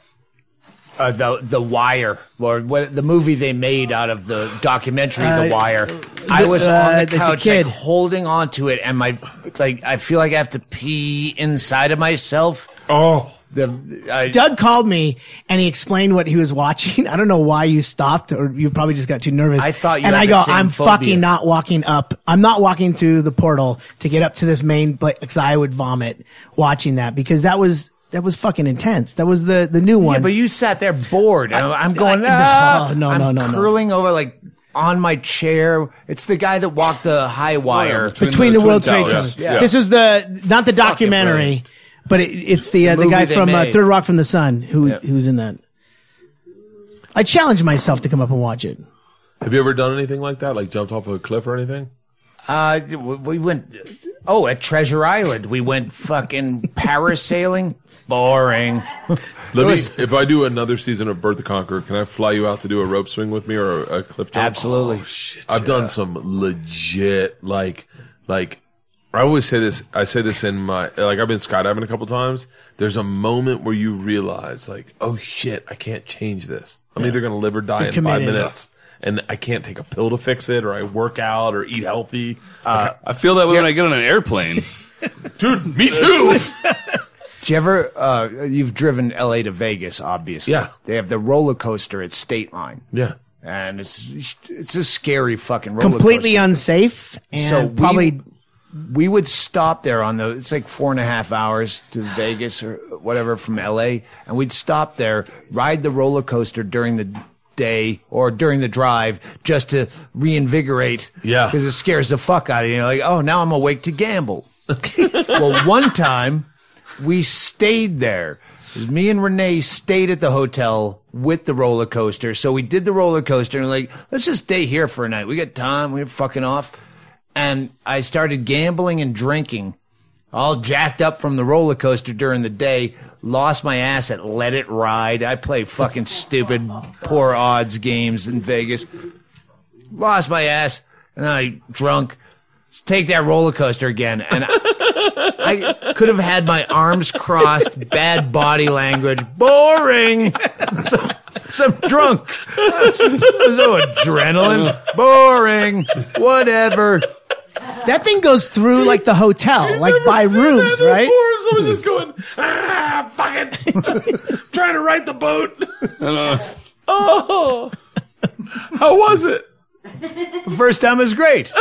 [SPEAKER 4] Uh, the the Wire, or what the movie they made out of the documentary
[SPEAKER 3] Uh,
[SPEAKER 4] The Wire. I was
[SPEAKER 3] uh,
[SPEAKER 4] on the
[SPEAKER 3] the
[SPEAKER 4] couch,
[SPEAKER 3] kid.
[SPEAKER 4] like holding on to it, and my like I feel like I have to pee inside of myself.
[SPEAKER 1] Oh,
[SPEAKER 4] The I,
[SPEAKER 3] Doug called me and he explained what he was watching. I don't know why you stopped or you probably just got too nervous.
[SPEAKER 4] I thought you
[SPEAKER 3] And
[SPEAKER 4] had
[SPEAKER 3] I
[SPEAKER 4] the
[SPEAKER 3] go,
[SPEAKER 4] same
[SPEAKER 3] I'm
[SPEAKER 4] phobia."
[SPEAKER 3] fucking not walking up. I'm not walking through the portal to get up to this main because I would vomit watching that because that was that was fucking intense. That was the the new one.
[SPEAKER 4] Yeah, but you sat there bored. And I'm going,
[SPEAKER 3] I-
[SPEAKER 4] ah,
[SPEAKER 3] no, no,
[SPEAKER 4] I'm
[SPEAKER 3] no, no, no.
[SPEAKER 4] curling over like on my chair. It's the guy that walked the high wire.
[SPEAKER 5] between
[SPEAKER 3] between
[SPEAKER 5] the
[SPEAKER 3] the, World
[SPEAKER 5] Twin
[SPEAKER 3] Trade
[SPEAKER 5] Towers.
[SPEAKER 3] Centers.
[SPEAKER 1] Yeah.
[SPEAKER 3] This is the not the
[SPEAKER 4] Fucking
[SPEAKER 3] documentary,
[SPEAKER 4] brilliant.
[SPEAKER 3] But it, it's the uh, the,
[SPEAKER 4] movie
[SPEAKER 3] guy from uh. Third Rock from the Sun who
[SPEAKER 4] Yep.
[SPEAKER 3] who's in that. I challenged myself to come up and watch it.
[SPEAKER 1] have you ever done anything like that? Like jumped off a cliff or anything?
[SPEAKER 4] Uh, we went. Oh, at Treasure Island, we went fucking parasailing. Boring.
[SPEAKER 1] Let me, if I do another season of Bert the Conqueror, can I fly you out to do a rope swing with me or a, a cliff jump?
[SPEAKER 4] Absolutely.
[SPEAKER 1] I've done some legit like like I always say this I say this in my like I've been skydiving a couple times. There's a moment where you realize like, oh shit, I can't change this. I'm either gonna live or die
[SPEAKER 3] You're
[SPEAKER 1] in five
[SPEAKER 3] committed.
[SPEAKER 1] minutes. And I can't take a pill to fix it, or I work out, or eat healthy.
[SPEAKER 5] I feel that way when I get on an airplane.
[SPEAKER 1] Dude, me too.
[SPEAKER 4] Did you ever? Uh, you've driven L.A. to Vegas, obviously.
[SPEAKER 1] Yeah.
[SPEAKER 4] They have the roller coaster at State Line,
[SPEAKER 1] yeah.
[SPEAKER 4] and it's it's a scary fucking roller coaster.
[SPEAKER 3] Completely
[SPEAKER 4] coaster.
[SPEAKER 3] unsafe and
[SPEAKER 4] So we-
[SPEAKER 3] probably
[SPEAKER 4] we would stop there on the it's like four and a half hours to Vegas or whatever from LA and we'd stop there ride the roller coaster during the day or during the drive just to reinvigorate
[SPEAKER 1] Yeah.
[SPEAKER 4] because it scares the fuck out of you You're like oh now I'm awake to gamble well one time we stayed there me and Renee stayed at the hotel with the roller coaster. So we did the roller coaster and like, let's just stay here for a night. We got time. We're fucking off. And I started gambling and drinking, all jacked up from the roller coaster during the day. Lost my ass at Let It Ride. I play fucking stupid, poor odds games in Vegas. Lost my ass, and I drunk. Let's take that roller coaster again, and I, I could have had my arms crossed, bad body language, boring. so, so I'm drunk. No adrenaline, boring, whatever.
[SPEAKER 3] That thing goes through like the hotel, like by rooms, right?
[SPEAKER 1] Someone's just going, ah, fucking trying to right the boat. oh, how was it?
[SPEAKER 4] The first time was great.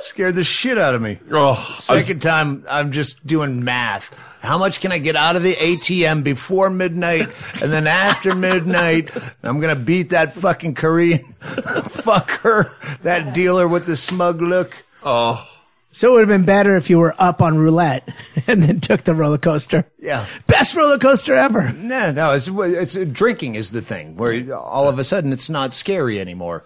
[SPEAKER 4] Scared the shit out of me.
[SPEAKER 1] Oh,
[SPEAKER 4] Second time, I'm just doing math. How much can I get out of the ATM before midnight and then after midnight? I'm gonna beat that fucking Korean. Fuck her. That dealer with the smug look.
[SPEAKER 1] oh,
[SPEAKER 3] So it would have been better if you were up on roulette and then took the roller coaster.
[SPEAKER 4] Yeah.
[SPEAKER 3] Best roller coaster ever.
[SPEAKER 4] No, no, it's, it's drinking is the thing where all of a sudden it's not scary anymore.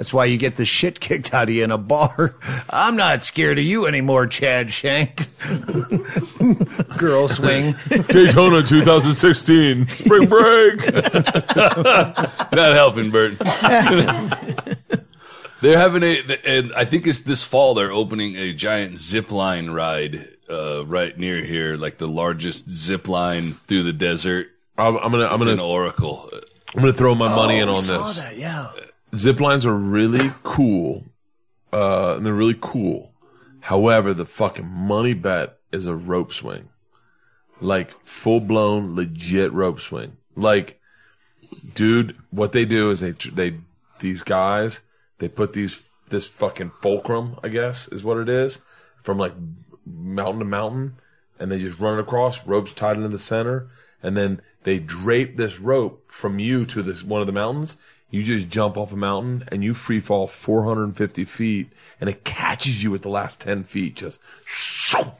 [SPEAKER 4] That's why you get the shit kicked out of you in a bar. I'm not scared of you anymore, Chad Shank. Girl swing.
[SPEAKER 1] Daytona 2016 spring break.
[SPEAKER 5] Not helping, Bert. they're having a, and I think it's this fall. They're opening a giant zip line ride uh, right near here, like the largest zip line through the desert.
[SPEAKER 1] I'm, I'm gonna, I'm
[SPEAKER 5] It's
[SPEAKER 1] gonna,
[SPEAKER 5] an Oracle.
[SPEAKER 1] I'm gonna throw my money in
[SPEAKER 4] Oh,
[SPEAKER 1] on
[SPEAKER 4] saw
[SPEAKER 1] this.
[SPEAKER 4] that, yeah.
[SPEAKER 1] Zip lines are really cool, uh, and they're really cool. However, the fucking money bet is a rope swing, like full blown legit rope swing. Like, dude, what they do is they they these guys they put these this fucking fulcrum, I guess, is what it is, from like mountain to mountain, and they just run it across. Ropes tied into the center, and then they drape this rope from you to this one of the mountains. You just jump off a mountain and you free fall 450 feet, and it catches you at the last 10 feet, just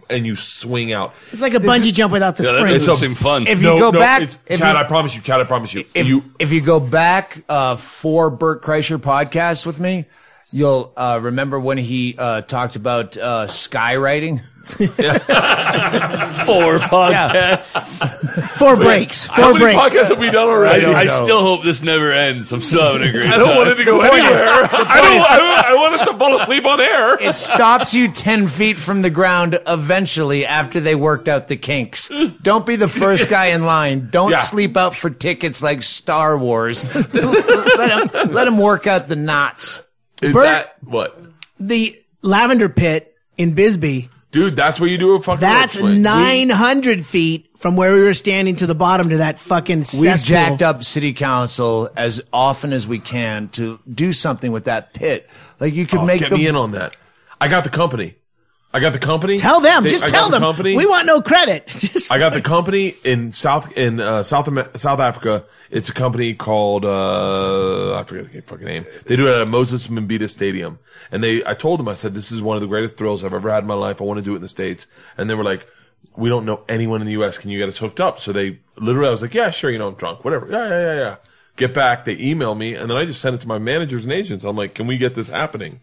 [SPEAKER 1] and you swing out.
[SPEAKER 3] It's like a bungee jump without the
[SPEAKER 5] Yeah, that
[SPEAKER 3] spring.
[SPEAKER 5] doesn't seem fun.
[SPEAKER 4] If you go back, if
[SPEAKER 1] Chad,
[SPEAKER 4] you-
[SPEAKER 1] I promise you, Chad, I promise you,
[SPEAKER 4] if
[SPEAKER 1] you
[SPEAKER 4] if you go back uh, four Bert Kreischer podcast with me, you'll uh, remember when he uh, talked about uh, skywriting.
[SPEAKER 5] Four podcasts.
[SPEAKER 3] Four breaks.
[SPEAKER 1] Four How
[SPEAKER 3] Four
[SPEAKER 1] many
[SPEAKER 3] breaks.
[SPEAKER 1] podcasts have we done
[SPEAKER 5] I,
[SPEAKER 1] already?
[SPEAKER 5] I still hope this never ends. I'm still having a great
[SPEAKER 1] I don't
[SPEAKER 5] time.
[SPEAKER 1] want it to go anywhere. I don't. I, I want it to fall asleep on air.
[SPEAKER 4] It stops you 10 feet from the ground eventually after they worked out the kinks. Don't be the first guy in line. Don't
[SPEAKER 1] Yeah.
[SPEAKER 4] sleep out for tickets like Star Wars. let, him, let him work out the knots.
[SPEAKER 1] Is
[SPEAKER 3] Bert-
[SPEAKER 1] that what?
[SPEAKER 3] The lavender pit in Bisbee.
[SPEAKER 1] Dude, that's where you do a fucking.
[SPEAKER 3] That's
[SPEAKER 1] rope
[SPEAKER 3] 900 feet from where we were standing to the bottom to that fucking
[SPEAKER 4] We've
[SPEAKER 3] cesspool.
[SPEAKER 4] jacked up city council as often as we can to do something with that pit. Like you could
[SPEAKER 1] Oh,
[SPEAKER 4] make
[SPEAKER 1] get
[SPEAKER 4] the
[SPEAKER 1] me in on that. I got the company. I got the company.
[SPEAKER 3] Tell them.
[SPEAKER 1] They-
[SPEAKER 3] just
[SPEAKER 1] I
[SPEAKER 3] tell
[SPEAKER 1] the
[SPEAKER 3] them.
[SPEAKER 1] Company.
[SPEAKER 3] We want no credit. Just
[SPEAKER 1] I got the company in South in uh, South South Africa. It's a company called uh, I forget the fucking name. They do it at Moses Mabhida Stadium, and they. I told them I said this is one of the greatest thrills I've ever had in my life. I want to do it in the states, and they were like, "We don't know anyone in the U.S. Can you get us hooked up?" So they literally, I was like, "Yeah, sure. You know, I'm drunk. Whatever. Yeah, yeah, yeah, yeah." Get back. They email me, and then I just send it to my managers and agents. I'm like, "Can we get this happening?"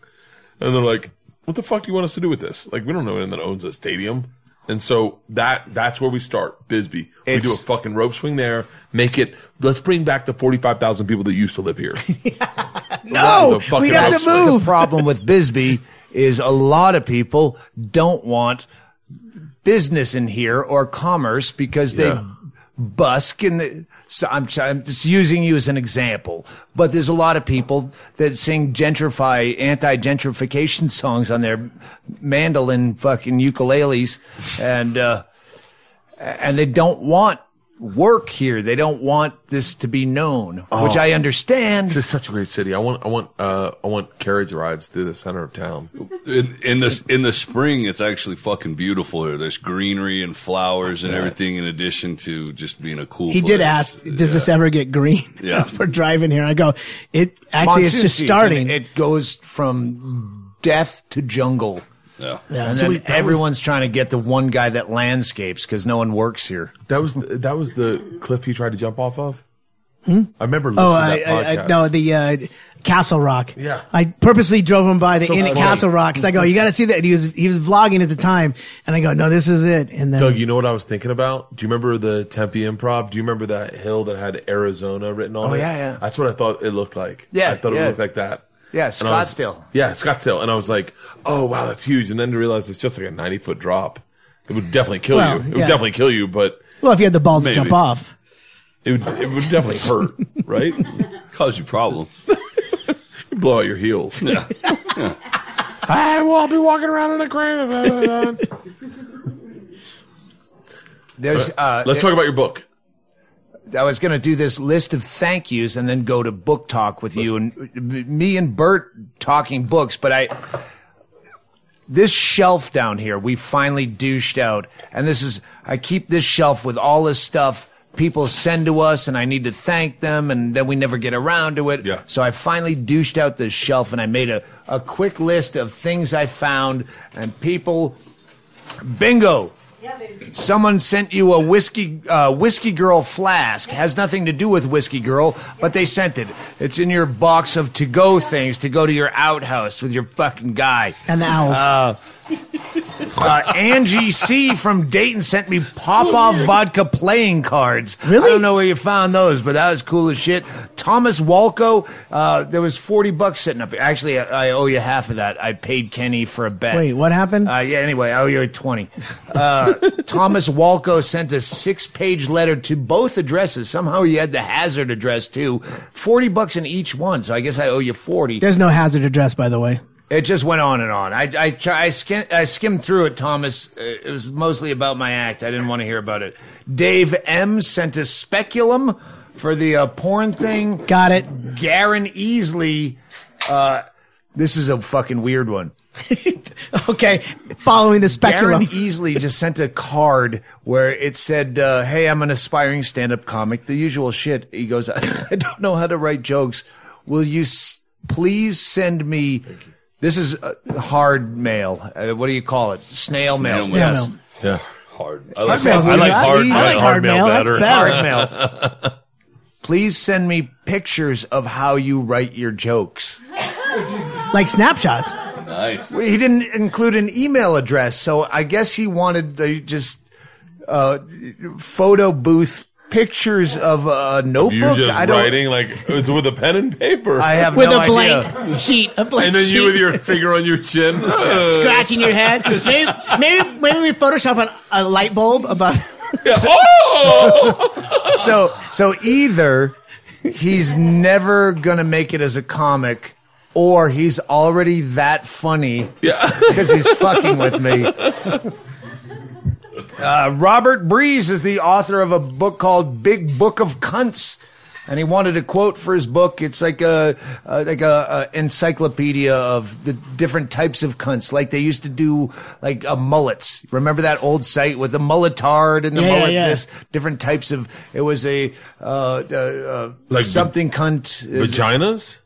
[SPEAKER 1] And they're like, "What the fuck do you want us to do with this? Like, we don't know anyone that owns a stadium." And so that that's where we start, Bisbee. we
[SPEAKER 4] It's-
[SPEAKER 1] do a fucking rope swing there. Make it. Let's bring back the forty five thousand people that used to live here.
[SPEAKER 3] no.
[SPEAKER 1] the fucking
[SPEAKER 3] We got
[SPEAKER 1] rope
[SPEAKER 3] to
[SPEAKER 1] swing.
[SPEAKER 3] move.
[SPEAKER 4] The problem with Bisbee is a lot of people don't want business in here or commerce because they
[SPEAKER 1] Yeah.
[SPEAKER 4] busk and the, so I'm, I'm just using you as an example, but there's a lot of people that sing gentrify, anti-gentrification songs on their mandolin fucking ukuleles. And, uh, and they don't want work here. They don't want this to be known, which I understand.
[SPEAKER 1] This is such a great city. I want I want uh I want carriage rides through the center of town.
[SPEAKER 5] In, in the in the spring, it's actually fucking beautiful here. There's greenery and flowers and everything. In addition to just being a cool.
[SPEAKER 3] He did ask, "Does this ever get green?"
[SPEAKER 5] Yeah.
[SPEAKER 3] As we're driving here, I go, "It actually, it's
[SPEAKER 4] Monsoon
[SPEAKER 3] just
[SPEAKER 4] season,
[SPEAKER 3] starting."
[SPEAKER 4] It goes from death to jungle.
[SPEAKER 5] Yeah.
[SPEAKER 3] Yeah,
[SPEAKER 4] And
[SPEAKER 3] so
[SPEAKER 4] then
[SPEAKER 3] we- that was-
[SPEAKER 4] everyone's trying to get the one guy that landscapes because no one works here.
[SPEAKER 1] That was the, that was the cliff he tried to jump off of. I remember listening
[SPEAKER 3] Oh,
[SPEAKER 1] to
[SPEAKER 3] I,
[SPEAKER 1] that
[SPEAKER 3] I, I no, the uh, Castle Rock.
[SPEAKER 1] Yeah.
[SPEAKER 3] I purposely drove him by the
[SPEAKER 1] So
[SPEAKER 3] inn at. Castle Rock because I go, you got to see that. He was he was vlogging at the time, and I go, no, this is it. And then
[SPEAKER 1] Doug, you know what I was thinking about? Do you remember the Tempe Improv? Do you remember that hill that had Arizona written on
[SPEAKER 4] Oh,
[SPEAKER 1] it?
[SPEAKER 4] yeah, yeah.
[SPEAKER 1] That's what I thought it looked like.
[SPEAKER 4] Yeah,
[SPEAKER 1] I thought
[SPEAKER 4] yeah.
[SPEAKER 1] it looked like that.
[SPEAKER 4] Yeah,
[SPEAKER 1] And I was-
[SPEAKER 4] Scottsdale.
[SPEAKER 1] yeah, Scottsdale. And I was like, oh, wow, that's huge. And then to realize it's just like a 90 foot drop. It would definitely kill
[SPEAKER 3] Well,
[SPEAKER 1] you. It
[SPEAKER 3] yeah.
[SPEAKER 1] would definitely kill you, but
[SPEAKER 3] well, if you had the balls to jump off,
[SPEAKER 1] it would, it would definitely hurt, right?
[SPEAKER 5] Cause you problems.
[SPEAKER 1] You'd blow out your heels. Yeah. I will be walking around in a crane.
[SPEAKER 4] There's, uh,
[SPEAKER 1] Let's talk about your book.
[SPEAKER 4] I was going to do this list of thank yous and then go to book talk with you and me and Bert talking books, but I this shelf down here we finally douched out and this is I keep this shelf with all this stuff people send to us and I need to thank them and then we never get around to it.
[SPEAKER 1] Yeah.
[SPEAKER 4] So I finally douched out this shelf and I made a, a quick list of things I found and people bingo Someone sent you a whiskey uh, whiskey girl flask. Has nothing to do with whiskey girl, but they sent it. It's in your box of to go things to go to your outhouse with your fucking guy.
[SPEAKER 3] and the owls.
[SPEAKER 4] Uh, Angie C from Dayton sent me pop off vodka playing cards.
[SPEAKER 3] Really?
[SPEAKER 4] I don't know where you found those, but that was cool as shit. Thomas Walco, uh, there was forty bucks sitting up. Actually, I, I owe you half of that. I paid Kenny for a bet.
[SPEAKER 3] Wait, what happened?
[SPEAKER 4] Uh, yeah, anyway, I owe you 20. Uh, Thomas Walco sent a six page letter to both addresses. Somehow he had the hazard address too. 40 bucks in each one, so I guess I owe you 40.
[SPEAKER 3] There's no hazard address, by the way.
[SPEAKER 4] It just went on and on. I, I, try, I, skim, I skimmed through it, Thomas. Uh, It was mostly about my act. I didn't want to hear about it. Dave M sent a speculum for the uh, porn thing.
[SPEAKER 3] Got it.
[SPEAKER 4] Garen Easley, uh, this is a fucking weird one.
[SPEAKER 3] Okay, following the speculum.
[SPEAKER 4] Aaron Easley just sent a card where it said, uh, "Hey, I'm an aspiring stand-up comic." The usual shit. He goes, "I don't know how to write jokes. Will you s- please send me?" This is uh, hard mail. Uh, what do you call it? Snail mail.
[SPEAKER 5] Snail mail.
[SPEAKER 4] Yes.
[SPEAKER 3] mail.
[SPEAKER 1] Yeah.
[SPEAKER 5] Hard. I like,
[SPEAKER 3] mail's
[SPEAKER 5] I like hard. mail.
[SPEAKER 3] I like hard mail. That's better.
[SPEAKER 4] Hard mail. Please send me pictures of how you write your jokes.
[SPEAKER 3] like snapshots.
[SPEAKER 5] Nice.
[SPEAKER 4] Well, he didn't include an email address, so I guess he wanted the just uh, photo booth pictures of a notebook.
[SPEAKER 1] You're just
[SPEAKER 4] I don't.
[SPEAKER 1] writing like it's with a pen and paper.
[SPEAKER 4] I have
[SPEAKER 3] With
[SPEAKER 4] no
[SPEAKER 3] a blank sheet, a blank
[SPEAKER 1] and then
[SPEAKER 3] sheet,
[SPEAKER 1] you with your finger on your chin.
[SPEAKER 3] scratching your head. Maybe, maybe, maybe we Photoshop an, a light bulb about.
[SPEAKER 1] oh!
[SPEAKER 4] So, so either he's never gonna make it as a comic, or he's already that funny
[SPEAKER 1] yeah.
[SPEAKER 4] because he's fucking with me. Uh, Robert Breeze is the author of a book called Big Book of Cunts. And he wanted a quote for his book. It's like a, uh, like a, a encyclopedia of the different types of cunts. Like they used to do like uh, mullets. Remember that old site with the mulletard and the
[SPEAKER 3] Yeah, yeah,
[SPEAKER 4] mullet
[SPEAKER 3] yeah.
[SPEAKER 4] this different types of. It was a uh, uh, uh,
[SPEAKER 1] Like
[SPEAKER 4] something cunt.
[SPEAKER 1] Vaginas?
[SPEAKER 4] Uh,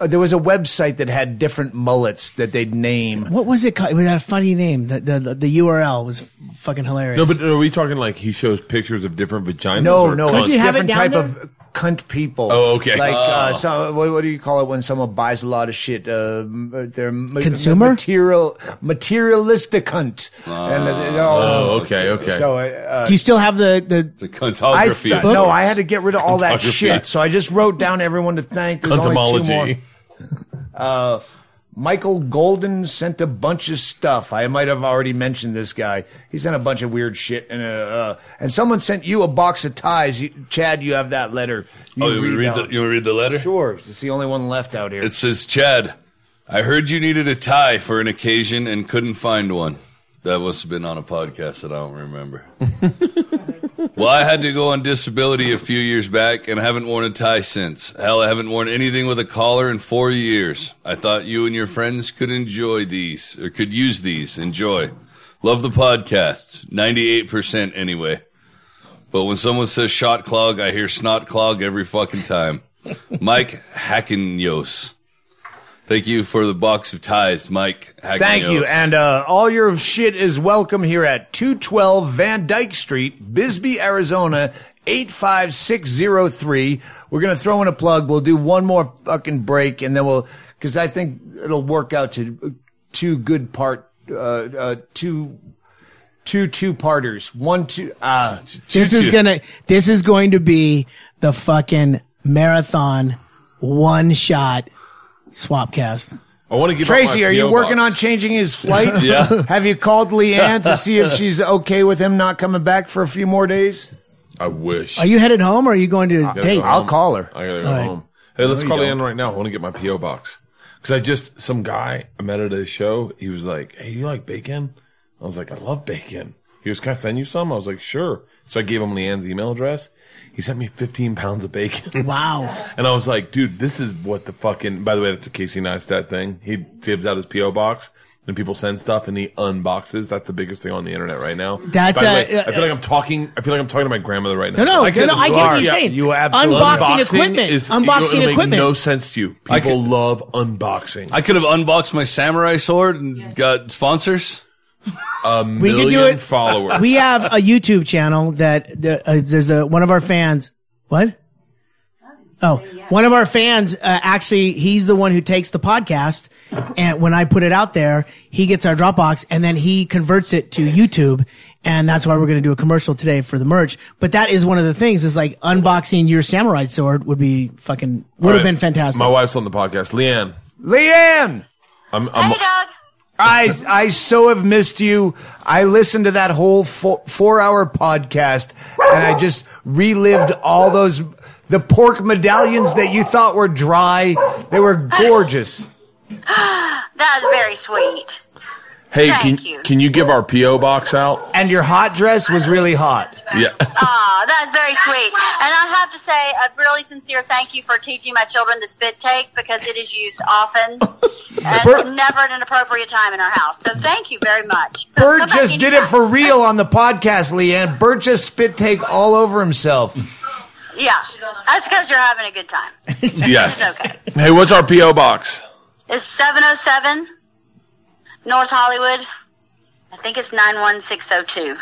[SPEAKER 4] there was a website that had different mullets that they'd name.
[SPEAKER 3] What was it called? It had a funny name. The, the, the, the URL was fucking hilarious.
[SPEAKER 1] No, but are we talking like he shows pictures of different vaginas?
[SPEAKER 4] No,
[SPEAKER 1] or
[SPEAKER 4] no,
[SPEAKER 1] cunts?
[SPEAKER 4] it's
[SPEAKER 3] you have it
[SPEAKER 4] different
[SPEAKER 3] down
[SPEAKER 4] type of cunt people.
[SPEAKER 1] Oh, okay.
[SPEAKER 4] Like uh, so, what, what do you call it when someone buys a lot of shit? Uh, they're ma-
[SPEAKER 3] Consumer?
[SPEAKER 4] material, materialistic cunt. and, uh, they-
[SPEAKER 1] Oh, okay, okay.
[SPEAKER 4] So uh,
[SPEAKER 3] Do you still have the, the
[SPEAKER 5] The cuntography. of
[SPEAKER 4] no. I had to get rid of all that shit. So I just wrote down everyone to thank. There's only two more.
[SPEAKER 1] Cuntomology.
[SPEAKER 4] Uh, Michael Golden sent a bunch of stuff. I might have already mentioned this guy. He sent a bunch of weird shit, and uh, uh, and someone sent you a box of ties. You, Chad, you have that letter. You
[SPEAKER 5] Oh, you want to read the you read the letter?
[SPEAKER 4] Sure, it's the only one left out here.
[SPEAKER 5] It says, Chad, I heard you needed a tie for an occasion and couldn't find one. That must have been on a podcast that I don't remember. well, I had to go on disability a few years back and haven't worn a tie since. Hell, I haven't worn anything with a collar in four years. I thought you and your friends could enjoy these, or could use these. Enjoy. Love the podcasts. 98% anyway. But when someone says shot clog, I hear snot clog every fucking time. Mike Hackenyos. Thank you for the box of ties, Mike Hackenyos.
[SPEAKER 4] Thank you, and uh, all your shit is welcome here at 212 Van Dyke Street, Bisbee, Arizona. 85603. We're going to throw in a plug. We'll do one more fucking break and then we'll, cause I think it'll work out to two good part, uh, uh, two, two two parters. One, two, uh,
[SPEAKER 3] this is gonna this is going to be the fucking marathon one shot swapcast.
[SPEAKER 1] I want to give
[SPEAKER 4] Tracy,
[SPEAKER 1] up my
[SPEAKER 4] are you
[SPEAKER 1] PO
[SPEAKER 4] working on changing his flight?
[SPEAKER 5] Yeah.
[SPEAKER 4] Have you called Leanne to see if she's okay with him not coming back for a few more days?
[SPEAKER 1] I wish.
[SPEAKER 3] Are you headed home or are you going to
[SPEAKER 1] Gotta
[SPEAKER 3] dates?
[SPEAKER 1] go
[SPEAKER 4] I'll
[SPEAKER 1] home.
[SPEAKER 4] call her.
[SPEAKER 1] I gotta go
[SPEAKER 3] All right.
[SPEAKER 1] home. Hey, let's
[SPEAKER 4] you
[SPEAKER 1] call
[SPEAKER 4] don't.
[SPEAKER 1] in right now. I want to get my PO box because I just some guy I met at a show. He was like, "Hey, you like bacon?" I was like, "I love bacon." He was, "Can I send you some?" I was like, "Sure." So I gave him Leanne's email address. He sent me 15 pounds of bacon.
[SPEAKER 3] Wow.
[SPEAKER 1] And I was like, dude, this is what the fucking. By the way, that's the Casey Neistat thing. He gives out his PO box, and people send stuff, and he unboxes. That's the biggest thing on the internet right now.
[SPEAKER 3] That's,
[SPEAKER 1] By the
[SPEAKER 3] uh,
[SPEAKER 1] way,
[SPEAKER 3] uh,
[SPEAKER 1] I feel like I'm talking. I feel like I'm talking to my grandmother right now.
[SPEAKER 3] No, no,
[SPEAKER 1] I
[SPEAKER 3] no, no, I get what you're
[SPEAKER 1] Yeah,
[SPEAKER 3] saying.
[SPEAKER 4] you absolutely-
[SPEAKER 3] unboxing
[SPEAKER 1] Unboxing
[SPEAKER 3] equipment.
[SPEAKER 1] is-
[SPEAKER 3] unboxing
[SPEAKER 1] it'll make
[SPEAKER 3] equipment.
[SPEAKER 1] no sense to you. People
[SPEAKER 5] could-
[SPEAKER 1] love unboxing.
[SPEAKER 5] I could have unboxed my samurai sword and got sponsors.
[SPEAKER 1] A
[SPEAKER 3] we
[SPEAKER 1] million
[SPEAKER 3] do it.
[SPEAKER 1] followers.
[SPEAKER 3] We have a YouTube channel that that, uh, there's a one of our fans. What? Oh, one of our fans uh, actually he's the one who takes the podcast and when I put it out there, he gets our Dropbox and then he converts it to YouTube and that's why we're going to do a commercial today for the merch. But that is one of the things is like unboxing your samurai sword would be fucking would
[SPEAKER 1] All
[SPEAKER 3] have
[SPEAKER 1] right.
[SPEAKER 3] been fantastic.
[SPEAKER 1] My wife's on the podcast. Leanne,
[SPEAKER 4] Leanne!
[SPEAKER 1] I'm. I'm
[SPEAKER 4] I I so have missed you. I listened to that whole four, four hour podcast and I just relived all those the pork medallions that you thought were dry. They were gorgeous.
[SPEAKER 8] That was very sweet.
[SPEAKER 1] Hey,
[SPEAKER 8] Thank
[SPEAKER 1] can
[SPEAKER 8] you.
[SPEAKER 1] can you give our PO box out?
[SPEAKER 4] And your hot dress was really hot.
[SPEAKER 1] Yeah.
[SPEAKER 8] Aw, that was very sweet. And I have to say a really sincere thank you for teaching my children to spit take because it is used often and never at an appropriate time in our house. So thank you very much.
[SPEAKER 4] Bert
[SPEAKER 8] Come
[SPEAKER 4] just did it for real on the podcast, Leanne. Bert just spit take all over himself.
[SPEAKER 8] Yeah, that's because you're having a good time.
[SPEAKER 1] yes.
[SPEAKER 8] Okay.
[SPEAKER 1] Hey, what's our PO box?
[SPEAKER 8] It's 707 North Hollywood. I think it's 91602.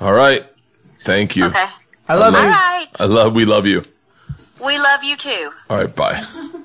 [SPEAKER 1] All right. Thank you.
[SPEAKER 8] Okay.
[SPEAKER 4] I love
[SPEAKER 8] All
[SPEAKER 4] you.
[SPEAKER 8] right.
[SPEAKER 1] I love. We love you.
[SPEAKER 8] We love you too.
[SPEAKER 1] All right. Bye.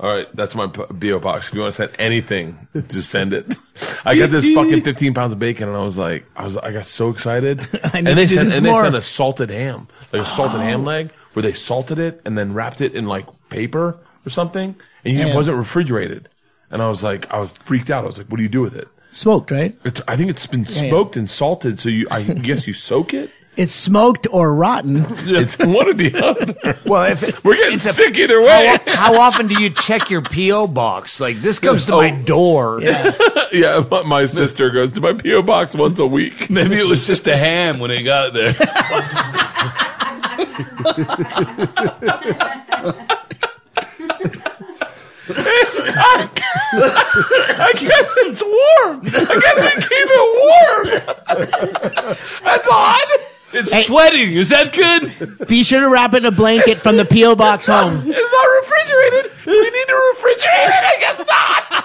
[SPEAKER 1] All right, that's my p- BO box. If you want to send anything, just send it. I got this fucking 15 pounds of bacon, and I was like, I was, I got so excited.
[SPEAKER 3] I
[SPEAKER 1] and
[SPEAKER 3] need
[SPEAKER 1] they
[SPEAKER 3] to
[SPEAKER 1] sent,
[SPEAKER 3] this
[SPEAKER 1] and they sent a salted ham, like a salted ham oh. leg, where they salted it and then wrapped it in like paper or something, and it wasn't refrigerated. And I was like, I was freaked out. I was like, what do you do with it?
[SPEAKER 3] Smoked, right?
[SPEAKER 1] It's, I think it's been
[SPEAKER 3] yeah.
[SPEAKER 1] smoked and salted, so you, I guess you soak it.
[SPEAKER 3] It's smoked or rotten.
[SPEAKER 1] It's one or the other.
[SPEAKER 4] Well, if it,
[SPEAKER 1] We're getting
[SPEAKER 4] it's a-
[SPEAKER 1] sick either way.
[SPEAKER 4] how, how often do you check your PO box? Like this comes to oh. my door.
[SPEAKER 1] yeah, my, my sister goes to my PO box once a week.
[SPEAKER 5] Maybe it was just a ham when it got there.
[SPEAKER 1] I guess it's warm. I guess we keep it warm. That's odd.
[SPEAKER 5] It's sweating. Is that good?
[SPEAKER 3] Be sure to wrap it in a blanket from the PO box home.
[SPEAKER 1] It's not refrigerated. We need to refrigerate it. I guess not.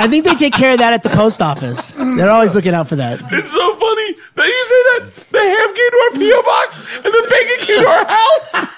[SPEAKER 3] I think they take care of that at the post office. They're always looking out for that.
[SPEAKER 1] It's so funny that you say that the ham came to our PO box and the bacon came to our house.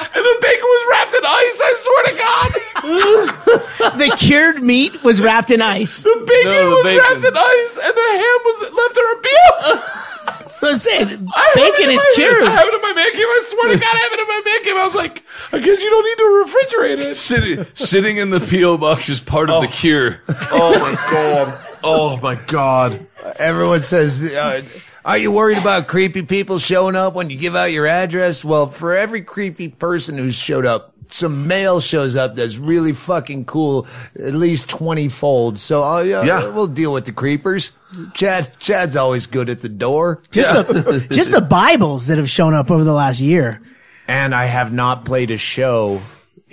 [SPEAKER 1] And the bacon was wrapped in ice. I swear to God,
[SPEAKER 3] The cured meat was wrapped in ice.
[SPEAKER 1] the bacon
[SPEAKER 5] No, the
[SPEAKER 1] was
[SPEAKER 5] bacon.
[SPEAKER 1] wrapped in ice and the ham was left in a PO.
[SPEAKER 3] So I'm saying,
[SPEAKER 1] I
[SPEAKER 3] bacon is
[SPEAKER 1] my-
[SPEAKER 3] cured.
[SPEAKER 1] I have it in my man cave. I swear to God, I have it in my man cave. I was like, I guess you don't need to refrigerate it.
[SPEAKER 5] Sitting, sitting in the PO box is part of the cure.
[SPEAKER 1] Oh my god. Oh my god.
[SPEAKER 4] Everyone says, uh, "Are you worried about creepy people showing up when you give out your address?" Well, for every creepy person who's showed up, some mail shows up that's really fucking cool, at least twenty fold. So uh, yeah,
[SPEAKER 1] Yeah.
[SPEAKER 4] we'll deal with the creepers. Chad, Chad's always good at the door.
[SPEAKER 3] Just the just the Bibles that have shown up over the last year.
[SPEAKER 4] and I have not played a show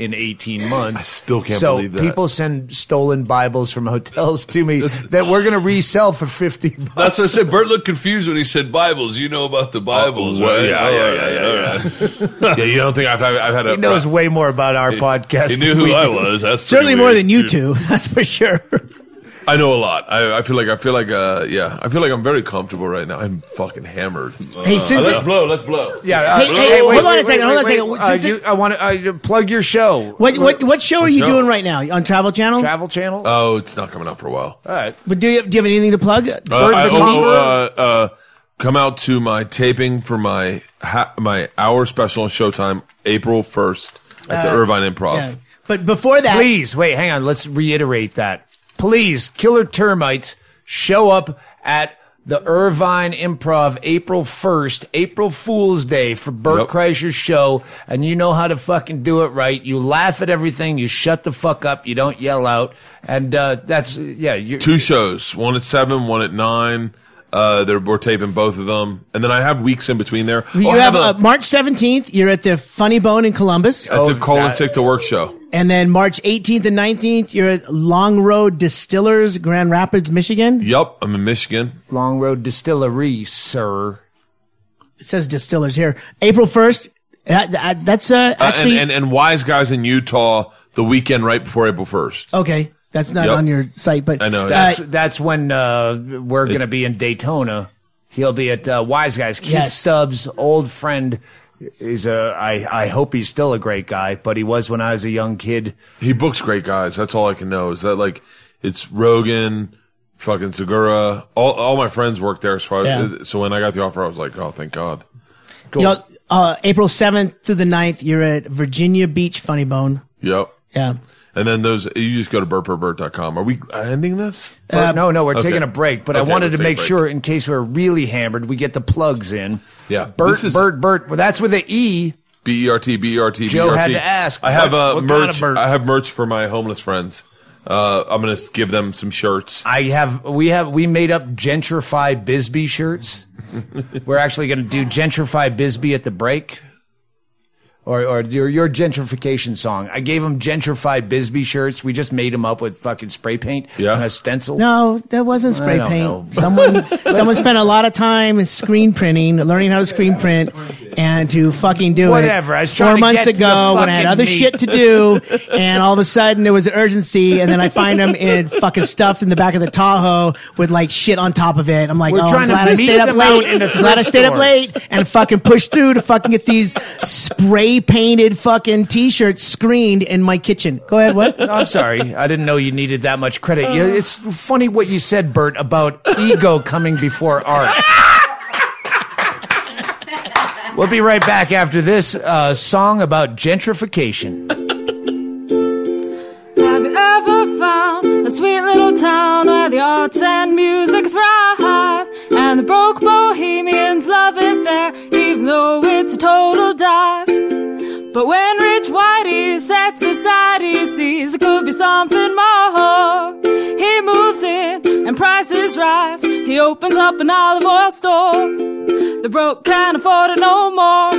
[SPEAKER 4] in 18 months. I
[SPEAKER 1] still can't
[SPEAKER 4] so
[SPEAKER 1] believe that.
[SPEAKER 4] So people send stolen Bibles from hotels to me that we're going to resell for 50 bucks.
[SPEAKER 5] That's what I said. Bert looked confused when he said Bibles. You know about the uh, Bibles,
[SPEAKER 1] Oh,
[SPEAKER 5] right?
[SPEAKER 1] yeah, yeah, yeah, yeah, yeah. Yeah, you don't think I've, I've, I've had a.
[SPEAKER 4] He knows uh, way more about our podcast.
[SPEAKER 5] He knew
[SPEAKER 4] than
[SPEAKER 5] who I was. That's
[SPEAKER 3] Certainly more than you two, that's for sure.
[SPEAKER 1] I know a lot. I, I feel like I feel like uh yeah. I feel like I'm very comfortable right now. I'm fucking hammered.
[SPEAKER 3] Hey, since
[SPEAKER 1] let's
[SPEAKER 3] it,
[SPEAKER 1] blow. Let's blow.
[SPEAKER 4] Yeah. Uh,
[SPEAKER 3] Hey, hey, hold on a second, hold on a second.
[SPEAKER 4] Uh,
[SPEAKER 3] Since it-
[SPEAKER 4] you, I want to uh, plug your show.
[SPEAKER 3] what what what show are you
[SPEAKER 1] show?
[SPEAKER 3] doing right now on Travel Channel?
[SPEAKER 4] Travel Channel?
[SPEAKER 1] Oh, it's not coming out for a while.
[SPEAKER 4] All right.
[SPEAKER 3] But do you do you have anything to plug?
[SPEAKER 1] Uh,
[SPEAKER 3] Bird
[SPEAKER 1] I,
[SPEAKER 3] the
[SPEAKER 1] oh, oh, uh, uh, come out to my taping for my ha- my hour special on Showtime, April first at the Irvine Improv.
[SPEAKER 3] yeah. But before that,
[SPEAKER 4] Please, wait, hang on. Let's reiterate that. Please, Killer Termites, show up at the Irvine Improv April 1st, April Fool's Day for Bert
[SPEAKER 1] Yep.
[SPEAKER 4] Kreischer's show. And you know how to fucking do it right. You laugh at everything. You shut the fuck up. You don't yell out. And uh, that's, yeah. You're,
[SPEAKER 1] Two shows, one at seven, one at nine. Uh, they're, we're taping both of them, and then I have weeks in between there.
[SPEAKER 3] you
[SPEAKER 1] Oh, I
[SPEAKER 3] have
[SPEAKER 1] a-
[SPEAKER 3] uh, March 17th. You're at the Funny Bone in Columbus,
[SPEAKER 1] That's a
[SPEAKER 4] Oh,
[SPEAKER 1] colon
[SPEAKER 4] that-
[SPEAKER 1] sick to work show.
[SPEAKER 3] and then March 18th and 19th. You're at Long Road Distillers, Grand Rapids, Michigan.
[SPEAKER 1] Yup, I'm in Michigan.
[SPEAKER 4] Long Road Distillery, sir.
[SPEAKER 3] It says Distillers here. April 1st. That, that- that's uh,
[SPEAKER 1] Uh,
[SPEAKER 3] actually
[SPEAKER 1] and, and, and Wise Guys in Utah the weekend right before April 1st.
[SPEAKER 3] okay. That's not
[SPEAKER 1] Yep.
[SPEAKER 3] on your site, but
[SPEAKER 1] I know.
[SPEAKER 3] uh,
[SPEAKER 4] That's, that's when uh, we're going to be in Daytona. He'll be at uh, Wise Guys. Keith
[SPEAKER 3] Yes.
[SPEAKER 4] Stubbs, old friend, is a. I I hope he's still a great guy, but he was when I was a young kid.
[SPEAKER 1] He books great guys. That's all I can know. Is that like it's Rogan, fucking Segura. All all my friends work there. So I,
[SPEAKER 3] Yeah.
[SPEAKER 1] so when I got the offer, I was like, oh, thank God.
[SPEAKER 3] you know, uh, April 7th through the 9th, you're at Virginia Beach Funny Bone.
[SPEAKER 1] Yep.
[SPEAKER 3] Yeah.
[SPEAKER 1] And then those you just go to bertbertbert.com. Are we ending this?
[SPEAKER 4] But no, no, we're
[SPEAKER 1] okay.
[SPEAKER 4] taking a break. But I wanted
[SPEAKER 1] we'll
[SPEAKER 4] to make sure, in case we're really hammered, we get the plugs in.
[SPEAKER 1] Yeah.
[SPEAKER 4] Bert,
[SPEAKER 1] This is-
[SPEAKER 4] Bert, Bert. Well, that's with the E.
[SPEAKER 1] B E R T B E R T.
[SPEAKER 4] Joe
[SPEAKER 1] BRT.
[SPEAKER 4] had to ask,
[SPEAKER 1] I have
[SPEAKER 4] what-
[SPEAKER 1] uh,
[SPEAKER 4] what kind of
[SPEAKER 1] merch. I have merch for my homeless friends. Uh, I'm gonna give them some shirts.
[SPEAKER 4] I have. We have. We made up Gentrify Bisbee shirts. we're actually going to do Gentrify Bisbee at the break. Or, or your your gentrification song. I gave him gentrified Bisbee shirts. We just made them up with fucking spray paint
[SPEAKER 1] Yeah.
[SPEAKER 4] and a stencil.
[SPEAKER 3] No, that wasn't spray paint.
[SPEAKER 4] know.
[SPEAKER 3] Someone someone spent a lot of time screen printing, learning how to screen print, and to fucking do
[SPEAKER 4] Whatever,
[SPEAKER 3] it.
[SPEAKER 4] I was
[SPEAKER 3] Four
[SPEAKER 4] to
[SPEAKER 3] months
[SPEAKER 4] get to the
[SPEAKER 3] ago when I had other
[SPEAKER 4] meat.
[SPEAKER 3] shit to do, and all of a sudden there was an urgency, and then I find them in fucking stuffed in the back of the Tahoe with like shit on top of it. I'm like,
[SPEAKER 4] We're
[SPEAKER 3] oh, I'm
[SPEAKER 4] trying to
[SPEAKER 3] glad I
[SPEAKER 4] meet
[SPEAKER 3] stayed up late.
[SPEAKER 4] out in the
[SPEAKER 3] glad I stayed up late and fucking pushed through to fucking get these spray spray painted fucking t-shirts screened in my kitchen. Go ahead. What?
[SPEAKER 4] I'm sorry. I didn't know you needed that much credit. You- It's funny what you said, Bert, about ego coming before art. We'll be right back after this uh, song about gentrification.
[SPEAKER 9] Have you ever found a sweet little town where the arts and music thrive? And the broke bohemians love it there, even though it's a total dive. But when rich whitey sets he sees it could be something more. He moves in and prices rise. He opens up an olive oil store. The broke can't afford it no more.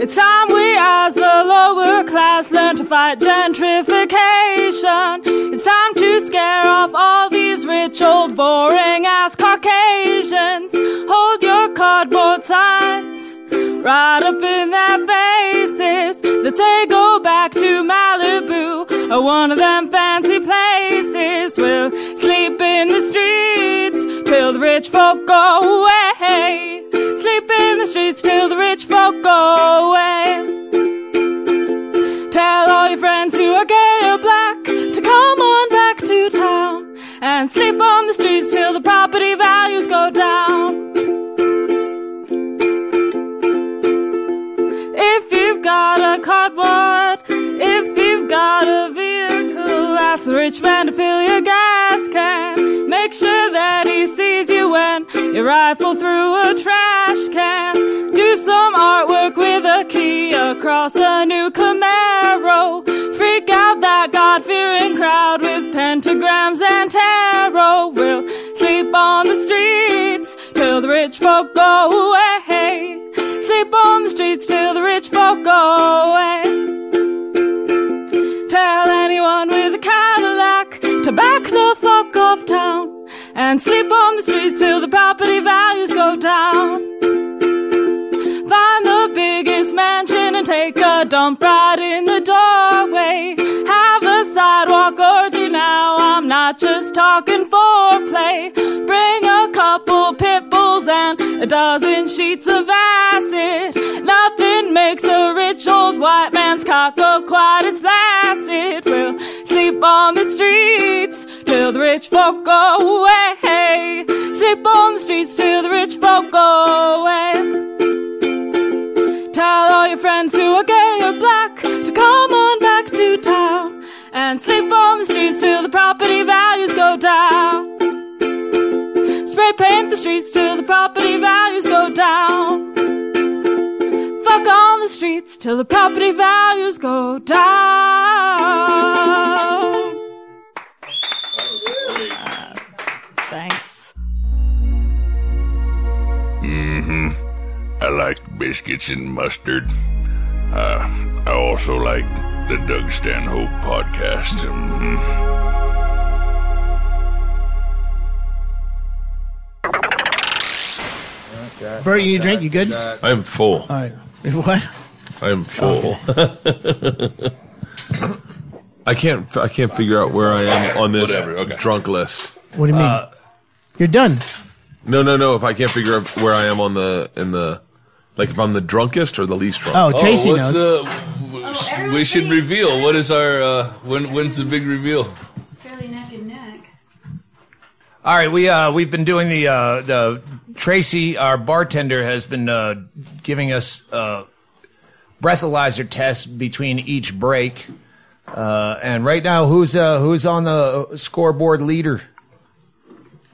[SPEAKER 9] It's time we as the lower class learn to fight gentrification. It's time to scare off all these rich old boring ass Caucasians. Hold your cardboard signs right up in their faces. Let's say go back to Malibu or one of them fancy places. We'll sleep in the streets till the rich folk go away. Sleep in the streets till the rich folk go away. Tell all your friends who are gay or black to come on back to town and sleep on the streets till the property values go down. Cardboard, if you've got a vehicle, ask the rich man to fill your gas can. Make sure that he sees you when you rifle through a trash can. Do some artwork with a key across a new Camaro. Freak out that God-fearing crowd with pentagrams and tarot. We'll sleep on the streets till the rich folk go away. Sleep on the streets till the rich folk go away. Tell anyone with a Cadillac to back the fuck off town and sleep on the streets till the property values go down. Find the biggest mansion and take a dump right in the doorway. Have a sidewalk orgy now. I'm not just talking foreplay. Bring a couple a dozen sheets of acid. Nothing makes a rich old white man's cock go quite as flaccid. We'll sleep on the streets till the rich folk go away. Sleep on the streets till the rich folk go away. Tell all your friends who are gay or black to come on back to town and sleep on the streets till the property values go down. Spray paint the streets till the property values go down. Fuck on the streets till the property values go down. Thanks.
[SPEAKER 10] Mm-hmm. I like biscuits and mustard. Uh, I also like the Doug Stanhope podcast. Mhm.
[SPEAKER 3] Bert, you need a drink? You good?
[SPEAKER 1] I am full.
[SPEAKER 3] All right. What?
[SPEAKER 1] I am full. I can't. I can't figure out where I am on this
[SPEAKER 5] Whatever, okay.
[SPEAKER 1] drunk list.
[SPEAKER 3] What do you mean?
[SPEAKER 1] Uh,
[SPEAKER 3] You're done.
[SPEAKER 1] No, no, no. If I can't figure out where I am on the in the like if I'm the drunkest or the least drunk.
[SPEAKER 3] Oh, Tracy
[SPEAKER 5] what's
[SPEAKER 3] knows.
[SPEAKER 5] the- w- we should reveal. What is our? Uh, when? When's the big reveal?
[SPEAKER 9] Fairly neck and neck.
[SPEAKER 4] All right, we uh, we've been doing the uh, the Tracy, our bartender, has been uh, giving us uh, breathalyzer tests between each break. Uh, and right now, who's uh, who's on the scoreboard leader?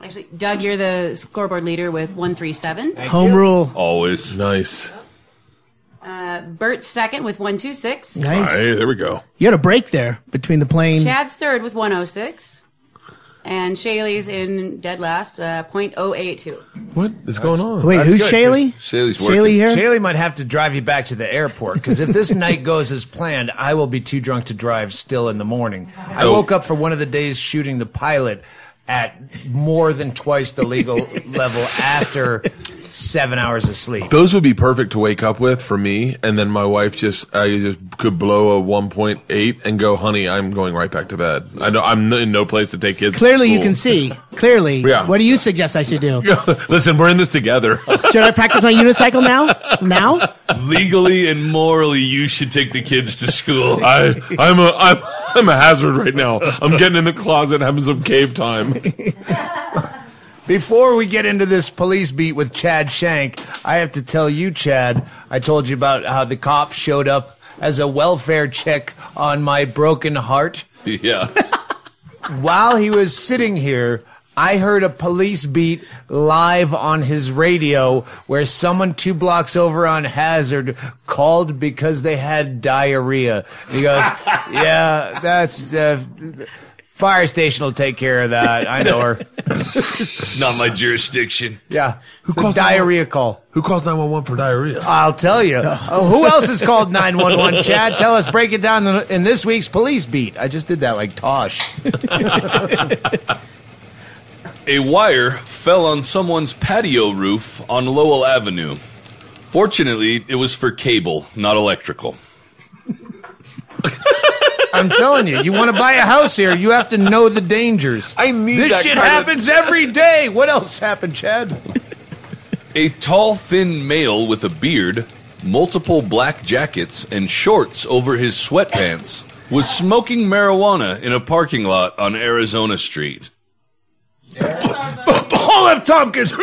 [SPEAKER 11] Actually, Doug, you're the scoreboard leader with 137.
[SPEAKER 3] Home rule.
[SPEAKER 5] Always
[SPEAKER 1] nice.
[SPEAKER 11] Uh, Bert's second with 126.
[SPEAKER 3] Nice.
[SPEAKER 1] Hey, there we go.
[SPEAKER 3] You had a break there between the plane.
[SPEAKER 11] Chad's third with 106. And Chaille's in dead last, uh, .082.
[SPEAKER 1] What is going on?
[SPEAKER 3] Wait,
[SPEAKER 4] That's
[SPEAKER 3] who's
[SPEAKER 4] good,
[SPEAKER 3] Chaille?
[SPEAKER 5] Chaille's
[SPEAKER 3] Chaille here?
[SPEAKER 4] Chaille might have to drive you back to the airport because if this night goes as planned, I will be too drunk to drive still in the morning. I
[SPEAKER 5] Oh.
[SPEAKER 4] woke up for one of the days shooting the pilot at more than twice the legal level after seven hours of sleep.
[SPEAKER 1] Those would be perfect to wake up with for me, and then my wife just I just could blow a one point eight and go, honey, I'm going right back to bed. I know I'm in no place to take kids. to
[SPEAKER 3] Clearly, you can see. Clearly.
[SPEAKER 1] Yeah.
[SPEAKER 3] What do you suggest I should do?
[SPEAKER 1] Listen, we're in this together.
[SPEAKER 3] Should I practice my unicycle now? Now?
[SPEAKER 5] Legally and morally, you should take the kids to school.
[SPEAKER 1] I I'm a I'm I'm a hazard right now. I'm getting in the closet having some cave time.
[SPEAKER 4] Before we get into this police beat with Chad Shank, I have to tell you, Chad, I told you about how the cop showed up as a welfare check on my broken heart.
[SPEAKER 5] yeah.
[SPEAKER 4] While he was sitting here, I heard a police beat live on his radio where someone two blocks over on Hazard called because they had diarrhea. He goes, Yeah, that's. Uh, Fire station will take care of that. I know her.
[SPEAKER 5] It's not my jurisdiction.
[SPEAKER 4] Yeah. Who
[SPEAKER 1] calls
[SPEAKER 4] diarrhea call?
[SPEAKER 1] Who calls nine one one for diarrhea?
[SPEAKER 4] I'll tell you. Oh, who else has called 911? Chad, tell us, break it down in- in this week's police beat. I just did that like Tosh.
[SPEAKER 5] A wire fell on someone's patio roof on Lowell Avenue. Fortunately, it was for cable, not electrical.
[SPEAKER 4] I'm telling you, you want to buy a house here, you have to know the dangers.
[SPEAKER 1] I need
[SPEAKER 4] This
[SPEAKER 1] that
[SPEAKER 4] shit
[SPEAKER 1] kind of-
[SPEAKER 4] happens every day. What else happened, Chad?
[SPEAKER 5] A tall, thin male with a beard, multiple black jackets, and shorts over his sweatpants was smoking marijuana in a parking lot on Arizona Street.
[SPEAKER 4] Paul F. Tompkins.
[SPEAKER 5] I,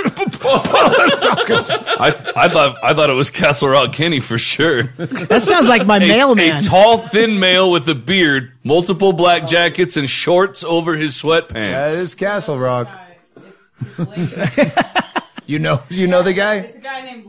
[SPEAKER 5] I thought I thought it was Castle Rock Kenny for sure.
[SPEAKER 3] That sounds like my
[SPEAKER 5] A-
[SPEAKER 3] mailman.
[SPEAKER 5] A tall, thin male with a beard, multiple black jackets, and shorts over his sweatpants.
[SPEAKER 4] That is Castle Rock. you know, you know the guy.
[SPEAKER 11] It's a guy named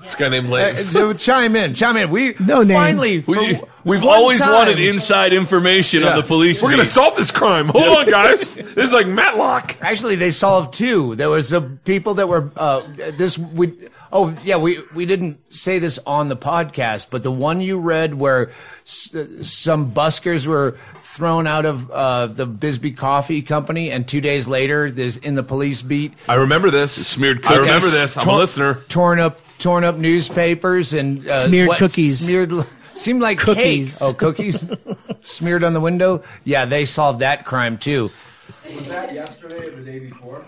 [SPEAKER 11] Leif.
[SPEAKER 1] This guy named
[SPEAKER 4] Uh, chime in, chime in. We
[SPEAKER 3] no names.
[SPEAKER 4] finally
[SPEAKER 5] we, we've always
[SPEAKER 4] time-
[SPEAKER 5] wanted inside information on the police.
[SPEAKER 1] We're gonna solve this crime. Hold on, guys. This is like Matlock.
[SPEAKER 4] Actually, they solved two. There was a people that were uh, this. We oh yeah, we we didn't say this on the podcast, but the one you read where s- some buskers were thrown out of uh, the Bisbee Coffee Company, and two days later, there's in the police beat,
[SPEAKER 1] I remember this.
[SPEAKER 5] Smeared
[SPEAKER 1] I remember
[SPEAKER 5] cookies.
[SPEAKER 1] this. I'm a listener.
[SPEAKER 4] torn up torn up newspapers and uh,
[SPEAKER 3] Smeared
[SPEAKER 4] what-
[SPEAKER 3] cookies.
[SPEAKER 4] Smeared. Seemed like
[SPEAKER 3] Cookies.
[SPEAKER 4] cake. Oh, cookies smeared on the window. Yeah, they solved that crime too.
[SPEAKER 12] Was that yesterday or the day before?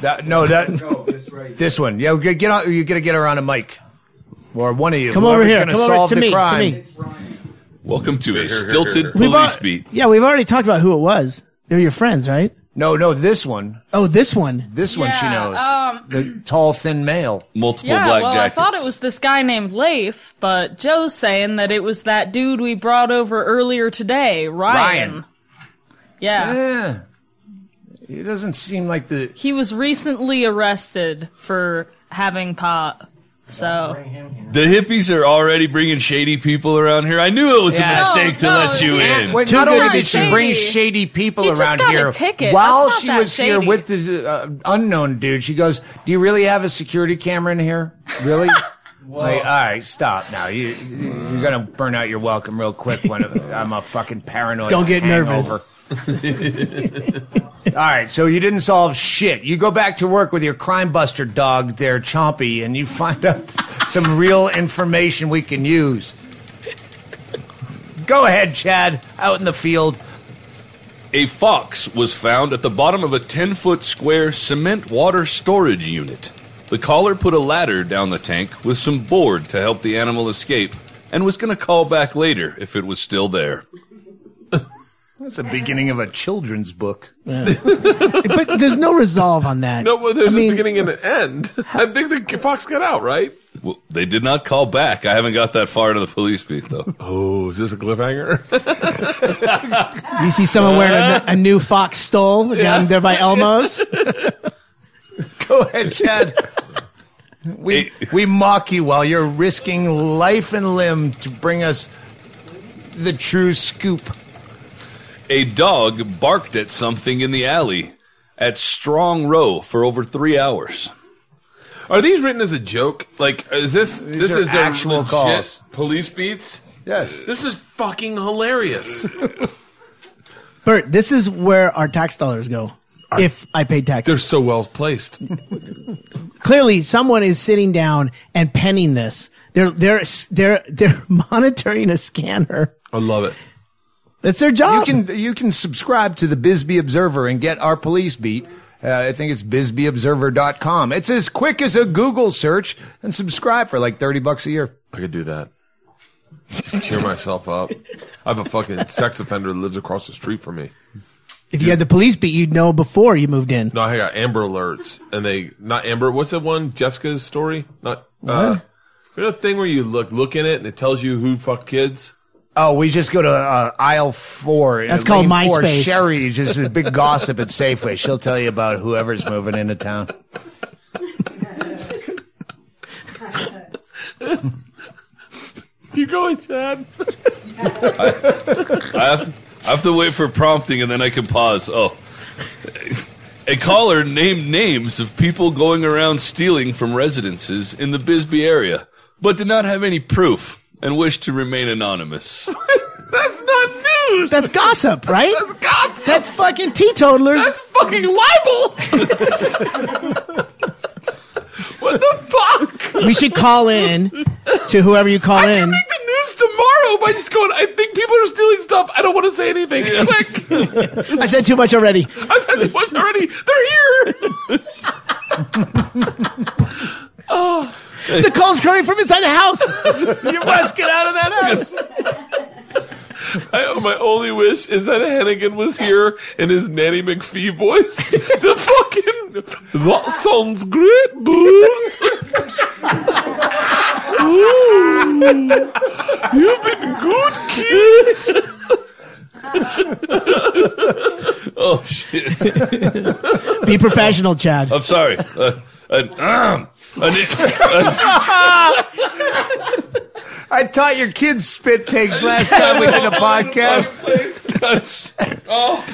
[SPEAKER 4] That, no, that
[SPEAKER 12] No, this right.
[SPEAKER 4] This one, yeah, get, get on. You got to get her on a mic, or one of you.
[SPEAKER 3] Come over here.
[SPEAKER 4] gonna
[SPEAKER 3] Come over
[SPEAKER 4] solve
[SPEAKER 3] to
[SPEAKER 4] the
[SPEAKER 3] me, to
[SPEAKER 4] crime.
[SPEAKER 3] me.
[SPEAKER 5] Welcome to a
[SPEAKER 1] here, here,
[SPEAKER 5] stilted
[SPEAKER 1] here.
[SPEAKER 3] We've
[SPEAKER 5] police
[SPEAKER 3] al-
[SPEAKER 5] beat.
[SPEAKER 3] Yeah, we've already talked about who it was. They're your friends, right?
[SPEAKER 4] No, no, this one,
[SPEAKER 3] Oh, this one.
[SPEAKER 4] this one, she
[SPEAKER 11] Yeah,
[SPEAKER 4] knows.
[SPEAKER 11] um,
[SPEAKER 4] the tall, thin male.
[SPEAKER 5] Multiple
[SPEAKER 9] Yeah,
[SPEAKER 5] black
[SPEAKER 9] well,
[SPEAKER 5] jackets.
[SPEAKER 9] I thought it was this guy named Leif, but Joe's saying that it was that dude we brought over earlier today, Ryan.
[SPEAKER 4] Ryan.
[SPEAKER 9] Yeah.
[SPEAKER 4] Yeah, he doesn't seem like the.
[SPEAKER 9] He was recently arrested for having pot. So,
[SPEAKER 5] the hippies are already bringing shady people around here. I knew it was
[SPEAKER 4] Yeah.
[SPEAKER 5] a mistake to
[SPEAKER 9] No,
[SPEAKER 5] let you
[SPEAKER 9] no,
[SPEAKER 5] in.
[SPEAKER 4] Wait,
[SPEAKER 9] Too
[SPEAKER 4] not
[SPEAKER 9] good
[SPEAKER 4] only
[SPEAKER 9] to be
[SPEAKER 4] did she
[SPEAKER 9] true.
[SPEAKER 4] bring shady people
[SPEAKER 9] He just
[SPEAKER 4] around
[SPEAKER 9] got a
[SPEAKER 4] here,
[SPEAKER 9] ticket.
[SPEAKER 4] while
[SPEAKER 9] That's not
[SPEAKER 4] she
[SPEAKER 9] that
[SPEAKER 4] was here
[SPEAKER 9] shady.
[SPEAKER 4] with the uh, unknown dude, she goes, "Do you really have a security camera in here? Really?" Like, all right, stop now. You you're gonna burn out your welcome real quick when I'm a fucking paranoid.
[SPEAKER 3] Don't get nervous.
[SPEAKER 4] hangover. All right, so you didn't solve shit. You go back to work with your crime buster dog there, Chompy, and you find out some real information we can use. Go ahead, Chad, out in the field.
[SPEAKER 5] A fox was found at the bottom of a 10 foot square cement water storage unit. The caller put a ladder down the tank with some board to help the animal escape and was going to call back later if it was still there.
[SPEAKER 4] That's the beginning of a children's book.
[SPEAKER 3] But there's no resolve on that.
[SPEAKER 1] No, well, there's
[SPEAKER 3] I mean-
[SPEAKER 1] a beginning and an end. I think the fox got out, right?
[SPEAKER 5] Well, they did not call back. I haven't got that far into the police beat, though.
[SPEAKER 1] Oh, is this a cliffhanger?
[SPEAKER 3] You see someone wearing a, a new fox stole down there by Elmo's.
[SPEAKER 4] Go ahead, Chad. We we mock you while you're risking life and limb to bring us the true scoop.
[SPEAKER 5] A dog barked at something in the alley at Strong Row for over three hours.
[SPEAKER 1] Are these written as a joke? Like, is this this
[SPEAKER 4] are
[SPEAKER 1] is their
[SPEAKER 4] actual
[SPEAKER 1] legit
[SPEAKER 4] calls.
[SPEAKER 1] police beats?
[SPEAKER 4] Yes.
[SPEAKER 1] This is fucking hilarious.
[SPEAKER 3] Bert, this is where our tax dollars go. if I paid taxes.
[SPEAKER 1] They're so well placed.
[SPEAKER 3] Clearly, someone is sitting down and penning this. They're they're they're they're monitoring a scanner.
[SPEAKER 1] I love it.
[SPEAKER 3] That's their job.
[SPEAKER 4] You can you can subscribe to the Bisbee Observer and get our police beat. Uh, I think it's bisbeeobserver.com. It's as quick as a Google search and subscribe for like 30 bucks a year.
[SPEAKER 1] I could do that. Just cheer myself up. I have a fucking sex offender that lives across the street from me.
[SPEAKER 3] If you had the police beat, you'd know before you moved in.
[SPEAKER 1] No, I got Amber Alerts, and they not Amber. What's that one? Jessica's story? Not uh, you know the thing where you look look in it and it tells you who fucked kids.
[SPEAKER 4] Oh, we just go to uh, aisle four.
[SPEAKER 3] That's called
[SPEAKER 4] lane four.
[SPEAKER 3] MySpace.
[SPEAKER 4] Sherry, just a big gossip at Safeway. She'll tell you about whoever's moving into town.
[SPEAKER 1] Keep going, Chad.
[SPEAKER 5] I have, I have to wait for prompting and then I can pause. Oh. A caller named names of people going around stealing from residences in the Bisbee area, but did not have any proof and wish to remain anonymous.
[SPEAKER 1] That's not news.
[SPEAKER 3] That's gossip, right?
[SPEAKER 1] That's gossip.
[SPEAKER 3] That's fucking teetotalers.
[SPEAKER 1] That's fucking libel. what the fuck?
[SPEAKER 3] we should call in to whoever you call in.
[SPEAKER 1] Make the news tomorrow by just going. I think people are stealing stuff. I don't want to say anything. Click.
[SPEAKER 3] I said too much already.
[SPEAKER 1] I've said too much already. They're here. oh.
[SPEAKER 3] The call's coming from inside the house.
[SPEAKER 4] you must get out of that house.
[SPEAKER 1] I, my only wish is that Hennigan was here in his Nanny McPhee voice to fucking. That sounds great, booze. Ooh, you've been good, kids.
[SPEAKER 5] oh shit!
[SPEAKER 3] Be professional, Chad.
[SPEAKER 5] I'm sorry. Uh, uh, um, an-
[SPEAKER 4] I taught your kids spit takes last time we did a podcast.
[SPEAKER 5] oh,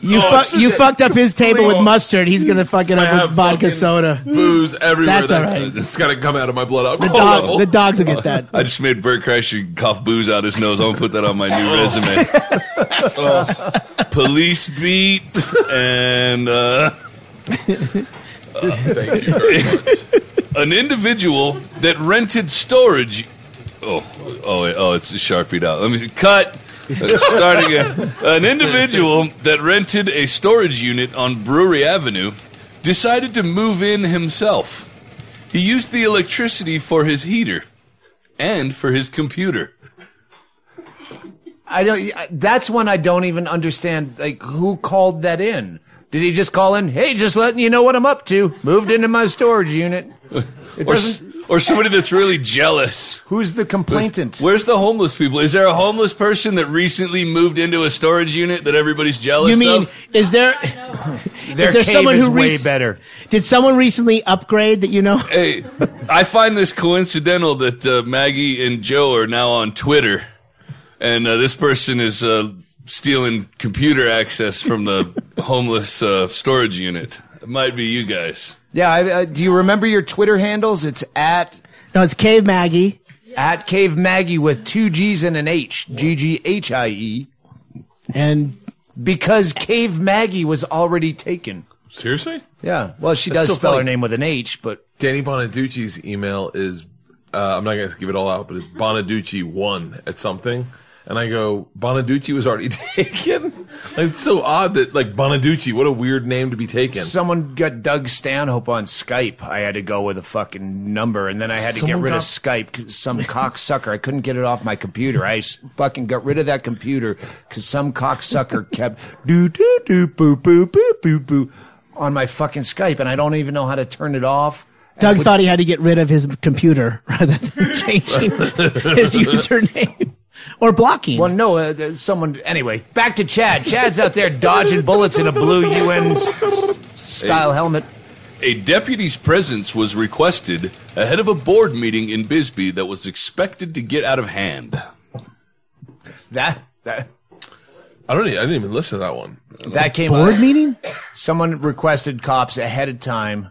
[SPEAKER 3] You
[SPEAKER 1] Oh,
[SPEAKER 3] fu- you fucked up his table with mustard. He's gonna fuck it up
[SPEAKER 1] have
[SPEAKER 3] with vodka soda.
[SPEAKER 1] booze everywhere.
[SPEAKER 3] That's
[SPEAKER 1] that-
[SPEAKER 3] all right.
[SPEAKER 1] It's got to come out of my blood
[SPEAKER 3] The
[SPEAKER 1] alcohol
[SPEAKER 3] dog,
[SPEAKER 1] level.
[SPEAKER 3] the dogs will get that.
[SPEAKER 5] I just made Bert Kreischer cough booze out his nose. I'm gonna put that on my new resume. Oh. Police beat and uh,
[SPEAKER 1] Thank you very much.
[SPEAKER 5] an individual that rented storage. Oh, oh, oh! It's sharpied out. Let me cut. Let's Start again. An individual that rented a storage unit on Brewery Avenue decided to move in himself. He used the electricity for his heater and for his computer.
[SPEAKER 4] I don't. That's when I don't even understand. Like, who called that in? Did he just call in? Hey, just letting you know what I'm up to. Moved into my storage unit. It
[SPEAKER 5] Or, or somebody that's really jealous.
[SPEAKER 4] Who's the complainant?
[SPEAKER 5] Where's the homeless people? Is there a homeless person that recently moved into a storage unit that everybody's jealous
[SPEAKER 3] You mean
[SPEAKER 5] of?
[SPEAKER 3] is there
[SPEAKER 4] Their
[SPEAKER 3] is there
[SPEAKER 4] cave
[SPEAKER 3] someone
[SPEAKER 4] is
[SPEAKER 3] who
[SPEAKER 4] way
[SPEAKER 3] rec-
[SPEAKER 4] better.
[SPEAKER 3] Did someone recently upgrade that you know?
[SPEAKER 5] Hey, I find this coincidental that uh, Maggie and Joe are now on Twitter, and uh, this person is uh, stealing computer access from the homeless uh, storage unit. It might be you guys.
[SPEAKER 4] Yeah. I, uh, do you remember your Twitter handles? It's at
[SPEAKER 3] No, it's Cave Maggie.
[SPEAKER 4] at Cave Maggie with two G's and an H. G G H I E.
[SPEAKER 3] And
[SPEAKER 4] Because Cave Maggie was already taken.
[SPEAKER 1] Seriously?
[SPEAKER 4] Yeah. Well, she
[SPEAKER 1] That's
[SPEAKER 4] does
[SPEAKER 1] so
[SPEAKER 4] spell her name with an H, but
[SPEAKER 1] Danny Bonaduce's email is, uh, I'm not going to give it all out, but it's Bonaducci1 at something. And I go, Bonaduce was already taken? like, it's so odd that, like, Bonaduce, what a weird name to be taken.
[SPEAKER 4] someone got Doug Stanhope on Skype. I had to go with a fucking number, and then I had to
[SPEAKER 1] Someone
[SPEAKER 4] get rid of
[SPEAKER 1] got-
[SPEAKER 4] Skype. 'cause Some cocksucker. I couldn't get it off my computer. I s- fucking got rid of that computer because some cocksucker kept do do do boo boo boo boo boo on my fucking Skype, and I don't even know how to turn it off.
[SPEAKER 3] Doug
[SPEAKER 4] And
[SPEAKER 3] thought he had to get rid of his computer rather than changing his username or blocking.
[SPEAKER 4] Well, no, uh, uh, someone. Anyway, back to Chad. Chad's out there dodging bullets in a blue UN s- s- style helmet.
[SPEAKER 5] A deputy's presence was requested ahead of a board meeting in Bisbee that was expected to get out of hand.
[SPEAKER 4] That that
[SPEAKER 1] I don't. Even, I didn't even listen to that one.
[SPEAKER 4] that came
[SPEAKER 3] Board
[SPEAKER 4] out.
[SPEAKER 3] meeting?
[SPEAKER 4] Someone requested cops ahead of time.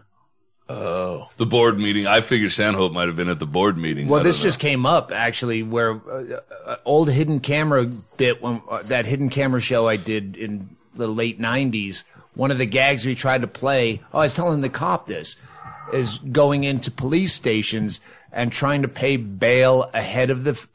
[SPEAKER 5] Oh, the board meeting. I figure Stanhope might have been at the board meeting.
[SPEAKER 4] Well, this
[SPEAKER 5] know.
[SPEAKER 4] just came up actually, where uh, uh, old hidden camera bit when uh, that hidden camera show I did in the late '90s, one of the gags we tried to play. Oh, I was telling the cop this is going into police stations and trying to pay bail ahead of the f-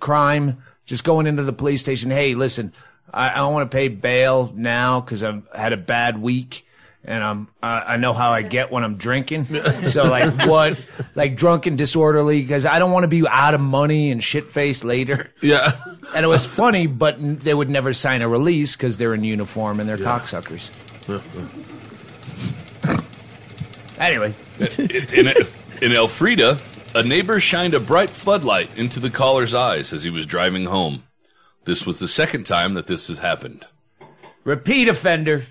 [SPEAKER 4] crime. Just going into the police station. Hey, listen, I, I don't want to pay bail now because I've had a bad week. And I'm, I I know how I get when I'm drinking. So like what, like drunk and disorderly because I don't want to be out of money and shit faced later.
[SPEAKER 1] Yeah.
[SPEAKER 4] And it was funny, but n- they would never sign a release because they're in uniform and they're cocksuckers. Anyway,
[SPEAKER 5] in, in Elfrida, a neighbor shined a bright floodlight into the caller's eyes as he was driving home. This was the second time that this has happened.
[SPEAKER 4] repeat offender.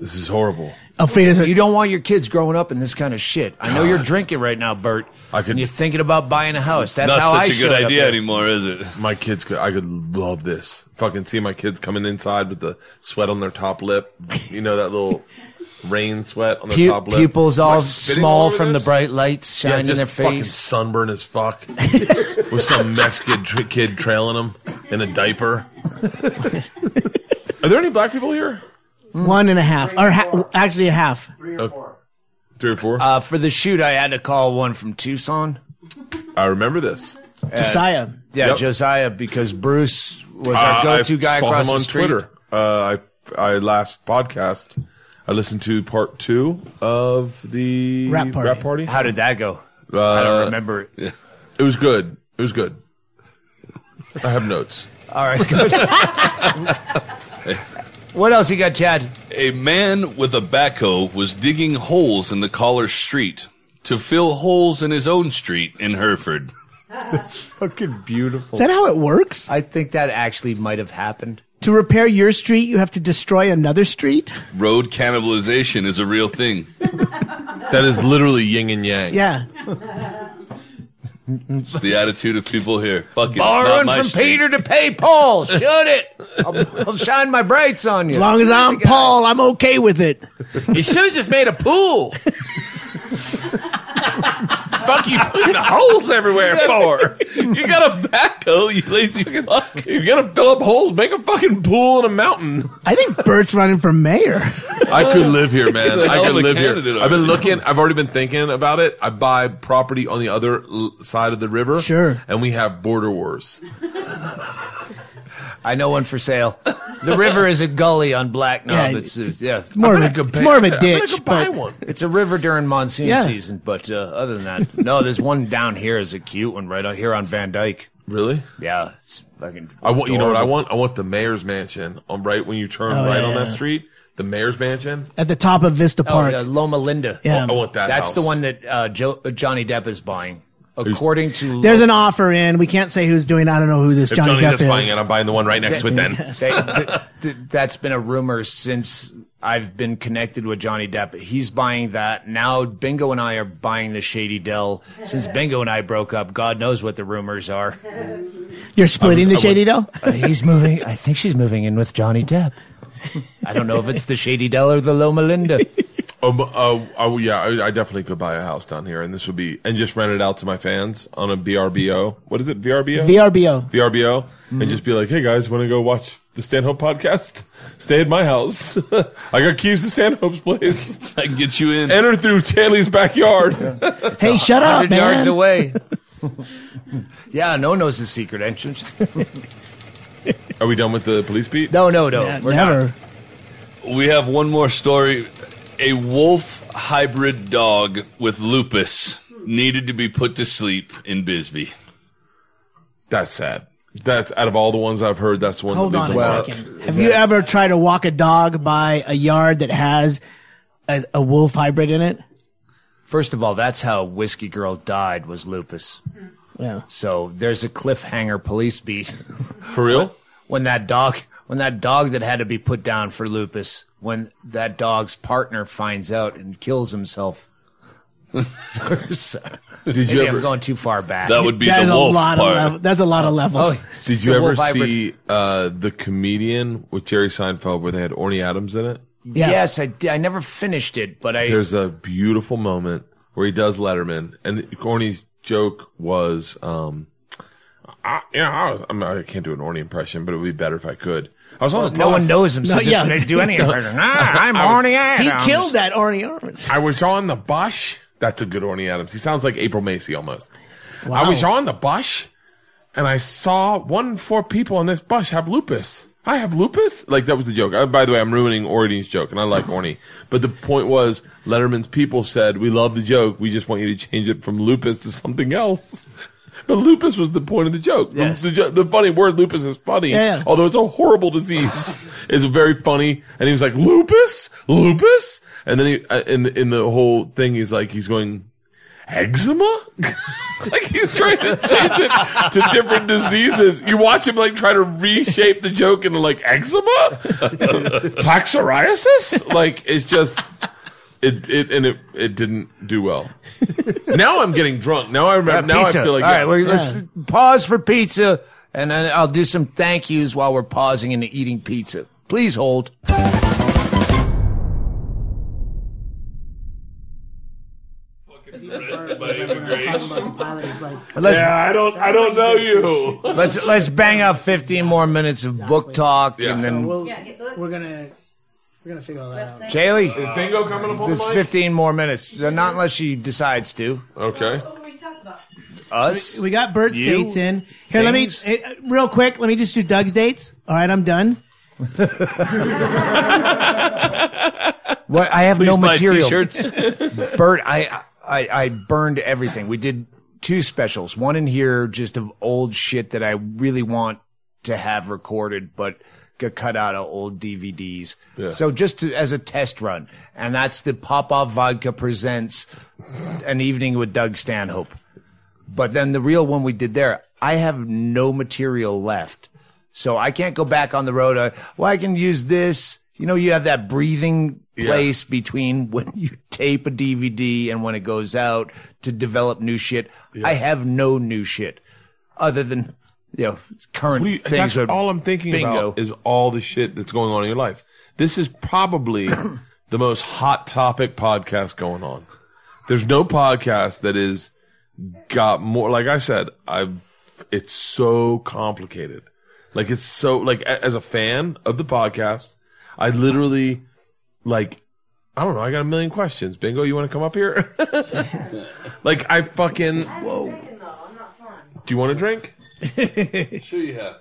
[SPEAKER 1] This is horrible.
[SPEAKER 3] Elfrida's
[SPEAKER 4] You don't want your kids growing up in this kind of shit. I know you're drinking right now, Bert.
[SPEAKER 1] I could-
[SPEAKER 4] And you're thinking about buying a house. That's
[SPEAKER 5] Not
[SPEAKER 4] how I
[SPEAKER 5] such a
[SPEAKER 4] showed
[SPEAKER 5] good
[SPEAKER 4] up
[SPEAKER 5] idea
[SPEAKER 4] there.
[SPEAKER 5] anymore, is it?
[SPEAKER 1] My kids could. I could love this. Fucking see my kids coming inside with the sweat on their top lip. You know that little rain sweat on their
[SPEAKER 4] Pu-
[SPEAKER 1] top lip.
[SPEAKER 4] pupils
[SPEAKER 1] Am I
[SPEAKER 4] all
[SPEAKER 1] spitting
[SPEAKER 4] small
[SPEAKER 1] over
[SPEAKER 4] from
[SPEAKER 1] this?
[SPEAKER 4] the bright lights
[SPEAKER 1] Yeah,
[SPEAKER 4] shining
[SPEAKER 1] just
[SPEAKER 4] in their
[SPEAKER 1] fucking
[SPEAKER 4] face.
[SPEAKER 1] sunburn as fuck, with some Mexican tr- kid trailing them in a diaper. Are there any black people here?
[SPEAKER 3] One and a half, or ha- actually a half.
[SPEAKER 1] Three or four.
[SPEAKER 4] Three or Uh, for the shoot, I had to call one from Tucson.
[SPEAKER 1] I remember this.
[SPEAKER 3] Josiah.
[SPEAKER 4] Yeah,
[SPEAKER 1] Yep.
[SPEAKER 4] Josiah, because Bruce was our
[SPEAKER 1] Uh,
[SPEAKER 4] go-to
[SPEAKER 1] I
[SPEAKER 4] guy
[SPEAKER 1] saw
[SPEAKER 4] across
[SPEAKER 1] him
[SPEAKER 4] the
[SPEAKER 1] on
[SPEAKER 4] street.
[SPEAKER 1] Twitter. Uh, I I last podcast. I listened to part two of the
[SPEAKER 3] Rap party.
[SPEAKER 4] How did that go?
[SPEAKER 1] Uh,
[SPEAKER 4] I don't remember it.
[SPEAKER 1] It was good. It was good. I have notes.
[SPEAKER 4] All right, good. what else you got, Chad?
[SPEAKER 5] A man with a backhoe was digging holes in the caller's street to fill holes in his own street in Hereford.
[SPEAKER 4] That's fucking beautiful.
[SPEAKER 3] Is that how it works?
[SPEAKER 4] I think that actually might have happened.
[SPEAKER 3] To repair your street, you have to destroy another street.
[SPEAKER 5] Road cannibalization is a real thing.
[SPEAKER 1] That is literally yin and yang.
[SPEAKER 3] Yeah.
[SPEAKER 5] It's the attitude of people here. Fuck it. it's
[SPEAKER 4] Borrowing
[SPEAKER 5] not my
[SPEAKER 4] from
[SPEAKER 5] street.
[SPEAKER 4] Peter to pay Paul. Shut it. I'll, I'll shine my brights on you.
[SPEAKER 3] As long as I'm Paul, I'm okay with it.
[SPEAKER 1] You should have just made a pool. Fuck you putting holes everywhere for?
[SPEAKER 5] You got a backhoe, you lazy fuck.
[SPEAKER 1] You're gonna fill up holes. Make a fucking pool in a mountain.
[SPEAKER 3] I think Bert's running for mayor.
[SPEAKER 1] I could live here, man.
[SPEAKER 5] He's a
[SPEAKER 1] I
[SPEAKER 5] hell
[SPEAKER 1] could
[SPEAKER 5] of a
[SPEAKER 1] live here.
[SPEAKER 5] candidate
[SPEAKER 1] I've been
[SPEAKER 5] already.
[SPEAKER 1] looking. I've already been thinking about it. I buy property on the other l- side of the river.
[SPEAKER 3] Sure.
[SPEAKER 1] And we have border wars.
[SPEAKER 4] I know one for sale. The river is a gully on Black Knob.
[SPEAKER 3] Yeah,
[SPEAKER 4] it's, uh, yeah.
[SPEAKER 3] It's more, of a,
[SPEAKER 1] could
[SPEAKER 3] it's more of a
[SPEAKER 1] I'm gonna
[SPEAKER 3] ditch.
[SPEAKER 1] go buy
[SPEAKER 3] but
[SPEAKER 1] one.
[SPEAKER 4] It's a river during monsoon
[SPEAKER 3] Yeah.
[SPEAKER 4] season, but uh, other than that, no. There's one down here is a cute one right out here on Van Dyke.
[SPEAKER 1] Really?
[SPEAKER 4] Yeah, it's fucking.
[SPEAKER 1] I want. You know what I
[SPEAKER 4] adorable.
[SPEAKER 1] want? I want the mayor's mansion on right when you turn
[SPEAKER 3] Oh,
[SPEAKER 1] right on
[SPEAKER 3] yeah.
[SPEAKER 1] that street. The mayor's mansion.
[SPEAKER 3] at the top of Vista
[SPEAKER 4] Oh,
[SPEAKER 3] Park.
[SPEAKER 4] uh, Loma Linda.
[SPEAKER 3] Yeah.
[SPEAKER 1] I want that.
[SPEAKER 4] That's
[SPEAKER 1] house.
[SPEAKER 4] the one that uh, jo- uh, Johnny Depp is buying. According to
[SPEAKER 3] There's an offer in. We can't say who's doing. I don't know who this
[SPEAKER 1] If
[SPEAKER 3] Johnny,
[SPEAKER 1] Johnny
[SPEAKER 3] Depp
[SPEAKER 1] Depp's buying it, I'm buying the one right next to it. Then
[SPEAKER 4] They- th- th- that's been a rumor since I've been connected with Johnny Depp. He's buying that now. Bingo and I are buying the Shady Dell. Since Bingo and I broke up, God knows what the rumors are.
[SPEAKER 3] You're splitting the Shady Dell.
[SPEAKER 4] Uh, he's moving. I think she's moving in with Johnny Depp. I don't know if it's the Shady Dell or the Loma Linda.
[SPEAKER 1] Oh, uh, oh yeah, I, I definitely could buy a house down here, and this would be and just rent it out to my fans on a VRBO. What is it? VRBO.
[SPEAKER 3] VRBO.
[SPEAKER 1] VRBO, and just be like, "Hey guys, want to go watch the Stanhope podcast? Stay at my house. I got keys to Stanhope's place.
[SPEAKER 5] I can get you in.
[SPEAKER 1] Enter through Chaille's backyard.
[SPEAKER 3] Hey, shut up,
[SPEAKER 4] 100 yards away. yeah, no one knows the secret entrance.
[SPEAKER 1] Are we done with the police beat?
[SPEAKER 4] No, no, no.
[SPEAKER 3] Yeah,
[SPEAKER 4] We're not.
[SPEAKER 3] never.
[SPEAKER 5] We have one more story. A wolf hybrid dog with lupus needed to be put to sleep in Bisbee.
[SPEAKER 1] That's sad. That's out of all the ones I've heard. That's one.
[SPEAKER 3] Hold
[SPEAKER 1] that
[SPEAKER 3] on a
[SPEAKER 1] leaves
[SPEAKER 3] second. Have you ever tried to walk a dog by a yard that has a, a wolf hybrid in it?
[SPEAKER 4] First of all, that's how Whiskey Girl died was lupus.
[SPEAKER 3] Yeah.
[SPEAKER 4] So there's a cliffhanger police beat
[SPEAKER 1] For real?
[SPEAKER 4] when that dog when that dog that had to be put down for lupus when that dog's partner finds out and kills himself. so,
[SPEAKER 1] Did you ever?
[SPEAKER 4] I'm going too far back.
[SPEAKER 5] That would be
[SPEAKER 3] That is
[SPEAKER 5] the
[SPEAKER 3] a
[SPEAKER 5] wolf
[SPEAKER 3] lot
[SPEAKER 5] part.
[SPEAKER 3] of level, That's a lot of levels.
[SPEAKER 4] Oh,
[SPEAKER 1] Did you ever see uh, the comedian with Jerry Seinfeld where they had Orny Adams in it?
[SPEAKER 3] Yeah.
[SPEAKER 4] Yes, I, di- I never finished it, but I
[SPEAKER 1] There's a beautiful moment where he does Letterman, and Orny's joke was, um, I, you know, I, was, I'm, I can't do an Orny impression, but it would be better if I could. I was on
[SPEAKER 4] Well,
[SPEAKER 1] the
[SPEAKER 4] no one knows him, so
[SPEAKER 3] No, yeah.
[SPEAKER 4] they do any impression. Ah, I'm
[SPEAKER 1] I was-
[SPEAKER 4] Orny Adams.
[SPEAKER 3] He killed that Orny Adams.
[SPEAKER 1] I was on the bus. That's a good Orny Adams. He sounds like April Macy almost.
[SPEAKER 3] Wow.
[SPEAKER 1] I was on the bus, and I saw one in four people on this bus have lupus. I have lupus. Like that was the joke. Uh, by the way, I'm ruining Orny's joke, and I like Orny. But the point was, Letterman's people said, "We love the joke. We just want you to change it from lupus to something else." But lupus was the point of the joke. The-
[SPEAKER 4] Yes.
[SPEAKER 1] The, jo- the funny word lupus is funny,
[SPEAKER 3] Yeah, yeah.
[SPEAKER 1] although it's a horrible disease. it's very funny, and he was like lupus, lupus, and then he uh, in in the whole thing, he's like he's going eczema. like he's trying to change it to different diseases. You watch him like try to reshape the joke into like eczema, plaque psoriasis. Like it's just it it and it it didn't do well. now I'm getting drunk. Now I remember. now
[SPEAKER 4] pizza.
[SPEAKER 1] I feel like
[SPEAKER 4] All right,
[SPEAKER 1] yeah.
[SPEAKER 4] we're, let's pause for pizza, and then I'll do some thank yous while we're pausing and eating pizza. Please hold. Let's,
[SPEAKER 1] yeah, I don't I don't know you.
[SPEAKER 4] let's let's bang out 15 more minutes of book talk,
[SPEAKER 1] Yeah.
[SPEAKER 4] and then
[SPEAKER 3] We'll, we're gonna we're gonna figure all that out.
[SPEAKER 4] Chaille,
[SPEAKER 1] Is Bingo coming up on
[SPEAKER 4] there's
[SPEAKER 1] the mic?
[SPEAKER 4] 15 more minutes. Not unless she decides to.
[SPEAKER 1] Okay. What were we talking about?
[SPEAKER 4] Us.
[SPEAKER 3] We got Bert's
[SPEAKER 4] You?
[SPEAKER 3] dates in. Here, let me
[SPEAKER 4] Things?
[SPEAKER 3] eh, real quick. Let me just do Doug's dates. All right, I'm done.
[SPEAKER 4] What? I have no
[SPEAKER 5] buy
[SPEAKER 4] material.
[SPEAKER 5] t-shirts.
[SPEAKER 4] Bert, I, I I burned everything. We did two specials. One in here just of old shit that I really want to have recorded, but got cut out of old DVDs.
[SPEAKER 1] Yeah.
[SPEAKER 4] So just to, as a test run, and that's the Popov Vodka presents an evening with Doug Stanhope. But then the real one we did there, I have no material left. So I can't go back on the road. Uh, well, I can use this. You know, you have that breathing place between when you tape a DVD and when it goes out to develop new shit. I have no new shit other than, you know, current
[SPEAKER 1] What you-
[SPEAKER 4] things.
[SPEAKER 1] that's
[SPEAKER 4] are
[SPEAKER 1] all I'm thinking
[SPEAKER 4] bingo.
[SPEAKER 1] about is all the shit that's going on in your life. This is probably the most hot topic podcast going on. There's no podcast that is got more. Like I said, I it's so complicated. Like it's so like as a fan of the podcast, I literally like I don't know. I got a million questions. Bingo, you want to come up here? like I fucking whoa. Do you want a drink?
[SPEAKER 5] Sure you have.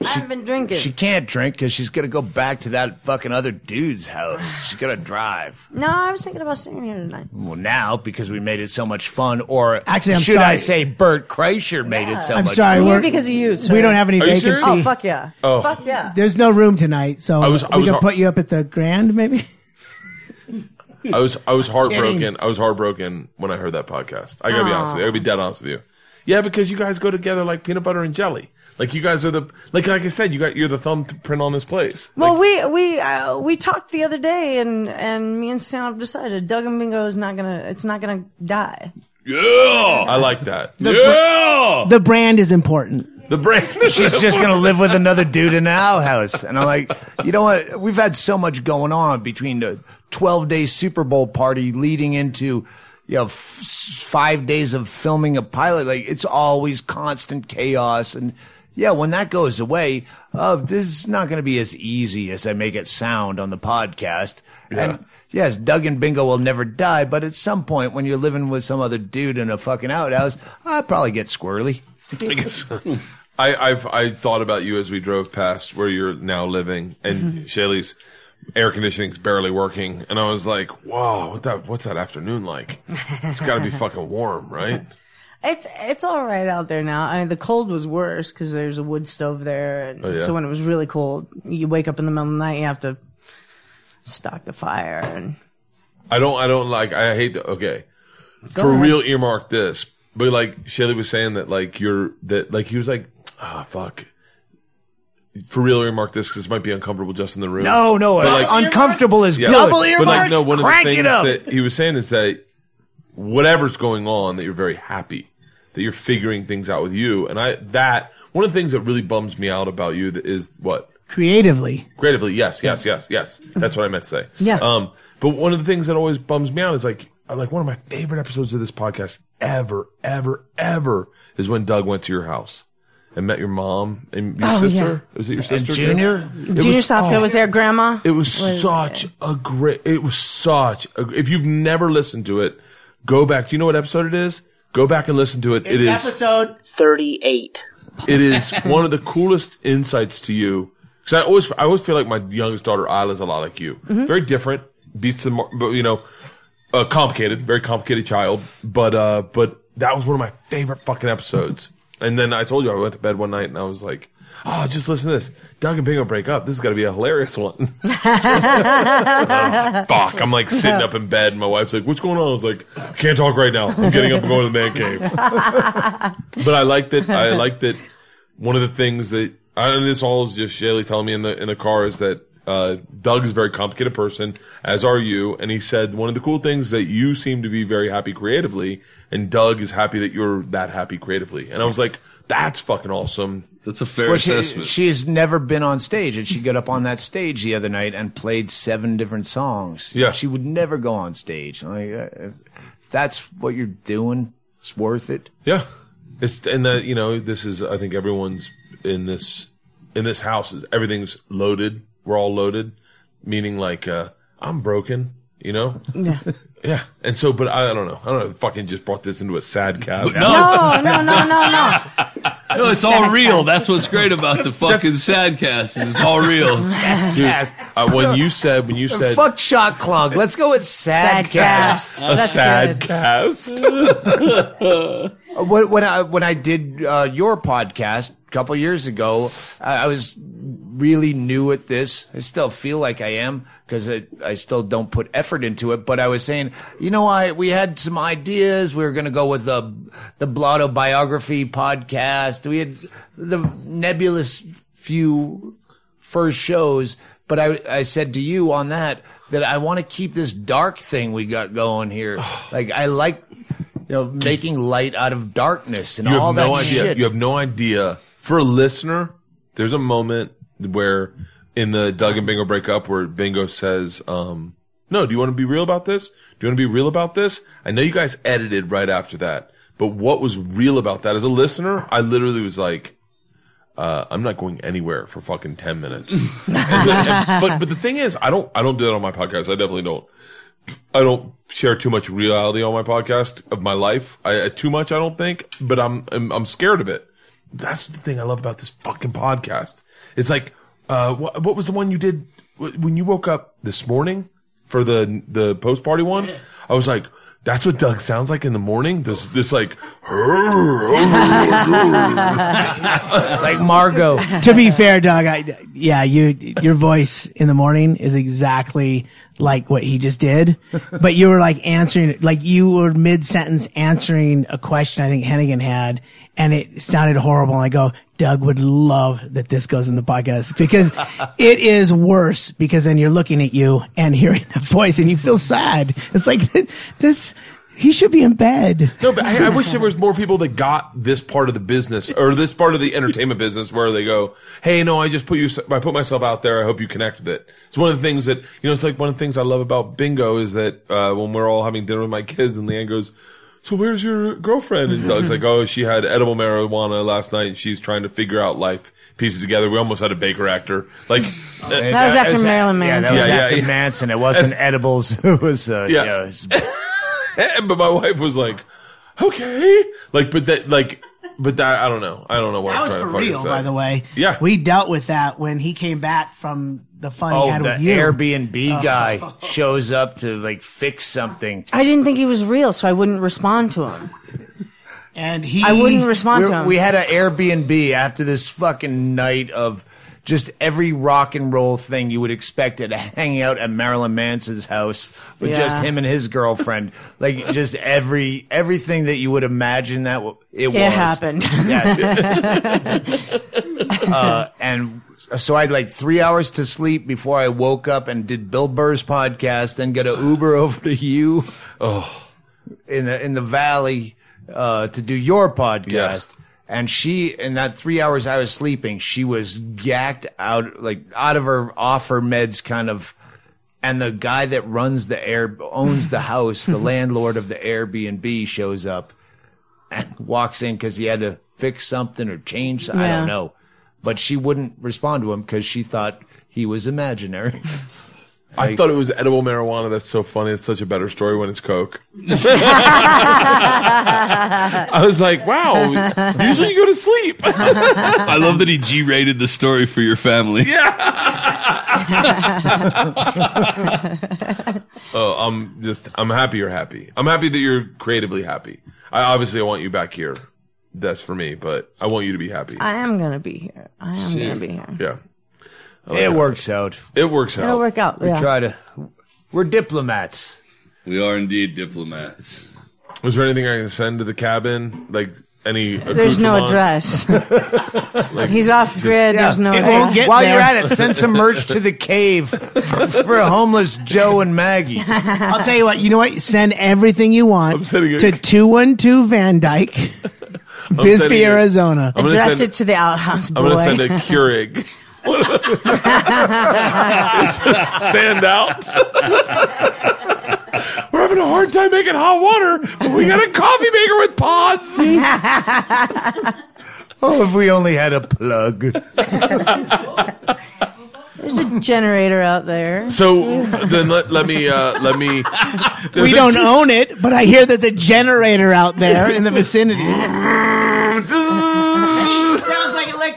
[SPEAKER 13] I haven't been drinking.
[SPEAKER 4] She can't drink because she's gonna go back to that fucking other dude's house. She's gonna drive.
[SPEAKER 13] no, I was thinking about staying here tonight.
[SPEAKER 4] Well, now because we made it so much fun, or
[SPEAKER 3] Actually, I'm
[SPEAKER 4] should I
[SPEAKER 3] sorry.
[SPEAKER 4] say Bert Kreischer made it so
[SPEAKER 3] I'm
[SPEAKER 4] much?
[SPEAKER 3] sorry.
[SPEAKER 13] I'm here
[SPEAKER 3] we're-
[SPEAKER 13] because of you. Sir.
[SPEAKER 3] We don't have any
[SPEAKER 1] Are you
[SPEAKER 3] vacancy.
[SPEAKER 1] serious?
[SPEAKER 13] Oh fuck yeah!
[SPEAKER 1] Oh.
[SPEAKER 13] Fuck yeah!
[SPEAKER 3] There's no room tonight, so
[SPEAKER 1] I was- I
[SPEAKER 3] we
[SPEAKER 1] was
[SPEAKER 3] can
[SPEAKER 1] har-
[SPEAKER 3] put you up at the Grand, maybe.
[SPEAKER 1] I was I was heartbroken. I was heartbroken when I heard that podcast. I gotta be honest with you. I gotta be dead honest with you. Yeah, because you guys go together like peanut butter and jelly. Like you guys are the like like I said, you got you're the thumbprint on this place.
[SPEAKER 13] Well, we we uh, we talked the other day, and and me and Sam have decided Doug and Bingo is not gonna it's not gonna die.
[SPEAKER 5] Yeah.
[SPEAKER 1] I like that.
[SPEAKER 5] Yeah.
[SPEAKER 3] The brand is important.
[SPEAKER 1] The brain.
[SPEAKER 4] She's just gonna live with another dude in an outhouse, and I'm like, you know what? We've had so much going on between the 12 day Super Bowl party leading into. You know, f- five days of filming a pilot, like it's always constant chaos. And yeah, when that goes away, uh, this is not going to be as easy as I make it sound on the podcast. And yes, Doug and Bingo will never die, but at some point when you're living with some other dude in a fucking outhouse, I'll probably get squirrely.
[SPEAKER 1] I guess I I've I thought about you as we drove past where you're now living, and Chaille's air conditioning's barely working, and I was like, "Wow, what that what's that afternoon like? It's got to be fucking warm, right?"
[SPEAKER 13] It's it's all right out there now. I mean, the cold was worse because there's a wood stove there, and
[SPEAKER 1] Oh, yeah?
[SPEAKER 13] so when it was really cold, you wake up in the middle of the night, you have to stock the fire, and
[SPEAKER 1] I don't I don't like I hate to, okay.
[SPEAKER 13] Go
[SPEAKER 1] For
[SPEAKER 13] ahead.
[SPEAKER 1] real earmark this. But like Chaille was saying that like you're that like he was like, "Ah, fuck." For real earmark this cuz it might be uncomfortable just in the room.
[SPEAKER 4] No, no,
[SPEAKER 1] But,
[SPEAKER 4] uh,
[SPEAKER 1] like,
[SPEAKER 4] uncomfortable is
[SPEAKER 1] Yeah.
[SPEAKER 4] good.
[SPEAKER 3] Double
[SPEAKER 1] But
[SPEAKER 3] earmark.
[SPEAKER 1] like no, one of the things that he was saying is that whatever's going on, that you're very happy, that you're figuring things out with you, and I that one of the things that really bums me out about you is what
[SPEAKER 3] Creatively,
[SPEAKER 1] creatively. Yes, yes, yes, yes. That's what I meant to say.
[SPEAKER 13] Yeah.
[SPEAKER 1] Um, but one of the things that always bums me out is like like one of my favorite episodes of this podcast ever, ever, ever is when Doug went to your house. And met your mom and your
[SPEAKER 13] Oh,
[SPEAKER 1] sister.
[SPEAKER 13] yeah.
[SPEAKER 1] Was it your
[SPEAKER 13] And
[SPEAKER 1] sister?
[SPEAKER 13] Junior?
[SPEAKER 1] It
[SPEAKER 13] Junior
[SPEAKER 1] was-
[SPEAKER 13] Stopka
[SPEAKER 1] oh.
[SPEAKER 13] was there. Grandma.
[SPEAKER 1] It was,
[SPEAKER 13] was-
[SPEAKER 1] such a great. It was such. A, if you've never listened to it, go back. Do you know what episode it is? Go back and listen to it. it is.
[SPEAKER 3] episode 38.
[SPEAKER 1] it is one of the coolest insights to you because I always I always feel like my youngest daughter Ila's a lot like you.
[SPEAKER 3] Mhm.
[SPEAKER 1] Very different, beats the mar- but you know, uh, complicated, very complicated child. But uh, but that was one of my favorite fucking episodes. And then I told you I went to bed one night and I was like, oh, just listen to this. Doug and Bingo break up. This is got to be a hilarious one. Fuck. I'm like sitting up in bed and my wife's like, what's going on? I was like, I can't talk right now. I'm getting up and going to the man cave. but I liked it. I liked it. One of the things that, and this all is just Chaille telling me in the in the car is that uh, Doug is a very complicated person, as are you. And he said one of the cool things that you seem to be very happy creatively, and Doug is happy that you're that happy creatively. And I was like, that's fucking awesome.
[SPEAKER 5] That's a fair
[SPEAKER 4] Well, she, she has never been on stage, and she got up on that stage the other night and played seven different songs.
[SPEAKER 1] Yeah.
[SPEAKER 4] she would never go on stage. Like, uh, if that's what you're doing. It's worth it.
[SPEAKER 1] Yeah, it's and that you know this is I think everyone's in this in this house is everything's loaded. We're all loaded, meaning like uh, I'm broken. You know.
[SPEAKER 13] Yeah.
[SPEAKER 1] Yeah, and so, but I, I don't know. I don't know. Fucking just brought this into a sad cast.
[SPEAKER 5] No,
[SPEAKER 13] No, no, no, no, no.
[SPEAKER 5] No, it's all real. That's what's great about the fucking sad cast. Is it's all real.
[SPEAKER 1] Dude, uh, when you said when you said
[SPEAKER 4] Fuck shot clog. Let's go with sad,
[SPEAKER 13] Sad cast.
[SPEAKER 1] a
[SPEAKER 13] That's
[SPEAKER 1] sad
[SPEAKER 13] good.
[SPEAKER 1] cast,
[SPEAKER 4] When, when I when I did uh, your podcast a couple years ago, I, I was really new at this. I still feel like I am because I, I still don't put effort into it. But I was saying, you know, I we had some ideas. We were going to go with the the Blotto biography podcast. We had the nebulous few first shows. But I, I said to you on that that I want to keep this dark thing we got going here. like I like, you know, making light out of darkness and
[SPEAKER 1] you
[SPEAKER 4] all
[SPEAKER 1] have
[SPEAKER 4] that
[SPEAKER 1] no idea.
[SPEAKER 4] shit.
[SPEAKER 1] You have no idea. For a listener, there's a moment where in the Doug and Bingo break up where Bingo says, um, "No, do you want to be real about this? Do you want to be real about this?" I know you guys edited right after that, but what was real about that? As a listener, I literally was like. Uh, I'm not going anywhere for fucking ten minutes. And and- but but the thing is, I don't I don't do that on my podcast. I definitely don't. I don't share too much reality on my podcast of my life. I, too much, I don't think, but I'm, I'm I'm scared of it. That's the thing I love about this fucking podcast. It's like, uh, what, what was the one you did when you woke up this morning for the the post party one? I was like, that's what Doug sounds like in the morning. This this like,
[SPEAKER 4] like Margot.
[SPEAKER 3] to be fair, Doug, I, yeah, you your voice in the morning is exactly like what he just did, but you were like answering, like you were mid sentence answering a question I think Hennigan had, and it sounded horrible. And I go, Doug would love that this goes in the podcast because it is worse because then you're looking at you and hearing the voice and you feel sad. It's like this. He should be in bed.
[SPEAKER 1] No, but I, I wish there was more people that got this part of the business or this part of the entertainment business where they go, "Hey, no, I just put you, I put myself out there. I hope you connect with it." It's one of the things that you know. It's like one of the things I love about Bingo is that uh, when we're all having dinner with my kids, and Leanne goes, "So where's your girlfriend?" And Doug's like, "Oh, she had edible marijuana last night. She's trying to figure out life, piece it together." We almost had a Baker actor. Like
[SPEAKER 13] That was after Marilyn Manson.
[SPEAKER 4] Yeah, that
[SPEAKER 13] Manson.
[SPEAKER 4] was
[SPEAKER 1] Yeah, yeah,
[SPEAKER 4] after
[SPEAKER 1] yeah.
[SPEAKER 4] Manson. It wasn't edibles. It was uh,
[SPEAKER 1] Yeah.
[SPEAKER 4] yeah. it was-
[SPEAKER 1] but my wife was like, "Okay," like, but that, like, but that, I don't know. I don't know what
[SPEAKER 3] That
[SPEAKER 1] I'm
[SPEAKER 3] was
[SPEAKER 1] trying
[SPEAKER 3] for
[SPEAKER 1] to fucking
[SPEAKER 3] real, by the way.
[SPEAKER 1] Yeah.
[SPEAKER 3] we dealt with that when he came back from the fun he
[SPEAKER 4] oh,
[SPEAKER 3] had
[SPEAKER 4] the
[SPEAKER 3] with you.
[SPEAKER 4] Airbnb
[SPEAKER 3] Oh.
[SPEAKER 4] guy shows up to like fix something.
[SPEAKER 13] I didn't think he was real, so I wouldn't respond to him.
[SPEAKER 3] and he,
[SPEAKER 13] I wouldn't respond
[SPEAKER 4] we,
[SPEAKER 13] to him.
[SPEAKER 4] we had an Airbnb after this fucking night of just every rock and roll thing you would expect at hanging out at Marilyn Manson's house with
[SPEAKER 13] Yeah.
[SPEAKER 4] just him and his girlfriend. like just every everything that you would imagine that w- it, was.
[SPEAKER 13] It happened.
[SPEAKER 4] Yes. uh, and so I had like three hours to sleep before I woke up and did Bill Burr's podcast, then got an Uber over to you.
[SPEAKER 1] Oh.
[SPEAKER 4] In the in the valley uh, to do your podcast. And she, in that three hours I was sleeping, she was gacked out, like out of her, off her meds, kind of. And the guy that runs the air, owns the house, the landlord of the Airbnb, shows up and walks in because he had to fix something or change. I don't know, but she wouldn't respond to him because she thought he was imaginary.
[SPEAKER 1] I thought it was edible marijuana. That's so funny. It's such a better story when it's coke. I was like, wow. Usually you go to sleep.
[SPEAKER 5] I love that he G-rated the story for your family. Yeah.
[SPEAKER 1] oh, I'm just. I'm happy you're happy. I'm happy that you're creatively happy. I obviously I want you back here. That's for me, but I want you to be happy.
[SPEAKER 13] I am gonna be here. I am gonna be here.
[SPEAKER 1] Yeah.
[SPEAKER 4] Oh, it works out.
[SPEAKER 1] It works out.
[SPEAKER 13] It'll work out.
[SPEAKER 4] We
[SPEAKER 13] yeah.
[SPEAKER 4] try to. We're diplomats.
[SPEAKER 5] We are indeed diplomats.
[SPEAKER 1] Was there anything I can send to the cabin? Like any?
[SPEAKER 13] There's no
[SPEAKER 1] accoutrements?
[SPEAKER 13] address. He's off grid. There's no
[SPEAKER 4] It
[SPEAKER 13] address.
[SPEAKER 4] won't get While you're at it, send some merch to the cave for, for homeless Joe and Maggie.
[SPEAKER 3] I'll tell you what. You know what? Send everything you want to two one two Van Dyke, Bisbee, Arizona.
[SPEAKER 13] Address
[SPEAKER 1] send-
[SPEAKER 13] it to the outhouse boy.
[SPEAKER 1] I'm gonna send a Keurig. Stand out. We're having a hard time making hot water, but we got a coffee maker with pods.
[SPEAKER 4] Oh, if we only had a plug.
[SPEAKER 13] There's a generator out there.
[SPEAKER 1] So then let, let me uh, let me.
[SPEAKER 3] We don't own it, but I hear there's a generator out there in the vicinity.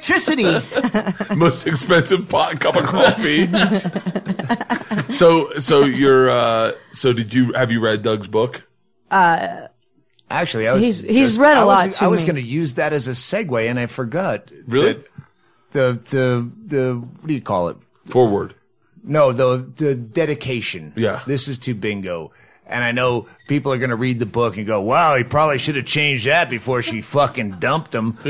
[SPEAKER 3] Sounds like electricity.
[SPEAKER 1] most expensive pot cup of coffee. so so you're uh, so did you have you read Doug's book?
[SPEAKER 13] Uh,
[SPEAKER 4] Actually, I was.
[SPEAKER 13] He's- he's read a
[SPEAKER 4] I
[SPEAKER 13] lot to
[SPEAKER 4] I was
[SPEAKER 13] me.
[SPEAKER 4] going to use that as a segue, and I forgot.
[SPEAKER 1] Really?
[SPEAKER 4] that The the the what do you call it?
[SPEAKER 1] Forward.
[SPEAKER 4] No, the the dedication.
[SPEAKER 1] Yeah.
[SPEAKER 4] This is to bingo. And I know people are going to read the book and go, "Wow, he probably should have changed that before she fucking dumped him."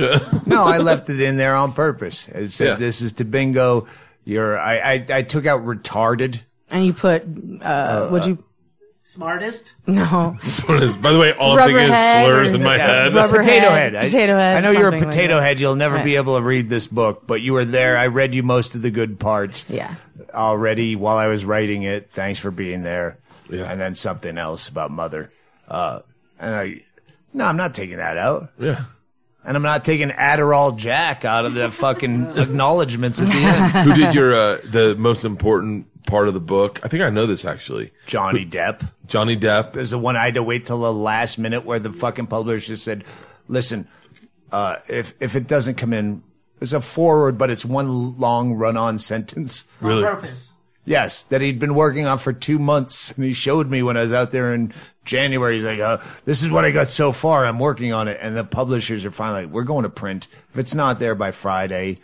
[SPEAKER 4] no, I left it in there on purpose. It said,
[SPEAKER 1] Yeah.
[SPEAKER 4] "This is to bingo." You're. I, I I took out retarded.
[SPEAKER 13] and you put, uh, would you?
[SPEAKER 3] Smartest.
[SPEAKER 13] No.
[SPEAKER 1] By the way, all I'm thinking is slurs in my
[SPEAKER 13] Yeah,
[SPEAKER 1] head.
[SPEAKER 13] rubber-
[SPEAKER 4] potato
[SPEAKER 13] head,
[SPEAKER 4] head. I-
[SPEAKER 13] potato head,
[SPEAKER 4] I know you're a
[SPEAKER 13] something like
[SPEAKER 4] potato head. You'll never
[SPEAKER 13] Right.
[SPEAKER 4] be able to read this book, but you were there. I read you most of the good parts.
[SPEAKER 13] Yeah.
[SPEAKER 4] Already while I was writing it. Thanks for being there.
[SPEAKER 1] Yeah.
[SPEAKER 4] And then something else about mother. Uh, and I, no, I'm not taking that out.
[SPEAKER 1] Yeah.
[SPEAKER 4] And I'm not taking Adderall Jack out of the fucking acknowledgments at the end.
[SPEAKER 1] Who did your uh, the most important part of the book? I think I know this actually.
[SPEAKER 4] Johnny Depp.
[SPEAKER 1] Johnny Depp.
[SPEAKER 4] is the one I had to wait till the last minute where the fucking publisher said, "Listen, uh, if if it doesn't come in, it's a forward, but it's one long run-on sentence."
[SPEAKER 1] Really?
[SPEAKER 3] purpose.
[SPEAKER 4] Yes, that he'd been working on for two months, and he showed me when I was out there in January. He's like, uh, "This is what I got so far. I'm working on it." And the publishers are finally like, "We're going to print. If it's not there by Friday."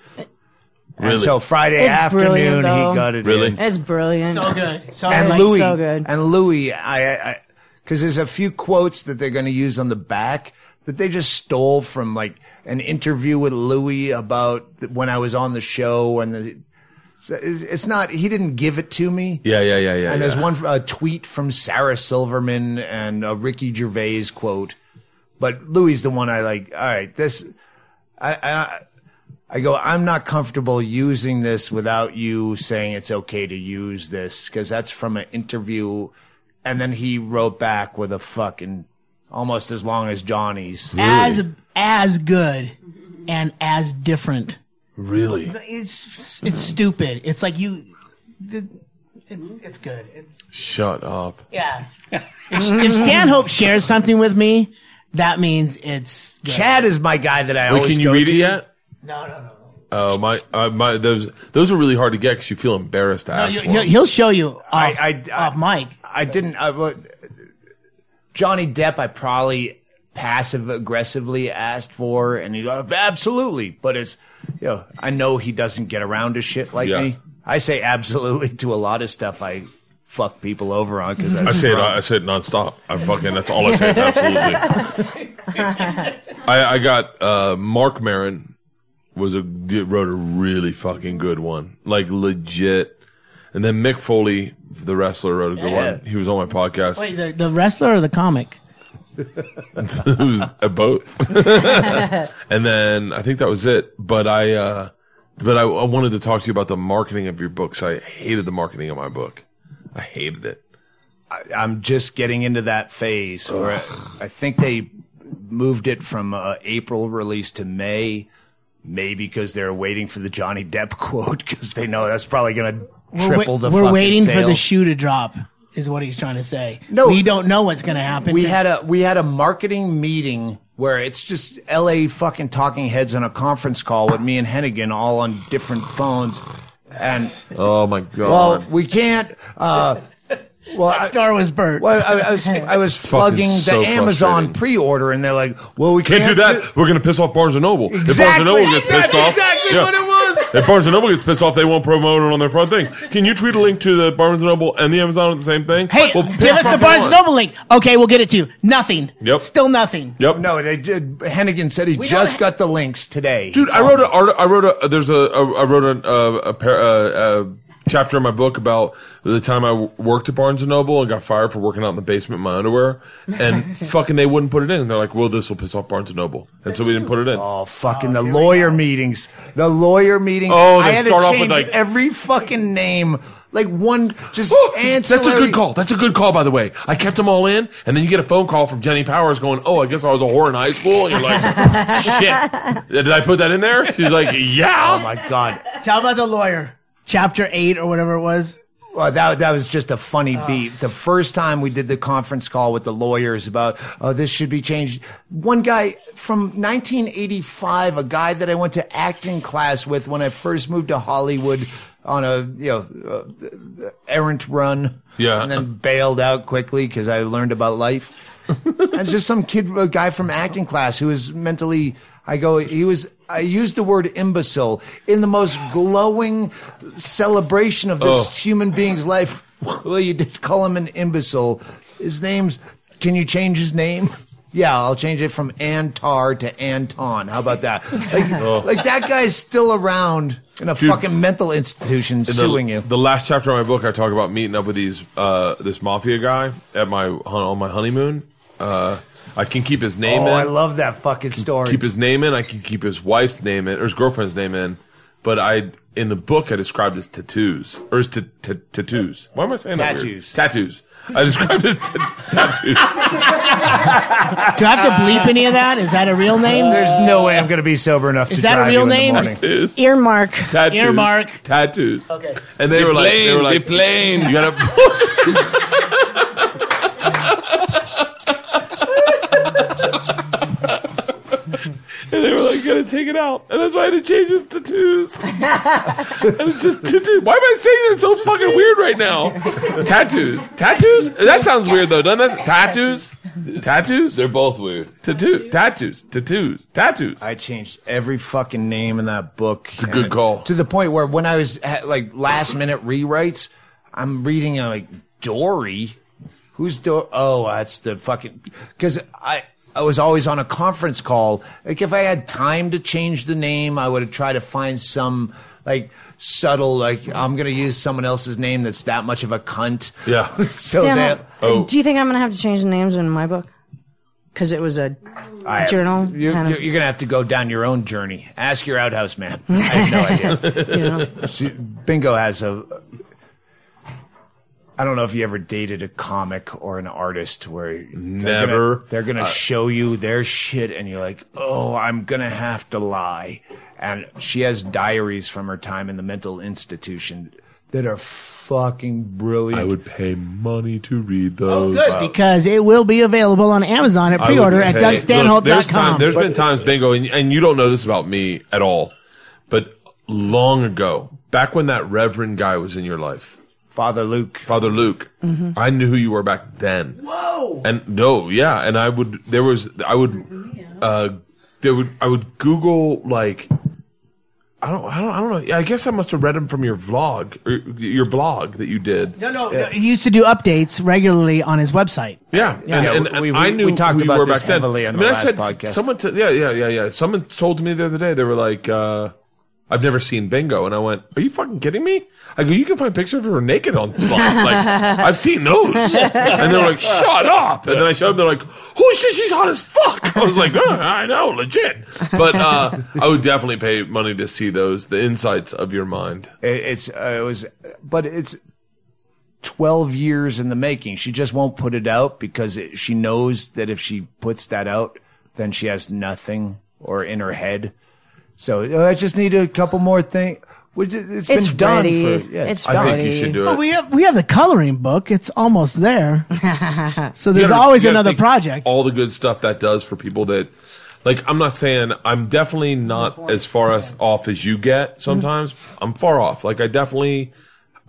[SPEAKER 1] Really?
[SPEAKER 4] And so Friday
[SPEAKER 13] It's
[SPEAKER 4] afternoon, he got it
[SPEAKER 1] Really?
[SPEAKER 4] in
[SPEAKER 13] It's brilliant.
[SPEAKER 3] So good. So
[SPEAKER 4] and
[SPEAKER 3] like-
[SPEAKER 4] Louis,
[SPEAKER 13] so good.
[SPEAKER 4] and Louis, I, I, because there's a few quotes that they're going to use on the back that they just stole from like an interview with Louis about when I was on the show, and the, so it's, it's not he didn't give it to me.
[SPEAKER 1] Yeah, yeah, yeah, yeah.
[SPEAKER 4] and there's
[SPEAKER 1] yeah.
[SPEAKER 4] one a tweet from Sarah Silverman and a Ricky Gervais quote, but Louis the one I like. All right, this, I, I, I go. I'm not comfortable using this without you saying it's okay to use this because that's from an interview, and then he wrote back with a fucking almost as long as Johnny's.
[SPEAKER 3] as as good and as different.
[SPEAKER 1] Really?
[SPEAKER 3] It's it's stupid. It's like you. It's it's good. It's
[SPEAKER 1] Shut up.
[SPEAKER 3] yeah. If, if Stanhope shares something with me, that means it's good.
[SPEAKER 4] Chad is my guy that I
[SPEAKER 1] Wait,
[SPEAKER 4] always
[SPEAKER 1] can you
[SPEAKER 4] go
[SPEAKER 1] read
[SPEAKER 4] to.
[SPEAKER 1] it yet?
[SPEAKER 3] No, no, no.
[SPEAKER 1] Oh my, uh, my those those are really hard to get because you feel embarrassed to
[SPEAKER 3] no
[SPEAKER 1] ask
[SPEAKER 3] you-
[SPEAKER 1] for.
[SPEAKER 3] he'll,
[SPEAKER 1] 'em.
[SPEAKER 3] he'll show you off,
[SPEAKER 4] I- I-
[SPEAKER 3] off mic.
[SPEAKER 4] I didn't. I, what- Johnny Depp, I probably passive aggressively asked for, and he goes, absolutely. But it's, you know, I know he doesn't get around to shit like
[SPEAKER 1] Yeah.
[SPEAKER 4] me. I say absolutely to a lot of stuff I fuck people over on because
[SPEAKER 1] I say it. I say it nonstop. I fucking. That's all I say. Is absolutely. I, I got uh, Marc Maron was a did, wrote a really fucking good one, like legit. And then Mick Foley, the wrestler, wrote a good
[SPEAKER 4] Yeah.
[SPEAKER 1] one. He was on my podcast.
[SPEAKER 3] Wait, the, the wrestler or the comic?
[SPEAKER 1] it was a both. and then I think that was it. But I, uh, but I, I wanted to talk to you about the marketing of your books. I hated the marketing of my book. I hated it.
[SPEAKER 4] I, I'm just getting into that phase where I, I think they moved it from uh, April release to May, maybe because they're waiting for the Johnny Depp quote because they know that's probably going to
[SPEAKER 3] We're,
[SPEAKER 4] triple the.
[SPEAKER 3] we're
[SPEAKER 4] fucking
[SPEAKER 3] waiting for the shoe to drop. Is what he's trying to say.
[SPEAKER 4] No.
[SPEAKER 3] we don't know what's going to happen.
[SPEAKER 4] we had a we had a marketing meeting where it's just L.A. fucking talking heads on a conference call with me and Hennigan all on different phones, and
[SPEAKER 1] Oh my god.
[SPEAKER 4] well, we can't. Uh, well, I,
[SPEAKER 3] Star was Bert.
[SPEAKER 4] well, I, I was I was plugging
[SPEAKER 1] so
[SPEAKER 4] the Amazon pre-order, and they're like, "Well, we
[SPEAKER 1] can't
[SPEAKER 4] can't,
[SPEAKER 1] do that. We're gonna piss off Barnes and Noble. If Barnes and Noble gets
[SPEAKER 4] That's
[SPEAKER 1] pissed off,
[SPEAKER 4] exactly
[SPEAKER 1] yeah.
[SPEAKER 4] What it.
[SPEAKER 1] If Barnes and Noble gets pissed off, they won't promote it on their front thing. Can you tweet a link to the Barnes and Noble and the Amazon at the same thing?
[SPEAKER 3] Hey,
[SPEAKER 1] Well,
[SPEAKER 3] give us the Barnes & Noble link. Okay, we'll get it to you. Nothing.
[SPEAKER 1] Yep.
[SPEAKER 3] Still nothing.
[SPEAKER 1] Yep.
[SPEAKER 4] No, they did. Hennigan said he
[SPEAKER 3] We
[SPEAKER 4] just
[SPEAKER 3] don't-
[SPEAKER 4] got the links today.
[SPEAKER 1] Dude, I wrote a art- I wrote a there's a, a I wrote a a, a, par- uh, a chapter in my book about the time I w- worked at Barnes and Noble and got fired for working out in the basement in my underwear, and fucking they wouldn't put it in. They're like, "Well, this will piss off Barnes and Noble," and so we didn't put it in.
[SPEAKER 4] Oh, fucking the lawyer meetings. The lawyer meetings.
[SPEAKER 1] Oh,
[SPEAKER 4] I
[SPEAKER 1] they
[SPEAKER 4] had
[SPEAKER 1] start
[SPEAKER 4] to
[SPEAKER 1] off with,
[SPEAKER 4] change
[SPEAKER 1] like-
[SPEAKER 4] every fucking name. Like one, just answer.
[SPEAKER 1] That's a good call. That's a good call, by the way. I kept them all in, and then you get a phone call from Jenny Powers going, "Oh, I guess I was a whore in high school." And you're like, "Shit, did I put that in there?" She's like, oh, "Yeah."
[SPEAKER 4] Oh my god.
[SPEAKER 3] Tell about the lawyer. Chapter eight or whatever it was.
[SPEAKER 4] Well, that that was just a funny beat. The first time we did the conference call with the lawyers about, oh, this should be changed. One guy from 1985, a guy that I went to acting class with when I first moved to Hollywood on a you know uh, errant run.
[SPEAKER 1] Yeah.
[SPEAKER 4] and then bailed out quickly because I learned about life. and it's just some kid, a guy from acting class who was mentally. I go. He was. I used the word imbecile in the most glowing celebration of this
[SPEAKER 1] Oh.
[SPEAKER 4] human being's life. Well, you did call him an imbecile. His name's. Can you change his name? Yeah, I'll change it from Antar to Anton. How about that? Like, like that guy's still around in a
[SPEAKER 1] Oh. Dude.
[SPEAKER 4] fucking mental institution
[SPEAKER 1] In the,
[SPEAKER 4] suing you.
[SPEAKER 1] The last chapter of my book, I talk about meeting up with these uh, this mafia guy at my on my honeymoon. Uh, I can keep his name
[SPEAKER 4] Oh,
[SPEAKER 1] in.
[SPEAKER 4] I love that fucking story.
[SPEAKER 1] keep his name in. I can keep his wife's name in or his girlfriend's name in. But I in the book I described his tattoos or his t- t- tattoos. Why am I saying that? weird?
[SPEAKER 4] Tattoos.
[SPEAKER 1] Tattoos. I described his t- tattoos.
[SPEAKER 3] Do I have to bleep any of that? Is that a real name?
[SPEAKER 4] There's no way I'm going to be sober enough
[SPEAKER 3] Is
[SPEAKER 4] to
[SPEAKER 3] that a real
[SPEAKER 4] you in the
[SPEAKER 3] name?
[SPEAKER 4] morning.
[SPEAKER 1] tattoos.
[SPEAKER 13] Earmark.
[SPEAKER 1] Tattoos.
[SPEAKER 3] Earmark.
[SPEAKER 1] Tattoos.
[SPEAKER 3] Okay.
[SPEAKER 1] And they
[SPEAKER 5] The
[SPEAKER 1] were like, they
[SPEAKER 5] plane,
[SPEAKER 1] were like,
[SPEAKER 5] the plane.
[SPEAKER 1] You gotta. And they were like, "You gotta take it out," and that's why I had to change his tattoos. and it's just tattoo. Why am I saying this so fucking weird right now? tattoos, tattoos. That sounds weird though, doesn't it? Tattoos, tattoos.
[SPEAKER 5] They're both weird.
[SPEAKER 1] Tattoo, tattoos, tattoos, tattoos.
[SPEAKER 4] I changed every fucking name in that book. It's
[SPEAKER 1] a good call.
[SPEAKER 4] To the point where when I was ha- like last minute rewrites, I'm reading like Dory. Who's Dory? Oh, that's the fucking because I. I was always on a conference call. Like if I had time to change the name, I would have tried to find some like subtle, like I'm gonna use someone else's name that's that much of a cunt.
[SPEAKER 1] Yeah.
[SPEAKER 4] So
[SPEAKER 13] Stan,
[SPEAKER 4] that
[SPEAKER 1] Oh.
[SPEAKER 13] do you think I'm going to have to change the names in my book? Because it was a
[SPEAKER 4] I-
[SPEAKER 13] journal.
[SPEAKER 4] You're,
[SPEAKER 13] kind of-
[SPEAKER 4] you're, you're gonna have to go down your own journey. Ask your outhouse man. I have no idea.
[SPEAKER 13] you know.
[SPEAKER 4] See, Bingo has a. I don't know if you ever dated a comic or an artist where they're
[SPEAKER 1] Never.
[SPEAKER 4] Gonna, they're gonna uh, show you their shit, and you're like, "Oh, I'm gonna have to lie." And she has diaries from her time in the mental institution that are fucking brilliant.
[SPEAKER 1] I would pay money to read
[SPEAKER 3] Oh,
[SPEAKER 1] those.
[SPEAKER 3] good, because it will be available on Amazon at pre-order at
[SPEAKER 1] pay- Look, there's,
[SPEAKER 3] DougStanhope.com.
[SPEAKER 1] time, there's been times, Bingo, and, and you don't know this about me at all, but long ago, back when that Reverend guy was in your life,
[SPEAKER 4] Father Luke.
[SPEAKER 1] Father Luke, I knew who you were back then. Whoa! And no, yeah, and I would, there was, I would, uh, there would, I would Google like, I don't, I don't, I don't know. Yeah, I guess I must have read him from your vlog or your blog that you did.
[SPEAKER 3] no, no, no, he used to do updates regularly on his website.
[SPEAKER 1] Yeah, and,
[SPEAKER 4] Yeah,
[SPEAKER 1] and,
[SPEAKER 4] we-
[SPEAKER 1] and
[SPEAKER 4] we-
[SPEAKER 1] I knew
[SPEAKER 4] we talked
[SPEAKER 1] who you
[SPEAKER 4] about
[SPEAKER 1] were
[SPEAKER 4] this
[SPEAKER 1] back then.
[SPEAKER 4] heavily on
[SPEAKER 1] I mean,
[SPEAKER 4] the
[SPEAKER 1] I
[SPEAKER 4] last
[SPEAKER 1] said
[SPEAKER 4] podcast.
[SPEAKER 1] someone, t- yeah, yeah, yeah, yeah. Someone told me the other day they were like, uh, "I've never seen Bingo," and I went, "Are you fucking kidding me?" I go, "You can find pictures of her naked on the like I've seen those," and they're like, "Shut up!" And then I showed them, they're like, "Holy shit, she's hot as fuck!" I was like, oh, "I know, legit," but uh, I would definitely pay money to see those, the insights of your mind.
[SPEAKER 4] It, it's uh, it was, but it's twelve years in the making. She just won't put it out because it, she knows that if she puts that out, then she has nothing or in her head. So I just need a couple more things. It's
[SPEAKER 13] It's
[SPEAKER 4] been done
[SPEAKER 13] ready.
[SPEAKER 4] for. Yeah,
[SPEAKER 13] It's
[SPEAKER 1] I think you should do
[SPEAKER 3] Well,
[SPEAKER 1] it.
[SPEAKER 3] we have we have the coloring book. It's almost there. so
[SPEAKER 1] You
[SPEAKER 3] there's
[SPEAKER 1] gotta-
[SPEAKER 3] always another project.
[SPEAKER 1] All the good stuff that does for people that, like, I'm not saying I'm definitely not as far as off as you get. Sometimes mm-hmm. I'm far off. Like, I definitely,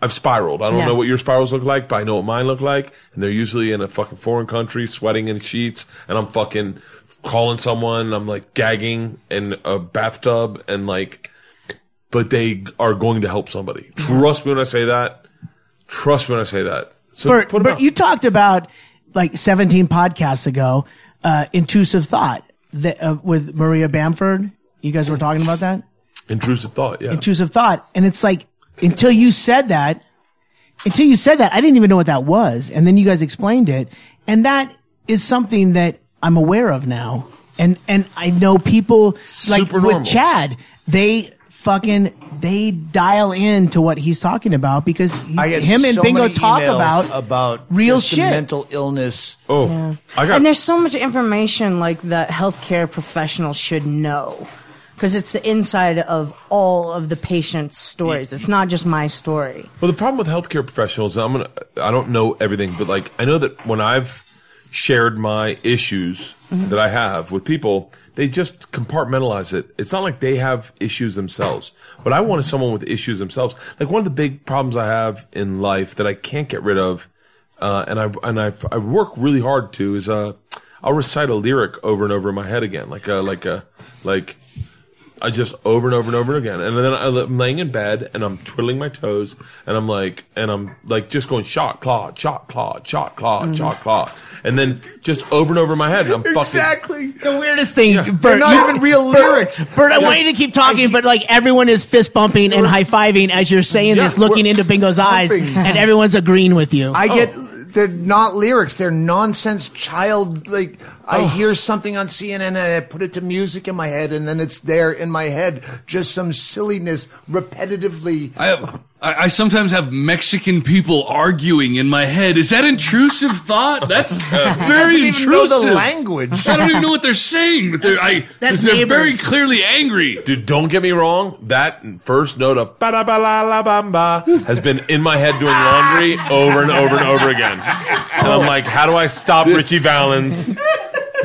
[SPEAKER 1] I've spiraled. I don't
[SPEAKER 13] Yeah.
[SPEAKER 1] know what your spirals look like, but I know what mine look like. And they're usually in a fucking foreign country, sweating in sheets, and I'm fucking calling someone. I'm like gagging in a bathtub, and like, but they are going to help somebody. Trust me when I say that. Trust me when I say that. So
[SPEAKER 3] Bert, Bert, you talked about like 17 podcasts ago, uh, intrusive thought that, uh, with Maria Bamford. You guys were talking about that
[SPEAKER 1] Intrusive thought, yeah.
[SPEAKER 3] intrusive thought, and it's like until you said that, until you said that, I didn't even know what that was, and then you guys explained it, and that is something that I'm aware of now, and and I know people like
[SPEAKER 1] Super
[SPEAKER 3] with. Chad, they fucking they dial in to what he's talking about because he,
[SPEAKER 4] I get
[SPEAKER 3] him and
[SPEAKER 4] so
[SPEAKER 3] Bingo
[SPEAKER 4] many
[SPEAKER 3] talk
[SPEAKER 4] emails
[SPEAKER 3] about
[SPEAKER 4] about
[SPEAKER 3] real
[SPEAKER 4] just the
[SPEAKER 3] shit.
[SPEAKER 4] mental illness.
[SPEAKER 1] Oh, I got
[SPEAKER 13] and there's so much information like that healthcare professionals should know because it's the inside of all of the patient's stories. It's not just my story.
[SPEAKER 1] Well, the problem with healthcare professionals, I'm gonna, I don't know everything, but like I know that when I've shared my issues
[SPEAKER 13] Mm-hmm.
[SPEAKER 1] that I have with people, they just compartmentalize it. It's not like they have issues themselves. But I wanted someone with issues themselves. Like one of the big problems I have in life that I can't get rid of, uh, and I and I I work really hard to is uh I'll recite a lyric over and over in my head again, like a like a like. I just over and over and over again, and then I'm laying in bed and I'm twiddling my toes, and I'm like, and I'm like just going shot claw, shot claw, shot claw,
[SPEAKER 3] Mm-hmm.
[SPEAKER 1] shot claw, and then just over and over in my head. And I'm fucking
[SPEAKER 4] Exactly.
[SPEAKER 3] The weirdest thing, Bert,
[SPEAKER 4] They're not
[SPEAKER 3] you-
[SPEAKER 4] even real
[SPEAKER 3] Bert-
[SPEAKER 4] lyrics.
[SPEAKER 3] Bert, I
[SPEAKER 4] Yes.
[SPEAKER 3] want you to keep talking, but like everyone is fist bumping and high fiving as you're saying
[SPEAKER 4] Yeah,
[SPEAKER 3] this, looking into Bingo's eyes,
[SPEAKER 4] pumping.
[SPEAKER 3] and everyone's agreeing with you.
[SPEAKER 4] I get they're not lyrics. They're nonsense child like I
[SPEAKER 3] Oh.
[SPEAKER 4] hear something on CNN and I put it to music in my head and then it's there in my head. Just some silliness repetitively.
[SPEAKER 14] I. I, I sometimes have Mexican people arguing in my head. Is that intrusive thought? That's uh, very
[SPEAKER 4] Doesn't even know the
[SPEAKER 14] intrusive.
[SPEAKER 4] language.
[SPEAKER 14] I don't even know what they're saying, but they're, I,
[SPEAKER 3] that's
[SPEAKER 14] they're very clearly angry.
[SPEAKER 1] Dude, don't get me wrong. That first note of ba da ba la la bam ba has been in my head doing laundry over and over and over again. And I'm like, how do I stop Ritchie Valens?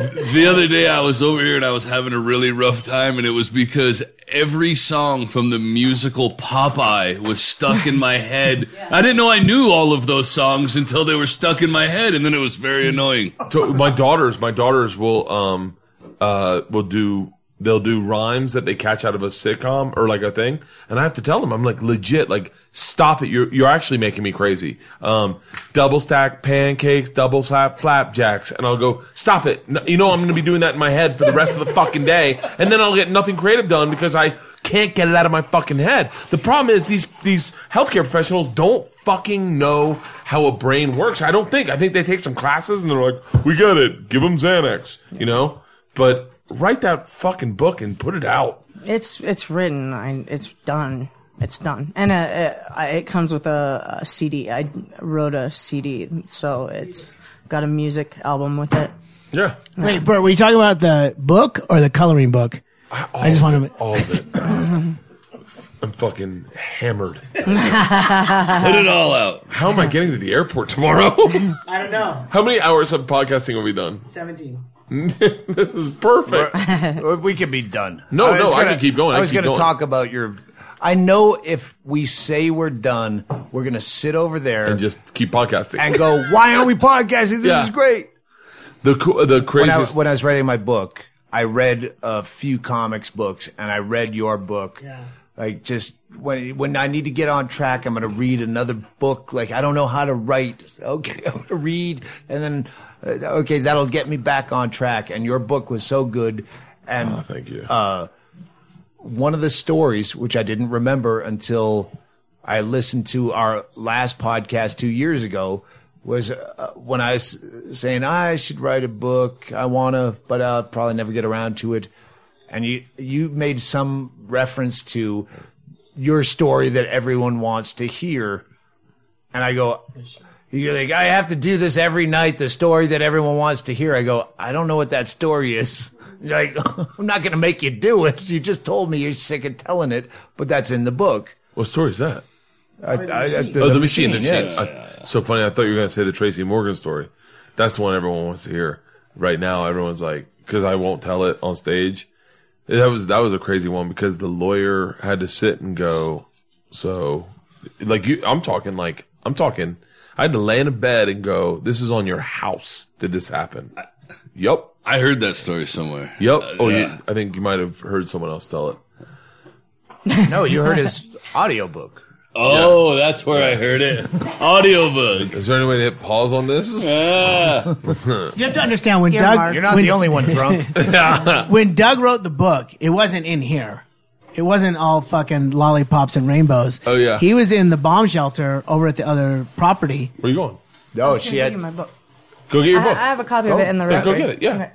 [SPEAKER 14] The other day I was over here and I was having a really rough time, and it was because every song from the musical Popeye was stuck in my head. I didn't know I knew all of those songs until they were stuck in my head, and then it was very annoying.
[SPEAKER 1] So my daughters, my daughters will um uh will do they'll do rhymes that they catch out of a sitcom or like a thing, and I have to tell them I'm like legit like stop it you're you're actually making me crazy. Um, double stack pancakes, double slap flapjacks, and I'll go stop it. No, you know I'm going to be doing that in my head for the rest of the fucking day, and then I'll get nothing creative done because I can't get it out of my fucking head. The problem is these these healthcare professionals don't fucking know how a brain works. I don't think. I think they take some classes and they're like, "We got it. Give them Xanax," you know. But write that fucking book and put it out.
[SPEAKER 13] It's it's written. I it's done. It's done, and uh, it, I- it comes with a, a CD. I wrote a CD, so it's got a music album with it.
[SPEAKER 1] Yeah.
[SPEAKER 3] Wait, Bert, were you talking about the book or the coloring book? I just want to.
[SPEAKER 1] all of it. I'm fucking hammered.
[SPEAKER 14] Put it all out.
[SPEAKER 1] How am I getting to the airport tomorrow?
[SPEAKER 3] I don't know.
[SPEAKER 1] How many hours of podcasting have we done?
[SPEAKER 3] Seventeen.
[SPEAKER 1] this is perfect.
[SPEAKER 4] we can be done.
[SPEAKER 1] No,
[SPEAKER 4] was
[SPEAKER 1] no, I
[SPEAKER 4] gonna-
[SPEAKER 1] can keep going. I
[SPEAKER 4] I was going to talk about your. I know if we say we're done, we're going to sit over there
[SPEAKER 1] And just keep podcasting.
[SPEAKER 4] and go, "Why aren't we podcasting? This
[SPEAKER 1] Yeah.
[SPEAKER 4] is great."
[SPEAKER 1] the co- the
[SPEAKER 4] When I,
[SPEAKER 1] craziest.
[SPEAKER 4] when I was writing my book, I read a few comics books, and I read your book.
[SPEAKER 3] Yeah.
[SPEAKER 4] Like just when when I need to get on track, I'm going to read another book. Like I don't know how to write. Okay, I'm going to read, and then okay, that'll get me back on track. And your book was so good. And
[SPEAKER 1] Oh, thank you.
[SPEAKER 4] Uh, one of the stories, which I didn't remember until I listened to our last podcast two years ago, was uh, when I was saying I should write a book. I want to, but I'll probably never get around to it. And you you made some reference to your story that everyone wants to hear, and I go. You're like, I have to do this every night. The story that everyone wants to hear. I go, I don't know what that story is. Like, I'm not going to make you do it. You just told me you're sick of telling it, but that's in the book.
[SPEAKER 1] What story is that?
[SPEAKER 4] I, I, oh, I-
[SPEAKER 1] oh, the, machine. The machine.
[SPEAKER 4] yes.
[SPEAKER 1] I- so funny. I thought you were going to say the Tracy Morgan story. That's the one everyone wants to hear. Right now, everyone's like, because I won't tell it on stage. That was that was a crazy one because the lawyer had to sit and go. So, like you, I'm talking like I'm talking. I had to lay in a bed and go. This is on your house. Did this happen? Yep.
[SPEAKER 14] I heard that story somewhere.
[SPEAKER 1] Yep.
[SPEAKER 14] Uh,
[SPEAKER 1] oh,
[SPEAKER 14] yeah.
[SPEAKER 1] you, I think you might have heard someone else tell it.
[SPEAKER 4] no, you heard his audiobook.
[SPEAKER 14] Oh, that's where I heard it. Audiobook.
[SPEAKER 1] Is there any way to hit pause on this?
[SPEAKER 14] Yeah.
[SPEAKER 3] You have to understand when
[SPEAKER 4] Here,
[SPEAKER 3] Doug.
[SPEAKER 4] You're not
[SPEAKER 3] when-
[SPEAKER 4] the only one drunk.
[SPEAKER 3] when Doug wrote the book, it wasn't in here. It wasn't all fucking lollipops and rainbows.
[SPEAKER 1] Oh, yeah.
[SPEAKER 3] He was in the bomb shelter over at the other property.
[SPEAKER 1] Where you going?
[SPEAKER 4] No,
[SPEAKER 13] Just
[SPEAKER 4] she had.
[SPEAKER 13] my book.
[SPEAKER 1] Go get your
[SPEAKER 13] I,
[SPEAKER 1] book.
[SPEAKER 13] I have a copy of it in the
[SPEAKER 1] yeah, go get it. Yeah.
[SPEAKER 13] Okay.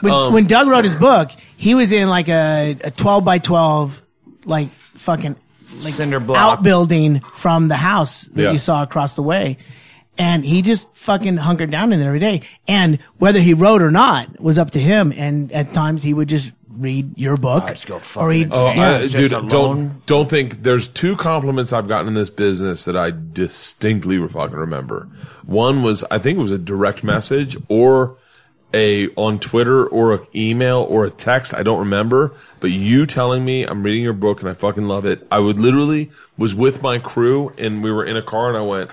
[SPEAKER 3] When,
[SPEAKER 1] Um,
[SPEAKER 3] when Doug wrote his book, he was in like a, a 12 by 12, like fucking like
[SPEAKER 4] Cinder block.
[SPEAKER 3] outbuilding from the house that
[SPEAKER 1] Yeah.
[SPEAKER 3] you saw across the way. And he just fucking hunkered down in there every day. And whether he wrote or not was up to him. And at times he would just read your book.
[SPEAKER 4] just go
[SPEAKER 3] or
[SPEAKER 4] fucking
[SPEAKER 3] he'd.
[SPEAKER 1] Oh. I,
[SPEAKER 4] It's
[SPEAKER 1] dude,
[SPEAKER 4] alone.
[SPEAKER 1] don't don't think there's two compliments I've gotten in this business that I distinctly fucking remember. One was I think it was a direct message or a on Twitter or an email or a text. I don't remember, but you telling me I'm reading your book and I fucking love it. I would literally was with my crew and we were in a car and I went,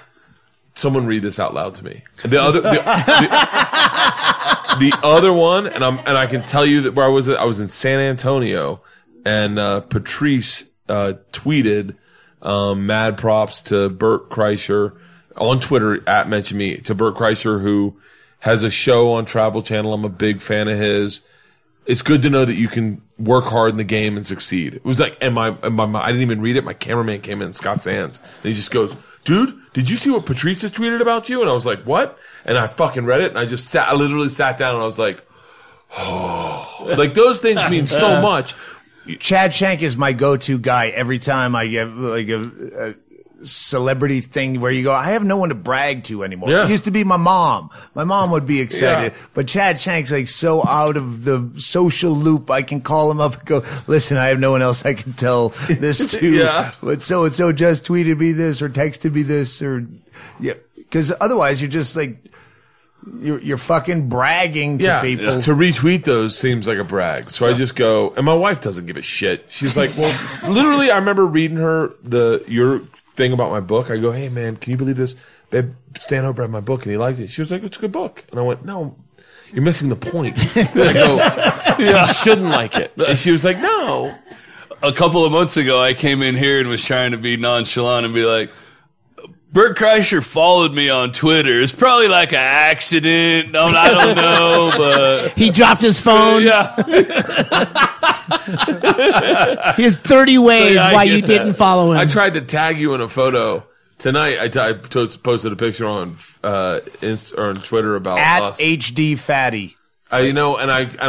[SPEAKER 1] "Someone read this out loud to me." The other. The, the, the other one, and I'm and I can tell you that where I was, I was in San Antonio, and uh, Patrice uh, tweeted um, mad props to Bert Kreischer on Twitter at mention me to Bert Kreischer who has a show on Travel Channel. I'm a big fan of his. It's good to know that you can work hard in the game and succeed. It was like, and my, and my, I didn't even read it. My cameraman came in, Scott Sands, and he just goes, "Dude, did you see what Patrice tweeted about you?" And I was like, "What?" And I fucking read it, and I just sat, I literally sat down, and I was like, "Oh, like those things mean so uh. much."
[SPEAKER 4] Chad Shank is my go-to guy every time I get like a, a celebrity thing where you go, I have no one to brag to anymore.
[SPEAKER 1] Yeah.
[SPEAKER 4] It used to be my mom. My mom would be excited,
[SPEAKER 1] Yeah.
[SPEAKER 4] but Chad Shank's like so out of the social loop. I can call him up and go, listen, I have no one else I can tell this to.
[SPEAKER 1] Yeah.
[SPEAKER 4] But so and so just tweeted me this or texted me this or yeah, because otherwise you're just like. You're, you're fucking bragging to
[SPEAKER 1] yeah,
[SPEAKER 4] people.
[SPEAKER 1] to retweet those seems like a brag. So I just go, and my wife doesn't give a shit. She's like, well, literally, I remember reading her the your thing about my book. I go, hey man, can you believe this? Babe, Stanhope read my book and he liked it. She was like, it's a good book, and I went, no. You're missing the point. I go, you shouldn't like it. And she was like, no.
[SPEAKER 14] a couple of months ago, I came in here and was trying to be nonchalant and be like, Bert Kreischer followed me on Twitter. It's probably like an accident. No, I don't know, but
[SPEAKER 3] He dropped his phone.
[SPEAKER 14] yeah.
[SPEAKER 3] He has 30 ways
[SPEAKER 14] yeah,
[SPEAKER 3] why you
[SPEAKER 14] that.
[SPEAKER 3] didn't follow him.
[SPEAKER 1] I tried to tag you in a photo tonight. I, t- I post- posted a picture on uh, Inst- or on Twitter about
[SPEAKER 4] At
[SPEAKER 1] us.
[SPEAKER 4] HD Fatty.
[SPEAKER 1] I you know, and I and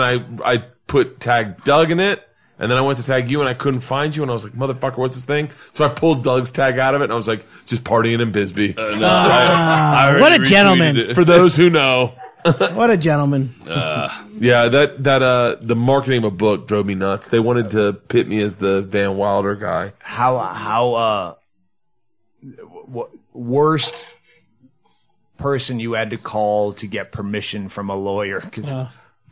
[SPEAKER 1] I I put tag Doug in it, and then I went to tag you, and I couldn't find you, and I was like, motherfucker, what's this thing? So I pulled Doug's tag out of it, and I was like, just partying in Bisbee.
[SPEAKER 14] No, I- I already
[SPEAKER 3] what a
[SPEAKER 14] retweeted
[SPEAKER 3] gentleman.
[SPEAKER 14] it.
[SPEAKER 1] For those who know,
[SPEAKER 3] what a gentleman.
[SPEAKER 1] yeah, that that uh the marketing of a book drove me nuts. They wanted to pit me as the Van Wilder guy.
[SPEAKER 4] how how uh w- worst person you had to call to get permission from a lawyer because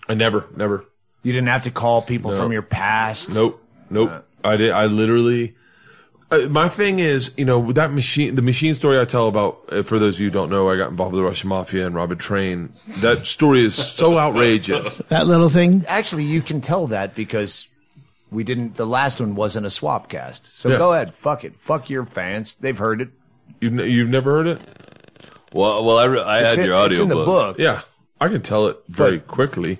[SPEAKER 1] I never, never.
[SPEAKER 4] You didn't have to call people
[SPEAKER 1] No.
[SPEAKER 4] from your past.
[SPEAKER 1] Nope, nope. I did. I literally. Uh, my thing is, you know, that machine, the machine story I tell about, uh, for those of you who don't know, I got involved with the Russian mafia and robbed a train. That story is so outrageous.
[SPEAKER 3] That little thing.
[SPEAKER 4] Actually, you can tell that because we didn't. The last one wasn't a swap cast. So
[SPEAKER 1] Yeah.
[SPEAKER 4] go ahead, fuck it, fuck your fans. They've heard it.
[SPEAKER 1] You've, ne- you've never heard it?
[SPEAKER 14] Well, well, I, re- I
[SPEAKER 4] It's
[SPEAKER 14] had
[SPEAKER 4] in-
[SPEAKER 14] your
[SPEAKER 4] it's
[SPEAKER 14] audio
[SPEAKER 4] in the book.
[SPEAKER 1] Yeah, I can tell it very quickly,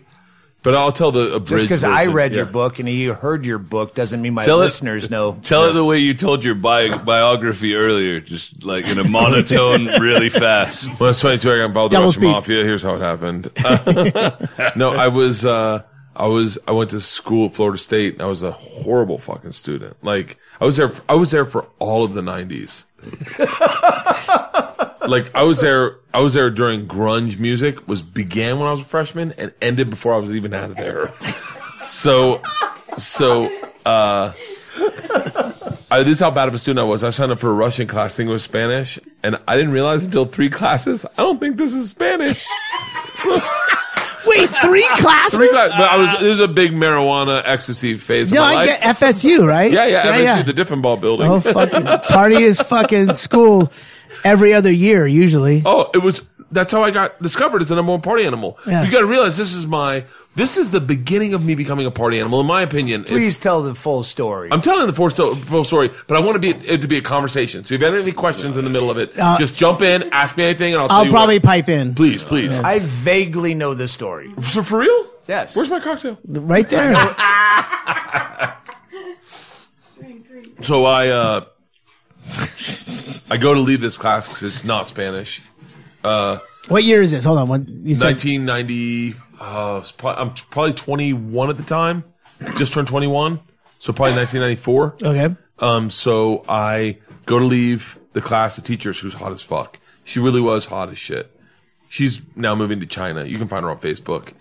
[SPEAKER 1] but I'll tell the abridged
[SPEAKER 4] Just because I
[SPEAKER 1] version.
[SPEAKER 4] read
[SPEAKER 1] Yeah.
[SPEAKER 4] your book and he heard your book doesn't mean my
[SPEAKER 14] Tell it-
[SPEAKER 4] listeners know.
[SPEAKER 14] Tell it the way you told your bi- biography earlier, just like in a monotone, really fast.
[SPEAKER 1] Well, it's 22. I got involved with the
[SPEAKER 3] Double
[SPEAKER 1] Russian
[SPEAKER 3] speak.
[SPEAKER 1] mafia. Here's how it happened. no, I was, uh, I was, I went to school at Florida State. And I was a horrible fucking student. Like, I was there, I was there for all of the 90s. like, I was there, I was there during grunge music was began when I was a freshman and ended before I was even out of there. So, so, uh, I, this is how bad of a student I was. I signed up for a Russian class, thinking it was Spanish, and I didn't realize until three classes. I don't think this is Spanish. So,
[SPEAKER 3] Wait, three classes?
[SPEAKER 1] three classes. But I was. There's a big marijuana ecstasy phase
[SPEAKER 3] No,
[SPEAKER 1] of my
[SPEAKER 3] I
[SPEAKER 1] life.
[SPEAKER 3] get FSU, right?
[SPEAKER 1] yeah, yeah, FSU, the different ball building.
[SPEAKER 3] Oh, fucking party is fucking school every other year usually.
[SPEAKER 1] Oh, it was. That's how I got discovered as a number one party animal.
[SPEAKER 3] Yeah.
[SPEAKER 1] You got to realize this is my. This is the beginning of me becoming a party animal, in my opinion. If-
[SPEAKER 4] Please tell the full story.
[SPEAKER 1] I'm telling the full, sto- full story, but I want to be it to be a conversation. So if you have any questions in the middle of it,
[SPEAKER 3] Uh,
[SPEAKER 1] just jump in, ask me anything, and I'll.
[SPEAKER 3] I'll
[SPEAKER 1] you
[SPEAKER 3] probably
[SPEAKER 1] What.
[SPEAKER 3] pipe in.
[SPEAKER 1] Please, please.
[SPEAKER 4] I vaguely know the story.
[SPEAKER 1] So for real?
[SPEAKER 4] Yes.
[SPEAKER 1] Where's my cocktail?
[SPEAKER 3] Right there.
[SPEAKER 1] So I uh, I go to leave this class because it's not Spanish. Uh,
[SPEAKER 3] What year is this? Hold on. What you said?
[SPEAKER 1] 1990. Uh, it's pro- I'm probably 21 at the time. Just turned 21, so probably 1994.
[SPEAKER 3] Okay.
[SPEAKER 1] Um, so I go to leave the class. The teacher, she was hot as fuck. She really was hot as shit. She's now moving to China. You can find her on Facebook.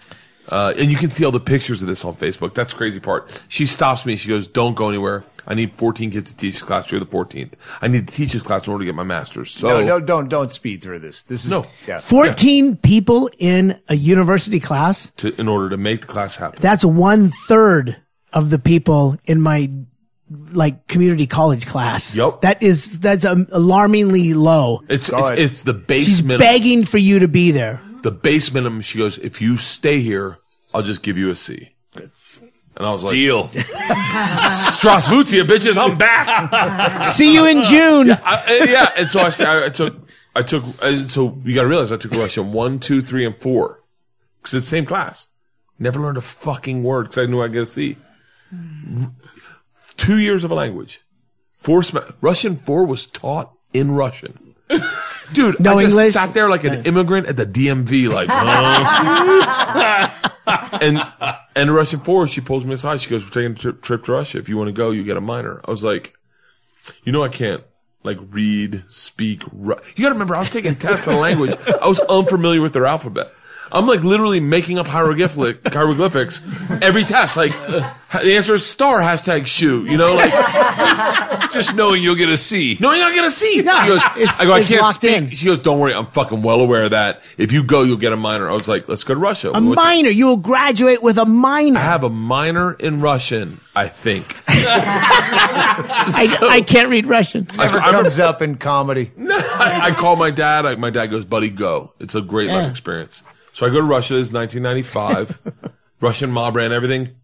[SPEAKER 1] Uh, and you can see all the pictures of this on Facebook. That's the crazy part. She stops me. She goes, Don't go anywhere. I need 14 kids to teach this class. You're the 14th. I need to teach this class in order to get my master's. So,
[SPEAKER 4] no, no, don't don't speed through this. This is
[SPEAKER 1] No.
[SPEAKER 4] Yeah.
[SPEAKER 3] 14 people in a university class.
[SPEAKER 1] to, in order to make the class happen.
[SPEAKER 3] That's one third of the people in my like community college class.
[SPEAKER 1] Yep.
[SPEAKER 3] That is that's um, alarmingly low.
[SPEAKER 1] It's, it's, it's the base
[SPEAKER 3] She's
[SPEAKER 1] minimum.
[SPEAKER 3] begging for you to be there.
[SPEAKER 1] the base minimum. She goes, if you stay here, I'll just give you a C. And I was like,
[SPEAKER 5] Deal.
[SPEAKER 1] Strasvutia, bitches, I'm back.
[SPEAKER 3] See you in June.
[SPEAKER 1] I, uh, yeah, and so I, st- I, I took, I took, and so you got to realize I took Russian one, two, three, and four because it's the same class. Never learned a fucking word because I knew I'd get a C. Two years of a language. Four sem- Russian four was taught in Russian. Dude,
[SPEAKER 3] No
[SPEAKER 1] I just
[SPEAKER 3] English?
[SPEAKER 1] sat there like an immigrant at the DMV, like, huh? and and Russian four, she pulls me aside. She goes, "We're taking a trip, trip to Russia. If you want to go, you get a minor." I was like, "You know, I can't like read, speak. Ru-. You got to remember, I was taking tests on language. I was unfamiliar with their alphabet. I'm like literally making up hieroglyphic hieroglyphics every test. Like the answer is star hashtag shoe. You know, like
[SPEAKER 14] Just knowing you'll get a C.
[SPEAKER 1] no, you're not gonna see.
[SPEAKER 3] No,
[SPEAKER 1] she goes,
[SPEAKER 3] it's-
[SPEAKER 1] I go, I
[SPEAKER 3] it's
[SPEAKER 1] can't
[SPEAKER 3] locked
[SPEAKER 1] speak.
[SPEAKER 3] in.
[SPEAKER 1] She goes, don't worry, I'm fucking well aware of that. If you go, you'll get a minor. I was like, let's go to Russia.
[SPEAKER 3] A
[SPEAKER 1] We went to-
[SPEAKER 3] minor. You will graduate with a minor.
[SPEAKER 1] I have a minor in Russian, I think.
[SPEAKER 3] I, I can't read Russian.
[SPEAKER 4] Never
[SPEAKER 1] I- I
[SPEAKER 4] comes up in comedy.
[SPEAKER 1] I, I call my dad. I, my dad goes, buddy, go. It's a great life experience. So I go to Russia. It's 1995. Russian mob ran everything.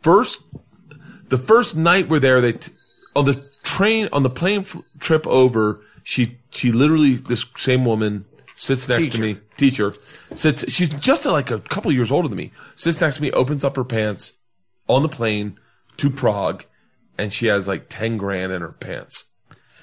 [SPEAKER 1] First, the first night we're there, they t- on the train on the plane f- trip over. She she literally this same woman sits next to me. Teacher sits. She's just like a couple years older than me. Sits next to me, opens up her pants on the plane to Prague, and she has like ten grand in her pants.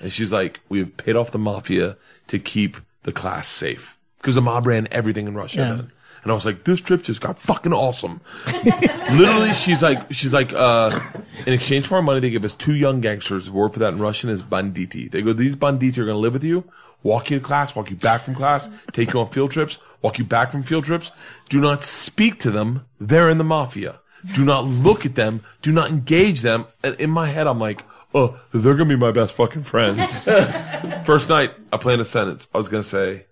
[SPEAKER 1] And she's like, "We've paid off the mafia to keep the class safe because the mob ran everything in Russia."
[SPEAKER 3] Yeah.
[SPEAKER 1] Then. And I was like, "This trip just got fucking awesome." Literally, she's like, she's like, uh, in exchange for our money, they give us two young gangsters. The word for that in Russian is banditi. They go, these banditi are going to live with you, walk you to class, walk you back from class, take you on field trips, walk you back from field trips. Do not speak to them. They're in the mafia. Do not look at them. Do not engage them. And in my head, I'm like, oh, they're going to be my best fucking friends. First night, I planned a sentence. I was going to say,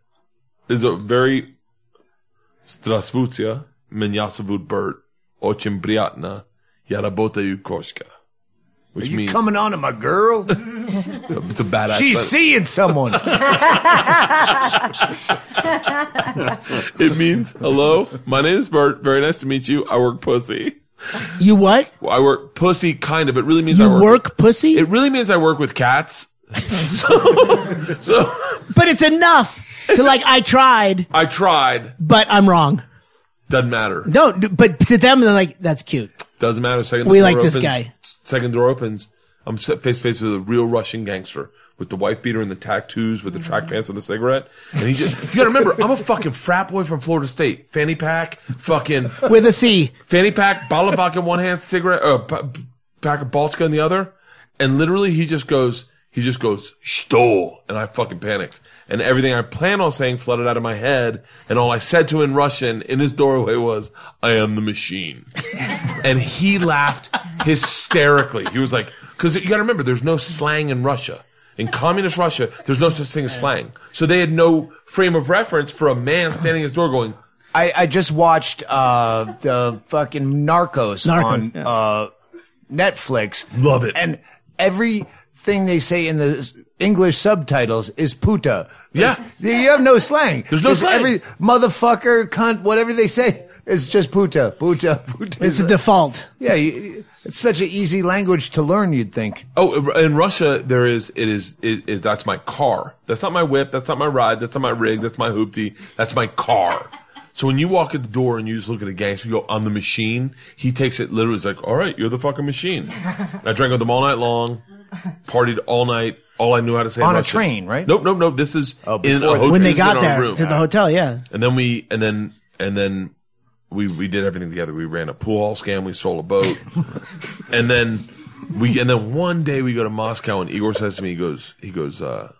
[SPEAKER 1] is a very Strasvutia, Minyasavud Bert, Ochim Briatna, Yarabota Yukoshka. Which
[SPEAKER 4] Are you
[SPEAKER 1] means
[SPEAKER 4] coming on to my girl?
[SPEAKER 1] it's, a, it's a badass.
[SPEAKER 4] She's seeing someone.
[SPEAKER 1] it means hello. My name is Bert. Very nice to meet you. I work pussy.
[SPEAKER 3] You what?
[SPEAKER 1] I work pussy, kind of. It really means
[SPEAKER 3] you
[SPEAKER 1] I work,
[SPEAKER 3] work pussy.
[SPEAKER 1] It really means I work with cats. so, so,
[SPEAKER 3] but it's enough to like, I tried,
[SPEAKER 1] I tried.
[SPEAKER 3] but I'm wrong.
[SPEAKER 1] Doesn't matter.
[SPEAKER 3] No, but to them, they're like, that's cute.
[SPEAKER 1] Doesn't matter. Second
[SPEAKER 3] We
[SPEAKER 1] door opens.
[SPEAKER 3] We like this
[SPEAKER 1] opens-
[SPEAKER 3] guy.
[SPEAKER 1] Second door opens. I'm face to face with a real Russian gangster with the wife beater and the tattoos, with the track pants and the cigarette. And he just, you gotta remember, I'm a fucking frat boy from Florida State. Fanny pack, fucking
[SPEAKER 3] With a C.
[SPEAKER 1] fanny pack, bottle of vodka in one hand, cigarette, uh, pack of Baltika in the other. And literally he just goes, he just goes, Stole. And I fucking panicked. And everything I planned on saying flooded out of my head. And all I said to him in Russian in his doorway was, I am the machine. and he laughed hysterically. He was like, because you got to remember, there's no slang in Russia. In communist Russia, there's no such thing as slang. So they had no frame of reference for a man standing at his door going,
[SPEAKER 4] I, I just watched uh, the fucking Narcos,
[SPEAKER 3] Narcos,
[SPEAKER 4] on
[SPEAKER 3] yeah.
[SPEAKER 4] uh, Netflix.
[SPEAKER 1] Love it.
[SPEAKER 4] And everything they say in the s- English subtitles is puta.
[SPEAKER 1] Yeah.
[SPEAKER 4] You have no slang.
[SPEAKER 1] There's no
[SPEAKER 4] It's
[SPEAKER 1] slang.
[SPEAKER 4] Every motherfucker, cunt, whatever they say, it's just puta, puta, puta.
[SPEAKER 3] It's a default.
[SPEAKER 4] yeah, you, it's such an easy language to learn. You'd think.
[SPEAKER 1] Oh, in Russia, there is it is it is that's my car. That's not my whip. That's not my ride. That's not my rig. That's my hoopty. That's my car. So when you walk at the door and you just look at a gangster, you go on the machine. He takes it literally. It's like, all right, you're the fucking machine. I drank with them all night long, partied all night. All I knew how to say
[SPEAKER 4] On a
[SPEAKER 1] Russian.
[SPEAKER 4] train, right?
[SPEAKER 1] Nope, nope, nope. This is in a hotel.
[SPEAKER 3] When they
[SPEAKER 1] this is in
[SPEAKER 3] got
[SPEAKER 1] our
[SPEAKER 3] there
[SPEAKER 1] room.
[SPEAKER 3] to the hotel, yeah.
[SPEAKER 1] And then we, and then, and then we, we did everything together. We ran a pool hall scam. We sold a boat. and then we, and then one day we go to Moscow and Igor says to me, he goes, he goes, uh,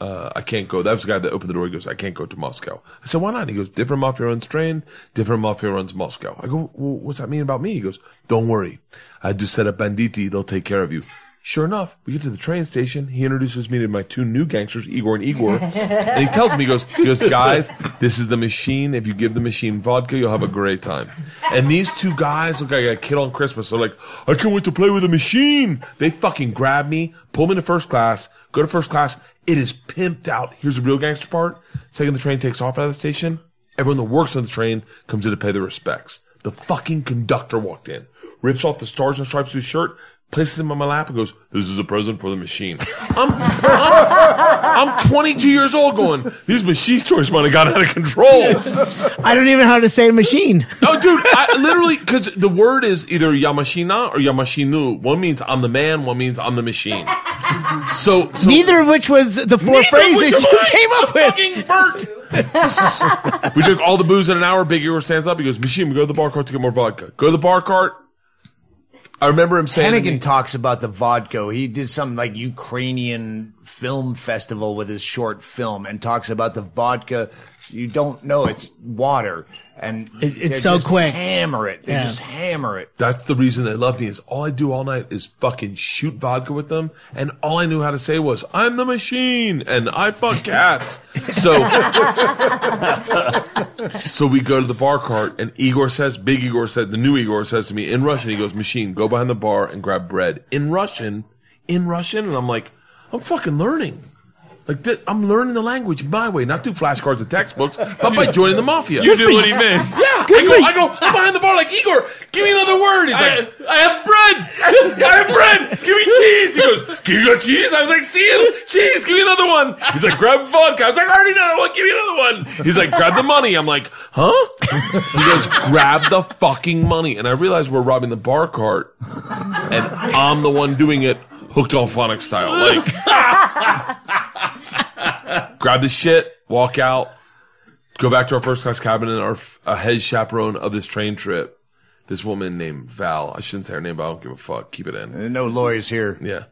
[SPEAKER 1] uh, I can't go. That was the guy that opened the door. He goes, I can't go to Moscow. I said, why not? He goes, different mafia runs train, different mafia runs Moscow. I go, well, what's that mean about me? He goes, don't worry. I just set up Banditti. They'll take care of you. Sure enough, we get to the train station. He introduces me to my two new gangsters, Igor and Igor. and he tells me, he goes, he goes, guys, this is the machine. If you give the machine vodka, you'll have a great time. And these two guys look like a kid on Christmas. They're like, I can't wait to play with the machine. They fucking grab me, pull me to first class, go to first class. It is pimped out. Here's the real gangster part. Second the train takes off out of the station, everyone that works on the train comes in to pay their respects. The fucking conductor walked in, rips off the stars and stripes of his shirt, places him on my lap and goes, this is a present for the machine. I'm, I'm, I'm 22 years old going, these machine stores might have got out of control.
[SPEAKER 3] I don't even know how to say machine.
[SPEAKER 1] Oh, dude, I literally, because the word is either Yamashina or Yamashinu. One means I'm the man, one means I'm the machine. So, so
[SPEAKER 3] Neither of which was the four phrases you came up with.
[SPEAKER 1] Bert. we drink all the booze in an hour. Big Igor stands up. He goes, "Machine, we go to the bar cart to get more vodka. Go to the bar cart." I remember him saying,
[SPEAKER 4] Hannigan talks about the vodka. He did some like Ukrainian film festival with his short film and talks about the vodka. You don't know it's water, and
[SPEAKER 3] It- it's so
[SPEAKER 4] just
[SPEAKER 3] quick.
[SPEAKER 4] Hammer it. They
[SPEAKER 3] Yeah.
[SPEAKER 4] just hammer it.
[SPEAKER 1] That's the reason they love me. Is all I do all night is fucking shoot vodka with them, and all I knew how to say was, "I'm the machine," and I fuck cats. So, so we go to the bar cart, and Igor says, "Big Igor said, the new Igor says to me in Russian, he goes, "Machine, go behind the bar and grab bread in Russian, in Russian," and I'm like, "I'm fucking learning." Like th- I'm learning the language my way, not through flashcards and textbooks, but by joining the mafia.
[SPEAKER 14] You knew what he meant.
[SPEAKER 1] Yeah, I go, I go I'm behind the bar like Igor. Give me another word. He's
[SPEAKER 14] I,
[SPEAKER 1] like,
[SPEAKER 14] I have bread.
[SPEAKER 1] I have bread. Give me cheese. He goes, Give you got cheese? I was like, See it? Cheese. Give me another one. He's like, Grab vodka. I was like, I already know. What? Give me another one. He's like, Grab the money. I'm like, Huh? He goes, Grab the fucking money. And I realize we're robbing the bar cart, and I'm the one doing it, hooked on phonic style. Like, grab the shit, walk out, go back to our first class cabin, and our a head chaperone of this train trip, this woman named Val. I shouldn't say her name, but I don't give a fuck. Keep it in.
[SPEAKER 4] No lawyers here.
[SPEAKER 1] Yeah.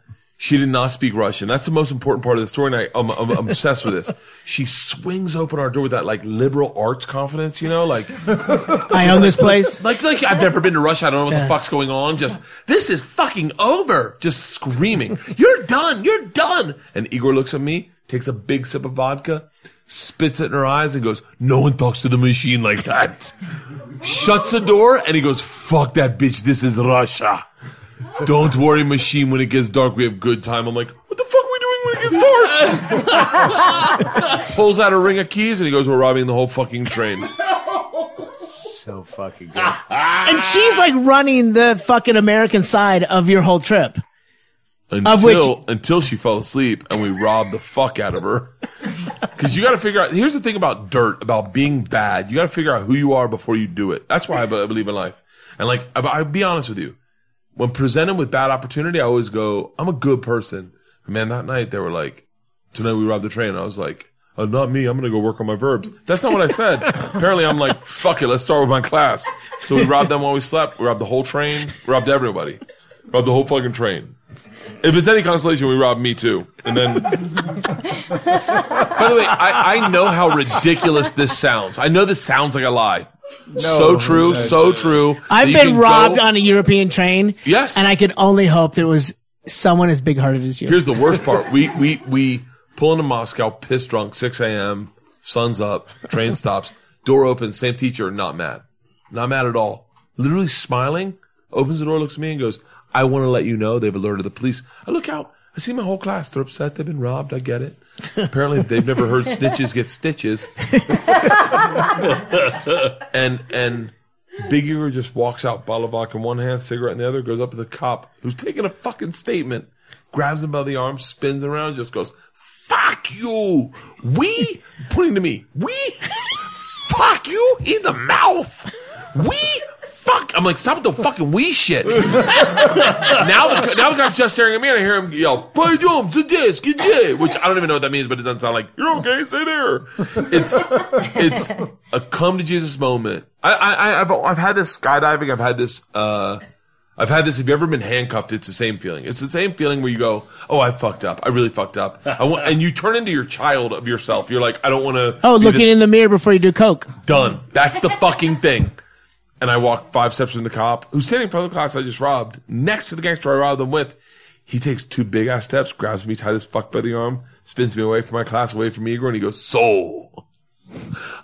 [SPEAKER 1] She did not speak Russian. That's the most important part of the story, and I, I'm, I'm, I'm obsessed with this. She swings open our door with that like liberal arts confidence, you know, like
[SPEAKER 3] I own this place.
[SPEAKER 1] like like I've never been to Russia. I don't know what
[SPEAKER 3] Yeah.
[SPEAKER 1] the fuck's going on. Just this is fucking over. Just screaming, "You're done! You're done!" And Igor looks at me, takes a big sip of vodka, spits it in her eyes, and goes, "No one talks to the machine like that." Shuts the door, and he goes, "Fuck that bitch! This is Russia." Don't worry, machine. When it gets dark, we have good time. I'm like, what the fuck are we doing when it gets dark? Pulls out a ring of keys and he goes, "We're robbing the whole fucking train."
[SPEAKER 4] So fucking good.
[SPEAKER 3] And she's like running the fucking American side of your whole trip.
[SPEAKER 1] Until
[SPEAKER 3] which-
[SPEAKER 1] until she fell asleep and we robbed the fuck out of her. Because you got to figure out. Here's the thing about dirt, about being bad. You got to figure out who you are before you do it. That's why I believe in life. And like, I'll be honest with you. When presented with bad opportunity, I always go, "I'm a good person." Man, that night they were like, "Tonight we robbed the train." I was like. Oh, not me. I'm going to go work on my verbs. That's not what I said. Apparently, I'm like, fuck it. Let's start with my class. So we robbed them while we slept. We robbed the whole train. Robbed everybody. Robbed the whole fucking train. If it's any consolation, we robbed me too. And then, by the way, I, I know how ridiculous this sounds. I know this sounds like a lie. so true, so true.
[SPEAKER 3] I've
[SPEAKER 1] that you
[SPEAKER 3] been
[SPEAKER 1] can
[SPEAKER 3] robbed
[SPEAKER 1] go-
[SPEAKER 3] on a European train.
[SPEAKER 1] Yes.
[SPEAKER 3] And I could only hope there was someone as big hearted as you.
[SPEAKER 1] Here's the worst part. We we we pull into Moscow, piss drunk, six a.m. Sun's up, train stops, door opens, same teacher, not mad, not mad at all. Literally smiling, opens the door, looks at me, and goes, "I want to let you know they've alerted the police." I look out, I see my whole class. They're upset. They've been robbed. I get it. Apparently, they've never heard snitches get stitches. and and Big Igor just walks out, bottle of vodka in one hand, cigarette in the other, goes up to the cop who's taking a fucking statement, grabs him by the arm, spins around, just goes, "Fuck you, we," pointing to me, "We, fuck you in the mouth, we." fuck? I'm like, stop with the fucking we shit. now, the, now the guy's just staring at me and I hear him yell, play drums, the disc, which I don't even know what that means, but it doesn't sound like, you're okay, stay there. It's, it's a come to Jesus moment. I, I, I've, I've had this skydiving. I've had this, uh, I've had this. Have you ever been handcuffed? It's the same feeling. It's the same feeling where you go, "Oh, I fucked up. I really fucked up." Want, and you turn into your child of yourself. You're like, "I don't want to."
[SPEAKER 3] Oh, looking this. in the mirror before you do coke.
[SPEAKER 1] Done. That's the fucking thing. And I walk five steps from the cop, who's standing in front of the class I just robbed, next to the gangster I robbed them with. He takes two big ass steps, grabs me tight as fuck by the arm, spins me away from my class, away from Igor, and he goes, So,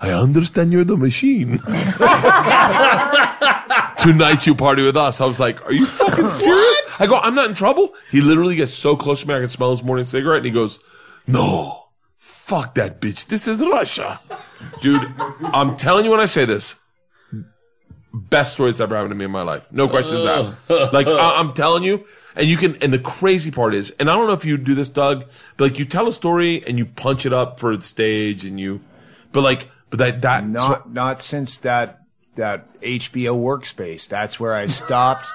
[SPEAKER 1] I understand you're the machine. Tonight you party with us. I was like, Are you fucking serious? I go, I'm not in trouble. He literally gets so close to me, I can smell his morning cigarette, and he goes, No, fuck that bitch. This is Russia. Dude, I'm telling you when I say this, best story that's ever happened to me in my life. No questions asked. Like I- I'm telling you, and you can. And the crazy part is, and I don't know if you do this, Doug, but like you tell a story and you punch it up for the stage, and you, but like, but that that
[SPEAKER 4] Not not since that that HBO workspace. That's where I stopped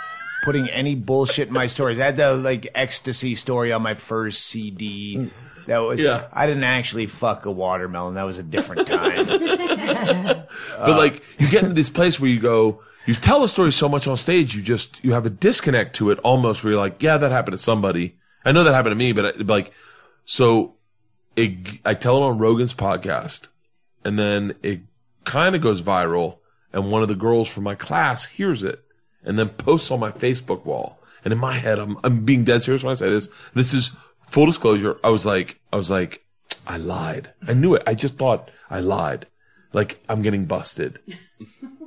[SPEAKER 4] putting any bullshit in my stories. I had the like ecstasy story on my first CD. That was
[SPEAKER 1] Yeah.
[SPEAKER 4] I didn't actually fuck a watermelon. That was a different time.
[SPEAKER 1] but like you get into this place where you go, you tell a story so much on stage, you just you have a disconnect to it almost where you're like, yeah, that happened to somebody. I know that happened to me, but I, like, so it, I tell it on Rogan's podcast, and then it kind of goes viral, and one of the girls from my class hears it, and then posts on my Facebook wall. And in my head, I'm I'm being dead serious when I say this. This is full disclosure. I was like, I was like, I lied. I knew it. I just thought I lied. Like I'm getting busted.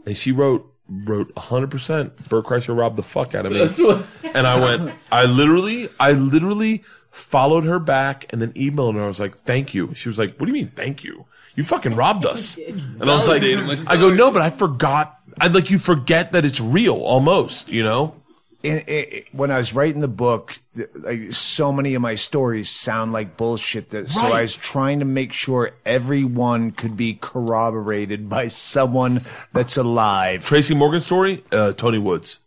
[SPEAKER 1] And she wrote wrote 100% Bert Kreischer robbed the fuck out of me.
[SPEAKER 5] That's what-
[SPEAKER 1] and I went, I literally, I literally followed her back and then emailed her. I was like, thank you. She was like, what do you mean, thank you? You fucking robbed us. And I was like,
[SPEAKER 5] Validated my
[SPEAKER 1] I go, no, but I forgot. I'd like, you forget that it's real almost, you know?
[SPEAKER 4] In, in, when I was writing the book, like so many of my stories sound like bullshit. That so I was trying to make sure everyone could be corroborated by someone that's alive.
[SPEAKER 1] Tracy Morgan's story, uh, Tony Woods.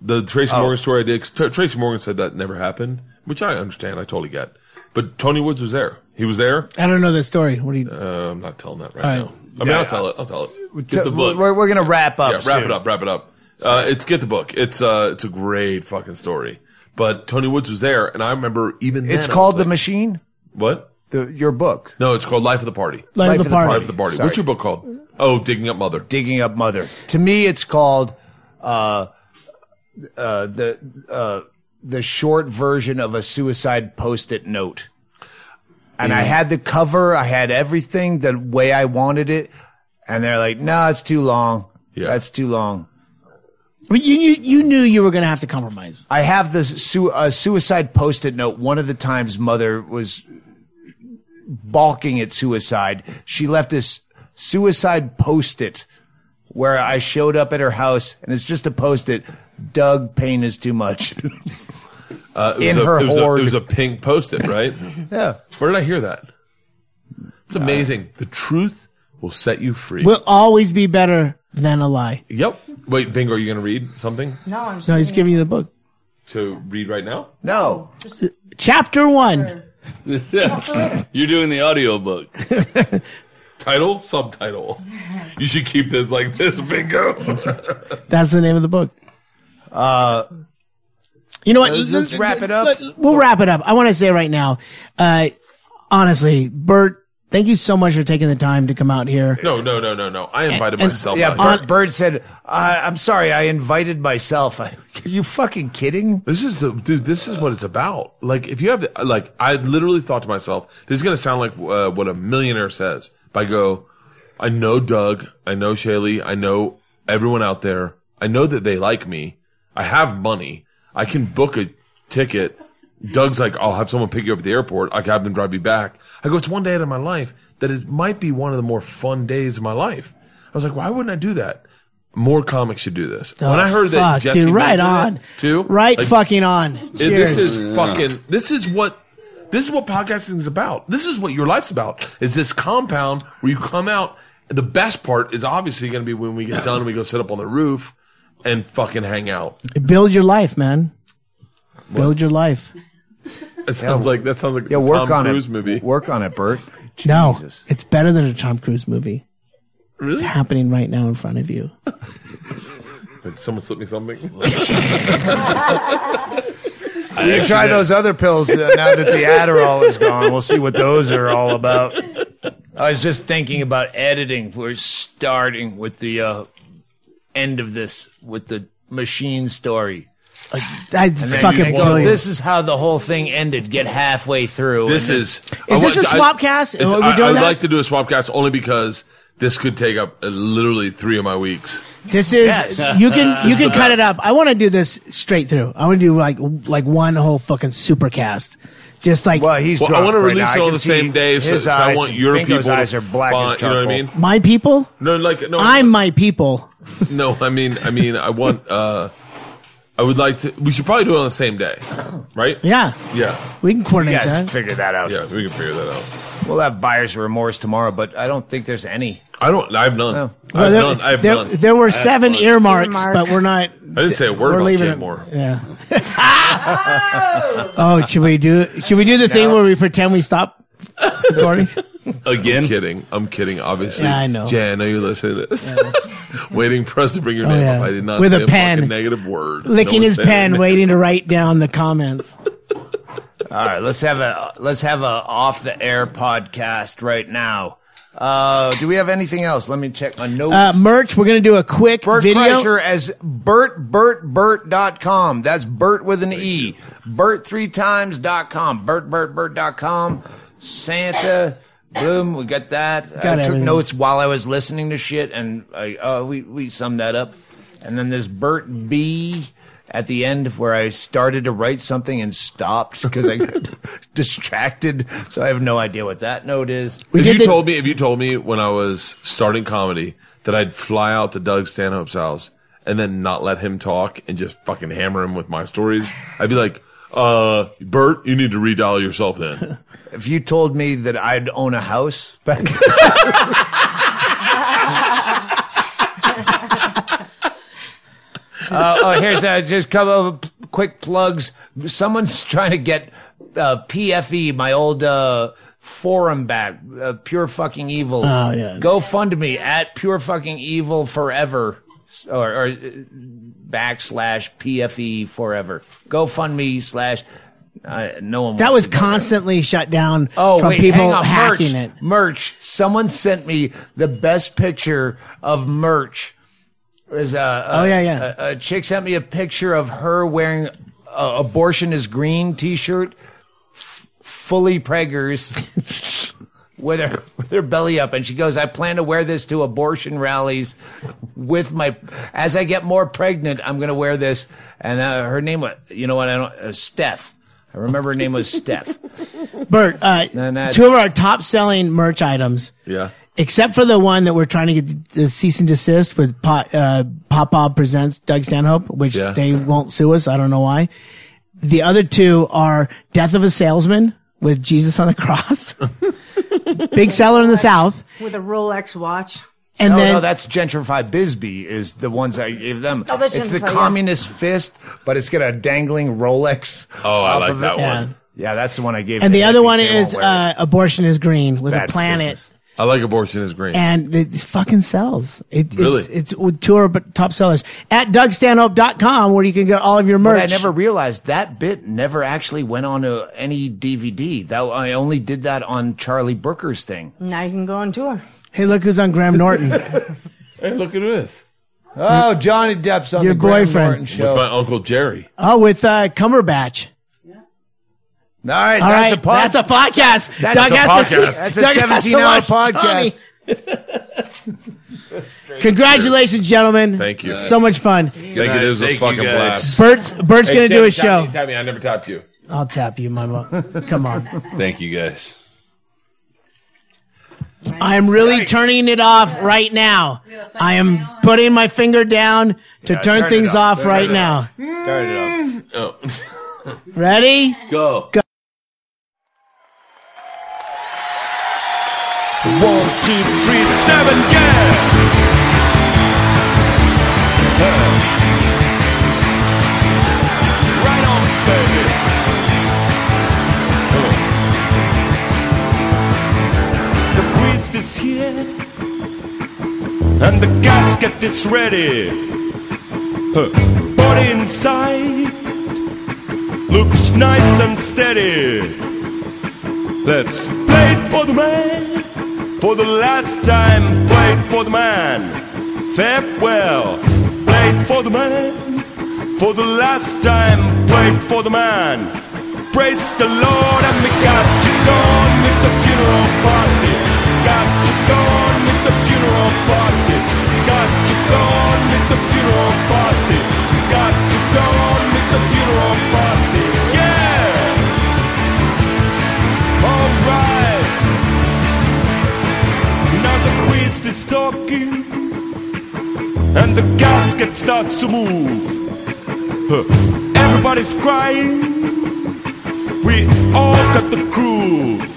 [SPEAKER 1] The Tracy
[SPEAKER 4] Oh.
[SPEAKER 1] Morgan story I did. Tra- Tracy Morgan said that never happened, which I understand. I totally get. But Tony Woods was there. He was there.
[SPEAKER 3] I don't know the story. What do you?
[SPEAKER 1] Uh, I'm not telling that right,
[SPEAKER 3] All right.
[SPEAKER 1] now. I mean,
[SPEAKER 4] Yeah,
[SPEAKER 1] I'll tell it. I'll tell it.
[SPEAKER 4] Get the book. We're, we're gonna wrap up.
[SPEAKER 1] yeah, wrap
[SPEAKER 4] soon.
[SPEAKER 1] it up. Wrap it up. Uh, it's get the book. It's uh, it's a great fucking story. But Tony Woods was there, and I remember even then
[SPEAKER 4] It's
[SPEAKER 1] I
[SPEAKER 4] called
[SPEAKER 1] was
[SPEAKER 4] The Machine.
[SPEAKER 1] What?
[SPEAKER 4] The your book.
[SPEAKER 1] No, it's called Life of the Party.
[SPEAKER 3] Life of the Party.
[SPEAKER 1] Life of the Party.
[SPEAKER 4] Sorry.
[SPEAKER 1] What's your book called? Oh, Digging Up Mother.
[SPEAKER 4] Digging Up Mother. To me, it's called uh, uh, the uh, the short version of a suicide post-it note. And I had the cover, I had everything the way I wanted it, and they're like, "No, it's too long.
[SPEAKER 1] Yeah.
[SPEAKER 4] That's too long."
[SPEAKER 3] But you knew you knew you were going to have to compromise.
[SPEAKER 4] I have the su- uh, suicide post-it note. One of the times mother was balking at suicide. She left this suicide post-it where I showed up at her house and it's just a post-it. Doug, pain is too much.
[SPEAKER 1] Uh, it was
[SPEAKER 4] In
[SPEAKER 1] a,
[SPEAKER 4] her
[SPEAKER 1] it was, a,
[SPEAKER 4] hoard.
[SPEAKER 1] it was a pink post-it, right?
[SPEAKER 4] yeah.
[SPEAKER 1] Where did I hear that? It's amazing. the truth will set you free.
[SPEAKER 3] Will always be better than a lie.
[SPEAKER 1] Yep. Wait, Bingo, are you going to read something?
[SPEAKER 13] No, I'm just
[SPEAKER 3] No, he's giving you the book.
[SPEAKER 1] To read right now?
[SPEAKER 4] No.
[SPEAKER 3] Chapter one.
[SPEAKER 5] You're doing the audio book.
[SPEAKER 1] Title, subtitle. You should keep this like this, Bingo.
[SPEAKER 3] That's the name of the book.
[SPEAKER 4] Uh,
[SPEAKER 3] You know what?
[SPEAKER 4] Let's- let's wrap it up.
[SPEAKER 3] Let- We'll wrap it up. I want to say right now, uh, honestly, Bert, thank you so much for taking the time to come out here.
[SPEAKER 1] No, no, no, no, no. I invited
[SPEAKER 3] And-
[SPEAKER 1] myself.
[SPEAKER 4] Yeah,
[SPEAKER 1] out here.
[SPEAKER 4] Bird, Bird said, uh, "I'm sorry, I invited myself." I, are you fucking kidding?
[SPEAKER 1] This is the dude. This is what it's about. Like, if you have, like, I literally thought to myself, this is gonna sound like uh, what a millionaire says. If I go, I know Doug, I know Chaille, I know everyone out there. I know that they like me. I have money. I can book a ticket. Doug's like, I'll have someone pick you up at the airport. I can have them drive you back. I go, it's one day out of my life that it might be one of the more fun days of my life. I was like, why wouldn't I do that? More comics should do this.
[SPEAKER 3] Oh,
[SPEAKER 1] when I heard that
[SPEAKER 3] fuck,
[SPEAKER 1] Jesse
[SPEAKER 3] dude, right
[SPEAKER 1] May did it,
[SPEAKER 3] on.
[SPEAKER 1] too,
[SPEAKER 3] Right
[SPEAKER 1] like,
[SPEAKER 3] fucking on.
[SPEAKER 1] it-
[SPEAKER 3] Cheers.
[SPEAKER 1] This is fucking. This is what. This is what podcasting is about. This is what your life's about. Is this compound where you come out? The best part is obviously going to be when we get done and we go sit up on the roof and fucking hang out.
[SPEAKER 3] Build your life, man. Build your life.
[SPEAKER 1] It sounds like that sounds like
[SPEAKER 4] Yeah,
[SPEAKER 1] a
[SPEAKER 4] work
[SPEAKER 1] Tom
[SPEAKER 4] on
[SPEAKER 1] Cruise
[SPEAKER 4] it.
[SPEAKER 1] movie.
[SPEAKER 4] Work on it, Bert.
[SPEAKER 3] No, it's better than a Tom Cruise movie.
[SPEAKER 1] Really?
[SPEAKER 3] It's happening right now in front of you.
[SPEAKER 1] Did someone slip me something?
[SPEAKER 4] You try those other pills uh, now that the Adderall is gone. We'll see what those are all about. I was just thinking about editing. We're starting with the uh, end of this with the machine story.
[SPEAKER 3] That's
[SPEAKER 4] And then
[SPEAKER 3] fucking
[SPEAKER 4] you go,
[SPEAKER 3] brilliant.
[SPEAKER 4] This is how the whole thing ended. Get halfway through.
[SPEAKER 1] This
[SPEAKER 4] and then-
[SPEAKER 1] is.
[SPEAKER 3] Is this a
[SPEAKER 1] I-
[SPEAKER 3] swap cast? Are we
[SPEAKER 1] I,
[SPEAKER 3] doing
[SPEAKER 1] I would
[SPEAKER 3] that?
[SPEAKER 1] like to do a swap cast only because this could take up uh, literally three of my weeks.
[SPEAKER 3] This is
[SPEAKER 1] Yes.
[SPEAKER 3] you can you can
[SPEAKER 1] the
[SPEAKER 3] cut it up. I want to do this straight through. I want to do like like one whole fucking supercast. Just like
[SPEAKER 4] well, he's
[SPEAKER 1] Well, I
[SPEAKER 4] drunk
[SPEAKER 1] want to
[SPEAKER 4] right
[SPEAKER 1] release
[SPEAKER 4] now.
[SPEAKER 1] it
[SPEAKER 4] I
[SPEAKER 1] on
[SPEAKER 4] can
[SPEAKER 1] the
[SPEAKER 4] see
[SPEAKER 1] same day, so,
[SPEAKER 4] his
[SPEAKER 1] so I
[SPEAKER 4] eyes-
[SPEAKER 1] want your
[SPEAKER 4] Bingo's
[SPEAKER 1] people.
[SPEAKER 4] eyes
[SPEAKER 1] to
[SPEAKER 4] are black
[SPEAKER 1] find-
[SPEAKER 4] as
[SPEAKER 1] You know what I
[SPEAKER 4] charcoal.
[SPEAKER 1] mean?
[SPEAKER 3] my people.
[SPEAKER 1] No, like no.
[SPEAKER 3] I'm my people.
[SPEAKER 1] No, I mean, I mean, I want. uh I would like to. We should probably do it on the same day, right?
[SPEAKER 3] Yeah,
[SPEAKER 1] Yeah,
[SPEAKER 3] we can
[SPEAKER 4] You
[SPEAKER 3] coordinate
[SPEAKER 4] guys
[SPEAKER 3] that.
[SPEAKER 4] figure that out.
[SPEAKER 1] yeah. We can figure that out.
[SPEAKER 4] We'll have buyer's remorse tomorrow, but I don't think there's any.
[SPEAKER 1] I don't. I have none.
[SPEAKER 4] Oh.
[SPEAKER 1] I
[SPEAKER 3] Well,
[SPEAKER 1] have
[SPEAKER 3] there,
[SPEAKER 1] none. I have
[SPEAKER 3] there,
[SPEAKER 1] none.
[SPEAKER 3] there were seven
[SPEAKER 1] fun.
[SPEAKER 3] earmarks,
[SPEAKER 15] Earmark.
[SPEAKER 3] but we're not.
[SPEAKER 1] I didn't say a word
[SPEAKER 3] we're
[SPEAKER 1] about
[SPEAKER 3] leaving
[SPEAKER 1] Jay
[SPEAKER 3] it-
[SPEAKER 1] Mohr.
[SPEAKER 3] Yeah. oh, should we do? Should we do the thing where we pretend we stop recording?
[SPEAKER 5] Again?
[SPEAKER 1] I'm kidding. I'm kidding. Obviously,
[SPEAKER 3] Yeah, I know.
[SPEAKER 1] Jay, I know you're listening to this. Waiting for us to bring your
[SPEAKER 3] Oh,
[SPEAKER 1] name
[SPEAKER 3] yeah.
[SPEAKER 1] up. I did not
[SPEAKER 3] With
[SPEAKER 1] say
[SPEAKER 3] a pen.
[SPEAKER 1] fucking negative word.
[SPEAKER 3] Licking
[SPEAKER 1] No
[SPEAKER 3] his pen, waiting to write down the comments.
[SPEAKER 4] All right, let's have a let's have a off the air podcast right now. Uh, do we have anything else? Let me check my notes.
[SPEAKER 3] Uh, merch. We're gonna do a quick
[SPEAKER 4] Bert
[SPEAKER 3] video.
[SPEAKER 4] Kreischer as Bert Bert Bert.com. That's Bert with an E. Bert three times dot com. Bert Bert Bert dot com. Santa. Boom, we got that.
[SPEAKER 3] Got
[SPEAKER 4] I took
[SPEAKER 3] everything.
[SPEAKER 4] notes while I was listening to shit, and I, uh, we we summed that up. And then there's Bert B at the end where I started to write something and stopped because I got distracted. So I have no idea what that note is.
[SPEAKER 3] We
[SPEAKER 1] if you
[SPEAKER 3] the-
[SPEAKER 1] told me, if you told me when I was starting comedy that I'd fly out to Doug Stanhope's house and then not let him talk and just fucking hammer him with my stories, I'd be like, uh, Bert, you need to redial yourself in.
[SPEAKER 4] If you told me that I'd own a house back Uh, oh, here's uh, just a couple of quick plugs. Someone's trying to get uh, PFE, my old uh, forum back. Uh, Pure fucking evil.
[SPEAKER 3] Oh, yeah.
[SPEAKER 4] Go fund me at Pure fucking evil forever, S- or, or uh, backslash PFE forever. GoFundMe fund me slash. Uh, no one.
[SPEAKER 3] That was
[SPEAKER 4] do that.
[SPEAKER 3] constantly shut down
[SPEAKER 4] Oh,
[SPEAKER 3] from
[SPEAKER 4] wait,
[SPEAKER 3] people hacking
[SPEAKER 4] merch,
[SPEAKER 3] it.
[SPEAKER 4] Merch. Someone sent me the best picture of merch. It was a
[SPEAKER 3] Oh, yeah, yeah.
[SPEAKER 4] A, a chick sent me a picture of her wearing a "Abortion is Green" T-shirt, f- fully preggers, with her with her belly up, and she goes, "I plan to wear this to abortion rallies with my. As I get more pregnant, I'm going to wear this." And uh, her name was, you know what? I don't. Uh, Steph. I remember her name was Steph.
[SPEAKER 3] Bert, uh, two of our top selling merch items,
[SPEAKER 1] yeah.
[SPEAKER 3] except for the one that we're trying to get the cease and desist with Pop, uh, Pop Bob presents Doug Stanhope, which
[SPEAKER 1] Yeah.
[SPEAKER 3] they won't sue us. I don't know why. The other two are Death of a Salesman with Jesus on the cross, big seller in the South,
[SPEAKER 13] with a Rolex watch.
[SPEAKER 3] and
[SPEAKER 4] no,
[SPEAKER 3] then
[SPEAKER 4] no, that's Gentrify Bisbee is the ones I gave them.
[SPEAKER 13] Oh, that's
[SPEAKER 4] it's the
[SPEAKER 13] Gentrify, yeah.
[SPEAKER 4] communist fist, but it's got a dangling Rolex.
[SPEAKER 1] Oh, I like that
[SPEAKER 4] it.
[SPEAKER 3] Yeah.
[SPEAKER 1] one.
[SPEAKER 4] Yeah, that's the one I gave.
[SPEAKER 3] and the
[SPEAKER 4] the
[SPEAKER 3] other one is
[SPEAKER 4] won't wear it.
[SPEAKER 3] uh, abortion is green with a planet
[SPEAKER 4] business.
[SPEAKER 1] I like abortion is green.
[SPEAKER 3] and it fucking sells. It,
[SPEAKER 1] Really?
[SPEAKER 3] It's, it's two of our top sellers at DougStanhope.com where you can get all of your
[SPEAKER 16] But
[SPEAKER 3] merch.
[SPEAKER 16] I never realized that bit never actually went on to any DVD. That I only did that on Charlie Brooker's thing.
[SPEAKER 13] Now you can go on tour.
[SPEAKER 3] Hey, look who's on Graham Norton.
[SPEAKER 1] hey, look at this.
[SPEAKER 16] Oh, Johnny Depp's on
[SPEAKER 3] Your
[SPEAKER 16] the Graham
[SPEAKER 3] boyfriend.
[SPEAKER 16] Norton show.
[SPEAKER 1] With my uncle Jerry.
[SPEAKER 3] oh, with uh, Cumberbatch.
[SPEAKER 16] All right,
[SPEAKER 3] All
[SPEAKER 16] that's
[SPEAKER 3] right,
[SPEAKER 16] a pod-
[SPEAKER 3] that's a podcast.
[SPEAKER 16] That's
[SPEAKER 3] Doug
[SPEAKER 16] a
[SPEAKER 3] has to
[SPEAKER 16] podcast.
[SPEAKER 3] see-
[SPEAKER 16] That's a
[SPEAKER 3] Doug has to
[SPEAKER 16] 17 hour podcast.
[SPEAKER 3] Tommy. Congratulations, gentlemen.
[SPEAKER 1] Thank you.
[SPEAKER 3] So much fun.
[SPEAKER 1] Thank you. It was a fucking
[SPEAKER 5] guys.
[SPEAKER 1] blast.
[SPEAKER 3] Bert's Bert's
[SPEAKER 1] Hey,
[SPEAKER 3] gonna do a show.
[SPEAKER 1] me, tap me. I never tapped you.
[SPEAKER 3] I'll tap you, Mama. Come on.
[SPEAKER 5] Thank you guys.
[SPEAKER 3] I'm really turning it off right now. I am putting my finger down to
[SPEAKER 16] Yeah,
[SPEAKER 3] turn
[SPEAKER 16] turn
[SPEAKER 3] things
[SPEAKER 16] up.
[SPEAKER 3] off
[SPEAKER 16] Turn
[SPEAKER 3] right
[SPEAKER 16] it
[SPEAKER 3] now.
[SPEAKER 16] up. Turn it up.
[SPEAKER 1] Oh.
[SPEAKER 3] Ready?
[SPEAKER 5] Go.
[SPEAKER 17] One, two, three, seven, yeah! Right on, baby. The priest is here, and the gasket is ready. Huh. Body inside looks nice and steady. Let's play it for the man. For the last time, play it for the man. Farewell, play it for the man. For the last time, play it for the man. Praise the Lord, and we got to go is talking, and the casket starts to move. Everybody's crying, we all got the groove.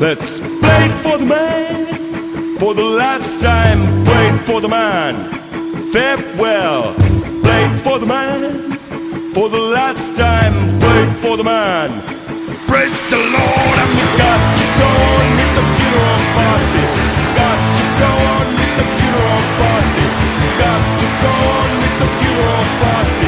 [SPEAKER 17] Let's play it for the man, for the last time, play it for the man. Farewell, play it for the man, for the last time, play it for the man. Praise the Lord, and we got to go on Ball.